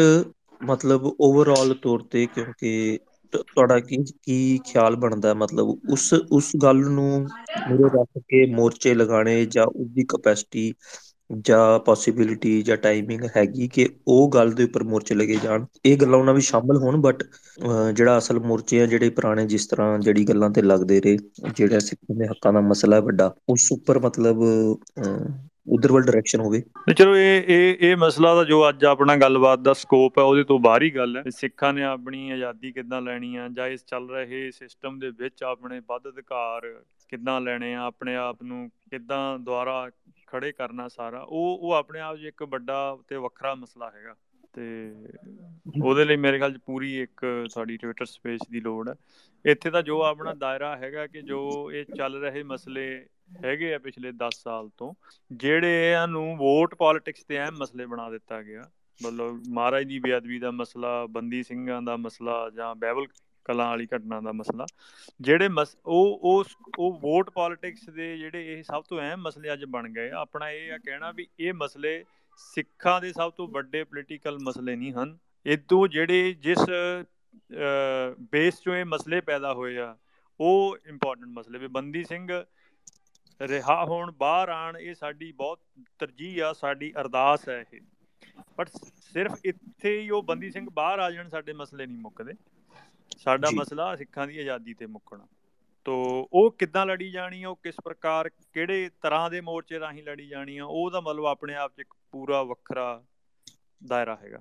ਮਤਲਬ ਓਵਰਆਲ ਤੌਰ ਤੇ ਕਿਉਂਕਿ ਤੁਹਾਡਾ ਕੀ ਕੀ ਖਿਆਲ ਬਣਦਾ ਮਤਲਬ ਉਸ ਉਸ ਗੱਲ ਨੂੰ ਮੂਰੇ ਰੱਖ ਕੇ ਮੋਰਚੇ ਲਗਾਣੇ ਜਾਂ ਉਸ ਦੀ ਕਪੈਸਿਟੀ ਜਾਂ ਪੋਸਿਬਿਲਿਟੀ ਜਾਂ ਟਾਈਮਿੰਗ ਹੈਗੀ ਕਿ ਉਹ ਗੱਲ ਦੇ ਉੱਪਰ ਮੋਰਚੇ ਲਗੇ ਜਾਣ? ਇਹ ਗੱਲਾਂ ਉਹਨਾਂ ਵੀ ਸ਼ਾਮਲ ਹੋਣ ਬਟ ਜਿਹੜਾ ਅਸਲ ਮੋਰਚੇ ਆ, ਜਿਹੜੇ ਪੁਰਾਣੇ ਜਿਸ ਤਰ੍ਹਾਂ ਜਿਹੜੀ ਗੱਲਾਂ ਤੇ ਲੱਗਦੇ ਰਹੇ, ਜਿਹੜਾ ਸਿੱਖਾਂ ਦੇ ਹੱਕਾਂ ਦਾ ਮਸਲਾ ਹੈ ਵੱਡਾ, ਉਸ ਉੱਪਰ ਮਤਲਬ ਉਧਰ ਵੱਲ ਡਾਇਰੈਕਸ਼ਨ ਹੋਵੇ। ਚਲੋ ਇਹ ਇਹ ਇਹ ਮਸਲਾ ਦਾ ਜੋ ਅੱਜ ਆਪਣਾ ਗੱਲਬਾਤ ਦਾ ਸਕੋਪ ਹੈ, ਉਹਦੇ ਤੋਂ ਬਾਹਰ ਹੀ ਗੱਲ ਹੈ। ਸਿੱਖਾਂ ਨੇ ਆਪਣੀ ਆਜ਼ਾਦੀ ਕਿੱਦਾਂ ਲੈਣੀ ਆ, ਜਾਂ ਇਸ ਚੱਲ ਰਹੇ ਸਿਸਟਮ ਦੇ ਵਿੱਚ ਆਪਣੇ ਵੱਧ ਅਧਿਕਾਰ ਕਿੱਦਾਂ ਲੈਣੇ ਆ, ਆਪਣੇ ਆਪ ਨੂੰ ਕਿੱਦਾਂ ਦੁਆਰਾ ਖੜੇ ਕਰਨਾ ਸਾਰਾ, ਉਹ ਉਹ ਆਪਣੇ ਆਪ 'ਚ ਇੱਕ ਵੱਡਾ ਤੇ ਵੱਖਰਾ ਮਸਲਾ ਹੈਗਾ। ਤੇ ਉਹਦੇ ਲਈ ਮੇਰੇ ਖਿਆਲ 'ਚ ਪੂਰੀ ਇੱਕ ਸਾਡੀ ਟਵਿੱਟਰ ਸਪੇਸ ਦੀ ਲੋੜ ਹੈ। ਇੱਥੇ ਤਾਂ ਜੋ ਆਪਣਾ ਦਾਇਰਾ ਹੈਗਾ ਕਿ ਜੋ ਇਹ ਚੱਲ ਰਹੇ ਮਸਲੇ ਹੈਗੇ ਆ ਪਿਛਲੇ 10 ਸਾਲ ਤੋਂ, ਜਿਹੜੇ ਇਹਨਾਂ ਨੂੰ ਵੋਟ ਪੋਲਿਟਿਕਸ ਤੇ ਅਹਿਮ ਮਸਲੇ ਬਣਾ ਦਿੱਤਾ ਗਿਆ। ਮਤਲਬ ਮਹਾਰਾਜ ਦੀ ਬੇਅਦਬੀ ਦਾ ਮਸਲਾ, ਬੰਦੀ ਸਿੰਘਾਂ ਦਾ ਮਸਲਾ ਜਾਂ ਬਾਈਬਲ ਕਲਾਂ ਵਾਲੀ ਘਟਨਾ ਦਾ ਮਸਲਾ, ਜਿਹੜੇ ਉਹ ਉਹ ਉਹ ਵੋਟ ਪੋਲਿਟਿਕਸ ਦੇ ਜਿਹੜੇ ਇਹ ਸਭ ਤੋਂ ਅਹਿਮ ਮਸਲੇ ਅੱਜ ਬਣ ਗਏ ਆਪਣਾ ਇਹ ਆ ਕਹਿਣਾ ਵੀ ਇਹ ਮਸਲੇ ਸਿੱਖਾਂ ਦੇ ਸਭ ਤੋਂ ਵੱਡੇ ਪੋਲੀਟੀਕਲ ਮਸਲੇ ਨਹੀਂ ਹਨ। ਇਦੋਂ ਜਿਹੜੇ ਜਿਸ ਬੇਸ ਤੋਂ ਇਹ ਮਸਲੇ ਪੈਦਾ ਹੋਏ ਆ, ਉਹ ਇੰਪੋਰਟੈਂਟ ਮਸਲੇ ਵੀ ਬੰਦੀ ਸਿੰਘ ਰਿਹਾ ਹੋਣ ਬਾਹਰ ਆਣ ਇਹ ਸਾਡੀ ਬਹੁਤ ਤਰਜੀਹ ਆ ਸਾਡੀ ਅਰਦਾਸ ਹੈ ਇਹ। ਬਟ ਸਿਰਫ ਇੱਥੇ ਹੀ ਉਹ ਬੰਦੀ ਸਿੰਘ ਬਾਹਰ ਆ ਜਾਣ ਸਾਡੇ ਮਸਲੇ ਨਹੀਂ ਮੁੱਕਦੇ। ਸਾਡਾ ਮਸਲਾ ਸਿੱਖਾਂ ਦੀ ਆਜ਼ਾਦੀ ਤੇ ਮੁੱਕਣਾ। ਤੋ ਉਹ ਕਿੱਦਾਂ ਲੜੀ ਜਾਣੀ ਆ ਉਹ ਕਿਸ ਪ੍ਰਕਾਰ ਕਿਹੜੇ ਤਰ੍ਹਾਂ ਦੇ ਮੋਰਚੇ ਰਾਹੀਂ ਲੜੀ ਜਾਣੀ ਆ ਉਹਦਾ ਮਤਲਬ ਆਪਣੇ ਆਪ 'ਚ ਇੱਕ ਪੂਰਾ ਵੱਖਰਾ ਦਾਇਰਾ ਹੈਗਾ।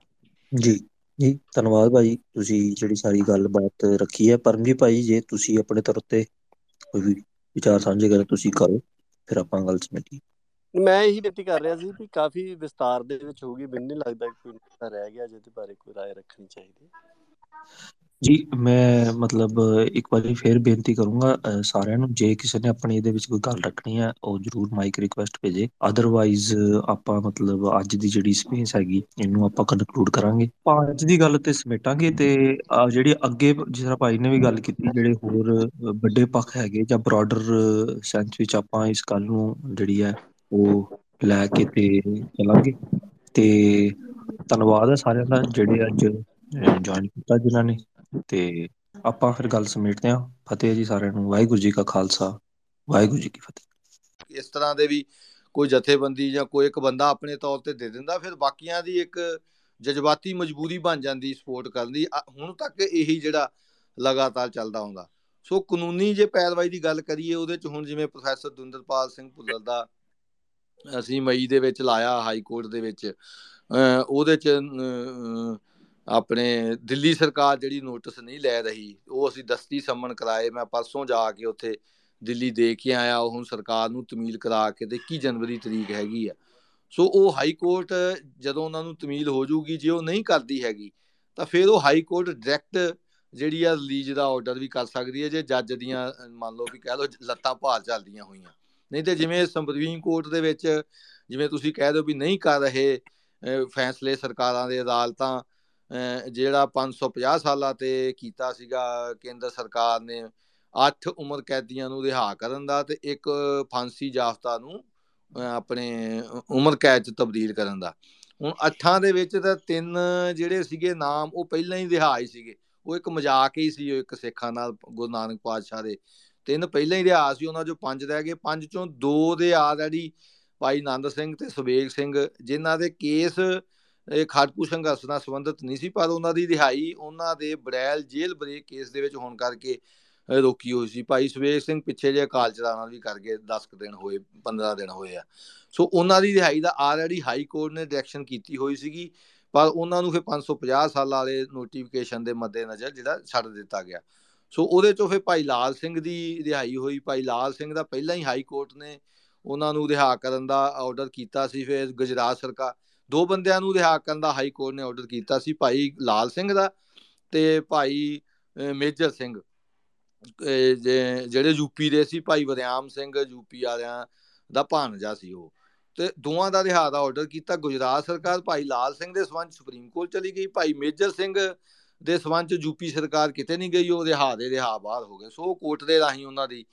ਜੀ। ਜੀ ਧੰਨਵਾਦ ਭਾਈ ਤੁਸੀਂ ਜਿਹੜੀ ਸਾਰੀ ਗੱਲਬਾਤ ਰੱਖੀ ਹੈ ਪਰਮਜੀਤ ਭਾਈ ਜੇ ਤੁਸੀਂ ਆਪਣੇ ਤਰਫ ਤੇ ਕੋਈ ਵੀ ਵਿਚਾਰ ਸਾਂਝੇ ਕਰੇ ਤੁਸੀਂ ਕਰੋ ਫਿਰ ਆਪਾਂ ਗੱਲ ਸਮਝੀ ਮੈਂ ਇਹੀ ਬੇਨਤੀ ਕਰ ਰਿਹਾ ਸੀ ਕਿ ਕਾਫੀ ਵਿਸਤਾਰ ਦੇ ਵਿੱਚ ਹੋਊਗੀ ਮੈਨੂੰ ਨਹੀਂ ਲੱਗਦਾ ਕੋਈ ਰਹਿ ਗਿਆ ਜਿਹਦੇ ਬਾਰੇ ਕੋਈ رائے ਰੱਖਣੀ ਚਾਹੀਦੀ ਜੀ, ਮੈਂ ਮਤਲਬ ਇੱਕ ਵਾਰੀ ਫੇਰ ਬੇਨਤੀ ਕਰੂੰਗਾ ਸਾਰਿਆਂ ਨੂੰ, ਜੇ ਕਿਸੇ ਨੇ ਆਪਣੀ ਇਹਦੇ ਵਿੱਚ ਕੋਈ ਗੱਲ ਰੱਖਣੀ ਹੈ, ਉਹ ਜਰੂਰ ਮਾਈਕ ਰਿਕੁਐਸਟ ਭੇਜੇ। ਅਦਰਵਾਈਜ਼ ਆਪਾਂ ਮਤਲਬ ਅੱਜ ਦੀ ਜਿਹੜੀ ਸਪੇਸ ਹੈਗੀ, ਇਹਨੂੰ ਆਪਾਂ ਕਨਕਲੂਡ ਕਰਾਂਗੇ। ਅੱਜ ਦੀ ਗੱਲ ਤੇ ਸਮੇਟਾਂਗੇ ਤੇ ਜਿਹੜੀ ਅੱਗੇ ਜਿਸ ਤਰ੍ਹਾਂ ਭਾਈ ਨੇ ਵੀ ਗੱਲ ਕੀਤੀ, ਜਿਹੜੇ ਹੋਰ ਵੱਡੇ ਪੱਖ ਹੈਗੇ ਜਾਂ ਬ੍ਰੌਡਰ ਸੈਂਸ ਵਿੱਚ ਆਪਾਂ ਇਸ ਗੱਲ ਨੂੰ ਜਿਹੜੀ ਹੈ, ਉਹ ਲੈ ਕੇ ਤੇ ਚਲਾਂਗੇ। ਤੇ ਧੰਨਵਾਦ ਹੈ ਸਾਰਿਆਂ ਦਾ ਜਿਹੜੇ ਅੱਜ ਜੁਆਇਨ ਕੀਤਾ ਜਿਨ੍ਹਾਂ ਨੇ। ਤੇ ਆਪਾਂ ਫਿਰ ਗੱਲ ਸਮੇਟਦੇ ਹਾਂ। ਫਤਿਹ ਜੀ ਸਾਰਿਆਂ ਨੂੰ, ਵਾਹਿਗੁਰੂ ਜੀ ਕਾ ਖਾਲਸਾ, ਵਾਹਿਗੁਰੂ ਜੀ ਕੀ ਫਤਿਹ। ਇਸ ਤਰ੍ਹਾਂ ਦੇ ਵੀ ਕੋਈ ਜਥੇਬੰਦੀ ਜਾਂ ਕੋਈ ਇੱਕ ਬੰਦਾ ਆਪਣੇ ਤੌਰ ਤੇ ਦੇ ਦਿੰਦਾ, ਫਿਰ ਬਾਕੀਆਂ ਦੀ ਇੱਕ ਜਜ਼ਬਾਤੀ ਮਜਬੂਰੀ ਬਣ ਜਾਂਦੀ ਸਪੋਰਟ ਕਰਨ ਦੀ। ਹੁਣ ਤੱਕ ਇਹੀ ਜਿਹੜਾ ਲਗਾਤਾਰ ਚੱਲਦਾ ਹੁੰਦਾ ਸੋ ਕਾਨੂੰਨੀ ਜੇ ਪੈਰਵਾਈ ਦੀ ਗੱਲ ਕਰੀਏ, ਉਹਦੇ ਚ ਹੁਣ ਜਿਵੇਂ ਪ੍ਰੋਫੈਸਰ ਦੁੰਦਰਪਾਲ ਸਿੰਘ ਭੁੱਲਰ ਦਾ ਅਸੀਂ ਮਈ ਦੇ ਵਿੱਚ ਲਾਇਆ ਹਾਈ ਕੋਰਟ ਦੇ ਵਿੱਚ ਉਹਦੇ ਚ ਆਪਣੇ ਦਿੱਲੀ ਸਰਕਾਰ ਜਿਹੜੀ ਨੋਟਿਸ ਨਹੀਂ ਲੈ ਰਹੀ, ਉਹ ਅਸੀਂ ਦਸਤੀ ਸੰਮਨ ਕਰਾਏ, ਮੈਂ ਪਰਸੋਂ ਜਾ ਕੇ ਉੱਥੇ ਦਿੱਲੀ ਦੇ ਕੇ ਆਇਆ, ਉਹ ਹੁਣ ਸਰਕਾਰ ਨੂੰ ਤਮੀਲ ਕਰਾ ਕੇ ਤੇ 21 ਜਨਵਰੀ ਤਰੀਕ ਹੈਗੀ ਆ। ਸੋ ਉਹ ਹਾਈ ਕੋਰਟ ਜਦੋਂ ਉਹਨਾਂ ਨੂੰ ਤਮੀਲ ਹੋ ਜੂਗੀ, ਜੇ ਉਹ ਨਹੀਂ ਕਰਦੀ ਹੈਗੀ, ਤਾਂ ਫਿਰ ਉਹ ਹਾਈ ਕੋਰਟ ਡਾਇਰੈਕਟ ਜਿਹੜੀ ਆ ਰਿਲੀਜ਼ ਦਾ ਆਰਡਰ ਵੀ ਕਰ ਸਕਦੀ ਹੈ, ਜੇ ਜੱਜ ਦੀਆਂ, ਮੰਨ ਲਓ ਵੀ ਕਹਿ ਲਓ ਲੱਤਾਂ ਭਾਰ ਚੱਲਦੀਆਂ ਹੋਈਆਂ। ਨਹੀਂ ਤੇ ਜਿਵੇਂ ਸੁਪਰੀਮ ਕੋਰਟ ਦੇ ਵਿੱਚ ਜਿਵੇਂ ਤੁਸੀਂ ਕਹਿ ਦਿਓ ਵੀ ਨਹੀਂ ਕਰ ਰਹੇ ਫੈਸਲੇ ਸਰਕਾਰਾਂ ਦੇ ਅਦਾਲਤਾਂ ਜਿਹੜਾ 550 ਸਾਲਾਂ ਤੇ ਕੀਤਾ ਸੀਗਾ, ਕੇਂਦਰ ਸਰਕਾਰ ਨੇ 8 ਉਮਰ ਕੈਦੀਆਂ ਨੂੰ ਰਿਹਾ ਕਰਨ ਦਾ ਤੇ ਇੱਕ ਫਾਂਸੀ ਜਾਫਤਾ ਨੂੰ ਆਪਣੇ ਉਮਰ ਕੈਦ ਚ ਤਬਦੀਲ ਕਰਨ ਦਾ। ਹੁਣ ਅੱਠਾਂ ਦੇ ਵਿੱਚ ਤਾਂ ਤਿੰਨ ਜਿਹੜੇ ਸੀਗੇ ਨਾਮ, ਉਹ ਪਹਿਲਾਂ ਹੀ ਰਿਹਾ ਹੀ ਸੀਗੇ। ਉਹ ਇੱਕ ਮਜ਼ਾਕ ਹੀ ਸੀ, ਉਹ ਇੱਕ ਸਿੱਖਾਂ ਨਾਲ ਗੁਰੂ ਨਾਨਕ ਪਾਤਸ਼ਾਹ ਦੇ। ਤਿੰਨ ਪਹਿਲਾਂ ਹੀ ਰਿਹਾ ਸੀ, ਉਹਨਾਂ ਚੋਂ ਪੰਜ ਰਹਿ ਗਏ। ਪੰਜ ਚੋਂ ਦੋ ਦੇ ਆਲਰੇਡੀ ਭਾਈ ਨੰਦ ਸਿੰਘ ਤੇ ਸੁਬੇਗ ਸਿੰਘ, ਜਿਨ੍ਹਾਂ ਦੇ ਕੇਸ ਇਹ ਖਾਟਪੂ ਸੰਘਰਸ਼ ਨਾਲ ਸੰਬੰਧਿਤ ਨਹੀਂ ਸੀ, ਪਰ ਉਹਨਾਂ ਦੀ ਰਿਹਾਈ ਉਹਨਾਂ ਦੇ ਬੜੈਲ ਜੇਲ੍ਹ ਬ੍ਰੇਕ ਕੇਸ ਦੇ ਵਿੱਚ ਹੋਣ ਕਰਕੇ ਰੋਕੀ ਹੋਈ ਸੀ। ਭਾਈ ਸਵੇਰ ਸਿੰਘ ਪਿੱਛੇ ਜੇ ਅਕਾਲ ਚਲਾਣਾ ਵੀ ਕਰ ਗਏ 10 ਦਿਨ ਹੋਏ 15 ਦਿਨ ਹੋਏ ਆ। ਸੋ ਉਹਨਾਂ ਦੀ ਰਿਹਾਈ ਦਾ ਆਲਰੇਡੀ ਹਾਈ ਕੋਰਟ ਨੇ ਡਾਇਰੈਕਸ਼ਨ ਕੀਤੀ ਹੋਈ ਸੀਗੀ, ਪਰ ਉਹਨਾਂ ਨੂੰ ਫਿਰ 550 ਸਾਲ ਵਾਲੇ ਨੋਟੀਫਿਕੇਸ਼ਨ ਦੇ ਮੱਦੇ ਨਜ਼ਰ ਜਿਹੜਾ ਛੱਡ ਦਿੱਤਾ ਗਿਆ। ਸੋ ਉਹਦੇ ਚੋਂ ਫਿਰ ਭਾਈ ਲਾਲ ਸਿੰਘ ਦੀ ਰਿਹਾਈ ਹੋਈ। ਭਾਈ ਲਾਲ ਸਿੰਘ ਦਾ ਪਹਿਲਾਂ ਹੀ ਹਾਈ ਕੋਰਟ ਨੇ ਉਹਨਾਂ ਨੂੰ ਰਿਹਾ ਕਰਨ ਦਾ ਆਰਡਰ ਕੀਤਾ ਸੀ। ਫਿਰ ਗੁਜਰਾਤ ਸਰਕਾਰ ਦੋ ਬੰਦਿਆਂ ਨੂੰ ਰਿਹਾ ਕਰਨ ਦਾ ਹਾਈ ਕੋਰਟ ਨੇ ਆਰਡਰ ਕੀਤਾ ਸੀ, ਭਾਈ ਲਾਲ ਸਿੰਘ ਦਾ ਤੇ ਭਾਈ ਮੇਜਰ ਸਿੰਘ। ਜਿਹੜੇ ਯੂਪੀ ਦੇ ਸੀ, ਭਾਈ ਵਰਿਆਮ ਸਿੰਘ ਯੂਪੀ ਵਾਲਿਆਂ ਦਾ ਭਾਣਜਾ ਸੀ ਉਹ। ਤੇ ਦੋਵਾਂ ਦਾ ਰਿਹਾ ਦਾ ਆਰਡਰ ਕੀਤਾ, ਗੁਜਰਾਤ ਸਰਕਾਰ ਭਾਈ ਲਾਲ ਸਿੰਘ ਦੇ ਸਬੰਧ ਸੁਪਰੀਮ ਕੋਰਟ ਚਲੀ ਗਈ, ਭਾਈ ਮੇਜਰ ਸਿੰਘ ਦੇ ਸਬੰਧ ਯੂਪੀ ਸਰਕਾਰ ਕਿਤੇ ਨਹੀਂ ਗਈ, ਉਹ ਰਿਹਾ ਦੇ ਰਿਹਾ ਬਾਹਰ ਹੋ ਗਏ। ਸੋ ਕੋਰਟ ਦੇ ਰਾਹੀਂ ਉਹਨਾਂ ਦੀ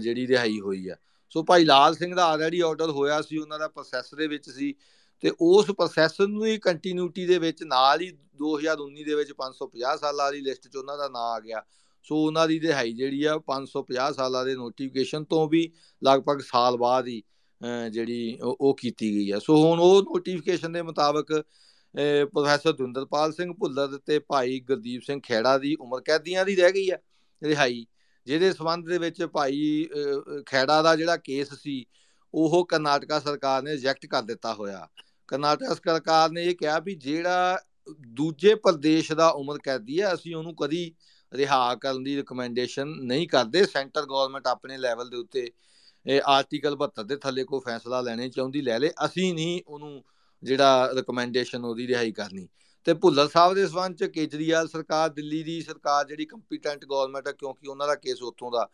ਜਿਹੜੀ ਰਿਹਾਈ ਹੋਈ ਆ। ਸੋ ਭਾਈ ਲਾਲ ਸਿੰਘ ਦਾ ਆਲਰੇਡੀ ਆਰਡਰ ਹੋਇਆ ਸੀ, ਉਹਨਾਂ ਦਾ ਪ੍ਰੋਸੈਸ ਦੇ ਵਿੱਚ ਸੀ। ਤੇ ਉਸ ਪ੍ਰੋਸੈਸ ਨੂੰ ਹੀ ਕੰਟੀਨਿਊਟੀ ਦੇ ਵਿੱਚ ਨਾਲ ਹੀ 2019 ਦੇ ਵਿੱਚ 550 ਸਾਲਾਂ ਵਾਲੀ ਲਿਸਟ 'ਚ ਉਹਨਾਂ ਦਾ ਨਾਮ ਆ ਗਿਆ। ਸੋ ਉਹਨਾਂ ਦੀ ਰਿਹਾਈ ਜਿਹੜੀ ਆ 550 ਸਾਲਾਂ ਦੇ ਨੋਟੀਫਿਕੇਸ਼ਨ ਤੋਂ ਵੀ ਲਗਭਗ ਸਾਲ ਬਾਅਦ ਹੀ ਜਿਹੜੀ ਉਹ ਕੀਤੀ ਗਈ ਆ। ਸੋ ਹੁਣ ਉਹ ਨੋਟੀਫਿਕੇਸ਼ਨ ਦੇ ਮੁਤਾਬਕ ਪ੍ਰੋਫੈਸਰ ਦੁੰਦਰਪਾਲ ਸਿੰਘ ਭੁੱਲਰ ਤੇ ਭਾਈ ਗੁਰਦੀਪ ਸਿੰਘ ਖੇੜਾ ਦੀ ਉਮਰ ਕੈਦੀਆਂ ਦੀ ਰਹਿ ਗਈ ਆ ਰਿਹਾਈ, ਜਿਹਦੇ ਸਬੰਧ ਦੇ ਵਿੱਚ ਭਾਈ ਖੇੜਾ ਦਾ ਜਿਹੜਾ ਕੇਸ ਸੀ, ਉਹ ਕਰਨਾਟਕਾ ਸਰਕਾਰ ਨੇ ਰਿਜੈਕਟ ਕਰ ਦਿੱਤਾ ਹੋਇਆ। ਕਰਨਾਟਕ ਸਰਕਾਰ ਨੇ ਇਹ ਕਿਹਾ ਵੀ ਜਿਹੜਾ ਦੂਜੇ ਪ੍ਰਦੇਸ਼ ਦਾ ਉਮਰ ਕੈਦੀ ਹੈ, ਅਸੀਂ ਉਹਨੂੰ ਕਦੀ ਰਿਹਾ ਕਰਨ ਦੀ ਰეკਮੈਂਡੇਸ਼ਨ ਨਹੀਂ ਕਰਦੇ। ਸੈਂਟਰ ਗਵਰਨਮੈਂਟ ਆਪਣੇ ਲੈਵਲ ਦੇ ਉੱਤੇ, ਇਹ ਆਰਟੀਕਲ 72 ਦੇ ਥੱਲੇ ਕੋ ਫੈਸਲਾ ਲੈਣੇ ਚਾਹੁੰਦੀ, ਲੈ ਲੇ। ਅਸੀਂ ਨਹੀਂ ਉਹਨੂੰ ਜਿਹੜਾ ਰეკਮੈਂਡੇਸ਼ਨ ਉਹਦੀ ਰਿਹਾਈ ਕਰਨੀ। ਤੇ ਭੁੱਲਰ ਸਾਹਿਬ ਦੇ ਸਬੰਧ ਚ ਕੇਜਰੀਵਾਲ ਸਰਕਾਰ, ਦਿੱਲੀ ਦੀ ਸਰਕਾਰ ਜਿਹੜੀ ਕੰਪੀਟੈਂਟ ਗਵਰਨਮੈਂਟ ਹੈ, ਕਿਉਂਕਿ ਉਹਨਾਂ ਦਾ ਕੇਸ ਉੱਥੋਂ ਦਾ।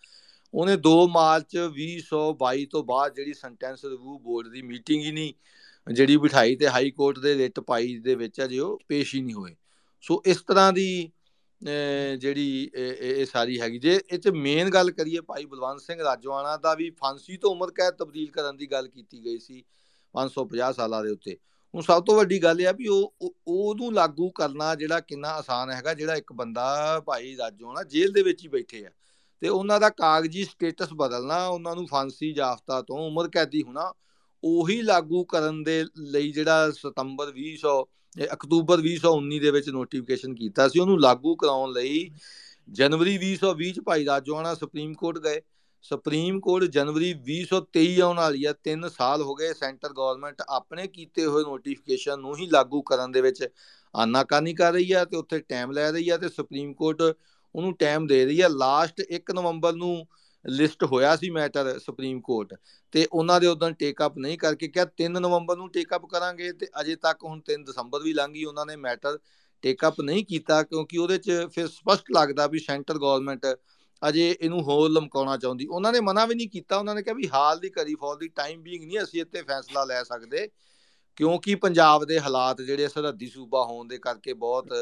ਉਹਨੇ 2 ਮਾਰਚ 2022 ਤੋਂ ਬਾਅਦ ਜਿਹੜੀ ਸੈਂਟੈਂਸ ਰਿਵਿਊ ਬੋਰਡ ਦੀ ਮੀਟਿੰਗ ਹੀ ਨਹੀਂ ਜਿਹੜੀ ਬਿਠਾਈ ਤੇ ਹਾਈ ਕੋਰਟ ਦੇ ਰਿਟ ਪਾਈ ਦੇ ਵਿੱਚ ਅਜੇ ਉਹ ਪੇਸ਼ ਹੀ ਨਹੀਂ ਹੋਏ। ਸੋ ਇਸ ਤਰ੍ਹਾਂ ਦੀ ਜਿਹੜੀ ਇਹ ਸਾਰੀ ਹੈਗੀ। ਜੇ ਇਹ ਚ ਮੇਨ ਗੱਲ ਕਰੀਏ ਭਾਈ ਬਲਵੰਤ ਸਿੰਘ ਰਾਜਵਾਨਾ ਦਾ ਵੀ ਫਾਂਸੀ ਤੋਂ ਉਮਰ ਕੈਦ ਤਬਦੀਲ ਕਰਨ ਦੀ ਗੱਲ ਕੀਤੀ ਗਈ ਸੀ 550 ਸਾਲਾਂ ਦੇ ਉੱਤੇ। ਹੁਣ ਸਭ ਤੋਂ ਵੱਡੀ ਗੱਲ ਇਹ ਆ ਵੀ ਉਹ ਉਹਨੂੰ ਲਾਗੂ ਕਰਨਾ ਜਿਹੜਾ ਕਿੰਨਾ ਆਸਾਨ ਹੈਗਾ, ਜਿਹੜਾ ਇੱਕ ਬੰਦਾ ਭਾਈ ਰਾਜਵਾਨਾ ਜੇਲ੍ਹ ਦੇ ਵਿੱਚ ਹੀ ਬੈਠੇ ਆ। ਤੇ ਉਹਨਾਂ ਦਾ ਕਾਗਜ਼ੀ ਸਟੇਟਸ ਬਦਲਣਾ, ਉਹਨਾਂ ਨੂੰ ਫਾਂਸੀ ਜਾਫਤਾ ਤੋਂ ਉਮਰ ਕੈਦੀ ਹੋਣਾ ਉਹੀ ਲਾਗੂ ਕਰਨ ਦੇ ਲਈ ਜਿਹੜਾ ਸਤੰਬਰ 2000 ਅਕਤੂਬਰ 2019 ਦੇ ਵਿੱਚ ਨੋਟੀਫਿਕੇਸ਼ਨ ਕੀਤਾ ਸੀ, ਉਹਨੂੰ ਲਾਗੂ ਕਰਾਉਣ ਲਈ ਜਨਵਰੀ 2020 ਚ ਭਾਈ ਰਾਜਵਾਨਾ ਸੁਪਰੀਮ ਕੋਰਟ ਗਏ। ਸੁਪਰੀਮ ਕੋਰਟ ਜਨਵਰੀ 2023 ਆਉਣ ਵਾਲੀ ਆ 3 ਸਾਲ ਹੋ ਗਏ ਸੈਂਟਰ ਗਵਰਨਮੈਂਟ ਆਪਣੇ ਕੀਤੇ ਹੋਏ ਨੋਟੀਫਿਕੇਸ਼ਨ ਨੂੰ ਹੀ ਲਾਗੂ ਕਰਨ ਦੇ ਵਿੱਚ ਆਨਾਕਾਨੀ ਕਰ ਰਹੀ ਆ ਤੇ ਉੱਥੇ ਟਾਈਮ ਲੈ ਰਹੀ ਆ ਤੇ ਸੁਪਰੀਮ ਕੋਰਟ ਉਹਨੂੰ ਟਾਈਮ ਦੇ ਰਹੀ ਆ। ਲਾਸਟ 1 ਨਵੰਬਰ ਨੂੰ ਲਿਸਟ ਹੋਇਆ ਸੀ ਮੈਟਰ ਸੁਪਰੀਮ ਕੋਰਟ ਤੇ ਉਹਨਾਂ ਦੇ ਉਦੋਂ ਟੇਕ ਅਪ ਨਹੀਂ ਕਰਕੇ ਕਿਹਾ 3 ਨਵੰਬਰ ਨੂੰ ਟੇਕ ਅਪ ਕਰਾਂਗੇ ਤੇ ਅਜੇ ਤੱਕ ਹੁਣ 3 ਦਸੰਬਰ ਵੀ ਲੰਘ ਗਈ, ਉਹਨਾਂ ਨੇ ਮੈਟਰ ਟੇਕ ਅਪ ਨਹੀਂ ਕੀਤਾ ਕਿਉਂਕਿ ਉਹਦੇ 'ਚ ਫਿਰ ਸਪਸ਼ਟ ਲੱਗਦਾ ਵੀ ਸੈਂਟਰ ਗਵਰਨਮੈਂਟ ਅਜੇ ਇਹਨੂੰ ਹੋਰ ਲਮਕਾਉਣਾ ਚਾਹੁੰਦੀ। ਉਹਨਾਂ ਨੇ ਮਨਾ ਵੀ ਨਹੀਂ ਕੀਤਾ, ਉਹਨਾਂ ਨੇ ਕਿਹਾ ਵੀ ਹਾਲ ਦੀ ਕਰੀ ਫॉर ਦੀ ਟਾਈਮ ਬੀਇੰਗ ਨਹੀਂ ਅਸੀਂ ਇੱਥੇ ਫੈਸਲਾ ਲੈ ਸਕਦੇ ਕਿਉਂਕਿ ਪੰਜਾਬ ਦੇ ਹਾਲਾਤ ਜਿਹੜੇ ਸਰਹੱਦੀ ਸੂਬਾ ਹੋਣ ਦੇ ਕਰਕੇ ਬਹੁਤ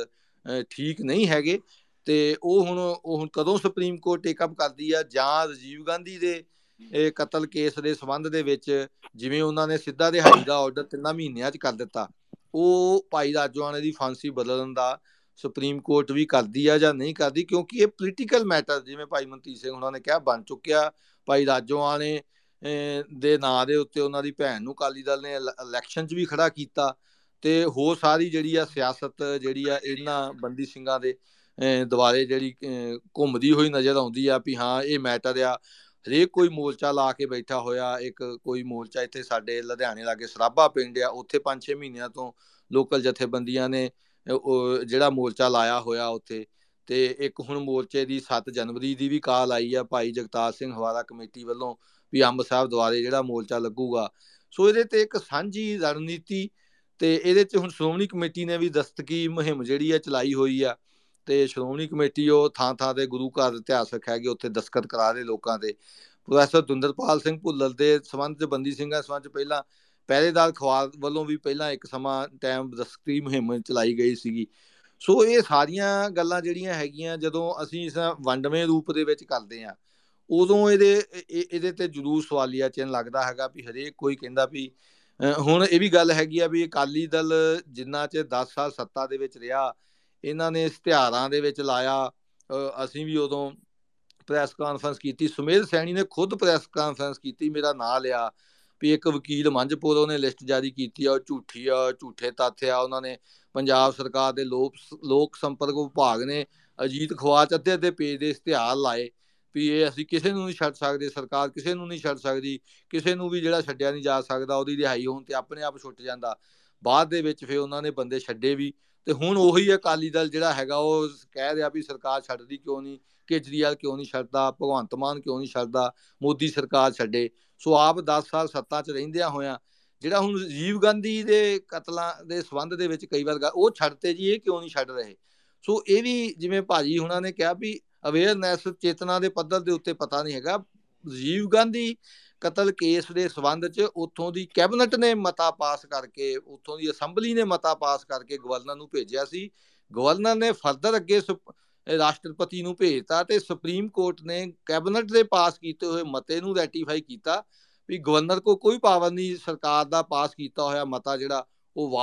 ਠੀਕ ਨਹੀਂ ਹੈਗੇ। ਤੇ ਉਹ ਹੁਣ ਉਹ ਹੁਣ ਕਦੋਂ ਸੁਪਰੀਮ ਕੋਰਟ ਟੇਕ ਅਪ ਕਰਦੀ ਆ? ਜਾਂ ਰਜੀਵ ਗਾਂਧੀ ਦੇ ਇਹ ਕਤਲ ਕੇਸ ਦੇ ਸਬੰਧ ਦੇ ਵਿੱਚ ਜਿਵੇਂ ਉਹਨਾਂ ਨੇ ਸਿੱਧਾ ਦਿਹਾੜੀ ਦਾ ਆਰਡਰ ਤਿੰਨਾਂ ਮਹੀਨਿਆਂ 'ਚ ਕਰ ਦਿੱਤਾ ਉਹ ਭਾਈ ਰਾਜਵਾਨੇ ਦੀ ਫਾਂਸੀ ਬਦਲਣ ਦਾ ਸੁਪਰੀਮ ਕੋਰਟ ਵੀ ਕਰਦੀ ਆ ਜਾਂ ਨਹੀਂ ਕਰਦੀ? ਕਿਉਂਕਿ ਇਹ ਪੋਲੀਟੀਕਲ ਮੈਟਰ ਜਿਵੇਂ ਭਾਈ ਮਨਤੀਰ ਸਿੰਘ ਉਹਨਾਂ ਨੇ ਕਿਹਾ ਬਣ ਚੁੱਕਿਆ। ਭਾਈ ਰਾਜਵਾਨੇ ਦੇ ਨਾਂ ਦੇ ਉੱਤੇ ਉਹਨਾਂ ਦੀ ਭੈਣ ਨੂੰ ਕਾਲੀ ਦਲ ਨੇ ਇਲੈਕਸ਼ਨ 'ਚ ਵੀ ਖੜਾ ਕੀਤਾ ਤੇ ਹੋਰ ਸਾਰੀ ਜਿਹੜੀ ਆ ਸਿਆਸਤ ਜਿਹੜੀ ਆ ਇਹਨਾਂ ਬੰਦੀ ਸਿੰਘਾਂ ਦੇ ਦੁਆਰੇ ਜਿਹੜੀ ਘੁੰਮਦੀ ਹੋਈ ਨਜ਼ਰ ਆਉਂਦੀ ਆ ਵੀ ਹਾਂ, ਇਹ ਮੈਟਰ ਆ। ਹਰੇਕ ਕੋਈ ਮੋਰਚਾ ਲਾ ਕੇ ਬੈਠਾ ਹੋਇਆ, ਇੱਕ ਕੋਈ ਮੋਰਚਾ ਇੱਥੇ ਸਾਡੇ ਲੁਧਿਆਣੇ ਲਾਗੇ ਸਰਾਬਾ ਪਿੰਡ ਆ, ਉੱਥੇ 5-6 ਮਹੀਨਿਆਂ ਤੋਂ ਲੋਕਲ ਜਥੇਬੰਦੀਆਂ ਨੇ ਜਿਹੜਾ ਮੋਰਚਾ ਲਾਇਆ ਹੋਇਆ ਉੱਥੇ। ਤੇ ਇੱਕ ਹੁਣ ਮੋਰਚੇ ਦੀ 7 ਜਨਵਰੀ ਦੀ ਵੀ ਕਾਲ ਆਈ ਆ ਭਾਈ ਜਗਤਾਰ ਸਿੰਘ ਹਵਾਲਾ ਕਮੇਟੀ ਵੱਲੋਂ ਵੀ ਅੰਬ ਸਾਹਿਬ ਦੁਆਰੇ ਜਿਹੜਾ ਮੋਰਚਾ ਲੱਗੂਗਾ। ਸੋ ਇਹਦੇ ਤੇ ਇੱਕ ਸਾਂਝੀ ਰਣਨੀਤੀ ਤੇ ਇਹਦੇ ਚ ਹੁਣ ਸ਼੍ਰੋਮਣੀ ਕਮੇਟੀ ਨੇ ਵੀ ਦਸਤਕੀ ਮੁਹਿੰਮ ਜਿਹੜੀ ਆ ਚਲਾਈ ਹੋਈ ਆ। ਤੇ ਸ਼੍ਰੋਮਣੀ ਕਮੇਟੀ ਉਹ ਥਾਂ ਥਾਂ ਤੇ ਗੁਰੂ ਘਰ ਇਤਿਹਾਸਕ ਹੈਗੇ ਉੱਥੇ ਦਸਤਖਤ ਕਰਾ ਰਹੇ ਲੋਕਾਂ ਦੇ। ਪ੍ਰੋਫੈਸਰ ਦੁੰਦਰਪਾਲ ਸਿੰਘ ਭੁੱਲਰ ਦੇ ਸਬੰਧ ਚ ਬੰਦੀ ਸਿੰਘਾਂ ਸਬੰਧ ਪਹਿਲਾਂ ਪਹਿਰੇਦਾਰ ਖਵਾਰ ਵੱਲੋਂ ਵੀ ਪਹਿਲਾਂ ਇੱਕ ਸਮਾਂ ਟਾਈਮ ਦਸਤਕੀ ਮੁਹਿੰਮ ਚਲਾਈ ਗਈ ਸੀਗੀ। ਸੋ ਇਹ ਸਾਰੀਆਂ ਗੱਲਾਂ ਜਿਹੜੀਆਂ ਹੈਗੀਆਂ, ਜਦੋਂ ਅਸੀਂ ਇਸ ਵੰਡਵੇਂ ਰੂਪ ਦੇ ਵਿੱਚ ਕਰਦੇ ਆ ਉਦੋਂ ਇਹਦੇ ਇਹਦੇ ਤੇ ਜਰੂਰ ਸਵਾਲੀਆ ਚਿੰਨ ਲੱਗਦਾ ਹੈਗਾ ਵੀ ਹਰੇਕ ਕੋਈ ਕਹਿੰਦਾ ਵੀ ਹੁਣ ਇਹ ਵੀ ਗੱਲ ਹੈਗੀ ਆ ਵੀ ਅਕਾਲੀ ਦਲ ਜਿੰਨਾ ਚ 10 ਸਾਲ ਸੱਤਾ ਦੇ ਵਿੱਚ ਰਿਹਾ ਇਹਨਾਂ ਨੇ ਇਸ਼ਤਿਹਾਰਾਂ ਦੇ ਵਿੱਚ ਲਾਇਆ ਅਸੀਂ ਵੀ ਉਦੋਂ ਪ੍ਰੈਸ ਕਾਨਫਰੰਸ ਕੀਤੀ। ਸੁਮੇਧ ਸੈਣੀ ਨੇ ਖੁਦ ਪ੍ਰੈਸ ਕਾਨਫਰੰਸ ਕੀਤੀ, ਮੇਰਾ ਨਾਂ ਲਿਆ। ਵੀ ਇੱਕ ਵਕੀਲ ਮੰਝਪੁਰ ਉਹਨੇ ਲਿਸਟ ਜਾਰੀ ਕੀਤੀ ਆ, ਉਹ ਝੂਠੀ ਆ, ਝੂਠੇ ਤੱਥ ਆ, ਉਹਨਾਂ ਨੇ ਪੰਜਾਬ ਸਰਕਾਰ ਦੇ ਲੋਕ ਲੋਕ ਸੰਪਰਕ ਵਿਭਾਗ ਨੇ ਅਜੀਤ ਖਵਾਚ ਅੱਧੇ ਅੱਧੇ ਪੇਜ ਦੇ ਇਸ਼ਤਿਹਾਰ ਲਾਏ ਵੀ ਇਹ ਅਸੀਂ ਕਿਸੇ ਨੂੰ ਨਹੀਂ ਛੱਡ ਸਕਦੇ, ਸਰਕਾਰ ਕਿਸੇ ਨੂੰ ਨਹੀਂ ਛੱਡ ਸਕਦੀ, ਕਿਸੇ ਨੂੰ ਵੀ ਜਿਹੜਾ ਛੱਡਿਆ ਨਹੀਂ ਜਾ ਸਕਦਾ, ਉਹਦੀ ਰਿਹਾਈ ਹੋਣ ਤੇ ਆਪਣੇ ਆਪ ਛੁੱਟ ਜਾਂਦਾ। ਬਾਅਦ ਦੇ ਵਿੱਚ ਫਿਰ ਉਹਨਾਂ ਨੇ ਬੰਦੇ ਛੱਡੇ ਵੀ। ਤੇ ਹੁਣ ਉਹੀ ਅਕਾਲੀ ਦਲ ਜਿਹੜਾ ਹੈਗਾ, ਉਹ ਕਹਿ ਰਿਹਾ ਵੀ ਸਰਕਾਰ ਛੱਡਦੀ ਕਿਉਂ ਨਹੀਂ, ਕੇਜਰੀਵਾਲ ਕਿਉਂ ਨਹੀਂ ਛੱਡਦਾ, ਭਗਵੰਤ ਮਾਨ ਕਿਉਂ ਨਹੀਂ ਛੱਡਦਾ, ਮੋਦੀ ਸਰਕਾਰ ਛੱਡੇ। ਸੋ ਆਪ 10 ਸਾਲ ਸੱਤਾ 'ਚ ਰਹਿੰਦਿਆਂ ਹੋਇਆਂ, ਜਿਹੜਾ ਹੁਣ ਜੀਵ ਗਾਂਧੀ ਦੇ ਕਤਲਾਂ ਦੇ ਸਬੰਧ ਦੇ ਵਿੱਚ ਕਈ ਵਾਰ ਉਹ ਛੱਡਤੇ ਜੀ, ਇਹ ਕਿਉਂ ਨਹੀਂ ਛੱਡ ਰਹੇ? ਸੋ ਇਹ ਵੀ ਜਿਵੇਂ ਭਾਜੀ ਹੁਣਾਂ ਨੇ ਕਿਹਾ ਵੀ ਅਵੇਅਰਨੈਸ ਚੇਤਨਾ ਦੇ ਪੱਧਰ ਦੇ ਉੱਤੇ ਪਤਾ ਨਹੀਂ ਹੈਗਾ। ਜੀਵ ਗਾਂਧੀ ਕਤਲ ਕੇਸ ਦੇ ਸਬੰਧ 'ਚ ਉੱਥੋਂ ਦੀ ਕੈਬਨਿਟ ਨੇ ਮਤਾ ਪਾਸ ਕਰਕੇ, ਉੱਥੋਂ ਦੀ ਅਸੈਂਬਲੀ ਨੇ ਮਤਾ ਪਾਸ ਕਰਕੇ ਗਵਰਨਰ ਨੂੰ ਭੇਜਿਆ ਸੀ। ਗਵਰਨਰ ਨੇ ਫਰਦਰ ਅੱਗੇ ਰਾਸ਼ਟਰਪਤੀ ਨੂੰ ਭੇਜਤਾ ਤੇ ਸੁਪਰੀਮ ਕੋਰਟ ਨੇ ਕੈਬਨਿਟ ਦੇ ਪਾਸ ਕੀਤੇ ਹੋਏ ਮਤੇ ਨੂੰ ਰੈਟੀਫਾਈ ਕੀਤਾ ਵੀ ਗਵਰਨਰ ਕੋ ਕੋਈ ਪਾਵਰ ਨਹੀਂ, ਸਰਕਾਰ ਦਾ ਪਾਸ ਕੀਤਾ ਹੋਇਆ ਮਤਾ ਜਿਹੜਾ ਉਹ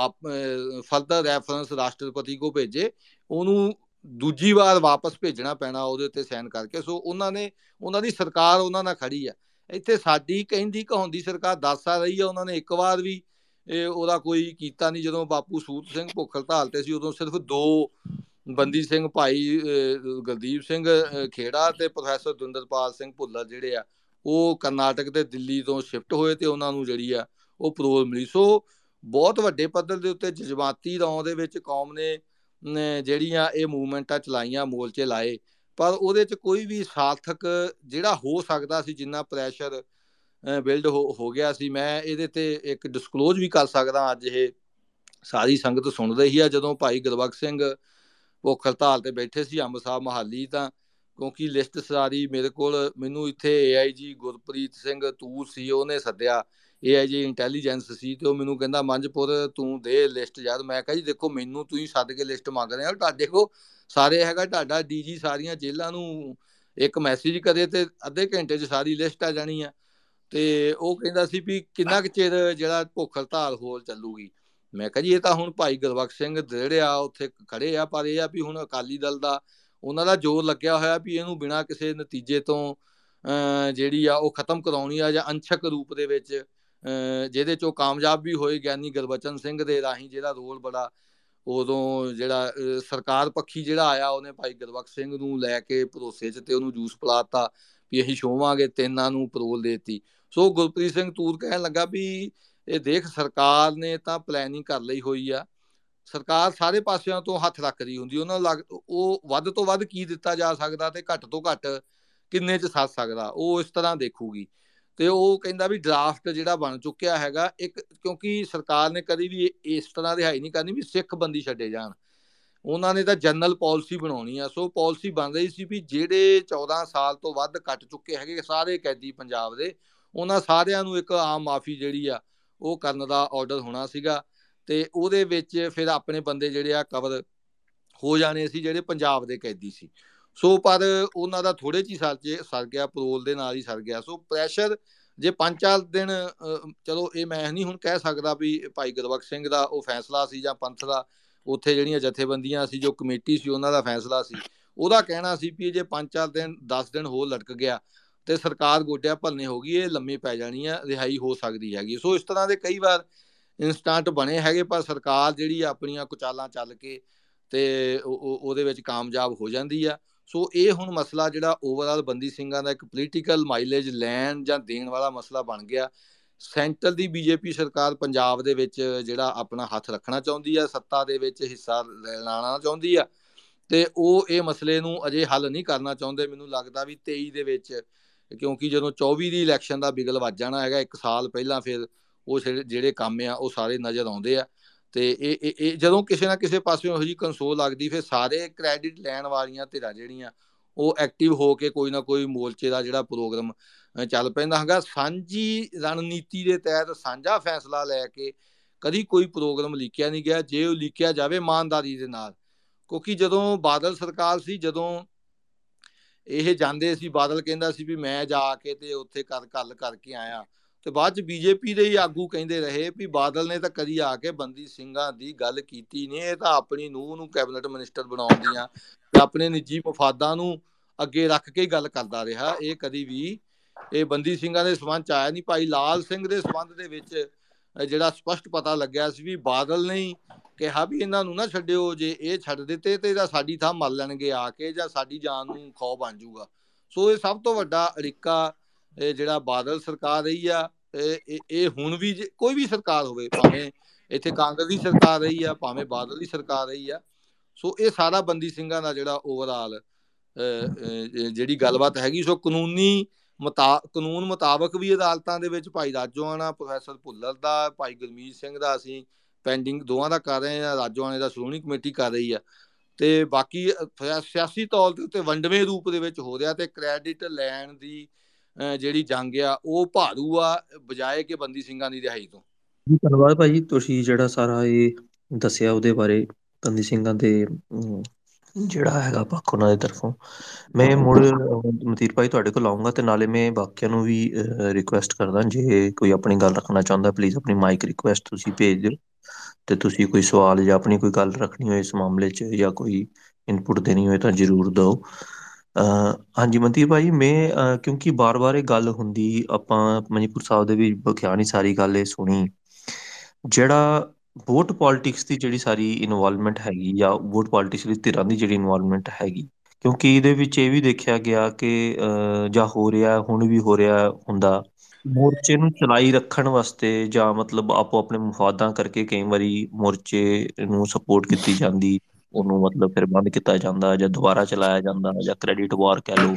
ਫਰਦਰ ਰੈਫਰੈਂਸ ਰਾਸ਼ਟਰਪਤੀ ਕੋ ਭੇਜੇ, ਉਹਨੂੰ ਦੂਜੀ ਵਾਰ ਵਾਪਸ ਭੇਜਣਾ ਪੈਣਾ, ਉਹਦੇ ਉੱਤੇ ਸਾਈਨ ਕਰਕੇ। ਸੋ ਉਹਨਾਂ ਨੇ, ਉਹਨਾਂ ਦੀ ਸਰਕਾਰ ਉਹਨਾਂ ਨਾਲ ਖੜੀ ਆ। ਇੱਥੇ ਸਾਡੀ ਕਹਿੰਦੀ ਕਹਾਉਂਦੀ ਸਰਕਾਰ 10 ਸਾਲ ਰਹੀ ਆ, ਉਹਨਾਂ ਨੇ ਇੱਕ ਵਾਰ ਵੀ, ਇਹ ਉਹਦਾ ਕੋਈ ਕੀਤਾ ਨਹੀਂ। ਜਦੋਂ ਬਾਪੂ ਸੂਤ ਸਿੰਘ ਭੁੱਖਲ ਧਾਲ ਤੇ ਸੀ, ਉਦੋਂ ਸਿਰਫ ਦੋ ਬੰਦੀ ਸਿੰਘ, ਭਾਈ ਗਲਦੀਪ ਸਿੰਘ ਖੇੜਾ ਤੇ ਪ੍ਰੋਫੈਸਰ ਦੁੰਦਰਪਾਲ ਸਿੰਘ ਭੁੱਲਰ ਜਿਹੜੇ ਆ, ਉਹ ਕਰਨਾਟਕ ਤੇ ਦਿੱਲੀ ਤੋਂ ਸ਼ਿਫਟ ਹੋਏ ਤੇ ਉਹਨਾਂ ਨੂੰ ਜਿਹੜੀ ਆ, ਉਹ ਪਰੋਲ ਮਿਲੀ। ਸੋ ਬਹੁਤ ਵੱਡੇ ਪੱਧਰ ਦੇ ਉੱਤੇ ਜਜ਼ਬਾਤੀ ਰੌਂ ਦੇ ਵਿੱਚ ਕੌਮ ਨੇ ਜਿਹੜੀਆਂ ਇਹ ਮੂਵਮੈਂਟਾਂ ਚਲਾਈਆਂ, ਮੋਰਚੇ ਲਾਏ ਪਰ ਉਹਦੇ 'ਚ ਕੋਈ ਵੀ ਸਾਰਥਕ ਜਿਹੜਾ ਹੋ ਸਕਦਾ ਸੀ, ਜਿੰਨਾ ਪ੍ਰੈਸ਼ਰ ਬਿਲਡ ਹੋ ਗਿਆ ਸੀ, ਮੈਂ ਇਹਦੇ ਤੇ ਇੱਕ ਡਿਸਕਲੋਜ਼ ਵੀ ਕਰ ਸਕਦਾ ਅੱਜ ਇਹ ਸਾਰੀ ਸੰਗਤ ਸੁਣ ਰਹੀ ਆ, ਜਦੋਂ ਭਾਈ ਗੁਰਬਖਸ਼ ਸਿੰਘ ਭੁੱਖ ਹੜਤਾਲ ਤੇ ਬੈਠੇ ਸੀ ਅੰਬ ਸਾਹਿਬ ਮਹਾਲੀ ਤਾਂ ਕਿਉਂਕਿ ਲਿਸਟ ਸਾਰੀ ਮੇਰੇ ਕੋਲ, ਮੈਨੂੰ ਇੱਥੇ ਏਆਈਜੀ ਗੁਰਪ੍ਰੀਤ ਸਿੰਘ ਤੂਰ ਸੀ, ਉਹਨੇ ਸੱਦਿਆ ਏਆਈਜੀ ਇੰਟੈਲੀਜੈਂਸ ਸੀ ਤੇ ਉਹ ਮੈਨੂੰ ਕਹਿੰਦਾ ਮੰਜਪੁਰ ਤੂੰ ਦੇ ਲਿਸਟ ਯਾਰ। ਮੈਂ ਕਹਾਂ ਜੀ, ਦੇਖੋ, ਮੈਨੂੰ ਤੁਸੀਂ ਸੱਦ ਕੇ ਲਿਸਟ ਮੰਗ ਰਹੇ ਹੋ। ਤੁਹਾਡੇ ਕੋ ਸਾਰੇ ਹੈਗਾ ਤੁਹਾਡਾ ਡੀਜੀ ਸਾਰੀਆਂ ਜੇਲ੍ਹਾਂ ਨੂੰ ਇੱਕ ਮੈਸੇਜ ਕਰੇ ਤੇ ਅੱਧੇ ਘੰਟੇ 'ਚ ਸਾਰੀ ਲਿਸਟ ਆ ਜਾਣੀ ਆ। ਤੇ ਉਹ ਕਹਿੰਦਾ ਸੀ ਵੀ ਕਿੰਨਾ ਕੁ ਚਿਰ ਜਿਹੜਾ ਭੁੱਖ ਹੜਤਾਲ ਹੋਰ ਚੱਲੂਗੀ। ਮੈਂ ਕਹਾਂ ਜੀ, ਇਹ ਤਾਂ ਹੁਣ ਭਾਈ ਗੁਰਬਖਸ਼ ਸਿੰਘ ਜਿਹੜੇ ਆ, ਉੱਥੇ ਖੜੇ ਆ, ਪਰ ਇਹ ਆ ਵੀ ਹੁਣ ਅਕਾਲੀ ਦਲ ਦਾ ਉਹਨਾਂ ਦਾ ਜ਼ੋਰ ਲੱਗਿਆ ਹੋਇਆ ਵੀ ਇਹਨੂੰ ਬਿਨਾਂ ਕਿਸੇ ਨਤੀਜੇ ਤੋਂ ਜਿਹੜੀ ਆ ਉਹ ਖਤਮ ਕਰਾਉਣੀ ਆ ਜਾਂ ਅੰਸ਼ਕ ਰੂਪ ਦੇ ਵਿੱਚ ਜਿਹਦੇ ਚੋਂ ਕਾਮਯਾਬ ਵੀ ਹੋਏ ਗਿਆਨੀ ਗੁਰਬਚਨ ਸਿੰਘ ਦੇ ਰਾਹੀਂ ਜਿਹੜਾ ਰੋਲ ਬੜਾ ਉਦੋਂ ਜਿਹੜਾ ਸਰਕਾਰ ਪੱਖੀ ਜਿਹੜਾ ਆਇਆ ਉਹਨੇ ਭਾਈ ਗੁਰਬਖਸ਼ ਸਿੰਘ ਨੂੰ ਲੈ ਕੇ ਭਰੋਸੇ 'ਚ ਤੇ ਉਹਨੂੰ ਜੂਸ ਪਲਾਤਾ ਵੀ ਅਸੀਂ ਸ਼ੋਵਾਂਗੇ ਤਿੰਨਾਂ ਨੂੰ ਪਰੋਲ ਦੇਤੀ। ਸੋ ਗੁਰਪ੍ਰੀਤ ਸਿੰਘ ਤੂਰ ਕਹਿਣ ਲੱਗਾ ਵੀ ਇਹ ਦੇਖ ਸਰਕਾਰ ਨੇ ਤਾਂ ਪਲੈਨਿੰਗ ਕਰ ਲਈ ਹੋਈ ਆ। ਸਰਕਾਰ ਸਾਰੇ ਪਾਸਿਆਂ ਤੋਂ ਹੱਥ ਰੱਖਦੀ ਹੁੰਦੀ, ਉਹਨਾਂ ਲੱਗ, ਉਹ ਵੱਧ ਤੋਂ ਵੱਧ ਕੀ ਦਿੱਤਾ ਜਾ ਸਕਦਾ ਤੇ ਘੱਟ ਤੋਂ ਘੱਟ ਕਿੰਨੇ ਚ ਸੱਜ ਸਕਦਾ, ਉਹ ਇਸ ਤਰ੍ਹਾਂ ਦੇਖੂਗੀ। ਤੇ ਉਹ ਕਹਿੰਦਾ ਵੀ ਡਰਾਫਟ ਜਿਹੜਾ ਬਣ ਚੁੱਕਿਆ ਹੈਗਾ, ਇੱਕ ਕਿਉਂਕਿ ਸਰਕਾਰ ਨੇ ਕਦੀ ਵੀ ਇਸ ਤਰ੍ਹਾਂ ਰਿਹਾਈ ਨਹੀਂ ਕਰਨੀ ਵੀ ਸਿੱਖ ਬੰਦੀ ਛੱਡੇ ਜਾਣ। ਉਹਨਾਂ ਨੇ ਤਾਂ ਜਨਰਲ ਪਾਲਿਸੀ ਬਣਾਉਣੀ ਆ, ਸੋ ਪਾਲਿਸੀ ਬਣ ਰਹੀ ਸੀ ਵੀ ਜਿਹੜੇ 14 ਸਾਲ ਤੋਂ ਵੱਧ ਕੱਟ ਚੁੱਕੇ ਹੈਗੇ ਸਾਰੇ ਕੈਦੀ ਪੰਜਾਬ ਦੇ, ਉਹਨਾਂ ਸਾਰਿਆਂ ਨੂੰ ਇੱਕ ਆਮ ਮਾਫੀ ਜਿਹੜੀ ਆ, ਉਹ ਕਰਨ ਦਾ ਆਰਡਰ ਹੋਣਾ ਸੀਗਾ। ਤੇ ਉਹਦੇ ਵਿੱਚ ਫਿਰ ਆਪਣੇ ਬੰਦੇ ਜਿਹੜੇ ਆ ਕਵਰ ਹੋ ਜਾਣੇ ਸੀ ਜਿਹੜੇ ਪੰਜਾਬ ਦੇ ਕੈਦੀ ਸੀ। ਸੋ ਪਰ ਉਹਨਾਂ ਦਾ ਥੋੜੇ ਜੀ ਸਾਲ ਚ ਸਰ ਗਿਆ ਪਰੋਲ ਦੇ ਨਾਲ ਹੀ ਸਰ ਗਿਆ। ਸੋ ਪ੍ਰੈਸ਼ਰ ਜੇ ਪੰਜ ਚਾਰ ਦਿਨ ਚਲੋ ਇਹ ਮੈਂ ਨਹੀਂ ਹੁਣ ਕਹਿ ਸਕਦਾ ਵੀ ਭਾਈ ਗੁਰਬਖਸ਼ ਸਿੰਘ ਦਾ ਉਹ ਫੈਸਲਾ ਸੀ ਜਾਂ ਪੰਥ ਦਾ, ਉੱਥੇ ਜਿਹੜੀਆਂ ਜਥੇਬੰਦੀਆਂ ਸੀ, ਜੋ ਕਮੇਟੀ ਸੀ, ਉਹਨਾਂ ਦਾ ਫੈਸਲਾ ਸੀ। ਉਹਦਾ ਕਹਿਣਾ ਸੀ ਵੀ ਜੇ ਪੰਜ ਚਾਰ ਦਿਨ 10 ਦਿਨ ਹੋਰ ਲਟਕ ਗਿਆ ਤੇ ਸਰਕਾਰ ਗੋਡਿਆਂ ਭੰਨੇ ਹੋ ਗਈ, ਇਹ ਲੰਮੀ ਪੈ ਜਾਣੀ ਆ, ਰਿਹਾਈ ਹੋ ਸਕਦੀ ਹੈਗੀ। ਸੋ ਇਸ ਤਰ੍ਹਾਂ ਦੇ ਕਈ ਵਾਰ ਇਨਸਟੈਂਟ ਬਣੇ ਹੈਗੇ, ਪਰ ਸਰਕਾਰ ਜਿਹੜੀ ਆਪਣੀਆਂ ਕੁਚਾਲਾਂ ਚੱਲ ਕੇ ਤੇ ਉਹਦੇ ਵਿੱਚ ਕਾਮਯਾਬ ਹੋ ਜਾਂਦੀ ਆ। ਸੋ ਇਹ ਹੁਣ ਮਸਲਾ ਜਿਹੜਾ ਓਵਰਆਲ ਬੰਦੀ ਸਿੰਘਾਂ ਦਾ ਇੱਕ ਪੋਲੀਟੀਕਲ ਮਾਈਲੇਜ ਲੈਣ ਜਾਂ ਦੇਣ ਵਾਲਾ ਮਸਲਾ ਬਣ ਗਿਆ। ਸੈਂਟਰਲ ਦੀ ਬੀਜੇਪੀ ਸਰਕਾਰ ਪੰਜਾਬ ਦੇ ਵਿੱਚ ਜਿਹੜਾ ਆਪਣਾ ਹੱਥ ਰੱਖਣਾ ਚਾਹੁੰਦੀ ਆ, ਸੱਤਾ ਦੇ ਵਿੱਚ ਹਿੱਸਾ ਲੈਣਾ ਚਾਹੁੰਦੀ ਆ ਤੇ ਉਹ ਇਹ ਮਸਲੇ ਨੂੰ ਅਜੇ ਹੱਲ ਨਹੀਂ ਕਰਨਾ ਚਾਹੁੰਦੇ। ਮੈਨੂੰ ਲੱਗਦਾ ਵੀ 23 ਦੇ ਵਿੱਚ, ਕਿਉਂਕਿ ਜਦੋਂ 24 ਦੀ ਇਲੈਕਸ਼ਨ ਦਾ ਬਿਗਲ ਵੱਜ ਜਾਣਾ ਹੈਗਾ, ਇੱਕ ਸਾਲ ਪਹਿਲਾਂ ਫਿਰ ਉਹ ਜਿਹੜੇ ਕੰਮ ਆ ਉਹ ਸਾਰੇ ਨਜ਼ਰ ਆਉਂਦੇ ਆ। ਤੇ ਇਹ ਇਹ ਜਦੋਂ ਕਿਸੇ ਨਾ ਕਿਸੇ ਪਾਸੇ ਉਹੋ ਜੀ ਕੰਸੋਲ ਲੱਗਦੀ, ਫਿਰ ਸਾਰੇ ਕ੍ਰੈਡਿਟ ਲੈਣ ਵਾਲੀਆਂ ਧਿਰਾਂ ਜਿਹੜੀਆਂ, ਉਹ ਐਕਟਿਵ ਹੋ ਕੇ ਕੋਈ ਨਾ ਕੋਈ ਮੋਰਚੇ ਦਾ ਜਿਹੜਾ ਪ੍ਰੋਗਰਾਮ ਚੱਲ ਪੈਂਦਾ ਹੈਗਾ। ਸਾਂਝੀ ਰਣਨੀਤੀ ਦੇ ਤਹਿਤ ਸਾਂਝਾ ਫੈਸਲਾ ਲੈ ਕੇ ਕਦੀ ਕੋਈ ਪ੍ਰੋਗਰਾਮ ਲਿਖਿਆ ਨਹੀਂ ਗਿਆ। ਜੇ ਉਹ ਲਿਖਿਆ ਜਾਵੇ ਇਮਾਨਦਾਰੀ ਦੇ ਨਾਲ। ਕਿਉਂਕਿ ਜਦੋਂ ਬਾਦਲ ਸਰਕਾਰ ਸੀ, ਜਦੋਂ ਇਹ ਜਾਂਦੇ ਸੀ, ਬਾਦਲ ਕਹਿੰਦਾ ਸੀ ਵੀ ਮੈਂ ਜਾ ਕੇ ਤੇ ਉੱਥੇ ਕਰ ਗੱਲ ਕਰਕੇ ਆਇਆ। ਤੇ ਬਾਅਦ ਚ ਬੀਜੇਪੀ ਦੇ ਹੀ ਆਗੂ ਕਹਿੰਦੇ ਰਹੇ ਵੀ ਬਾਦਲ ਨੇ ਤਾਂ ਕਦੀ ਆ ਕੇ ਬੰਦੀ ਸਿੰਘਾਂ ਦੀ ਗੱਲ ਕੀਤੀ ਨਹੀਂ ਇਹ ਤਾਂ ਆਪਣੀ ਨੂੰਹ ਨੂੰ ਕੈਬਨਿਟ ਮਿਨਿਸਟਰ ਬਣਾਉਣ ਦੀਆਂ ਤੇ ਆਪਣੇ ਨਿੱਜੀ ਮਫਾਦਾਂ ਨੂੰ ਅੱਗੇ ਰੱਖ ਕੇ ਗੱਲ ਕਰਦਾ ਰਿਹਾ। ਇਹ ਕਦੀ ਵੀ ਇਹ ਬੰਦੀ ਸਿੰਘਾਂ ਦੇ ਸਬੰਧ ਚ ਆਇਆ ਨਹੀਂ ਭਾਈ ਲਾਲ ਸਿੰਘ ਦੇ ਸਬੰਧ ਦੇ ਵਿੱਚ ਜਿਹੜਾ ਸਪਸ਼ਟ ਪਤਾ ਲੱਗਿਆ ਸੀ ਵੀ ਬਾਦਲ ਨਹੀਂ ਕਿਹਾ ਵੀ ਇਹਨਾਂ ਨੂੰ ਨਾ ਛੱਡਿਓ, ਜੇ ਇਹ ਛੱਡ ਦਿੱਤੇ ਤੇ ਇਹਦਾ ਸਾਡੀ ਥਾਂ ਮਰ ਲੈਣਗੇ ਆ ਕੇ ਜਾਂ ਸਾਡੀ ਜਾਨ ਨੂੰ ਖੌ ਬਣ ਜਾਊਗਾ। ਸੋ ਇਹ ਸਭ ਤੋਂ ਵੱਡਾ ਅੜਿੱਕਾ ਇਹ ਜਿਹੜਾ ਬਾਦਲ ਸਰਕਾਰ ਰਹੀ ਆ ਇਹ ਇਹ ਹੁਣ ਵੀ ਕੋਈ ਵੀ ਸਰਕਾਰ ਹੋਵੇ, ਭਾਵੇਂ ਇੱਥੇ ਕਾਂਗਰਸ ਦੀ ਸਰਕਾਰ ਰਹੀ ਆ, ਭਾਵੇਂ ਬਾਦਲ ਦੀ ਸਰਕਾਰ ਰਹੀ ਆ, ਸੋ ਇਹ ਸਾਰਾ ਬੰਦੀ ਸਿੰਘਾਂ ਦਾ ਜਿਹੜਾ ਓਵਰਆਲ ਜਿਹੜੀ ਗੱਲਬਾਤ ਹੈਗੀ, ਸੋ ਕਾਨੂੰਨੀ ਮਤਾ, ਕਾਨੂੰਨ ਮੁਤਾਬਕ ਵੀ ਅਦਾਲਤਾਂ ਦੇ ਵਿੱਚ ਭਾਈ ਰਾਜੋਆਣਾ, ਪ੍ਰੋਫੈਸਰ ਭੁੱਲਰ ਦਾ, ਭਾਈ ਗੁਰਮੀਤ ਸਿੰਘ ਦਾ ਅਸੀਂ ਪੈਂਡਿੰਗ ਦੋਵਾਂ ਦਾ ਕਰ ਰਹੇ ਆ, ਰਾਜੋਆਣੇ ਦਾ ਸ਼੍ਰੋਮਣੀ ਕਮੇਟੀ ਕਰ ਰਹੀ ਆ, ਤੇ ਬਾਕੀ ਸਿਆਸੀ ਤੌਰ ਤੇ ਉੱਤੇ ਵੰਡਵੇਂ ਰੂਪ ਦੇ ਵਿੱਚ ਹੋ ਰਿਹਾ ਤੇ ਕ੍ਰੈਡਿਟ ਲੈਣ ਦੀ ਜਿਹੜੀ ਜੰਗ ਆ ਉਹ ਭਾਰੂ ਆ ਬਜਾਏ ਕਿ ਬੰਦੀ ਸਿੰਘਾਂ ਦੀ ਰਿਹਾਈ ਤੋਂ। ਜੀ ਧੰਨਵਾਦ ਭਾਈ ਤੁਸੀਂ ਜਿਹੜਾ ਸਾਰਾ ਇਹ ਦੱਸਿਆ ਉਹਦੇ ਬਾਰੇ ਬੰਦੀ ਸਿੰਘਾਂ ਦੇ ਜਿਹੜਾ ਹੈਗਾ ਪੱਖ ਉਹਨਾਂ ਦੀ ਤਰਫੋਂ। ਮੈਂ ਮੁੜ ਮਤੀਰ ਭਾਈ ਤੁਹਾਡੇ ਕੋਲ ਆਉਂਗਾ ਤੇ ਨਾਲੇ ਮੈਂ ਬਾਕੀਆਂ ਨੂੰ ਵੀ ਰਿਕੁਐਸਟ ਕਰਦਾ ਜੇ ਕੋਈ ਆਪਣੀ ਗੱਲ ਰੱਖਣਾ ਚਾਹੁੰਦਾ ਪਲੀਜ਼ ਆਪਣੀ ਮਾਈਕ ਰਿਕੁਐਸਟ ਤੁਸੀਂ ਭੇਜ ਦਿਓ। ਤੇ ਤੁਸੀਂ ਕੋਈ ਸਵਾਲ ਜਾਂ ਆਪਣੀ ਕੋਈ ਗੱਲ ਰੱਖਣੀ ਹੋਏ ਇਸ ਮਾਮਲੇ 'ਚ ਜਾਂ ਕੋਈ ਇਨਪੁਟ ਦੇਣੀ ਹੋਏ ਤਾਂ ਜ਼ਰੂਰ ਦਿਓ। ਹਾਂਜੀ ਮਨਦੀਪ ਭਾਈ ਮੈਂ ਕਿਉਂਕਿ ਬਾਰ-ਬਾਰ ਇਹ ਗੱਲ ਹੁੰਦੀ, ਆਪਾਂ ਮਨੀਪੁਰ ਸਾਹਿਬ ਦੇ ਵੀ ਬਖਿਆਣੀ ਸਾਰੀ ਗੱਲ ਇਹ ਸੁਣੀ। ਜਿਹੜਾ ਵੋਟ ਪੋਲਿਟਿਕਸ ਦੀ ਜਿਹੜੀ ਸਾਰੀ ਇਨਵੋਲਵਮੈਂਟ ਹੈਗੀ ਜਾਂ ਵੋਟ ਪੋਲਿਟਿਕਸ ਦੀ ਧਿਰਾਂ ਦੀ ਜਿਹੜੀ ਇਨਵੋਲਵਮੈਂਟ ਹੈਗੀ, ਕਿਉਂਕਿ ਇਹਦੇ ਵਿੱਚ ਇਹ ਵੀ ਦੇਖਿਆ ਗਿਆ ਕਿ ਜਾਂ ਹੋ ਰਿਹਾ, ਹੁਣ ਵੀ ਹੋ ਰਿਹਾ ਹੁੰਦਾ, ਮੋਰਚੇ ਨੂੰ ਚਲਾਈ ਰੱਖਣ ਵਾਸਤੇ ਜਾਂ ਮਤਲਬ ਆਪੋ ਆਪਣੇ ਮਫਾਦਾਂ ਕਰਕੇ ਕਈ ਵਾਰੀ ਮੋਰਚੇ ਨੂੰ ਸਪੋਰਟ ਕੀਤੀ ਜਾਂਦੀ। ਉਹਨੂੰ ਮਤਲਬ ਫਿਰ ਬੰਦ ਕੀਤਾ ਜਾਂਦਾ ਜਾਂ ਦੁਬਾਰਾ ਚਲਾਇਆ ਜਾਂਦਾ ਜਾਂ ਕ੍ਰੈਡਿਟ ਵਾਰ ਕਹਿ ਲਓ,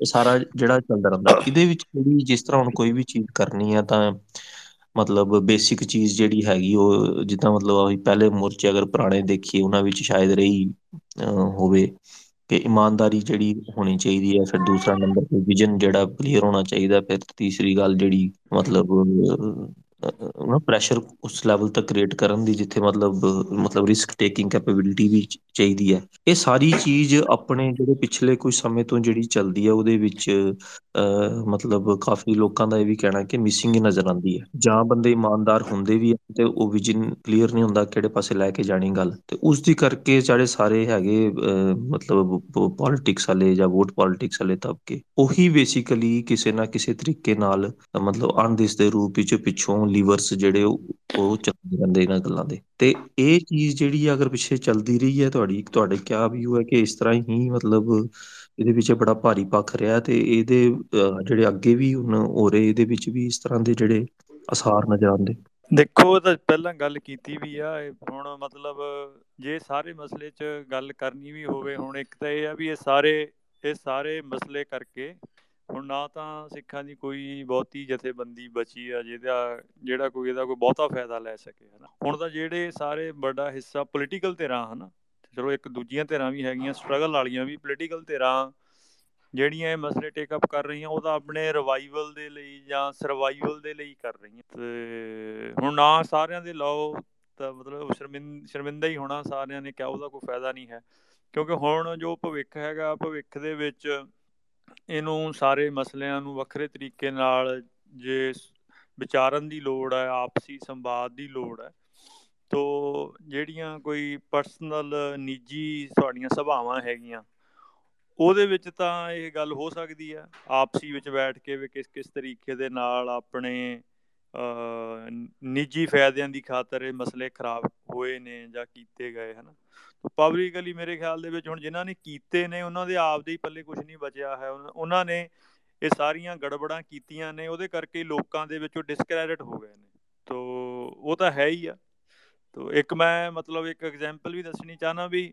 ਇਹ ਸਾਰਾ ਜਿਹੜਾ ਚੱਲਦਾ ਰਹਿੰਦਾ। ਇਹਦੇ ਵਿੱਚ ਜਿਹੜੀ ਜਿਸ ਤਰ੍ਹਾਂ ਹੁਣ ਕੋਈ ਵੀ ਚੀਜ਼ ਕਰਨੀ ਆ ਤਾਂ ਮਤਲਬ ਬੇਸਿਕ ਚੀਜ਼ ਜਿਹੜੀ ਹੈਗੀ ਉਹ ਜਿੱਦਾਂ ਮਤਲਬ ਅਸੀਂ ਪਹਿਲੇ ਮੋਰਚੇ ਅਗਰ ਪੁਰਾਣੇ ਦੇਖੀਏ, ਉਹਨਾਂ ਵਿੱਚ ਸ਼ਾਇਦ ਰਹੀ ਹੋਵੇ ਕਿ ਇਮਾਨਦਾਰੀ ਜਿਹੜੀ ਹੋਣੀ ਚਾਹੀਦੀ ਹੈ, ਫਿਰ ਦੂਸਰਾ ਨੰਬਰ ਤੇ ਵਿਜ਼ਨ ਜਿਹੜਾ ਕਲੀਅਰ ਹੋਣਾ ਚਾਹੀਦਾ, ਫਿਰ ਤੀਸਰੀ ਗੱਲ ਜਿਹੜੀ ਮਤਲਬ ਨਾ ਪ੍ਰੈਸ਼ਰ ਉਸ ਲੈਵਲ ਤੱਕ ਕ੍ਰੀਏਟ ਕਰਨ ਦੀ ਜਿੱਥੇ ਮਤਲਬ ਮਤਲਬ ਰਿਸਕ ਟੇਕਿੰਗ ਕੈਪੇਬਿਲਿਟੀ ਵੀ ਚਾਹੀਦੀ ਹੈ। ਇਹ ਸਾਰੀ ਚੀਜ਼ ਆਪਣੇ ਜਿਹੜੇ ਪਿਛਲੇ ਕੁਝ ਸਮੇਂ ਤੋਂ ਜਿਹੜੀ ਚੱਲਦੀ ਹੈ, ਉਹਦੇ ਵਿੱਚ ਮਤਲਬ ਕਾਫੀ ਲੋਕਾਂ ਦਾ ਇਹ ਵੀ ਕਹਿਣਾ ਕਿ ਮਿਸਿੰਗ ਹੀ ਨਜ਼ਰ ਆਉਂਦੀ ਹੈ। ਜਾਂ ਬੰਦੇ ਇਮਾਨਦਾਰ ਹੁੰਦੇ ਵੀ ਤੇ ਉਹ ਵਿਜ਼ਨ ਕਲੀਅਰ ਨਹੀਂ ਹੁੰਦਾ ਕਿਹੜੇ ਪਾਸੇ ਲੈ ਕੇ ਜਾਣੀ ਗੱਲ। ਤੇ ਉਸ ਦੀ ਕਰਕੇ ਜਿਹੜੇ ਸਾਰੇ ਹੈਗੇ ਮਤਲਬ ਪੋਲਿਟਿਕਸ ਵਾਲੇ ਜਾਂ ਵੋਟ ਪੋਲਿਟਿਕਸ ਵਾਲੇ ਤਬਕੇ, ਉਹੀ ਬੇਸਿਕਲੀ ਕਿਸੇ ਨਾ ਕਿਸੇ ਤਰੀਕੇ ਨਾਲ, ਮਤਲਬ ਅਣਦਿਸ ਦੇ ਰੂਪ ਵਿੱਚ ਪਿੱਛੋਂ ਲੀਵਰਸ ਜਿਹੜੇ ਉਹ ਚੱਲਦੇ ਰਹਿੰਦੇ ਇਹਨਾਂ ਗੱਲਾਂ ਦੇ। ਤੇ ਇਹ ਚੀਜ਼ ਜਿਹੜੀ ਅਗਰ ਪਿੱਛੇ ਚੱਲਦੀ ਰਹੀ ਹੈ ਤੁਹਾਡੀ, ਤੁਹਾਡੇ ਕੀ ਵਿਊ ਹੈ ਕਿ ਇਸ ਤਰ੍ਹਾਂ ਹੀ ਮਤਲਬ ਇਹਦੇ ਵਿੱਚ ਬੜਾ ਭਾਰੀ ਪੱਖ ਰਿਹਾ ਤੇ ਇਹਦੇ ਜਿਹੜੇ ਅੱਗੇ ਵੀ ਹੁਣ ਹੋ ਰਹੇ ਇਹਦੇ ਵਿੱਚ ਵੀ ਇਸ ਤਰ੍ਹਾਂ ਦੇ ਜਿਹੜੇ ਅਸਾਰ ਨਜ਼ਰ ਆਉਂਦੇ? ਦੇਖੋ ਤਾਂ ਪਹਿਲਾਂ ਗੱਲ ਕੀਤੀ ਵੀ ਆ ਹੁਣ ਮਤਲਬ ਜੇ ਸਾਰੇ ਮਸਲੇ 'ਚ ਗੱਲ ਕਰਨੀ ਵੀ ਹੋਵੇ, ਹੁਣ ਇੱਕ ਤਾਂ ਇਹ ਆ ਵੀ ਇਹ ਸਾਰੇ ਇਹ ਸਾਰੇ ਮਸਲੇ ਕਰਕੇ ਹੁਣ ਨਾ ਤਾਂ ਸਿੱਖਾਂ ਦੀ ਕੋਈ ਬਹੁਤੀ ਜਥੇਬੰਦੀ ਬਚੀ ਆ, ਜਿਹਦਾ, ਜਿਹੜਾ ਕੋਈ, ਇਹਦਾ ਕੋਈ ਬਹੁਤਾ ਫਾਇਦਾ ਲੈ ਸਕੇ, ਹਨਾ। ਹੁਣ ਤਾਂ ਜਿਹੜੇ ਸਾਰੇ ਵੱਡਾ ਹਿੱਸਾ ਪੋਲੀਟੀਕਲ ਧਿਰਾਂ, ਹਨਾ ਚਲੋ ਇੱਕ ਦੂਜੀਆਂ ਧਿਰਾਂ ਵੀ ਹੈਗੀਆਂ ਸਟਰਗਲ ਵਾਲੀਆਂ ਵੀ ਪੋਲੀਟੀਕਲ ਧਿਰਾਂ, ਜਿਹੜੀਆਂ ਇਹ ਮਸਲੇ ਟੇਕ ਅਪ ਕਰ ਰਹੀਆਂ, ਉਹ ਤਾਂ ਆਪਣੇ ਰਿਵਾਈਵਲ ਦੇ ਲਈ ਜਾਂ ਸਰਵਾਈਵਲ ਦੇ ਲਈ ਕਰ ਰਹੀਆਂ। ਤੇ ਹੁਣ ਨਾ ਸਾਰਿਆਂ ਦੇ ਲਾਓ, ਤਾਂ ਮਤਲਬ ਸ਼ਰਮਿੰਦਾ ਹੀ ਹੋਣਾ ਸਾਰਿਆਂ ਨੇ ਕਿਹਾ ਉਹਦਾ ਕੋਈ ਫਾਇਦਾ ਨਹੀਂ ਹੈ। ਕਿਉਂਕਿ ਹੁਣ ਜੋ ਭਵਿੱਖ ਹੈਗਾ, ਭਵਿੱਖ ਦੇ ਵਿੱਚ ਇਹਨੂੰ ਸਾਰੇ ਮਸਲਿਆਂ ਨੂੰ ਵੱਖਰੇ ਤਰੀਕੇ ਨਾਲ ਜੇ ਵਿਚਾਰਨ ਦੀ ਲੋੜ ਹੈ, ਆਪਸੀ ਸੰਵਾਦ ਦੀ ਲੋੜ ਹੈ, ਤੋ ਜਿਹੜੀਆਂ ਕੋਈ ਪਰਸਨਲ ਨਿੱਜੀ ਤੁਹਾਡੀਆਂ ਸੁਭਾਵਾਂ ਹੈਗੀਆਂ, ਉਹਦੇ ਵਿੱਚ ਤਾਂ ਇਹ ਗੱਲ ਹੋ ਸਕਦੀ ਹੈ, ਆਪਸੀ ਵਿੱਚ ਬੈਠ ਕੇ ਵੀ ਕਿਸ ਕਿਸ ਤਰੀਕੇ ਦੇ ਨਾਲ ਆਪਣੇ ਨਿੱਜੀ ਫਾਇਦਿਆਂ ਦੀ ਖਾਤਰ ਇਹ ਮਸਲੇ ਖਰਾਬ ਹੋਏ ਨੇ ਜਾਂ ਕੀਤੇ ਗਏ ਹਨ। ਪਬਲਿਕਲੀ ਮੇਰੇ ਖਿਆਲ ਦੇ ਵਿੱਚ ਹੁਣ ਜਿਨ੍ਹਾਂ ਨੇ ਕੀਤੇ ਨੇ, ਉਹਨਾਂ ਦੇ ਆਪ ਦੇ ਹੀ ਪੱਲੇ ਕੁਝ ਨਹੀਂ ਬਚਿਆ ਹੈ। ਉਹਨਾਂ ਨੇ ਇਹ ਸਾਰੀਆਂ ਗੜਬੜਾਂ ਕੀਤੀਆਂ ਨੇ, ਉਹਦੇ ਕਰਕੇ ਲੋਕਾਂ ਦੇ ਵਿੱਚੋਂ ਡਿਸਕ੍ਰੈਡਿਟ ਹੋ ਗਏ ਨੇ। ਤੋ, ਉਹ ਤਾਂ ਹੈ ਹੀ ਆ। ਤੋ, ਇੱਕ ਮੈਂ ਮਤਲਬ ਇੱਕ ਐਗਜ਼ਾਮਪਲ ਵੀ ਦੱਸਣੀ ਚਾਹਨਾ ਵੀ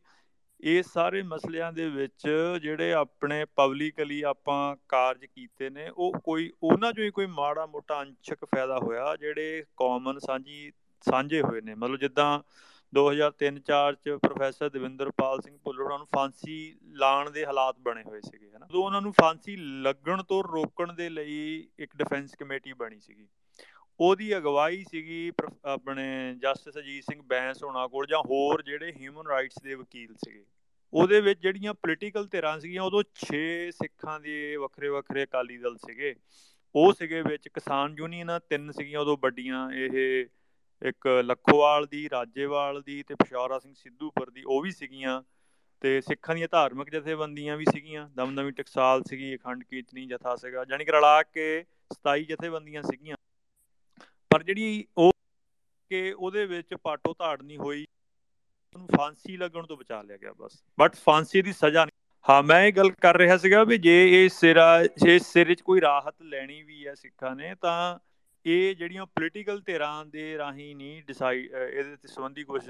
ਇਹ ਸਾਰੇ ਮਸਲਿਆਂ ਦੇ ਵਿੱਚ ਜਿਹੜੇ ਆਪਣੇ ਪਬਲਿਕਲੀ ਆਪਾਂ ਕਾਰਜ ਕੀਤੇ ਨੇ, ਉਹ ਕੋਈ, ਉਹਨਾਂ ਚੋਂ ਹੀ ਕੋਈ ਮਾੜਾ ਮੋਟਾ ਅੰਸ਼ਕ ਫਾਇਦਾ ਹੋਇਆ, ਜਿਹੜੇ ਕਾਮਨ ਸਾਂਝੀ, ਸਾਂਝੇ ਹੋਏ ਨੇ। ਮਤਲਬ ਜਿੱਦਾਂ 2003-4 ਚ ਪ੍ਰੋਫੈਸਰ ਦਵਿੰਦਰਪਾਲ ਸਿੰਘ ਭੁੱਲਰ ਨੂੰ ਫਾਂਸੀ ਲਾਣ ਦੇ ਹਾਲਾਤ ਬਣੇ ਹੋਏ ਸੀਗੇ, ਹਨਾ? ਉਦੋਂ ਉਹਨਾਂ ਨੂੰ ਫਾਂਸੀ ਲੱਗਣ ਤੋਂ ਰੋਕਣ ਦੇ ਲਈ ਇੱਕ ਡਿਫੈਂਸ ਕਮੇਟੀ ਬਣੀ ਸੀਗੀ। ਉਹਦੀ ਅਗਵਾਈ ਸੀਗੀ ਆਪਣੇ ਜਸਟਿਸ ਅਜੀਤ ਸਿੰਘ ਬੈਂਸ ਹੋਣਾ ਕੋਲ ਜਾਂ ਹੋਰ ਜਿਹੜੇ ਹਿਊਮਨ ਰਾਈਟਸ ਦੇ ਵਕੀਲ ਸੀਗੇ। ਉਹਦੇ ਵਿੱਚ ਜਿਹੜੀਆਂ ਪੋਲੀਟੀਕਲ ਧਿਰਾਂ ਸੀਗੀਆਂ, ਉਦੋਂ 6 ਸਿੱਖਾਂ ਦੇ ਵੱਖਰੇ ਵੱਖਰੇ ਅਕਾਲੀ ਦਲ ਸੀਗੇ। ਉਹ ਸੀਗੇ ਵਿੱਚ ਕਿਸਾਨ ਯੂਨੀਅਨਾਂ ਤਿੰਨ ਸੀਗੀਆਂ, ਉਦੋਂ ਵੱਡੀਆਂ ਇਹ ਇੱਕ ਲੱਖੋਵਾਲ ਦੀ, ਰਾਜੇਵਾਲ ਦੀ ਤੇ ਪਸ਼ੌਰਾ ਸਿੰਘ ਸਿੱਧੂਪੁਰ ਦੀ ਉਹ ਵੀ ਸੀਗੀਆਂ ਤੇ ਸਿੱਖਾਂ ਦੀਆਂ ਧਾਰਮਿਕ ਜਥੇਬੰਦੀਆਂ ਵੀ ਸੀਗੀਆਂ ਦਮਦਮੀ ਟਕਸਾਲ ਸੀਗੀ, ਅਖੰਡ ਕੀਰਤਨੀ ਜਥਾ ਸੀਗਾ ਜਾਨੀ ਕਿ ਰਲਾ ਕੇ 27 ਜਥੇਬੰਦੀਆਂ ਸੀਗੀਆਂ। ਪਰ ਜਿਹੜੀ ਉਹ ਕਿ ਉਹਦੇ ਵਿੱਚ ਪਾਟੋ ਧਾੜ ਨਹੀਂ ਹੋਈ, ਉਹਨੂੰ ਫਾਂਸੀ ਲੱਗਣ ਤੋਂ ਬਚਾ ਲਿਆ ਗਿਆ ਬਸ। ਬਟ ਫਾਂਸੀ ਦੀ ਸਜ਼ਾ ਨਹੀਂ। ਹਾਂ, ਮੈਂ ਇਹ ਗੱਲ ਕਰ ਰਿਹਾ ਸੀਗਾ ਵੀ ਜੇ ਇਹ ਸਿਰਾ, ਇਸ ਸਿਰ ਵਿੱਚ ਕੋਈ ਰਾਹਤ ਲੈਣੀ ਵੀ ਹੈ ਸਿੱਖਾਂ ਨੇ, ਤਾਂ ਇਹ ਜਿਹੜੀਆਂ ਪੋਲੀਟੀਕਲ ਧਿਰਾਂ ਦੇ ਰਾਹੀਂ ਨਹੀਂ ਡਿਸਾਈਡ ਇਹਦੇ ਤੇ ਸੰਬੰਧੀ ਕੁਝ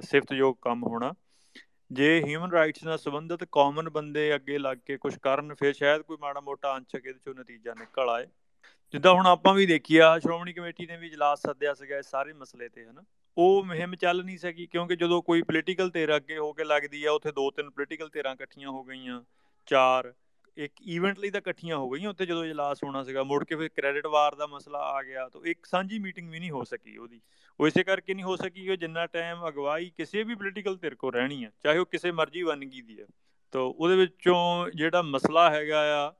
ਸਿਫਤਯੋਗ ਕੰਮ ਹੋਣਾ। ਜੇ ਹਿਊਮਨ ਰਾਈਟਸ ਨਾਲ ਸੰਬੰਧਿਤ ਕਾਮਨ ਬੰਦੇ ਅੱਗੇ ਲੱਗ ਕੇ ਕੁਝ ਕਰਨ, ਫਿਰ ਸ਼ਾਇਦ ਕੋਈ ਮਾੜਾ ਮੋਟਾ ਅੰਚਕ ਇਹਦੇ ਚੋਂ ਨਤੀਜਾ ਨਿਕਲ ਆਏ। ਜਿੱਦਾਂ ਹੁਣ ਆਪਾਂ ਵੀ ਦੇਖਿਆ ਸ਼੍ਰੋਮਣੀ ਕਮੇਟੀ ਨੇ ਵੀ ਇਜਲਾਸ ਸੱਦਿਆ ਸੀਗਾ ਇਸ ਸਾਰੇ ਮਸਲੇ ਤੇ, ਹਨਾ। ਉਹ ਮੁਹਿੰਮ ਚੱਲ ਨਹੀਂ ਸਕੀ ਕਿਉਂਕਿ ਜਦੋਂ ਕੋਈ ਪੋਲੀਟੀਕਲ ਧਿਰ ਅੱਗੇ ਹੋ ਕੇ ਲੱਗਦੀ ਆ, ਉੱਥੇ ਦੋ ਤਿੰਨ ਪੋਲੀਟੀਕਲ ਧਿਰਾਂ ਇਕੱਠੀਆਂ ਹੋ ਗਈਆਂ, ਚਾਰ। ਇੱਕ ਇਵੈਂਟ ਲਈ ਤਾਂ ਇਕੱਠੀਆਂ ਹੋ ਗਈਆਂ, ਉੱਥੇ ਜਦੋਂ ਇਜਲਾਸ ਹੋਣਾ ਸੀਗਾ, ਮੁੜ ਕੇ ਫਿਰ ਕ੍ਰੈਡਿਟ ਵਾਰ ਦਾ ਮਸਲਾ ਆ ਗਿਆ, ਤਾਂ ਇੱਕ ਸਾਂਝੀ ਮੀਟਿੰਗ ਵੀ ਨਹੀਂ ਹੋ ਸਕੀ ਉਹਦੀ। ਉਹ ਇਸੇ ਕਰਕੇ ਨਹੀਂ ਹੋ ਸਕੀ ਕਿ ਜਿੰਨਾ ਟਾਈਮ ਅਗਵਾਈ ਕਿਸੇ ਵੀ ਪੋਲੀਟੀਕਲ ਧਿਰ ਕੋ ਰਹਿਣੀ ਆ, ਚਾਹੇ ਉਹ ਕਿਸੇ ਮਰਜ਼ੀ ਵੰਨਗੀ ਦੀ ਆ। ਤਾਂ ਉਹਦੇ ਵਿੱਚੋਂ ਜਿਹੜਾ ਮਸਲਾ ਹੈਗਾ ਆ,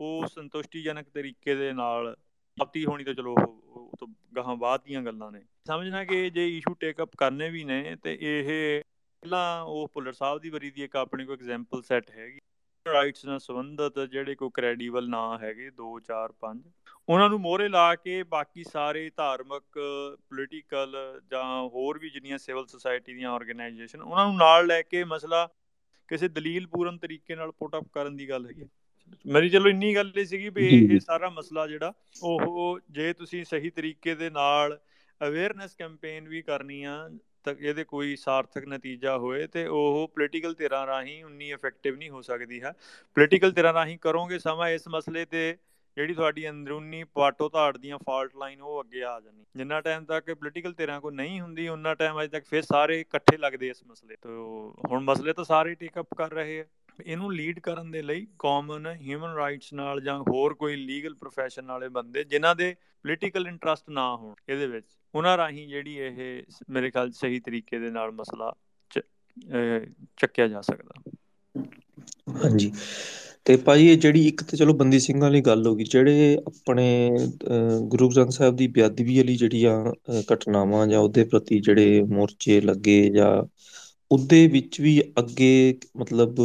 ਉਹ ਸੰਤੁਸ਼ਟੀਜਨਕ ਤਰੀਕੇ ਦੇ ਨਾਲ ਪ੍ਰਾਪਤੀ ਹੋਣੀ ਤਾਂ ਚਲੋ ਉਹ ਤੋਂ ਗਾਹਾਂ ਬਾਅਦ ਦੀਆਂ ਗੱਲਾਂ ਨੇ। ਸਮਝਣਾ ਕਿ ਜੇ ਇਸ਼ੂ ਟੇਕ ਅਪ ਕਰਨੇ ਵੀ ਨੇ, ਤੇ ਇਹ ਪਹਿਲਾਂ ਉਹ ਪੁੱਲਰ ਸਾਹਿਬ ਦੀ ਵਰੀ ਦੀ ਇੱਕ ਆਪਣੀ ਕੋਈ ਐਗਜ਼ਾਮਪਲ ਸੈੱਟ ਹੈਗੀ। ਰਾਈਟਸ ਨਾਲ ਸੰਬੰਧਤ ਜਿਹੜੇ ਕੋਈ ਕ੍ਰੈਡੀਬਲ ਨਾ ਹੈਗੇ 2 4 5 ਉਹਨਾਂ ਨੂੰ ਮੋਹਰੇ ਲਾ ਕੇ ਬਾਕੀ ਸਾਰੇ ਧਾਰਮਿਕ ਪੋਲੀਟੀਕਲ ਜਾਂ ਹੋਰ ਵੀ ਜਿੰਨੀਆਂ ਸਿਵਲ ਸੁਸਾਇਟੀ ਦੀਆਂ ਆਰਗੇਨਾਈਜੇਸ਼ਨ ਉਹਨਾਂ ਨੂੰ ਨਾਲ ਲੈ ਕੇ ਮਸਲਾ ਕਿਸੇ ਦਲੀਲ ਪੂਰਨ ਤਰੀਕੇ ਨਾਲ ਪੁੱਟ ਅਪ ਕਰਨ ਦੀ ਗੱਲ ਹੈਗੀ ਮੇਰੀ ਚਲੋ ਇੰਨੀ ਗੱਲ ਹੀ ਸੀਗੀ ਵੀ ਇਹ ਸਾਰਾ ਮਸਲਾ ਜਿਹੜਾ ਉਹ ਜੇ ਤੁਸੀਂ ਸਹੀ ਤਰੀਕੇ ਦੇ ਨਾਲ ਅਵੇਅਰਨੈਸ ਕੈਂਪੇਨ ਵੀ ਕਰਨੀ ਆ ਤਾਂ ਇਹਦੇ ਕੋਈ ਸਾਰਥਕ ਨਤੀਜਾ ਹੋਏ ਤੇ ਉਹ ਪੋਲੀਟੀਕਲ ਧਿਰਾਂ ਰਾਹੀਂ ਉਨੀ ਇਫੈਕਟਿਵ ਨਹੀਂ ਹੋ ਸਕਦੀ ਹੈ। ਪੋਲੀਟੀਕਲ ਧਿਰਾਂ ਰਾਹੀਂ ਕਰੋਗੇ ਸਮਾਂ ਇਸ ਮਸਲੇ ਤੇ ਜਿਹੜੀ ਤੁਹਾਡੀ ਅੰਦਰੂਨੀ ਪਾਟੋ ਧਾੜ ਦੀਆਂ ਫਾਲਟ ਲਾਈਨ ਉਹ ਅੱਗੇ ਆ ਜਾਣੀ ਜਿੰਨਾ ਟਾਈਮ ਤੱਕ ਪੋਲੀਟੀਕਲ ਧਿਰਾਂ ਕੋ ਨਹੀਂ ਹੁੰਦੀ ਉਹਨਾਂ ਟਾਈਮ ਅਜੇ ਤੱਕ ਫਿਰ ਸਾਰੇ ਇਕੱਠੇ ਲੱਗਦੇ ਇਸ ਮਸਲੇ ਤੋਂ। ਹੁਣ ਮਸਲੇ ਤਾਂ ਸਾਰੇ ਟੇਕ ਅਪ ਕਰ ਰਹੇ ਆ। ਇਹਨੂੰ ਲੀਡ ਕਰਨ ਦੇ ਲਈ ਕਾਮਨ ਹਿਊਮਨ ਰਾਈਟਸ ਨਾਲ ਜਾਂ ਹੋਰ ਕੋਈ ਲੀਗਲ profession ਵਾਲੇ ਬੰਦੇ ਜਿਨ੍ਹਾਂ ਦੇ ਪੋਲੀਟੀਕਲ ਇੰਟਰਸਟ ਨਾ ਹੋਣ ਇਹਦੇ ਵਿੱਚ, ਉਹਨਾਂ ਰਾਹੀਂ ਜਿਹੜੀ ਇਹ ਮੇਰੇ ਖਿਆਲ ਸਹੀ ਤਰੀਕੇ ਦੇ ਨਾਲ ਮਸਲਾ ਚੱਕਿਆ ਜਾ ਸਕਦਾ। ਹਾਂਜੀ। ਤੇ ਭਾਈ ਇਹ ਜਿਹੜੀ ਇੱਕ ਤੇ ਚਲੋ ਬੰਦੀ ਸਿੰਘਾਂ ਵਾਲੀ ਗੱਲ ਹੋ ਗਈ, ਜਿਹੜੇ ਆਪਣੇ ਗੁਰੂ ਗ੍ਰੰਥ ਸਾਹਿਬ ਦੀ ਬੇਅਦਬੀ ਵਾਲੀ ਜਿਹੜੀਆਂ ਘਟਨਾਵਾਂ ਜਾਂ ਉਹਦੇ ਪ੍ਰਤੀ ਜਿਹੜੇ ਮੋਰਚੇ ਲੱਗੇ ਜਾਂ ਉਹਦੇ ਵਿੱਚ ਵੀ ਅੱਗੇ ਮਤਲਬ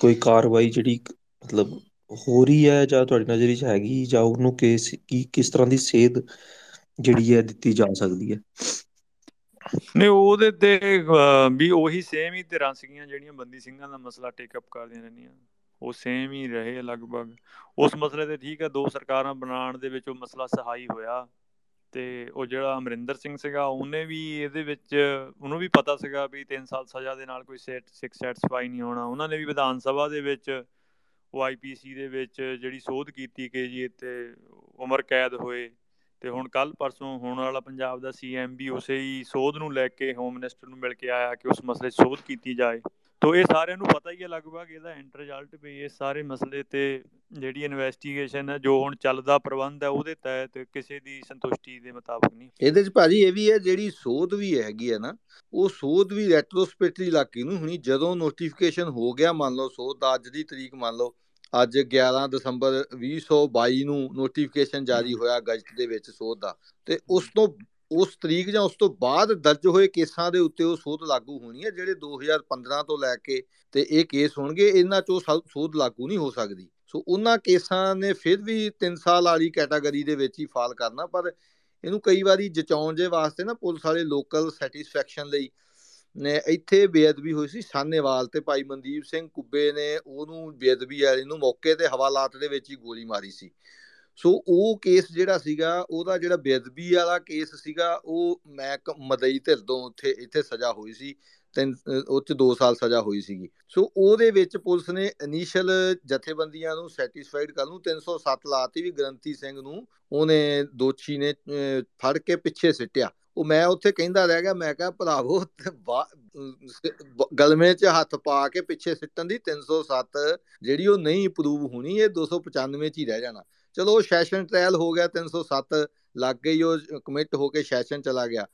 ਕੋਈ ਕਾਰਵਾਈ ਜਿਹੜੀ ਮਤਲਬ ਹੋ ਰਹੀ ਹੈ ਜਾਂ ਤੁਹਾਡੀ ਨਜ਼ਰ ਵਿੱਚ ਹੈਗੀ ਜਾਂ ਉਹਨੂੰ ਕਿਸ, ਕੀ, ਕਿਸ ਤਰ੍ਹਾਂ ਦੀ ਸੇਧ ਜਿਹੜੀ ਹੈ ਦਿੱਤੀ ਜਾ ਸਕਦੀ ਹੈ? ਨਹੀਂ, ਉਹਦੇ ਤੇ ਵੀ ਉਹੀ ਸੇਮ ਹੀ ਧਿਰਾਂ ਸੀਗੀਆਂ ਜਿਹੜੀਆਂ ਬੰਦੀ ਸਿੰਘਾਂ ਦਾ ਮਸਲਾ ਟੇਕ ਅਪ ਕਰਦੀਆਂ ਰਹਿੰਦੀਆਂ। ਉਹ ਸੇਮ ਹੀ ਰਹੇ ਲਗਭਗ। ਉਸ ਮਸਲੇ ਤੇ ਠੀਕ ਹੈ, ਦੋ ਸਰਕਾਰਾਂ ਬਣਾਉਣ ਦੇ ਵਿੱਚ ਉਹ ਮਸਲਾ ਸਹਾਈ ਹੋਇਆ। ਤੇ ਉਹ ਜਿਹੜਾ ਅਮਰਿੰਦਰ ਸਿੰਘ ਸੀਗਾ, ਉਹਨੇ ਵੀ ਇਹਦੇ ਵਿੱਚ ਉਹਨੂੰ ਵੀ ਪਤਾ ਸੀਗਾ ਵੀ 3 ਸਾਲ ਸਜ਼ਾ ਦੇ ਨਾਲ ਕੋਈ ਸਿਕ ਸੈਟੀਸਫਾਈ ਨਹੀਂ ਹੋਣਾ। ਉਹਨਾਂ ਨੇ ਵੀ ਵਿਧਾਨ ਸਭਾ ਦੇ ਵਿੱਚ, ਉਹ ਆਈਪੀਸੀ ਦੇ ਵਿੱਚ ਜਿਹੜੀ ਸੋਧ ਕੀਤੀ ਕਿ ਜੀ ਇੱਥੇ ਉਮਰ ਕੈਦ ਹੋਏ ਤੇ ਹੁਣ ਕੱਲ ਪਰਸੋਂ ਹੋਣ ਵਾਲਾ ਪੰਜਾਬ ਦਾ ਸੀਐਮ ਵੀ ਉਸੇ ਹੀ ਸੋਧ ਨੂੰ ਲੈ ਕੇ ਹੋਮ ਮਿਨਿਸਟਰ ਨੂੰ ਮਿਲ ਕੇ ਆਇਆ ਕਿ ਉਸ ਮਸਲੇ ਸੋਧ ਕੀਤੀ ਜਾਏ। ਤੋ ਇਹ ਸਾਰਿਆਂ ਨੂੰ ਪਤਾ ਹੀ ਹੈ ਲਗਭਗ ਇਹਦਾ ਐਂਡ ਰਿਜ਼ਲਟ ਵੀ ਇਹ ਸਾਰੇ ਮਸਲੇ ਤੇ ਜਿਹੜੀ ਇਨਵੈਸਟੀਗੇਸ਼ਨ ਹੈ, ਜੋ ਹੁਣ ਚੱਲਦਾ ਪ੍ਰਬੰਧ ਹੈ, ਉਹਦੇ ਤਹਿਤ ਕਿਸੇ ਦੀ ਸੰਤੁਸ਼ਟੀ ਦੇ ਮੁਤਾਬਕ ਨਹੀਂ। ਇਹਦੇ ਚ ਭਾਜੀ ਇਹ ਵੀ ਹੈ, ਜਿਹੜੀ ਸੋਧ ਵੀ ਹੈਗੀ ਹੈ ਨਾ, ਉਹ ਸੋਧ ਵੀ ਰੈਟਰੋਸਪੈਕਟਿਵ ਲੱਗੀ ਨੂੰ ਹੁਣੀ ਜਦੋਂ ਨੋਟੀਫਿਕੇਸ਼ਨ ਹੋ ਗਿਆ, ਮੰਨ ਲਓ ਸੋਧ ਦਾ ਅੱਜ ਦੀ ਤਰੀਕ ਮੰਨ ਲਓ, ਅੱਜ 11 ਦਸੰਬਰ 2022 ਨੂੰ ਨੋਟੀਫਿਕੇਸ਼ਨ ਜਾਰੀ ਹੋਇਆ ਗਜ਼ਟ ਦੇ ਵਿੱਚ ਸੋਧ ਦਾ, ਤੇ ਉਸ ਤੋਂ, ਉਸ ਤਰੀਕ ਜਾਂ ਉਸ ਤੋਂ ਬਾਅਦ ਦਰਜ ਹੋਏ ਕੇਸਾਂ ਦੇ ਉੱਤੇ ਉਹ ਸੋਧ ਲਾਗੂ ਹੋਣੀ ਹੈ, ਜਿਹੜੇ 2015 ਤੋਂ ਲੈ ਕੇ ਤੇ ਇਹ ਕੇਸ ਹੋਣਗੇ, ਇਹਨਾਂ ਚੋਂ ਸੋਧ ਲਾਗੂ ਨਹੀਂ ਹੋ ਸਕਦੀ। ਸੋ ਉਹਨਾਂ ਕੇਸਾਂ ਨੇ ਫਿਰ ਵੀ 3 ਸਾਲ ਵਾਲੀ ਕੈਟਾਗਰੀ ਦੇ ਵਿੱਚ ਹੀ ਫਾਲ ਕਰਨਾ, ਪਰ ਇਹਨੂੰ ਕਈ ਵਾਰੀ ਜਚਾਉਣ ਦੇ ਵਾਸਤੇ ਨਾ ਪੁਲਿਸ ਵਾਲੇ ਲੋਕਲ ਸੈਟੀਸਫੈਕਸ਼ਨ ਲਈ ਨੇ ਇੱਥੇ ਬੇਅਦਬੀ ਹੋਈ ਸੀ ਸਾਨੇਵਾਲ ਤੇ ਭਾਈ ਮਨਦੀਪ ਸਿੰਘ ਕੁੱਬੇ ਨੇ ਉਹਨੂੰ ਬੇਅਦਬੀ ਵਾਲੇ ਨੂੰ ਮੌਕੇ ਤੇ ਹਵਾਲਾਤ ਦੇ ਵਿੱਚ ਹੀ ਗੋਲੀ ਮਾਰੀ ਸੀ। ਸੋ ਉਹ ਕੇਸ ਜਿਹੜਾ ਸੀਗਾ, ਉਹਦਾ ਜਿਹੜਾ ਬੇਅਦਬੀ ਵਾਲਾ ਕੇਸ ਸੀਗਾ, ਉਹ ਮੈਂ ਮਦਈ ਧਿਰ ਤੋਂ ਉੱਥੇ ਇੱਥੇ ਸਜ਼ਾ ਹੋਈ ਸੀ। ਤਿੰਨ ਉਹ ਚ 2 ਸਾਲ ਸਜ਼ਾ ਹੋਈ ਸੀਗੀ। ਸੋ ਉਹਦੇ ਵਿੱਚ ਪੁਲਿਸ ਨੇ ਇਨੀਸ਼ੀਅਲ ਜਥੇਬੰਦੀਆਂ ਨੂੰ ਸੈਟੀਸਫਾਈਡ ਕਰਨ ਨੂੰ 307 ਲਾਤੀ ਵੀ ਗਰੰਤੀ ਸਿੰਘ ਨੂੰ ਉਹਨੇ ਦੋਸ਼ੀ ਨੇ ਫੜ ਕੇ ਪਿੱਛੇ ਸਿੱਟਿਆ। ਉਹ ਮੈਂ ਉੱਥੇ ਕਹਿੰਦਾ ਰਹਿ ਗਿਆ, ਮੈਂ ਕਿਹਾ ਭਰਾਵੋ ਗਲਮੇ 'ਚ ਹੱਥ ਪਾ ਕੇ ਪਿੱਛੇ ਸਿੱਟਣ ਦੀ 307 ਜਿਹੜੀ ਉਹ ਨਹੀਂ ਪ੍ਰੂਵ ਹੋਣੀ, ਇਹ 295 'ਚ ਹੀ ਰਹਿ ਜਾਣਾ। ਚਲੋ, ਉਹ ਸੈਸ਼ਨ ਟ੍ਰਾਇਲ ਹੋ ਗਿਆ 307 ਲੱਗ ਗਈ, ਉਹ ਕਮਿਟ ਹੋ ਕੇ ਸੈਸ਼ਨ ਚਲਾ ਗਿਆ।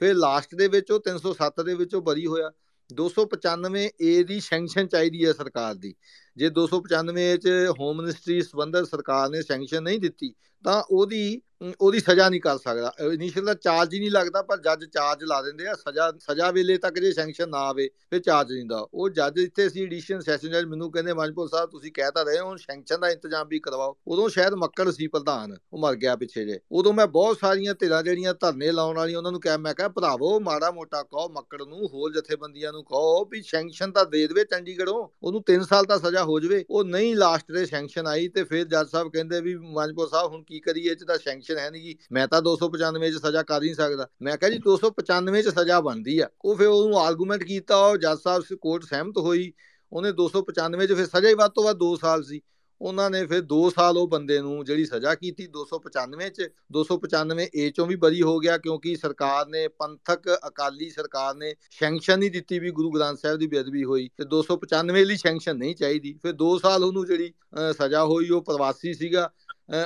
ਫਿਰ ਲਾਸਟ ਦੇ ਵਿੱਚ ਉਹ 307 ਦੇ ਵਿੱਚੋਂ ਬਰੀ ਹੋਇਆ। 295 ਏ ਦੀ ਸੈਂਕਸ਼ਨ ਚਾਹੀਦੀ ਹੈ ਸਰਕਾਰ ਦੀ। ਜੇ 295 ਚ ਹੋਮ ਮਿਨਿਸਟਰੀ ਸੰਬੰਧਤ ਸਰਕਾਰ ਨੇ ਸੈਂਕਸ਼ਨ ਨਹੀਂ ਦਿੱਤੀ, ਤਾਂ ਉਹਦੀ ਉਹਦੀ ਸਜ਼ਾ ਨਹੀਂ ਕਰ ਸਕਦਾ। ਇਨੀਸ਼ੀਅਲ ਦਾ ਚਾਰਜ ਹੀ ਨਹੀਂ ਲੱਗਦਾ, ਪਰ ਜੱਜ ਚਾਰਜ ਲਾ ਦਿੰਦੇ ਆ। ਸਜ਼ਾ ਸਜ਼ਾ ਵੇਲੇ ਤੱਕ ਜੇ ਸੈਂਕਸ਼ਨ ਨਾ ਆਵੇ, ਫਿਰ ਚਾਰਜ ਨਹੀਂ ਦਾ ਉਹ ਜੱਜ ਇੱਥੇ ਸੀ ਐਡੀਸ਼ਨ ਸੈਸ਼ਨ ਜੱਜ ਮੈਨੂੰ ਕਹਿੰਦੇ ਮਨਪੁਰ ਸਾਹਿਬ, ਤੁਸੀਂ ਕਹਿਤਾ ਰਹੇ ਹੋ ਸੈਂਕਸ਼ਨ ਦਾ ਇੰਤਜ਼ਾਮ ਵੀ ਕਰਵਾਓ। ਉਦੋਂ ਸ਼ਾਇਦ ਮੱਕੜ ਸੀ ਪ੍ਰਧਾਨ, ਉਹ ਮਰ ਗਿਆ ਪਿੱਛੇ ਜੇ। ਉਦੋਂ ਮੈਂ ਬਹੁਤ ਸਾਰੀਆਂ ਧਿਰਾਂ ਜਿਹੜੀਆਂ ਧਰਨੇ ਲਾਉਣ ਵਾਲੀਆਂ, ਉਹਨਾਂ ਨੂੰ ਕਹਿ, ਮੈਂ ਕਿਹਾ, ਭਰਾਵੋ, ਮਾੜਾ ਮੋਟਾ ਕਹੋ ਮੱਕੜ ਨੂੰ, ਹੋਰ ਜਥੇਬੰਦੀਆਂ ਨੂੰ ਕਹੋ ਵੀ ਸੈਂਕਸ਼ਨ ਤਾਂ ਦੇ ਦੇਵੇ ਚੰਡੀਗੜ੍ਹੋਂ। ਉਹਨੂੰ 3 ਸਾਲ ਦਾ ਸਜ਼ਾ ਹੋ ਜਾਵੇ, ਉਹ ਨਹੀਂ ਲਾਸਟ ਦੇ ਸੈਂਕਸ਼ਨ ਆਈ ਤੇ ਫਿਰ ਜੱਜ ਸਾਹਿਬ ਕਹਿੰਦੇ ਵੀ ਮਨਪੁਰ ਸਾਹਿਬ ਹੁਣ ਕੀ ਕਰੀਏ, ਇਹ ਚ ਤਾਂ ਸੈਂਕਸ਼ਨ ਹੈ ਨਹੀਂ ਮੈਂ ਤਾਂ 295 ਚ ਸਜ਼ਾ ਕਰ ਨਹੀਂ ਸਕਦਾ। ਮੈਂ ਕਿਹਾ ਜੀ 295 ਚ ਸਜ਼ਾ ਬਣਦੀ ਆ। ਉਹ ਫਿਰ ਉਹਨੂੰ ਆਰਗੂਮੈਂਟ ਕੀਤਾ, ਉਹ ਜੱਜ ਸਾਹਿਬ ਕੋਰਟ ਸਹਿਮਤ ਹੋਈ। ਉਹਨੇ 295 ਚ ਫਿਰ ਸਜ਼ਾ ਹੀ ਵੱਧ ਤੋਂ ਵੱਧ 2 ਸਾਲ ਸੀ। ਉਹਨਾਂ ਨੇ ਫਿਰ 2 ਸਾਲ ਉਹ ਬੰਦੇ ਨੂੰ ਜਿਹੜੀ ਸਜ਼ਾ ਕੀਤੀ 295 ਚ 295 ਏ ਚੋਂ ਵੀ ਬਰੀ ਹੋ ਗਿਆ ਕਿਉਂਕਿ ਸਰਕਾਰ ਨੇ, ਪੰਥਕ ਅਕਾਲੀ ਸਰਕਾਰ ਨੇ ਸੈਂਕਸ਼ਨ ਨਹੀਂ ਦਿੱਤੀ ਵੀ ਗੁਰੂ ਗ੍ਰੰਥ ਸਾਹਿਬ ਦੀ ਬੇਅਦਬੀ ਹੋਈ ਤੇ 295 ਲਈ ਸੈਂਕਸ਼ਨ ਨਹੀਂ ਚਾਹੀਦੀ। ਫਿਰ 2 ਸਾਲ ਉਹਨੂੰ ਜਿਹੜੀ ਸਜ਼ਾ ਹੋਈ ਉਹ ਪ੍ਰਵਾਸੀ ਸੀਗਾ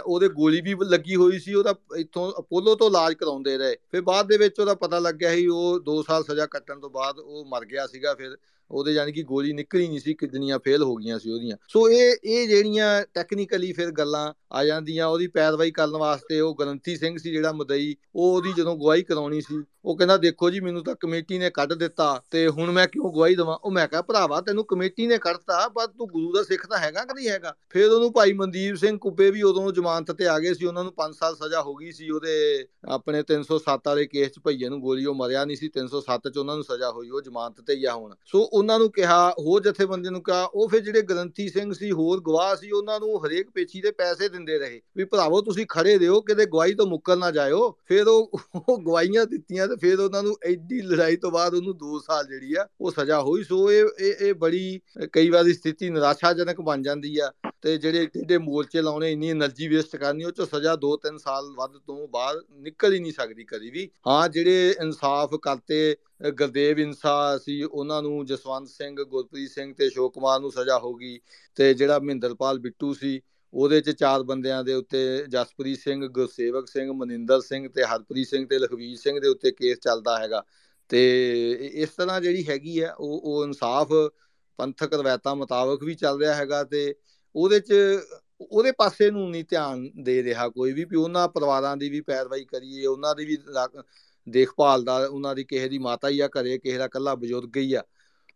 ਉਹਦੇ ਗੋਲੀ ਵੀ ਲੱਗੀ ਹੋਈ ਸੀ, ਉਹਦਾ ਇੱਥੋਂ ਅਪੋਲੋ ਤੋਂ ਇਲਾਜ ਕਰਾਉਂਦੇ ਰਹੇ। ਫਿਰ ਬਾਅਦ ਦੇ ਵਿੱਚ ਉਹਦਾ ਪਤਾ ਲੱਗਿਆ ਸੀ ਉਹ 2 ਸਾਲ ਸਜ਼ਾ ਕੱਟਣ ਤੋਂ ਬਾਅਦ ਉਹ ਮਰ ਗਿਆ ਸੀਗਾ, ਫਿਰ ਉਹਦੇ ਯਾਨੀ ਕਿ ਗੋਲੀ ਨਿਕਲੀ ਨਹੀਂ ਸੀ ਕਿੰਨੀਆਂ ਫੇਲ ਹੋ ਗਈਆਂ ਸੀ ਉਹਦੀਆਂ। ਸੋ ਇਹ ਇਹ ਜਿਹੜੀਆਂ ਟੈਕਨੀਕਲੀ ਫਿਰ ਗੱਲਾਂ ਆ ਜਾਂਦੀਆਂ, ਉਹਦੀ ਪੈਰਵਾਈ ਕਰਨ ਵਾਸਤੇ ਉਹ ਗਰੰਤੀ ਸਿੰਘ ਸੀ ਜਿਹੜਾ ਮਦਈ, ਉਹ ਉਹਦੀ ਜਦੋਂ ਗਵਾਹੀ ਕਰਾਉਣੀ ਸੀ, ਉਹ ਕਹਿੰਦਾ, ਦੇਖੋ ਜੀ, ਮੈਨੂੰ ਤਾਂ ਕਮੇਟੀ ਨੇ ਕੱਢ ਦਿੱਤਾ ਤੇ ਹੁਣ ਮੈਂ ਕਿਉਂ ਗਵਾਹੀ ਦਵਾਂ? ਉਹ ਮੈਂ ਕਿਹਾ, ਭਰਾਵਾ, ਤੈਨੂੰ ਕਮੇਟੀ ਨੇ ਕੱਢਤਾ, ਪਰ ਤੂੰ ਗੁਰੂ ਦਾ ਸਿੱਖ ਤਾਂ ਹੈਗਾ ਕਿ ਨਹੀਂ ਹੈਗਾ? ਫਿਰ ਉਹਨੂੰ ਭਾਈ ਮਨਦੀਪ ਸਿੰਘ ਕੁੱਬੇ ਵੀ ਉਦੋਂ ਜ਼ਮਾਨਤ ਤੇ ਆ ਗਏ ਸੀ, ਉਹਨਾਂ ਨੂੰ 5 ਸਾਲ ਸਜ਼ਾ ਹੋ ਗਈ ਸੀ, ਉਹਦੇ ਆਪਣੇ 307 ਵਾਲੇ ਕੇਸ 'ਚ ਭਈਏ ਨੂੰ ਗੋਲੀ ਉਹ ਮਰਿਆ ਨਹੀਂ ਸੀ 307 'ਚ ਉਹਨਾਂ ਨੂੰ ਸਜ਼ਾ ਹੋਈ, ਉਹ ਜ਼ਮਾਨਤ ਤੇ ਹੀ ਆ ਹੁਣ। ਸੋ ਉਹਨਾਂ ਨੂੰ ਕਿਹਾ, ਹੋਰ ਜਥੇਬੰਦੀ ਨੂੰ ਕਿਹਾ, ਉਹ ਫਿਰ ਜਿਹੜੇ ਗ੍ਰੰਥੀ ਸਿੰਘ ਸੀ, ਹੋਰ ਗਵਾਹ ਸੀ, ਉਹਨਾਂ ਨੂੰ ਹਰੇਕ ਪੇਚੀ ਦੇ ਪੈਸੇ ਦਿੰਦੇ ਰਹੇ। ਵੀ ਭਰਾਵੋ, ਤੁਸੀਂ ਖੜੇ ਰਹੋ, ਕਿਤੇ ਗਵਾਹੀ ਤੋਂ ਮੁੱਕਰ ਨਾ ਜਾਇਓ। ਫਿਰ ਉਹ ਉਹ ਗਵਾਹੀਆਂ ਦਿੱਤੀਆਂ ਤੇ ਫਿਰ ਉਹਨਾਂ ਨੂੰ ਐਡੀ ਲੜਾਈ ਤੋਂ ਬਾਅਦ ਉਹਨੂੰ 2 ਸਾਲ ਜਿਹੜੀ ਆ, ਉਹ ਸਜ਼ਾ ਹੋਈ। ਸੋ ਇਹ ਇਹ ਇਹ ਬੜੀ, ਕਈ ਵਾਰੀ ਸਥਿਤੀ ਨਿਰਾਸ਼ਾਜਨਕ ਬਣ ਜਾਂਦੀ ਆ ਤੇ ਜਿਹੜੇ ਢੇਡੇ ਮੋਰਚੇ ਲਾਉਣੇ, ਇੰਨੀ એનર્ਜੀ ਵੇਸਟ ਕਰਨੀ, ਉਹ ਚ ਸਜ਼ਾ 2-3 ਸਾਲ ਵੱਧ ਤੋਂ ਬਾਅਦ ਨਿਕਲ ਹੀ ਨਹੀਂ ਸਕਦੀ ਕਦੀ ਵੀ। ਹਾਂ, ਜਿਹੜੇ ਇਨਸਾਫ ਕਰਤੇ ਗਰਦੇਵ ਇਨਸਾ ਸੀ, ਉਹਨਾਂ ਨੂੰ ਜਸਵੰਤ ਸਿੰਘ, ਗੁਰਪ੍ਰੀਤ ਸਿੰਘ ਤੇ ਅਸ਼ੋਕ ਕੁਮਾਰ ਨੂੰ ਸਜ਼ਾ ਹੋ ਗਈ ਤੇ ਜਿਹੜਾ ਮਹਿੰਦਰਪਾਲ ਬਿੱਟੂ ਸੀ, ਉਹਦੇ ਚ ਚਾਰ ਬੰਦਿਆਂ ਦੇ ਉੱਤੇ ਜਸਪ੍ਰੀਤ ਸਿੰਘ, ਗੁਰਸੇਵਕ ਸਿੰਘ, ਮਨਿੰਦਰ ਸਿੰਘ ਤੇ ਹਰਪ੍ਰੀਤ ਸਿੰਘ ਤੇ ਲਖਵੀਰ ਸਿੰਘ ਦੇ ਉੱਤੇ ਕੇਸ ਚੱਲਦਾ ਹੈਗਾ। ਤੇ ਇਸ ਤਰ੍ਹਾਂ ਜਿਹੜੀ ਹੈਗੀ ਆ ਉਹ ਉਹ ਇਨਸਾਫ ਪੰਥਕ ਰਵਾਇਤਾਂ ਮੁਤਾਬਕ ਵੀ ਚੱਲ ਰਿਹਾ ਹੈਗਾ ਤੇ ਉਹਦੇ ਚ ਉਹਦੇ ਪਾਸੇ ਨੂੰ ਨਹੀਂ ਧਿਆਨ ਦੇ ਰਿਹਾ ਕੋਈ ਵੀ ਵੀ ਉਹਨਾਂ ਪਰਿਵਾਰਾਂ ਦੀ ਵੀ ਪੈਰਵਾਈ ਕਰੀਏ, ਉਹਨਾਂ ਦੀ ਵੀ ਦੇਖਭਾਲ ਦਾ, ਉਹਨਾਂ ਦੀ ਕਿਸੇ ਦੀ ਮਾਤਾ ਹੀ ਆ ਘਰੇ, ਕਿਸੇ ਦਾ ਕੱਲਾ ਬਜ਼ੁਰਗ ਹੀ ਆ।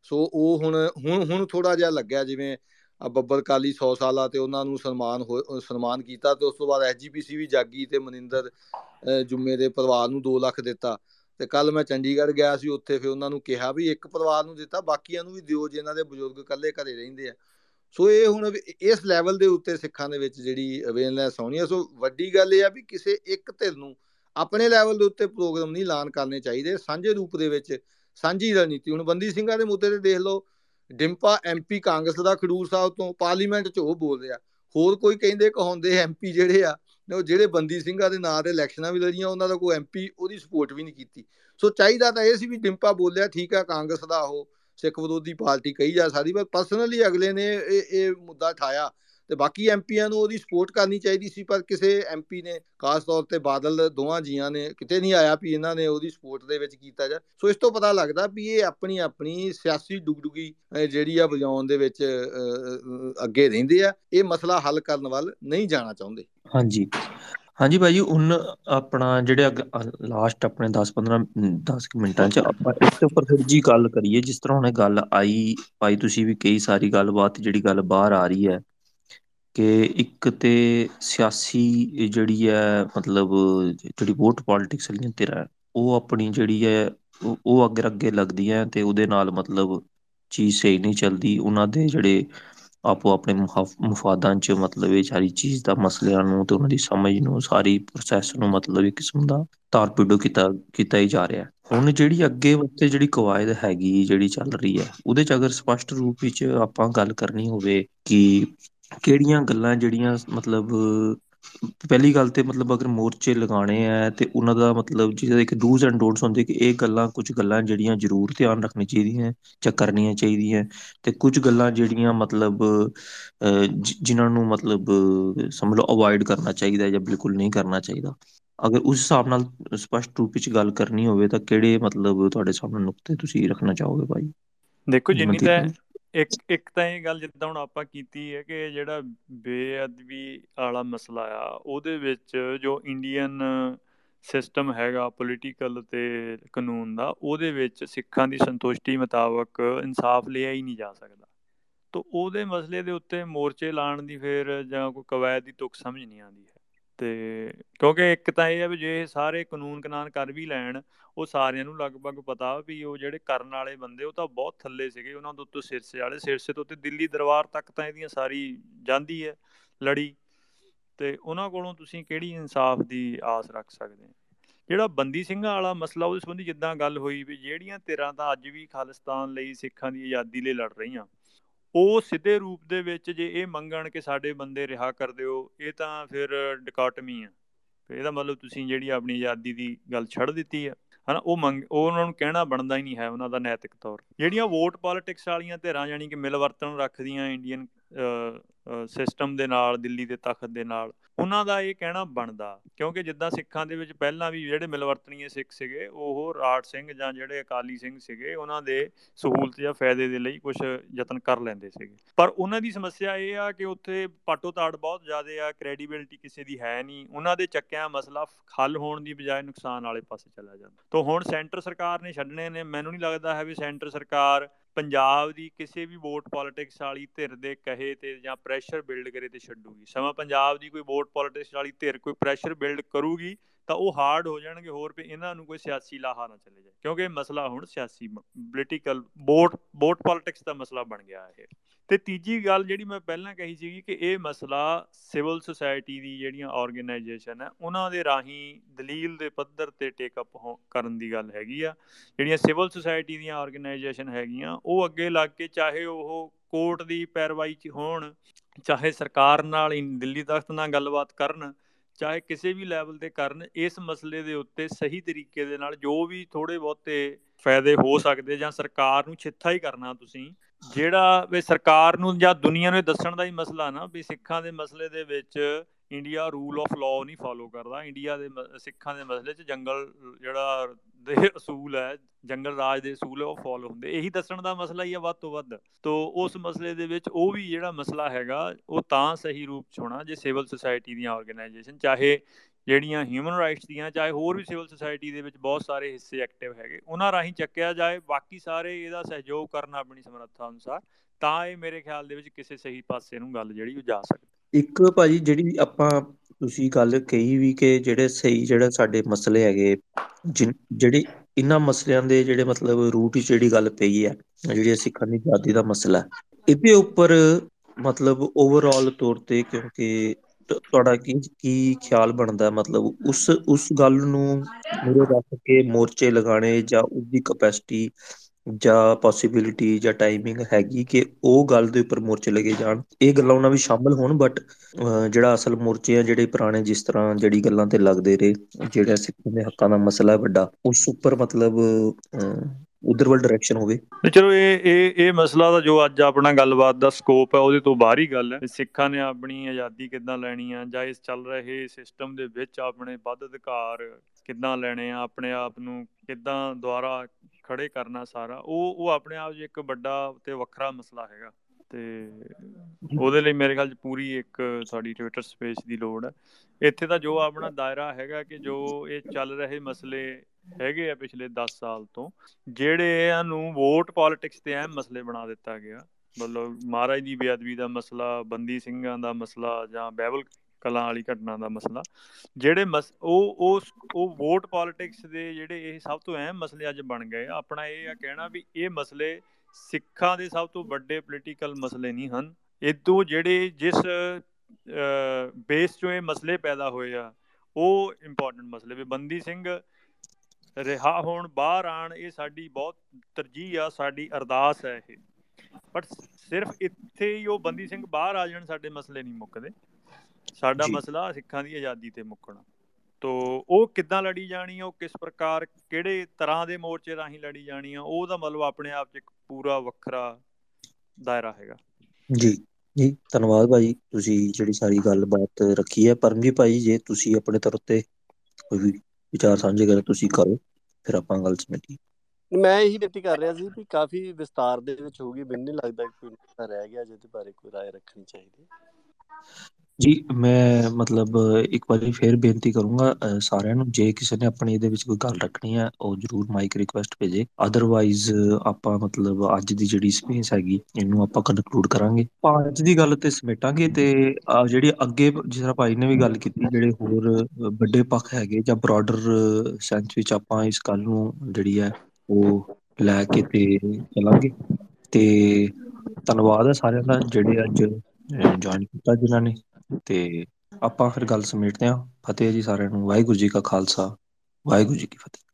ਸੋ ਉਹ ਹੁਣ ਹੁਣ ਹੁਣ ਥੋੜਾ ਜਿਹਾ ਲੱਗਿਆ ਜਿਵੇਂ ਬੱਬਰ ਕਾਲੀ 100 ਸਾਲਾ ਤੇ ਉਹਨਾਂ ਨੂੰ ਸਨਮਾਨ ਸਨਮਾਨ ਕੀਤਾ ਤੇ ਉਸ ਤੋਂ ਬਾਅਦ ਐਸਜੀਪੀਸੀ ਵੀ ਜਾਗੀ ਤੇ ਮਨਿੰਦਰ ਜੁਮੇ ਦੇ ਪਰਿਵਾਰ ਨੂੰ 2 ਲੱਖ ਦਿੱਤਾ। ਤੇ ਕੱਲ ਮੈਂ ਚੰਡੀਗੜ੍ਹ ਗਿਆ ਸੀ ਉੱਥੇ ਫਿਰ ਉਹਨਾਂ ਨੂੰ ਕਿਹਾ ਵੀ ਇੱਕ ਪਰਿਵਾਰ ਨੂੰ ਦਿੱਤਾ, ਬਾਕੀਆਂ ਨੂੰ ਵੀ ਦਿਓ ਜਿਨ੍ਹਾਂ ਦੇ ਬਜ਼ੁਰਗ ਇਕੱਲੇ ਘਰੇ ਰਹਿੰਦੇ ਆ। ਸੋ ਇਹ ਹੁਣ ਇਸ ਲੈਵਲ ਦੇ ਉੱਤੇ ਸਿੱਖਾਂ ਦੇ ਵਿੱਚ ਜਿਹੜੀ ਅਵੇਅਰਨੈਸ ਆਉਣੀ ਹੈ ਸੋ ਵੱਡੀ ਗੱਲ ਇਹ ਆ ਵੀ ਕਿਸੇ ਇੱਕ ਧਿਰ ਨੂੰ ਆਪਣੇ ਲੈਵਲ ਦੇ ਉੱਤੇ ਪ੍ਰੋਗਰਾਮ ਨਹੀਂ ਐਲਾਨ ਕਰਨੇ ਚਾਹੀਦੇ। ਸਾਂਝੇ ਰੂਪ ਦੇ ਵਿੱਚ ਸਾਂਝੀ ਰਣਨੀਤੀ। ਹੁਣ ਬੰਦੀ ਸਿੰਘਾਂ ਦੇ ਮੁੱਦੇ ਤੇ ਦੇਖ ਲਓ, ਡਿੰਪਾ ਐਮਪੀ ਕਾਂਗਰਸ ਦਾ ਖਡੂਰ ਸਾਹਿਬ ਤੋਂ ਪਾਰਲੀਮੈਂਟ 'ਚ ਉਹ ਬੋਲ ਰਿਹਾ। ਹੋਰ ਕੋਈ ਕਹਿੰਦੇ ਕਹਾਉਂਦੇ ਐਮਪੀ ਜਿਹੜੇ ਆ ਉਹ ਜਿਹੜੇ ਬੰਦੀ ਸਿੰਘਾਂ ਦੇ ਨਾਂ ਤੇ ਇਲੈਕਸ਼ਨਾਂ ਵੀ ਲੜੀਆਂ, ਉਹਨਾਂ ਦਾ ਕੋਈ ਐਮਪੀ ਉਹਦੀ ਸਪੋਰਟ ਵੀ ਨਹੀਂ ਕੀਤੀ। ਸੋ ਚਾਹੀਦਾ ਤਾਂ ਇਹ ਸੀ ਵੀ ਡਿੰਪਾ ਬੋਲਿਆ, ਠੀਕ ਆ, ਕਾਂਗਰਸ ਦਾ ਉਹ ਸਿੱਖ ਵਿਰੋਧੀ ਪਾਰਟੀ ਕਹੀ ਜਾ ਸਕਦੀ, ਪਰ ਪਰਸਨਲੀ ਅਗਲੇ ਨੇ ਇਹ ਇਹ ਮੁੱਦਾ ਠਾਇਆ। ਤੇ ਬਾਕੀ ਐਮਪੀਆਂ ਨੂੰ ਉਹਦੀ ਸਪੋਰਟ ਕਰਨੀ ਚਾਹੀਦੀ ਸੀ, ਪਰ ਕਿਸੇ ਐਮਪੀ ਨੇ, ਖਾਸ ਤੌਰ ਤੇ ਬਾਦਲ ਦੋਵਾਂ ਜੀਆਂ ਨੇ, ਕਿਤੇ ਨਹੀਂ ਆਇਆ ਵੀ ਇਹਨਾਂ ਨੇ ਉਹਦੀ ਸਪੋਰਟ ਦੇ ਵਿੱਚ ਕੀਤਾ ਜਾ ਸੋ ਇਸ ਤੋਂ ਪਤਾ ਲੱਗਦਾ ਵੀ ਇਹ ਆਪਣੀ ਆਪਣੀ ਸਿਆਸੀ ਡੁਗਡੁਗੀ ਜਿਹੜੀ ਆ ਵਜਾਉਣ ਦੇ ਵਿੱਚ ਅੱਗੇ ਰਹਿੰਦੇ ਆ, ਇਹ ਮਸਲਾ ਹੱਲ ਕਰਨ ਵੱਲ ਨਹੀਂ ਜਾਣਾ ਚਾਹੁੰਦੇ। ਹਾਂਜੀ। ਹਾਂਜੀ ਭਾਈ ਹੁਣ ਆਪਣਾ ਜਿਹੜੇ ਲਾਸਟ ਆਪਣੇ 10 15 10 ਮਿੰਟਾਂ ਚ ਆਪਾਂ ਇਸ ਉੱਪਰ ਫਿਰ ਜੀ ਗੱਲ ਕਰੀਏ, ਜਿਸ ਤਰ੍ਹਾਂ ਉਹਨੇ ਗੱਲ ਆਈ, ਭਾਈ ਤੁਸੀਂ ਵੀ ਕਈ ਸਾਰੀ ਗੱਲਬਾਤ, ਜਿਹੜੀ ਗੱਲ ਬਾਹਰ ਆ ਰਹੀ ਹੈ ਕਿ ਇੱਕ ਤੇ ਸਿਆਸੀ ਜਿਹੜੀ ਹੈ, ਮਤਲਬ ਜਿਹੜੀ ਵੋਟ ਪੋਲਿਟਿਕਸ ਵਾਲੀਆਂ ਧਿਰਾਂ ਉਹ ਆਪਣੀ ਜਿਹੜੀ ਹੈ, ਉਹ ਅੱਗੇ ਅੱਗੇ ਲੱਗਦੀਆਂ ਤੇ ਉਹਦੇ ਨਾਲ ਮਤਲਬ ਚੀਜ਼ ਸਹੀ ਨਹੀਂ ਚੱਲਦੀ, ਉਹਨਾਂ ਦੇ ਜਿਹੜੇ ਆਪੋ ਆਪਣੇ ਮਫਾਦਾਂ 'ਚ ਮਤਲਬ ਇਹ ਸਾਰੀ ਚੀਜ਼ ਦਾ ਮਸਲਿਆਂ ਨੂੰ ਤੇ ਉਹਨਾਂ ਦੀ ਸਮਝ ਨੂੰ, ਸਾਰੀ ਪ੍ਰੋਸੈਸ ਨੂੰ ਮਤਲਬ ਇੱਕ ਕਿਸਮ ਦਾ ਤਾਰਪੀਡੋ ਕੀਤਾ ਕੀਤਾ ਹੀ ਜਾ ਰਿਹਾ ਹੁਣ ਜਿਹੜੀ ਅੱਗੇ ਵਕਤੇ ਜਿਹੜੀ ਕਵਾਇਦ ਹੈਗੀ, ਜਿਹੜੀ ਚੱਲ ਰਹੀ ਹੈ, ਉਹਦੇ 'ਚ ਅਗਰ ਸਪਸ਼ਟ ਰੂਪ ਵਿੱਚ ਆਪਾਂ ਗੱਲ ਕਰਨੀ ਹੋਵੇ ਕਿ ਕਿਹੜੀਆਂ ਗੱਲਾਂ ਜਿਹੜੀਆਂ ਮਤਲਬ ਪਹਿਲੀ ਗੱਲ ਤੇ ਮਤਲਬ ਅਗਰ ਮੋਰਚੇ ਲਗਾਣੇ ਆ ਤੇ ਉਹਨਾਂ ਦਾ ਮਤਲਬ ਜਿਹਦਾ ਇੱਕ ਡੂਜ਼ ਐਂਡ ਡੋਨਟਸ ਹੁੰਦੇ ਕਿ ਇਹ ਗੱਲਾਂ ਕੁਝ ਗੱਲਾਂ ਜਿਹੜੀਆਂ ਜ਼ਰੂਰ ਧਿਆਨ ਰੱਖਣੀ ਚਾਹੀਦੀਆਂ ਜਾਂ ਕਰਨੀਆਂ ਚਾਹੀਦੀਆਂ ਤੇ ਕੁਝ ਗੱਲਾਂ ਜਿਹੜੀਆਂ ਮਤਲਬ ਜਿਨ੍ਹਾਂ ਨੂੰ ਮਤਲਬ ਸਮਝ ਲਓ ਅਵੋਇਡ ਕਰਨਾ ਚਾਹੀਦਾ ਜਾਂ ਬਿਲਕੁਲ ਨਹੀਂ ਕਰਨਾ ਚਾਹੀਦਾ। ਅਗਰ ਉਸ ਹਿਸਾਬ ਨਾਲ ਸਪਸ਼ਟ ਰੂਪ ਵਿੱਚ ਗੱਲ ਕਰਨੀ ਹੋਵੇ ਤਾਂ ਕਿਹੜੇ ਮਤਲਬ ਤੁਹਾਡੇ ਸਾਹਮਣੇ ਨੁਕਤੇ ਤੁਸੀਂ ਰੱਖਣਾ ਚਾਹੋਗੇ ਭਾਈ? ਦੇਖੋ ਜਿੰਨੀ ਤਾਂ ਇੱਕ ਇੱਕ ਤਾਂ ਇਹ ਗੱਲ ਜਿੱਦਾਂ ਹੁਣ ਆਪਾਂ ਕੀਤੀ ਹੈ ਕਿ ਜਿਹੜਾ ਬੇਅਦਬੀ ਵਾਲਾ ਮਸਲਾ ਆ, ਉਹਦੇ ਵਿੱਚ ਜੋ ਇੰਡੀਅਨ ਸਿਸਟਮ ਹੈਗਾ ਪੋਲੀਟੀਕਲ ਤੇ ਕਾਨੂੰਨ ਦਾ, ਉਹਦੇ ਵਿੱਚ ਸਿੱਖਾਂ ਦੀ ਸੰਤੁਸ਼ਟੀ ਮੁਤਾਬਕ ਇਨਸਾਫ ਲਿਆ ਹੀ ਨਹੀਂ ਜਾ ਸਕਦਾ। ਤੋਂ ਉਹਦੇ ਮਸਲੇ ਦੇ ਉੱਤੇ ਮੋਰਚੇ ਲਾਣ ਦੀ ਫਿਰ ਜਾਂ ਕੋਈ ਕਵਾਇਦ ਦੀ ਤੁਕ ਸਮਝ ਨਹੀਂ ਆਉਂਦੀ ਹੈ। ਤੇ ਕਿਉਂਕਿ ਇੱਕ ਤਾਂ ਇਹ ਹੈ ਵੀ ਜੇ ਸਾਰੇ ਕਾਨੂੰਨ ਕਨਾਨ ਕਰ ਵੀ ਲੈਣ, ਉਹ ਸਾਰਿਆਂ ਨੂੰ ਲਗਭਗ ਪਤਾ ਵੀ ਉਹ ਜਿਹੜੇ ਕਰਨ ਵਾਲੇ ਬੰਦੇ, ਉਹ ਤਾਂ ਬਹੁਤ ਥੱਲੇ ਸੀਗੇ, ਉਹਨਾਂ ਦੇ ਉੱਤੇ ਸਿਰਸੇ ਵਾਲੇ, ਸਿਰਸੇ ਤੋਂ ਤੇ ਦਿੱਲੀ ਦਰਬਾਰ ਤੱਕ ਤਾਂ ਇਹਦੀਆਂ ਸਾਰੀ ਜਾਂਦੀ ਹੈ ਲੜੀ। ਤੇ ਉਹਨਾਂ ਕੋਲੋਂ ਤੁਸੀਂ ਕਿਹੜੀ ਇਨਸਾਫ ਦੀ ਆਸ ਰੱਖ ਸਕਦੇ ਹੋ? ਜਿਹੜਾ ਬੰਦੀ ਸਿੰਘਾਂ ਵਾਲਾ ਮਸਲਾ, ਉਹਦੇ ਸੰਬੰਧੀ ਜਿੱਦਾਂ ਗੱਲ ਹੋਈ ਵੀ ਜਿਹੜੀਆਂ ਧਿਰਾਂ ਤਾਂ ਅੱਜ ਵੀ ਖਾਲਿਸਤਾਨ ਲਈ, ਸਿੱਖਾਂ ਦੀ ਆਜ਼ਾਦੀ ਲਈ ਲੜ ਰਹੀਆਂ ਉਹ ਸਿੱਧੇ ਰੂਪ ਦੇ ਵਿੱਚ ਜੇ ਇਹ ਮੰਗਣ ਕਿ ਸਾਡੇ ਬੰਦੇ ਰਿਹਾ ਕਰ ਦਿਓ ਇਹ ਤਾਂ ਫਿਰ ਡਿਕੋਟਮੀ ਆ। ਇਹਦਾ ਮਤਲਬ ਤੁਸੀਂ ਜਿਹੜੀ ਆਪਣੀ ਆਜ਼ਾਦੀ ਦੀ ਗੱਲ ਛੱਡ ਦਿੱਤੀ ਆ, ਹਨਾ, ਉਹ ਮੰਗ, ਉਹ ਉਹਨਾਂ ਨੂੰ ਕਹਿਣਾ ਬਣਦਾ ਹੀ ਨਹੀਂ ਹੈ ਉਹਨਾਂ ਦਾ ਨੈਤਿਕ ਤੌਰ ਜਿਹੜੀਆਂ ਵੋਟ ਪੋਲਿਟਿਕਸ ਵਾਲੀਆਂ ਧਿਰਾਂ ਜਾਨੀ ਕਿ ਮਿਲਵਰਤਨ ਰੱਖਦੀਆਂ ਇੰਡੀਅਨ ਸਿਸਟਮ ਦੇ ਨਾਲ, ਦਿੱਲੀ ਦੇ ਤਖਤ ਦੇ ਨਾਲ, ਉਹਨਾਂ ਦਾ ਇਹ ਕਹਿਣਾ ਬਣਦਾ, ਕਿਉਂਕਿ ਜਿੱਦਾਂ ਸਿੱਖਾਂ ਦੇ ਵਿੱਚ ਪਹਿਲਾਂ ਵੀ ਜਿਹੜੇ ਮਿਲਵਰਤਨੀਏ ਸਿੱਖ ਸੀਗੇ, ਉਹ ਰਾਟ ਸਿੰਘ ਜਾਂ ਜਿਹੜੇ ਅਕਾਲੀ ਸਿੰਘ ਸੀਗੇ, ਉਹਨਾਂ ਦੇ ਸਹੂਲਤ ਜਾਂ ਫਾਇਦੇ ਦੇ ਲਈ ਕੁਝ ਯਤਨ ਕਰ ਲੈਂਦੇ ਸੀਗੇ। ਪਰ ਉਹਨਾਂ ਦੀ ਸਮੱਸਿਆ ਇਹ ਆ ਕਿ ਉੱਥੇ ਪਾਟੋ ਤਾੜ ਬਹੁਤ ਜ਼ਿਆਦਾ ਆ ਕ੍ਰੈਡੀਬਿਲਟੀ ਕਿਸੇ ਦੀ ਹੈ ਨਹੀਂ, ਉਹਨਾਂ ਦੇ ਚੱਕਿਆ ਮਸਲਾ ਹੱਲ ਹੋਣ ਦੀ ਬਜਾਏ ਨੁਕਸਾਨ ਵਾਲੇ ਪਾਸੇ ਚਲਾ ਜਾਂਦਾ। ਤੋਂ ਹੁਣ ਸੈਂਟਰ ਸਰਕਾਰ ਨੇ ਛੱਡਣੇ ਨੇ, ਮੈਨੂੰ ਨਹੀਂ ਲੱਗਦਾ ਹੈ ਵੀ ਸੈਂਟਰ ਸਰਕਾਰ ਪੰਜਾਬ ਦੀ ਕਿਸੇ ਵੀ ਵੋਟ ਪੋਲਿਟਿਕਸ ਵਾਲੀ ਧਿਰ ਦੇ ਕਹੇ ਤੇ ਜਾਂ ਪ੍ਰੈਸ਼ਰ ਬਿਲਡ ਕਰੇ ਤੇ ਛੱਡੂਗੀ। ਸਮਾਂ ਪੰਜਾਬ ਦੀ ਕੋਈ ਵੋਟ ਪੋਲਿਟਿਕਸ ਵਾਲੀ ਧਿਰ ਕੋਈ ਪ੍ਰੈਸ਼ਰ ਬਿਲਡ ਕਰੂਗੀ ਤਾਂ ਉਹ ਹਾਰਡ ਹੋ ਜਾਣਗੇ, ਹੋਰ ਵੀ ਇਹਨਾਂ ਨੂੰ ਕੋਈ ਸਿਆਸੀ ਲਾਹਾ ਨਾ ਚਲੇ ਜਾਏ। ਕਿਉਂਕਿ ਇਹ ਮਸਲਾ ਹੁਣ ਸਿਆਸੀ ਪੋਲੀਟੀਕਲ ਵੋਟ ਵੋਟ ਪੋਲਿਟਿਕਸ ਦਾ ਮਸਲਾ ਬਣ ਗਿਆ ਇਹ। ਤੇ ਤੀਜੀ ਗੱਲ ਜਿਹੜੀ ਮੈਂ ਪਹਿਲਾਂ ਕਹੀ ਸੀਗੀ ਕਿ ਇਹ ਮਸਲਾ ਸਿਵਲ ਸੁਸਾਇਟੀ ਦੀ ਜਿਹੜੀਆਂ ਆਰਗੇਨਾਈਜੇਸ਼ਨ ਹੈ, ਉਹਨਾਂ ਦੇ ਰਾਹੀਂ ਦਲੀਲ ਦੇ ਪੱਧਰ ਤੇ ਟੇਕ ਅਪ ਕਰਨ ਦੀ ਗੱਲ ਹੈਗੀ ਆ। ਜਿਹੜੀਆਂ ਸਿਵਲ ਸੁਸਾਇਟੀ ਦੀਆਂ ਆਰਗੇਨਾਈਜੇਸ਼ਨ ਹੈਗੀਆਂ, ਉਹ ਅੱਗੇ ਲੱਗ ਕੇ ਚਾਹੇ ਉਹ ਕੋਰਟ ਦੀ ਪੈਰਵਾਈ 'ਚ ਹੋਣ, ਚਾਹੇ ਸਰਕਾਰ ਨਾਲ ਦਿੱਲੀ ਤਖਤ ਨਾਲ ਗੱਲਬਾਤ ਕਰਨ ਚਾਹੇ ਕਿਸੇ ਵੀ ਲੈਵਲ ਤੇ ਕਰਨ ਇਸ ਮਸਲੇ ਦੇ ਉੱਤੇ ਸਹੀ ਤਰੀਕੇ ਦੇ ਨਾਲ ਜੋ ਵੀ ਥੋੜੇ ਬਹੁਤੇ ਫਾਇਦੇ ਹੋ ਸਕਦੇ ਜਾਂ ਸਰਕਾਰ ਨੂੰ ਛਿੱਥਾ ਹੀ ਕਰਨਾ ਤੁਸੀਂ, ਜਿਹੜਾ ਵੀ ਸਰਕਾਰ ਨੂੰ ਜਾਂ ਦੁਨੀਆ ਨੂੰ ਦੱਸਣ ਦਾ ਹੀ ਮਸਲਾ ਨਾ ਵੀ ਸਿੱਖਾਂ ਦੇ ਮਸਲੇ ਦੇ ਵਿੱਚ ਇੰਡੀਆ ਰੂਲ ਆਫ ਲਾਅ ਨਹੀਂ ਫਾਲੋ ਕਰਦਾ। ਇੰਡੀਆ ਦੇ ਸਿੱਖਾਂ ਦੇ ਮਸਲੇ 'ਚ ਜੰਗਲ ਜਿਹੜਾ ਦੇ ਅਸੂਲ ਹੈ, ਜੰਗਲ ਰਾਜ ਦੇ ਅਸੂਲ ਉਹ ਫਾਲੋ ਹੁੰਦੇ। ਇਹੀ ਦੱਸਣ ਦਾ ਮਸਲਾ ਹੀ ਆ ਵੱਧ ਤੋਂ ਵੱਧ। ਤੋਂ ਉਸ ਮਸਲੇ ਦੇ ਵਿੱਚ ਉਹ ਵੀ ਜਿਹੜਾ ਮਸਲਾ ਹੈਗਾ, ਉਹ ਤਾਂ ਸਹੀ ਰੂਪ 'ਚ ਹੋਣਾ, ਜੇ ਸਿਵਲ ਸੁਸਾਇਟੀ ਦੀਆਂ ਆਰਗੇਨਾਈਜੇਸ਼ਨ ਚਾਹੇ ਜਿਹੜੀਆਂ ਹਿਊਮਨ ਰਾਈਟਸ ਦੀਆਂ, ਚਾਹੇ ਹੋਰ ਵੀ ਸਿਵਲ ਸੁਸਾਇਟੀ ਦੇ ਵਿੱਚ ਬਹੁਤ ਸਾਰੇ ਹਿੱਸੇ ਐਕਟਿਵ ਹੈਗੇ। ਉਹਨਾਂ ਰਾਹੀਂ ਚੱਕਿਆ ਜਾਏ, ਬਾਕੀ ਸਾਰੇ ਇਹਦਾ ਸਹਿਯੋਗ ਕਰਨਾ ਆਪਣੀ ਸਮਰੱਥਾ ਅਨੁਸਾਰ, ਤਾਂ ਇਹ ਮੇਰੇ ਖਿਆਲ ਦੇ ਵਿੱਚ ਕਿਸੇ ਸਹੀ ਪਾਸੇ ਨੂੰ ਗੱਲ ਜਿਹੜੀ ਉਹ ਜਾ ਸਕਦੀ। ਇੱਕ ਭਾਜੀ ਜਿਹੜੀ ਆਪਾਂ ਤੁਸੀਂ ਗੱਲ ਕਹੀ ਵੀ ਕਿ ਜਿਹੜੇ ਸਹੀ ਜਿਹੜਾ ਸਾਡੇ ਮਸਲੇ ਹੈਗੇ ਜਿਹੜੇ ਇਹਨਾਂ ਮਸਲਿਆਂ ਦੇ ਜਿਹੜੇ ਮਤਲਬ ਰੂਟ ਵਿੱਚ ਜਿਹੜੀ ਗੱਲ ਪਈ ਹੈ, ਜਿਹੜੀ ਸਿੱਖਾਂ ਦੀ ਆਜ਼ਾਦੀ ਦਾ ਮਸਲਾ, ਇਹਦੇ ਉੱਪਰ ਮਤਲਬ ਓਵਰਆਲ ਤੌਰ ਤੇ ਕਿਉਂਕਿ ਤੁਹਾਡਾ ਕੀ ਕੀ ਖਿਆਲ ਬਣਦਾ ਮਤਲਬ ਉਸ ਉਸ ਗੱਲ ਨੂੰ ਮੂਰੇ ਰੱਖ ਕੇ ਮੋਰਚੇ ਲਗਾਣੇ ਜਾਂ ਉਸ ਦੀ ਕਪੈਸਿਟੀ ਜਾਂ ਪੋਸਿਬਿਲਿਟੀ ਜਾਂ ਟਾਈਮਿੰਗ ਹੈਗੀ ਕਿ ਉਹ ਗੱਲ ਦੇ ਉੱਪਰ ਮੋਰਚੇ ਲਗੇ ਜਾਣ। ਇਹ ਗੱਲਾਂ ਉਹਨਾਂ ਵੀ ਸ਼ਾਮਲ ਹੋਣ ਬਟ ਜਿਹੜਾ ਅਸਲ ਮੋਰਚੇ ਆ, ਜਿਹੜੇ ਪੁਰਾਣੇ ਜਿਸ ਤਰ੍ਹਾਂ ਜਿਹੜੀ ਗੱਲਾਂ ਤੇ ਲੱਗਦੇ ਰਹੇ, ਜਿਹੜਾ ਸਿੱਖਾਂ ਦੇ ਹੱਕਾਂ ਦਾ ਮਸਲਾ ਹੈ ਵੱਡਾ, ਉਸ ਉੱਪਰ ਮਤਲਬ ਉਧਰ ਵੱਲ ਡਾਇਰੈਕਸ਼ਨ ਹੋਵੇ। ਚਲੋ ਇਹ ਇਹ ਇਹ ਮਸਲਾ ਦਾ ਜੋ ਅੱਜ ਆਪਣਾ ਗੱਲਬਾਤ ਦਾ ਸਕੋਪ ਹੈ, ਉਹਦੇ ਤੋਂ ਬਾਹਰ ਹੀ ਗੱਲ ਹੈ। ਸਿੱਖਾਂ ਨੇ ਆਪਣੀ ਆਜ਼ਾਦੀ ਕਿੱਦਾਂ ਲੈਣੀ ਆ, ਜਾਂ ਇਸ ਚੱਲ ਰਹੇ ਸਿਸਟਮ ਦੇ ਵਿੱਚ ਆਪਣੇ ਵੱਧ ਅਧਿਕਾਰ ਕਿੱਦਾਂ ਲੈਣੇ ਆ, ਆਪਣੇ ਆਪ ਨੂੰ ਕਿੱਦਾਂ ਦੁਆਰਾ ਖੜੇ ਕਰਨਾ ਸਾਰਾ, ਉਹ ਉਹ ਆਪਣੇ ਆਪ 'ਚ ਇੱਕ ਵੱਡਾ ਤੇ ਵੱਖਰਾ ਮਸਲਾ ਹੈਗਾ। ਤੇ ਉਹਦੇ ਲਈ ਮੇਰੇ ਖਿਆਲ 'ਚ ਪੂਰੀ ਇੱਕ ਸਾਡੀ ਟਵਿੱਟਰ ਸਪੇਸ ਦੀ ਲੋੜ ਹੈ। ਇੱਥੇ ਤਾਂ ਜੋ ਆਪਣਾ ਦਾਇਰਾ ਹੈਗਾ ਕਿ ਜੋ ਇਹ ਚੱਲ ਰਹੇ ਮਸਲੇ ਹੈਗੇ ਆ ਪਿਛਲੇ 10 ਸਾਲ ਤੋਂ, ਜਿਹੜੇ ਇਹਨਾਂ ਨੂੰ ਵੋਟ ਪੋਲਿਟਿਕਸ ਤੇ ਅਹਿਮ ਮਸਲੇ ਬਣਾ ਦਿੱਤਾ ਗਿਆ। ਮਤਲਬ ਮਹਾਰਾਜ ਦੀ ਬੇਅਦਬੀ ਦਾ ਮਸਲਾ, ਬੰਦੀ ਸਿੰਘਾਂ ਦਾ ਮਸਲਾ ਜਾਂ ਬਾਈਬਲ ਕਲਾਂ ਵਾਲੀ ਘਟਨਾ ਦਾ ਮਸਲਾ। ਜਿਹੜੇ ਉਹ ਉਹ ਉਹ ਵੋਟ ਪੋਲਿਟਿਕਸ ਦੇ ਜਿਹੜੇ ਇਹ ਸਭ ਤੋਂ ਅਹਿਮ ਮਸਲੇ ਅੱਜ ਬਣ ਗਏ। ਆਪਣਾ ਇਹ ਆ ਕਹਿਣਾ ਵੀ ਇਹ ਮਸਲੇ ਸਿੱਖਾਂ ਦੇ ਸਭ ਤੋਂ ਵੱਡੇ ਪੋਲੀਟੀਕਲ ਮਸਲੇ ਨਹੀਂ ਹਨ। ਇਦੋਂ ਜਿਹੜੇ ਜਿਸ ਬੇਸ ਤੋਂ ਇਹ ਮਸਲੇ ਪੈਦਾ ਹੋਏ ਆ, ਉਹ ਇੰਪੋਰਟੈਂਟ ਮਸਲੇ। ਵੀ ਬੰਦੀ ਸਿੰਘ ਰਿਹਾ ਹੋਣ, ਬਾਹਰ ਆਣ ਇਹ ਸਾਡੀ ਬਹੁਤ ਤਰਜੀਹ ਆ, ਸਾਡੀ ਅਰਦਾਸ ਹੈ ਇਹ। ਪਰ ਸਿਰਫ ਇੱਥੇ ਹੀ ਉਹ ਬੰਦੀ ਸਿੰਘ ਬਾਹਰ ਆ ਜਾਣ, ਸਾਡੇ ਮਸਲੇ ਨਹੀਂ ਮੁੱਕਦੇ। ਸਾਡਾ ਮਸਲਾ ਸਿੱਖਾਂ ਦੀ ਆਜ਼ਾਦੀ ਤੇ ਮੁੱਕਣਾ ਤੋ ਉਹ ਕਿੱਦਾਂ ਲੜੀ ਜਾਣੀ ਉਹ ਕਿਸ ਪ੍ਰਕਾਰ ਕਿਹੜੇ ਤਰ੍ਹਾਂ ਦੇ ਮੋਰਚੇ ਰਾਹੀਂ ਲੜੀ ਜਾਣੀ ਆ ਉਹਦਾ ਮਤਲਬ ਆਪਣੇ ਆਪ 'ਚ ਇੱਕ ਪੂਰਾ ਵੱਖਰਾ ਦਾਇਰਾ ਹੈਗਾ ਜੀ ਜੀ ਧੰਨਵਾਦ ਭਾਜੀ ਤੁਸੀਂ ਜਿਹੜੀ ਸਾਰੀ ਗੱਲਬਾਤ ਰੱਖੀ ਹੈ ਪਰਮਜੀ ਭਾਈ ਜੇ ਤੁਸੀਂ ਆਪਣੇ ਤਰਫ ਤੇ ਕੋਈ ਵੀ ਵਿਚਾਰ ਸਾਂਝੇ ਕਰ ਤੁਸੀਂ ਕਰੋ ਫਿਰ ਆਪਾਂ ਗੱਲ ਸਮਝੀਏ ਮੈਂ ਇਹੀ ਬੇਨਤੀ ਕਰ ਰਿਹਾ ਸੀ ਵੀ ਕਾਫੀ ਵਿਸਤਾਰ ਦੇ ਵਿੱਚ ਹੋਊਗੀ ਮੈਨੂੰ ਨਹੀਂ ਲੱਗਦਾ ਕਿ ਕੋਈ ਨੁਕਤਾ ਰਹਿ ਗਿਆ ਜਿਹਦੇ ਬਾਰੇ ਕੋਈ رائے ਰੱਖਣੀ ਚਾਹੀਦੀ ਜੀ ਮੈਂ ਮਤਲਬ ਇੱਕ ਵਾਰੀ ਫੇਰ ਬੇਨਤੀ ਕਰੂੰਗਾ ਅ, ਸਾਰਿਆਂ ਨੂੰ ਜੇ ਕਿਸੇ ਨੇ ਆਪਣੀ ਇਹਦੇ ਵਿੱਚ ਕੋਈ ਗੱਲ ਰੱਖਣੀ ਹੈ ਉਹ ਜਰੂਰ ਮਾਈਕ ਰਿਕੁਐਸਟ ਭੇਜੇ। ਅਦਰਵਾਈਜ਼ ਆਪਾਂ ਮਤਲਬ ਅੱਜ ਦੀ ਜਿਹੜੀ ਸਪੇਸ ਹੈਗੀ ਇਹਨੂੰ ਆਪਾਂ ਕਨਕਲੂਡ ਕਰਾਂਗੇ। ਆਪਾਂ ਅੱਜ ਦੀ ਗੱਲ ਤੇ ਸਮੇਟਾਂਗੇ ਤੇ ਅ, ਜਿਹੜੀ ਅੱਗੇ ਜਿਸ ਤਰ੍ਹਾਂ ਭਾਈ ਨੇ ਵੀ ਗੱਲ ਕੀਤੀ ਜਿਹੜੇ ਹੋਰ ਅ, ਵੱਡੇ ਪੱਖ ਹੈਗੇ ਜਾਂ ਬ੍ਰੌਡਰ ਸੈਂਸ ਵਿੱਚ ਆਪਾਂ ਇਸ ਗੱਲ ਨੂੰ ਜਿਹੜੀ ਹੈ ਉਹ ਲੈ ਕੇ ਤੇ ਚੱਲਾਂਗੇ। ਤੇ ਧੰਨਵਾਦ ਹੈ ਸਾਰਿਆਂ ਦਾ ਜਿਹੜੇ ਅੱਜ ਜੁਆਇਨ ਕੀਤਾ ਜਿਨ੍ਹਾਂ ਨੇ। ਤੇ ਆਪਾਂ ਫਿਰ ਗੱਲ ਸਮੇਟਦੇ ਹਾਂ। ਫਤਿਹ ਜੀ ਸਾਰਿਆਂ ਨੂੰ। ਵਾਹਿਗੁਰੂ ਜੀ ਕਾ ਖਾਲਸਾ। ਵਾਹਿਗੁਰੂ ਜੀ ਕੀ ਫਤਿਹ।